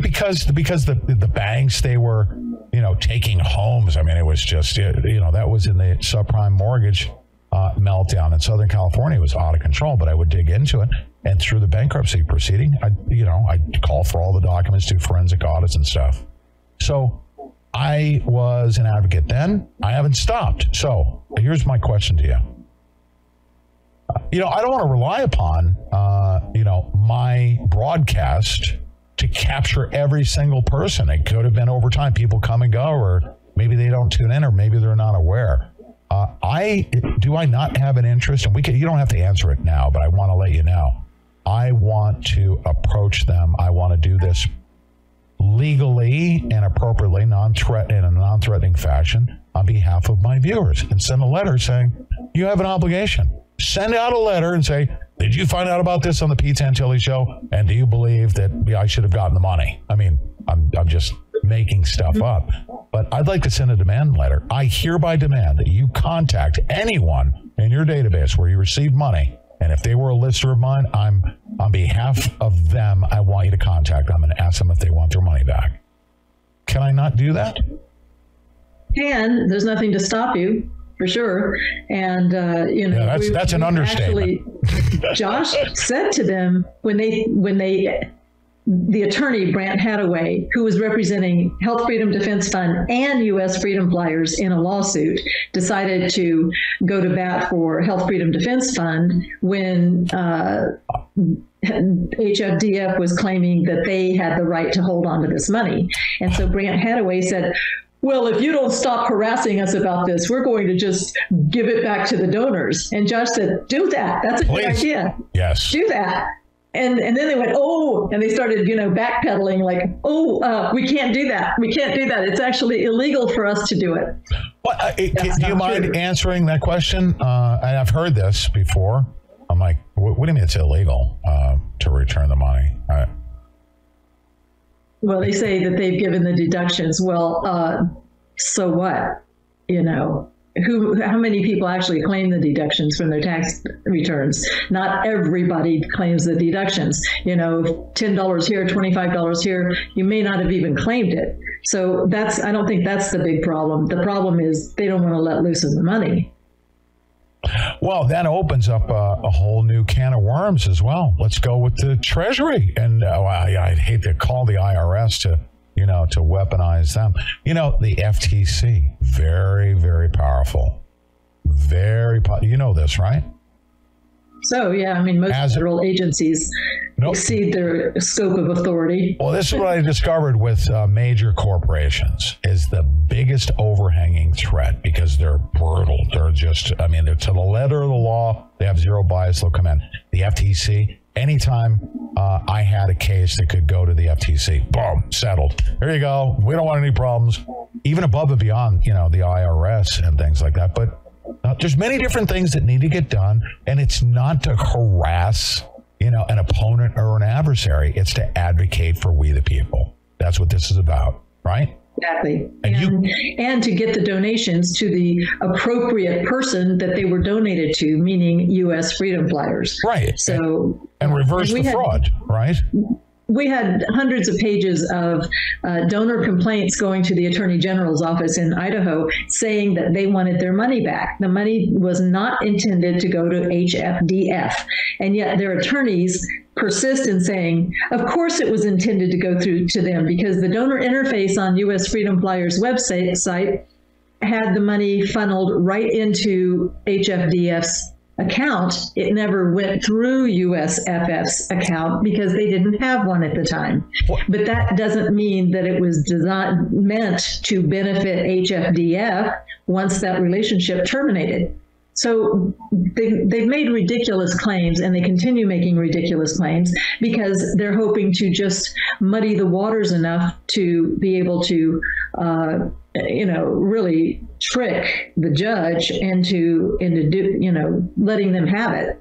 [SPEAKER 31] because because the the banks they were you know taking homes. I mean, it was just you know that was in the subprime mortgage uh, meltdown in Southern California. It was out of control. But I would dig into it, and through the bankruptcy proceeding, I you know I call for all the documents, do forensic audits and stuff. So I was an advocate then. I haven't stopped. So here's my question to you. You know, I don't want to rely upon, uh, you know, my broadcast to capture every single person. It could have been over time. People come and go, or maybe they don't tune in, or maybe they're not aware. Uh, I do I not have an interest, and we can. You don't have to answer it now, but I want to let you know. I want to approach them. I want to do this legally and appropriately, non-threat in a non-threatening fashion on behalf of my viewers, and send a letter saying, you have an obligation. Send out a letter and say, did you find out about this on the Pete Santilli show? And do you believe that I should have gotten the money? I mean, I'm, I'm just making stuff up. But I'd like to send a demand letter. I hereby demand that you contact anyone in your database where you received money. And if they were a lister of mine, I'm on behalf of them, I want you to contact them and ask them if they want their money back. Can I not do that?
[SPEAKER 38] Can there's nothing to stop you for sure. And uh, you know,
[SPEAKER 31] Yeah, that's- that's an
[SPEAKER 38] we
[SPEAKER 31] understatement.
[SPEAKER 38] Actually, Josh said to them when they when they the attorney Brant Hadaway, who was representing Health Freedom Defense Fund and U.S. Freedom Flyers in a lawsuit, decided to go to bat for Health Freedom Defense Fund when. Uh, HFDF was claiming that they had the right to hold on to this money. And so Brant Hadaway said, well, if you don't stop harassing us about this, we're going to just give it back to the donors. And Josh said, do that. That's a good idea.
[SPEAKER 31] Yes.
[SPEAKER 38] Do that. And, and then they went, oh, and they started, you know, backpedaling like, oh, uh, we can't do that. We can't do that. It's actually illegal for us to do it.
[SPEAKER 31] What, uh, it-
[SPEAKER 38] That's
[SPEAKER 31] do you mind
[SPEAKER 38] true.
[SPEAKER 31] answering that question? Uh, and I've heard this before. I'm like, what, what do you mean it's illegal uh, to return the money? Uh,
[SPEAKER 38] Well, they say that they've given the deductions. Well, uh, so what? You know, who? How many people actually claim the deductions from their tax returns? Not everybody claims the deductions. You know, ten dollars here, twenty-five dollars here. You may not have even claimed it. So that's. I don't think that's the big problem. The problem is they don't want to let loose of the money.
[SPEAKER 31] Well, that opens up a, a whole new can of worms as well. Let's go with the Treasury, and uh, I, I'd hate to call the IRS to, you know, to weaponize them. You know, the FTC, very, very powerful, very. Po- you know this, right?
[SPEAKER 38] So yeah, I mean, most federal agencies exceed their scope of authority.
[SPEAKER 31] Well, this is what I discovered with uh, major corporations is the biggest overhanging threat because they're brutal. They're just, I mean, they're to the letter of the law. They have zero bias. They'll come in. The FTC, anytime uh, I had a case that could go to the FTC, boom, settled. There you go. We don't want any problems, even above and beyond, you know, the IRS and things like that. But uh, there's many different things that need to get done, and it's not to harass, you know, an opponent or an adversary. It's to advocate for we the people. That's what this is about, right?
[SPEAKER 38] Exactly. And, and to get the donations to the appropriate person that they were donated to, meaning U.S. Freedom Flyers.
[SPEAKER 31] Right.
[SPEAKER 38] So,
[SPEAKER 31] And reverse
[SPEAKER 38] we
[SPEAKER 31] the
[SPEAKER 38] had-
[SPEAKER 31] fraud, right?
[SPEAKER 38] We had hundreds of pages of uh, donor complaints going to the attorney general's office in Idaho saying that they wanted their money back. The money was not intended to go to HFDF, and yet their attorneys persist in saying, of course it was intended to go through to them because the donor interface on U.S. Freedom Flyers website site had the money funneled right into HFDF's account. It never went through USFF's account because they didn't have one at the time. But that doesn't mean that it was designed, meant to benefit HFDF once that relationship terminated. So they, they've made ridiculous claims and they continue making ridiculous claims because they're hoping to just muddy the waters enough to be able to, uh, you know, really trick the judge into into do, you know letting them have it,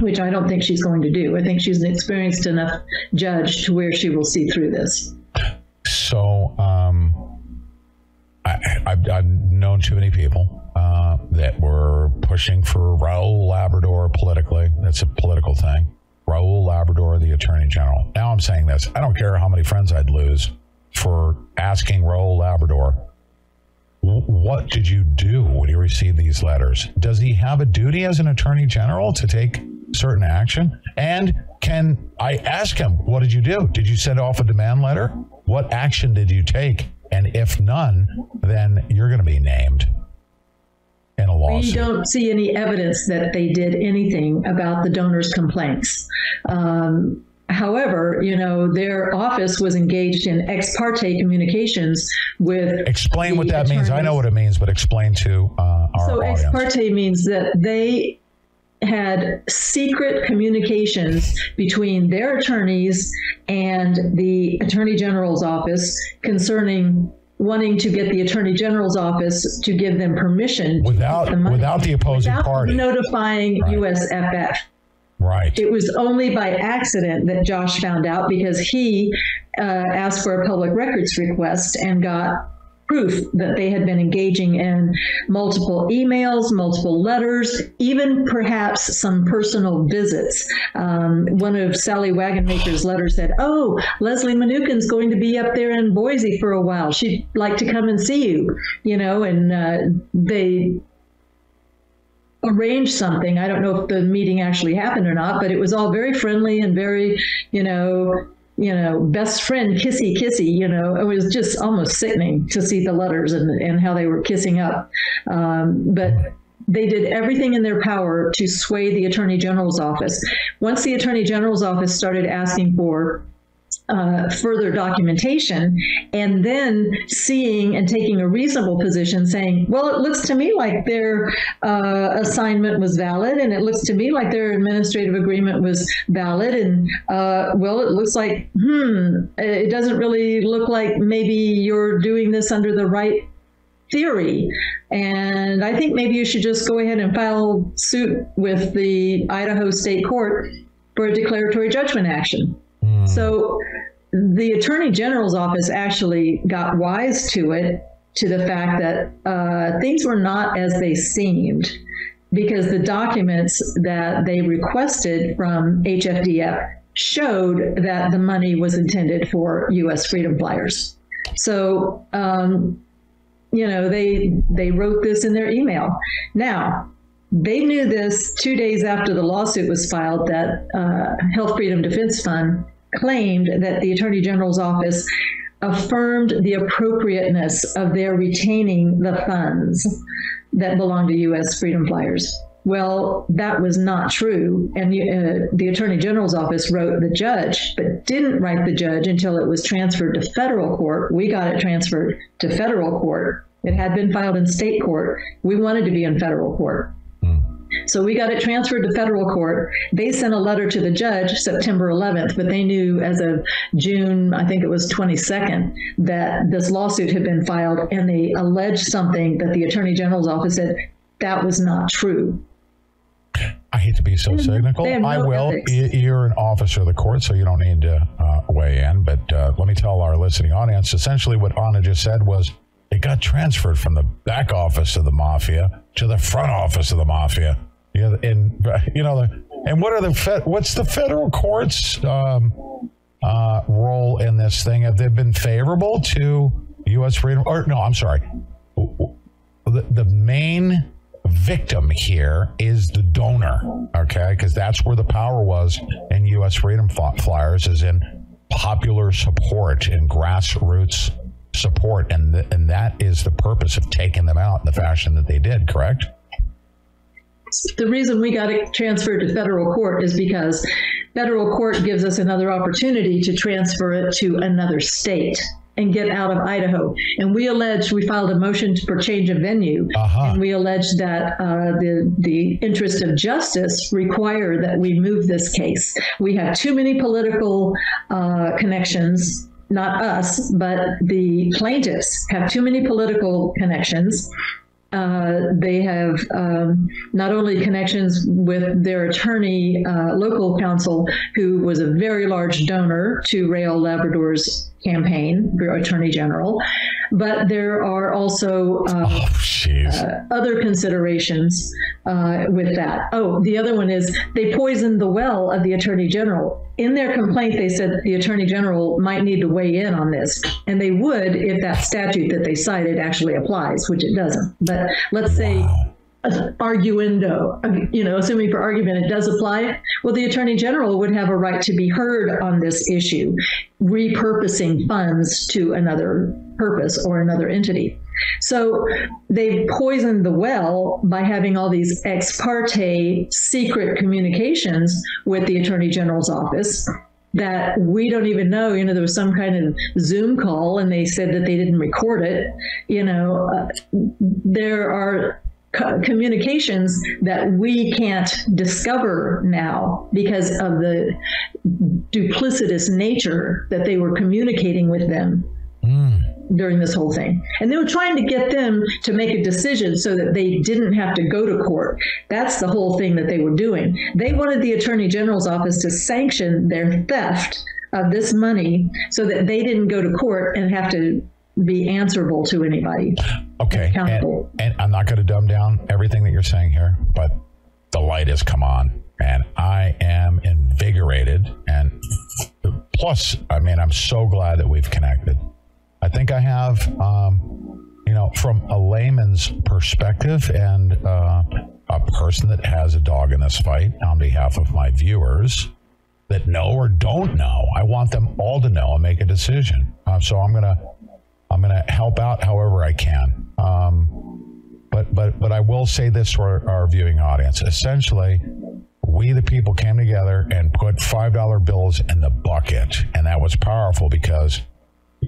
[SPEAKER 38] which I don't think she's going to do. I think she's an experienced enough judge to where she will see through this.
[SPEAKER 31] So, um, I, I've, I've known too many people uh, that were pushing for Raul Labrador politically. That's a political thing. Raul Labrador, the Attorney General. Now I'm saying this. I don't care how many friends I'd lose for asking Raul Labrador, "Wh- what did you do when you received these letters? Does he have a duty as an Attorney General to take certain action? And can I ask him, what did you do? Did you send off a demand letter? What action did you take? And if none, then you're going to be named in a
[SPEAKER 38] We don't see any evidence that they did anything about the donors' complaints. Um, however, you know, their office was engaged in ex parte communications with.
[SPEAKER 31] Explain what that means. I know what it means, but explain to uh, our
[SPEAKER 38] So ex parte means that they had secret communications between their attorneys and the attorney general's office concerning wanting to get the attorney general's office to give them permission
[SPEAKER 31] without
[SPEAKER 38] the
[SPEAKER 31] without the opposing
[SPEAKER 38] without
[SPEAKER 31] party.
[SPEAKER 38] notifying USFF.
[SPEAKER 31] Right.
[SPEAKER 38] It was only by accident that Josh found out because he uh, asked for a public records request and got proof that they had been engaging in multiple emails, multiple letters, even perhaps some personal visits. Um, one of Sally Wagenmaker's letters said, Oh, Leslie Manookian's going to be up there in Boise for a while. She'd like to come and see you, you know, and uh, they arranged something. I don't know if the meeting actually happened or not, but it was all very friendly and very, you know, you know, best friend kissy kissy, you know, it was just almost sickening to see the letters and, and how they were kissing up. Um, but they did everything in their power to sway the attorney general's office. Once the attorney general's office started asking for uh, further documentation and then seeing and taking a reasonable position saying well it looks to me like their uh, assignment was valid and it looks to me like their administrative agreement was valid and uh, well it looks like hmm it doesn't really look like maybe you're doing this under the right theory. And I think maybe you should just go ahead and file suit with the Idaho State Court for a declaratory judgment action. So the Attorney General's office actually got wise to it, to the fact that uh, things were not as they seemed. Because the documents that they requested from HFDF showed that the money was intended for U.S. freedom flyers. So, um, you know, they they wrote this in their email. Now, they knew this two days after the lawsuit was filed that uh, Health Freedom Defense Fund claimed that the Attorney General's office affirmed the appropriateness of their retaining the funds that belong to U.S. freedom flyers. Well, that was not true. And uh, the Attorney General's office wrote the judge, but didn't write the judge until it was transferred to federal court. We got it transferred to federal court. It had been filed in state court. We wanted to be in federal court. So we got it transferred to federal court. They sent a letter to the judge September 11th, but they knew as of June, I think it was 22nd, that this lawsuit had been filed and they alleged something that the Attorney General's office said that was not true.
[SPEAKER 31] I hate to be so cynical.
[SPEAKER 38] no
[SPEAKER 31] I will.
[SPEAKER 38] ethics.
[SPEAKER 31] You're an officer of the court, so you don't need to uh, weigh in. But uh, let me tell our listening audience essentially what Anna just said was it got transferred from the back office of the mafia to the front office of the mafia. Yeah, and you know, and what are the fed, what's the federal courts um, uh, role in this thing? Have they been favorable to U.S. freedom? Or no, I'm sorry. The, the main victim here is the donor, okay? Because that's where the power was in U.S. Freedom Fly- Flyers, is in popular support and grassroots support, and th- and that is the purpose of taking them out in the fashion that they did. Correct?
[SPEAKER 38] The reason we got it transferred to federal court is because federal court gives us another opportunity to transfer it to another state and get out of Idaho. And we alleged, we filed a motion for change of venue, and we alleged that uh, the the interest of justice require that we move this case. We have too many political uh, connections. Not us, but the plaintiffs have too many political connections. Uh, they have um, not only connections with their attorney, uh, local counsel, who was a very large donor to Raul Labrador's campaign, their attorney general, but there are also um, uh, other considerations uh, with that. Oh, the other one is they poisoned the well of the attorney general. In their complaint, they said the attorney general might need to weigh in on this, and they would if that statute that they cited actually applies, which it doesn't. But let's say uh, arguendo, you know, assuming for argument it does apply, well, the attorney general would have a right to be heard on this issue, repurposing funds to another purpose or another entity. So they've poisoned the well by having all these ex parte secret communications with the attorney general's office that we don't even know. You know, there was some kind of Zoom call and they said that they didn't record it. You know, uh, there are co- communications that we can't discover now because of the duplicitous nature that they were communicating with them. Hmm. during this whole thing. And they were trying to get them to make a decision so that they didn't have to go to court. That's the whole thing that they were doing. They wanted the Attorney General's office to sanction their theft of this money so that they didn't go to court and have to be answerable to anybody.
[SPEAKER 31] Okay. And, and I'm not going to dumb down everything that you're saying here, but the light has come on and I am invigorated. And plus, I mean, I'm so glad that we've connected. I think I have, um, you know, from a layman's perspective and uh, a person that has a dog in this fight on behalf of my viewers that know or don't know. I want them all to know and make a decision. Uh, so I'm gonna I'm gonna help out however I can. Um, but but but I will say this to our, our viewing audience. Essentially, we the people came together and put five dollar bills in the bucket, and that was powerful because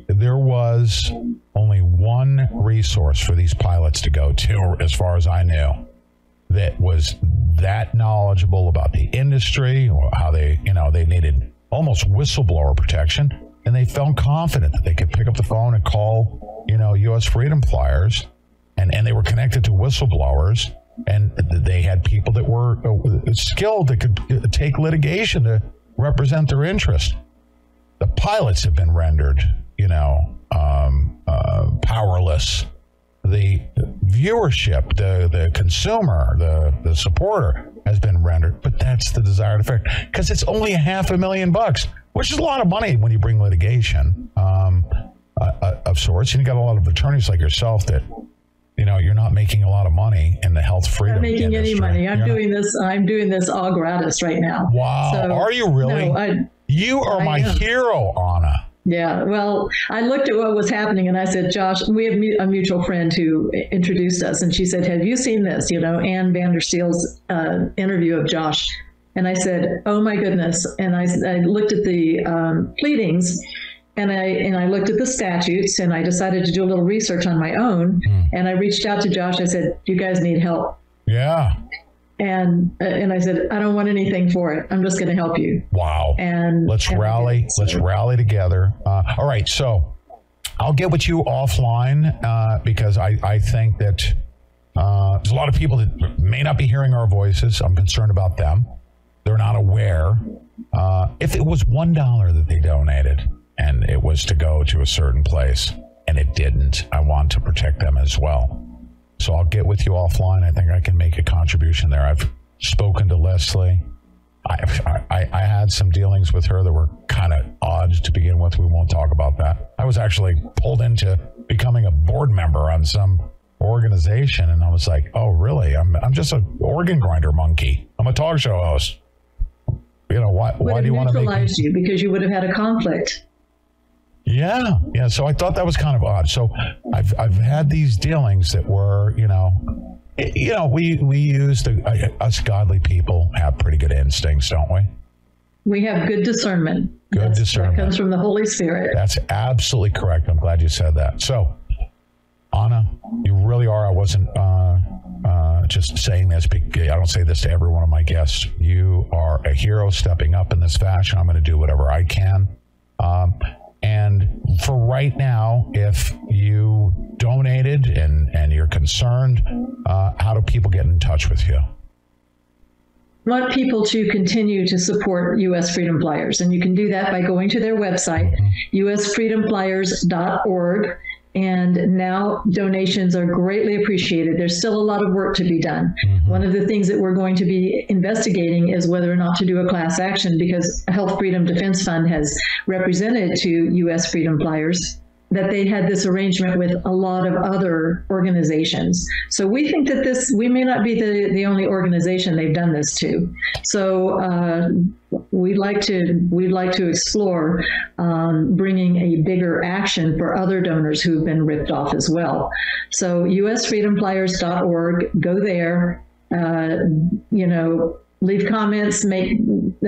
[SPEAKER 31] there was only one resource for these pilots to go to, as far as I knew, that was that knowledgeable about the industry or how they, you know, they needed almost whistleblower protection. And they felt confident that they could pick up the phone and call, you know, U.S. freedom flyers. And, and they were connected to whistleblowers. And they had people that were uh, skilled that could uh, take litigation to represent their interest. The pilots have been rendered, you know, um, uh, powerless the viewership, the the consumer, the the supporter has been rendered, but that's the desired effect because it's only a half a million bucks, which is a lot of money when you bring litigation um, uh, of sorts. And you got a lot of attorneys like yourself that you know you're not making a lot of money in the health freedom.
[SPEAKER 38] I'm making
[SPEAKER 31] industry.
[SPEAKER 38] any money. I'm
[SPEAKER 31] You're not-
[SPEAKER 38] doing this. I'm doing this all gratis right now.
[SPEAKER 31] Wow,
[SPEAKER 38] So-
[SPEAKER 31] are you really?
[SPEAKER 38] No, I,
[SPEAKER 31] you are
[SPEAKER 38] I
[SPEAKER 31] my
[SPEAKER 38] am.
[SPEAKER 31] hero, Anna.
[SPEAKER 38] Yeah, well, I looked at what was happening and I said, Josh, we have a mutual friend who introduced us, and she said, Have you seen this? You know, Ann Vandersteel's uh, interview of Josh. And I said, Oh my goodness. And I, I looked at the um, pleadings. And I and I looked at the statutes and I decided to do a little research on my own. And I reached out to Josh. I said, "You guys need help."
[SPEAKER 31] Yeah.
[SPEAKER 38] And uh, and I said, "I don't want anything for it. I'm just going to help you."
[SPEAKER 31] Wow.
[SPEAKER 38] And
[SPEAKER 31] let's
[SPEAKER 38] and
[SPEAKER 31] rally.
[SPEAKER 38] did.
[SPEAKER 31] Let's rally together. Uh, all right. So I'll get with you offline uh, because I, I think that uh, there's a lot of people that may not be hearing our voices. I'm concerned about them. They're not aware. Uh, if it was one dollar that they donated and it was to go to a certain place and it didn't, I want to protect them as well. So I'll get with you offline. I think I can make a contribution there. I've spoken to Leslie. I, I, I had some dealings with her that were kind of odd to begin with. We won't talk about that. I was actually pulled into becoming a board member on some organization, and I was like, "Oh, really? I'm I'm just an organ grinder monkey. I'm a talk show host. You know why?
[SPEAKER 38] Would
[SPEAKER 31] Why do you want to make
[SPEAKER 38] you because you would have had a conflict.
[SPEAKER 31] Yeah, yeah. So I thought that was kind of odd. So I've I've had these dealings that were, you know, you know, we we use the uh, us godly people have pretty good instincts, don't we?
[SPEAKER 38] We have good discernment.
[SPEAKER 31] Good
[SPEAKER 38] That
[SPEAKER 31] discernment.
[SPEAKER 38] comes from the Holy Spirit.
[SPEAKER 31] That's absolutely correct. I'm glad you said that. So, Anna, you really are. I wasn't uh, uh, just saying this. I don't say this to every one of my guests. You are a hero stepping up in this fashion. I'm going to do whatever I can. Um, and for right now, if you donated and, and you're concerned, uh, how do people get in touch with you?
[SPEAKER 38] want people to continue to support U.S. Freedom Flyers, and you can do that by going to their website, usfreedomflyers.org. And now donations are greatly appreciated. There's still a lot of work to be done. Mm-hmm. One of the things that we're going to be investigating is whether or not to do a class action because Health Freedom Defense Fund has represented to U.S. Freedom Flyers that they had this arrangement with a lot of other organizations. So we think that this, we may not be the, the only organization they've done this to. So uh, we'd like to, we'd like to explore um, bringing a bigger action for other donors who've been ripped off as well. So usfreedomflyers.org, go there, uh, you know, leave comments, make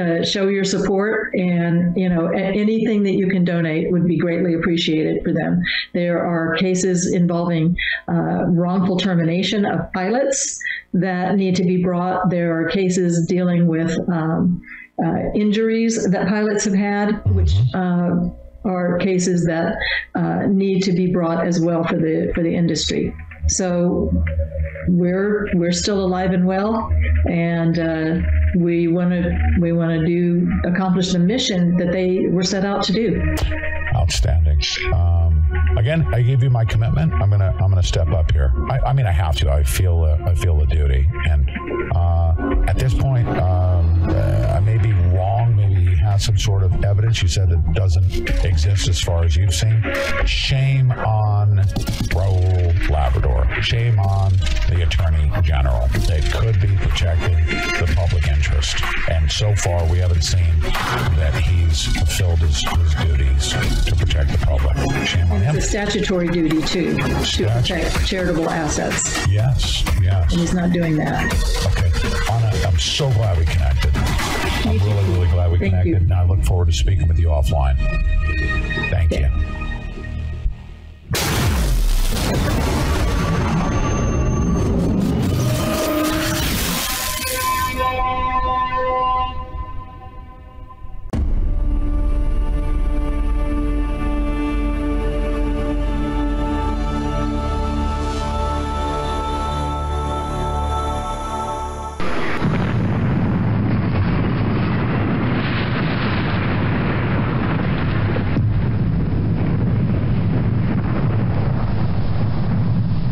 [SPEAKER 38] uh, show your support, and you know anything that you can donate would be greatly appreciated for them. There are cases involving uh, wrongful termination of pilots that need to be brought. There are cases dealing with um, uh, injuries that pilots have had, which uh, are cases that uh, need to be brought as well for the for the industry. So we're we're still alive and well, and uh, we want to we want to do accomplish the mission that they were set out to do.
[SPEAKER 31] Outstanding. Um, again, I gave you my commitment. I'm gonna I'm gonna step up here. I, I mean, I have to. I feel uh, I feel the duty, and uh, at this point, um, uh, I may. Some sort of evidence. You said that doesn't exist as far as you've seen. Shame on Raul Labrador. Shame on the Attorney General. They could be protecting the public interest, and so far we haven't seen that he's fulfilled his, his duties to protect the public. Shame on him.
[SPEAKER 38] It's a statutory duty too to protect charitable assets,
[SPEAKER 31] Yes, yes.
[SPEAKER 38] and he's not doing that.
[SPEAKER 31] Okay, Anna, I'm so glad we connected. I'm really, really glad we
[SPEAKER 38] Thank
[SPEAKER 31] connected,
[SPEAKER 38] you.
[SPEAKER 31] And I look forward to speaking with you offline. Thank you.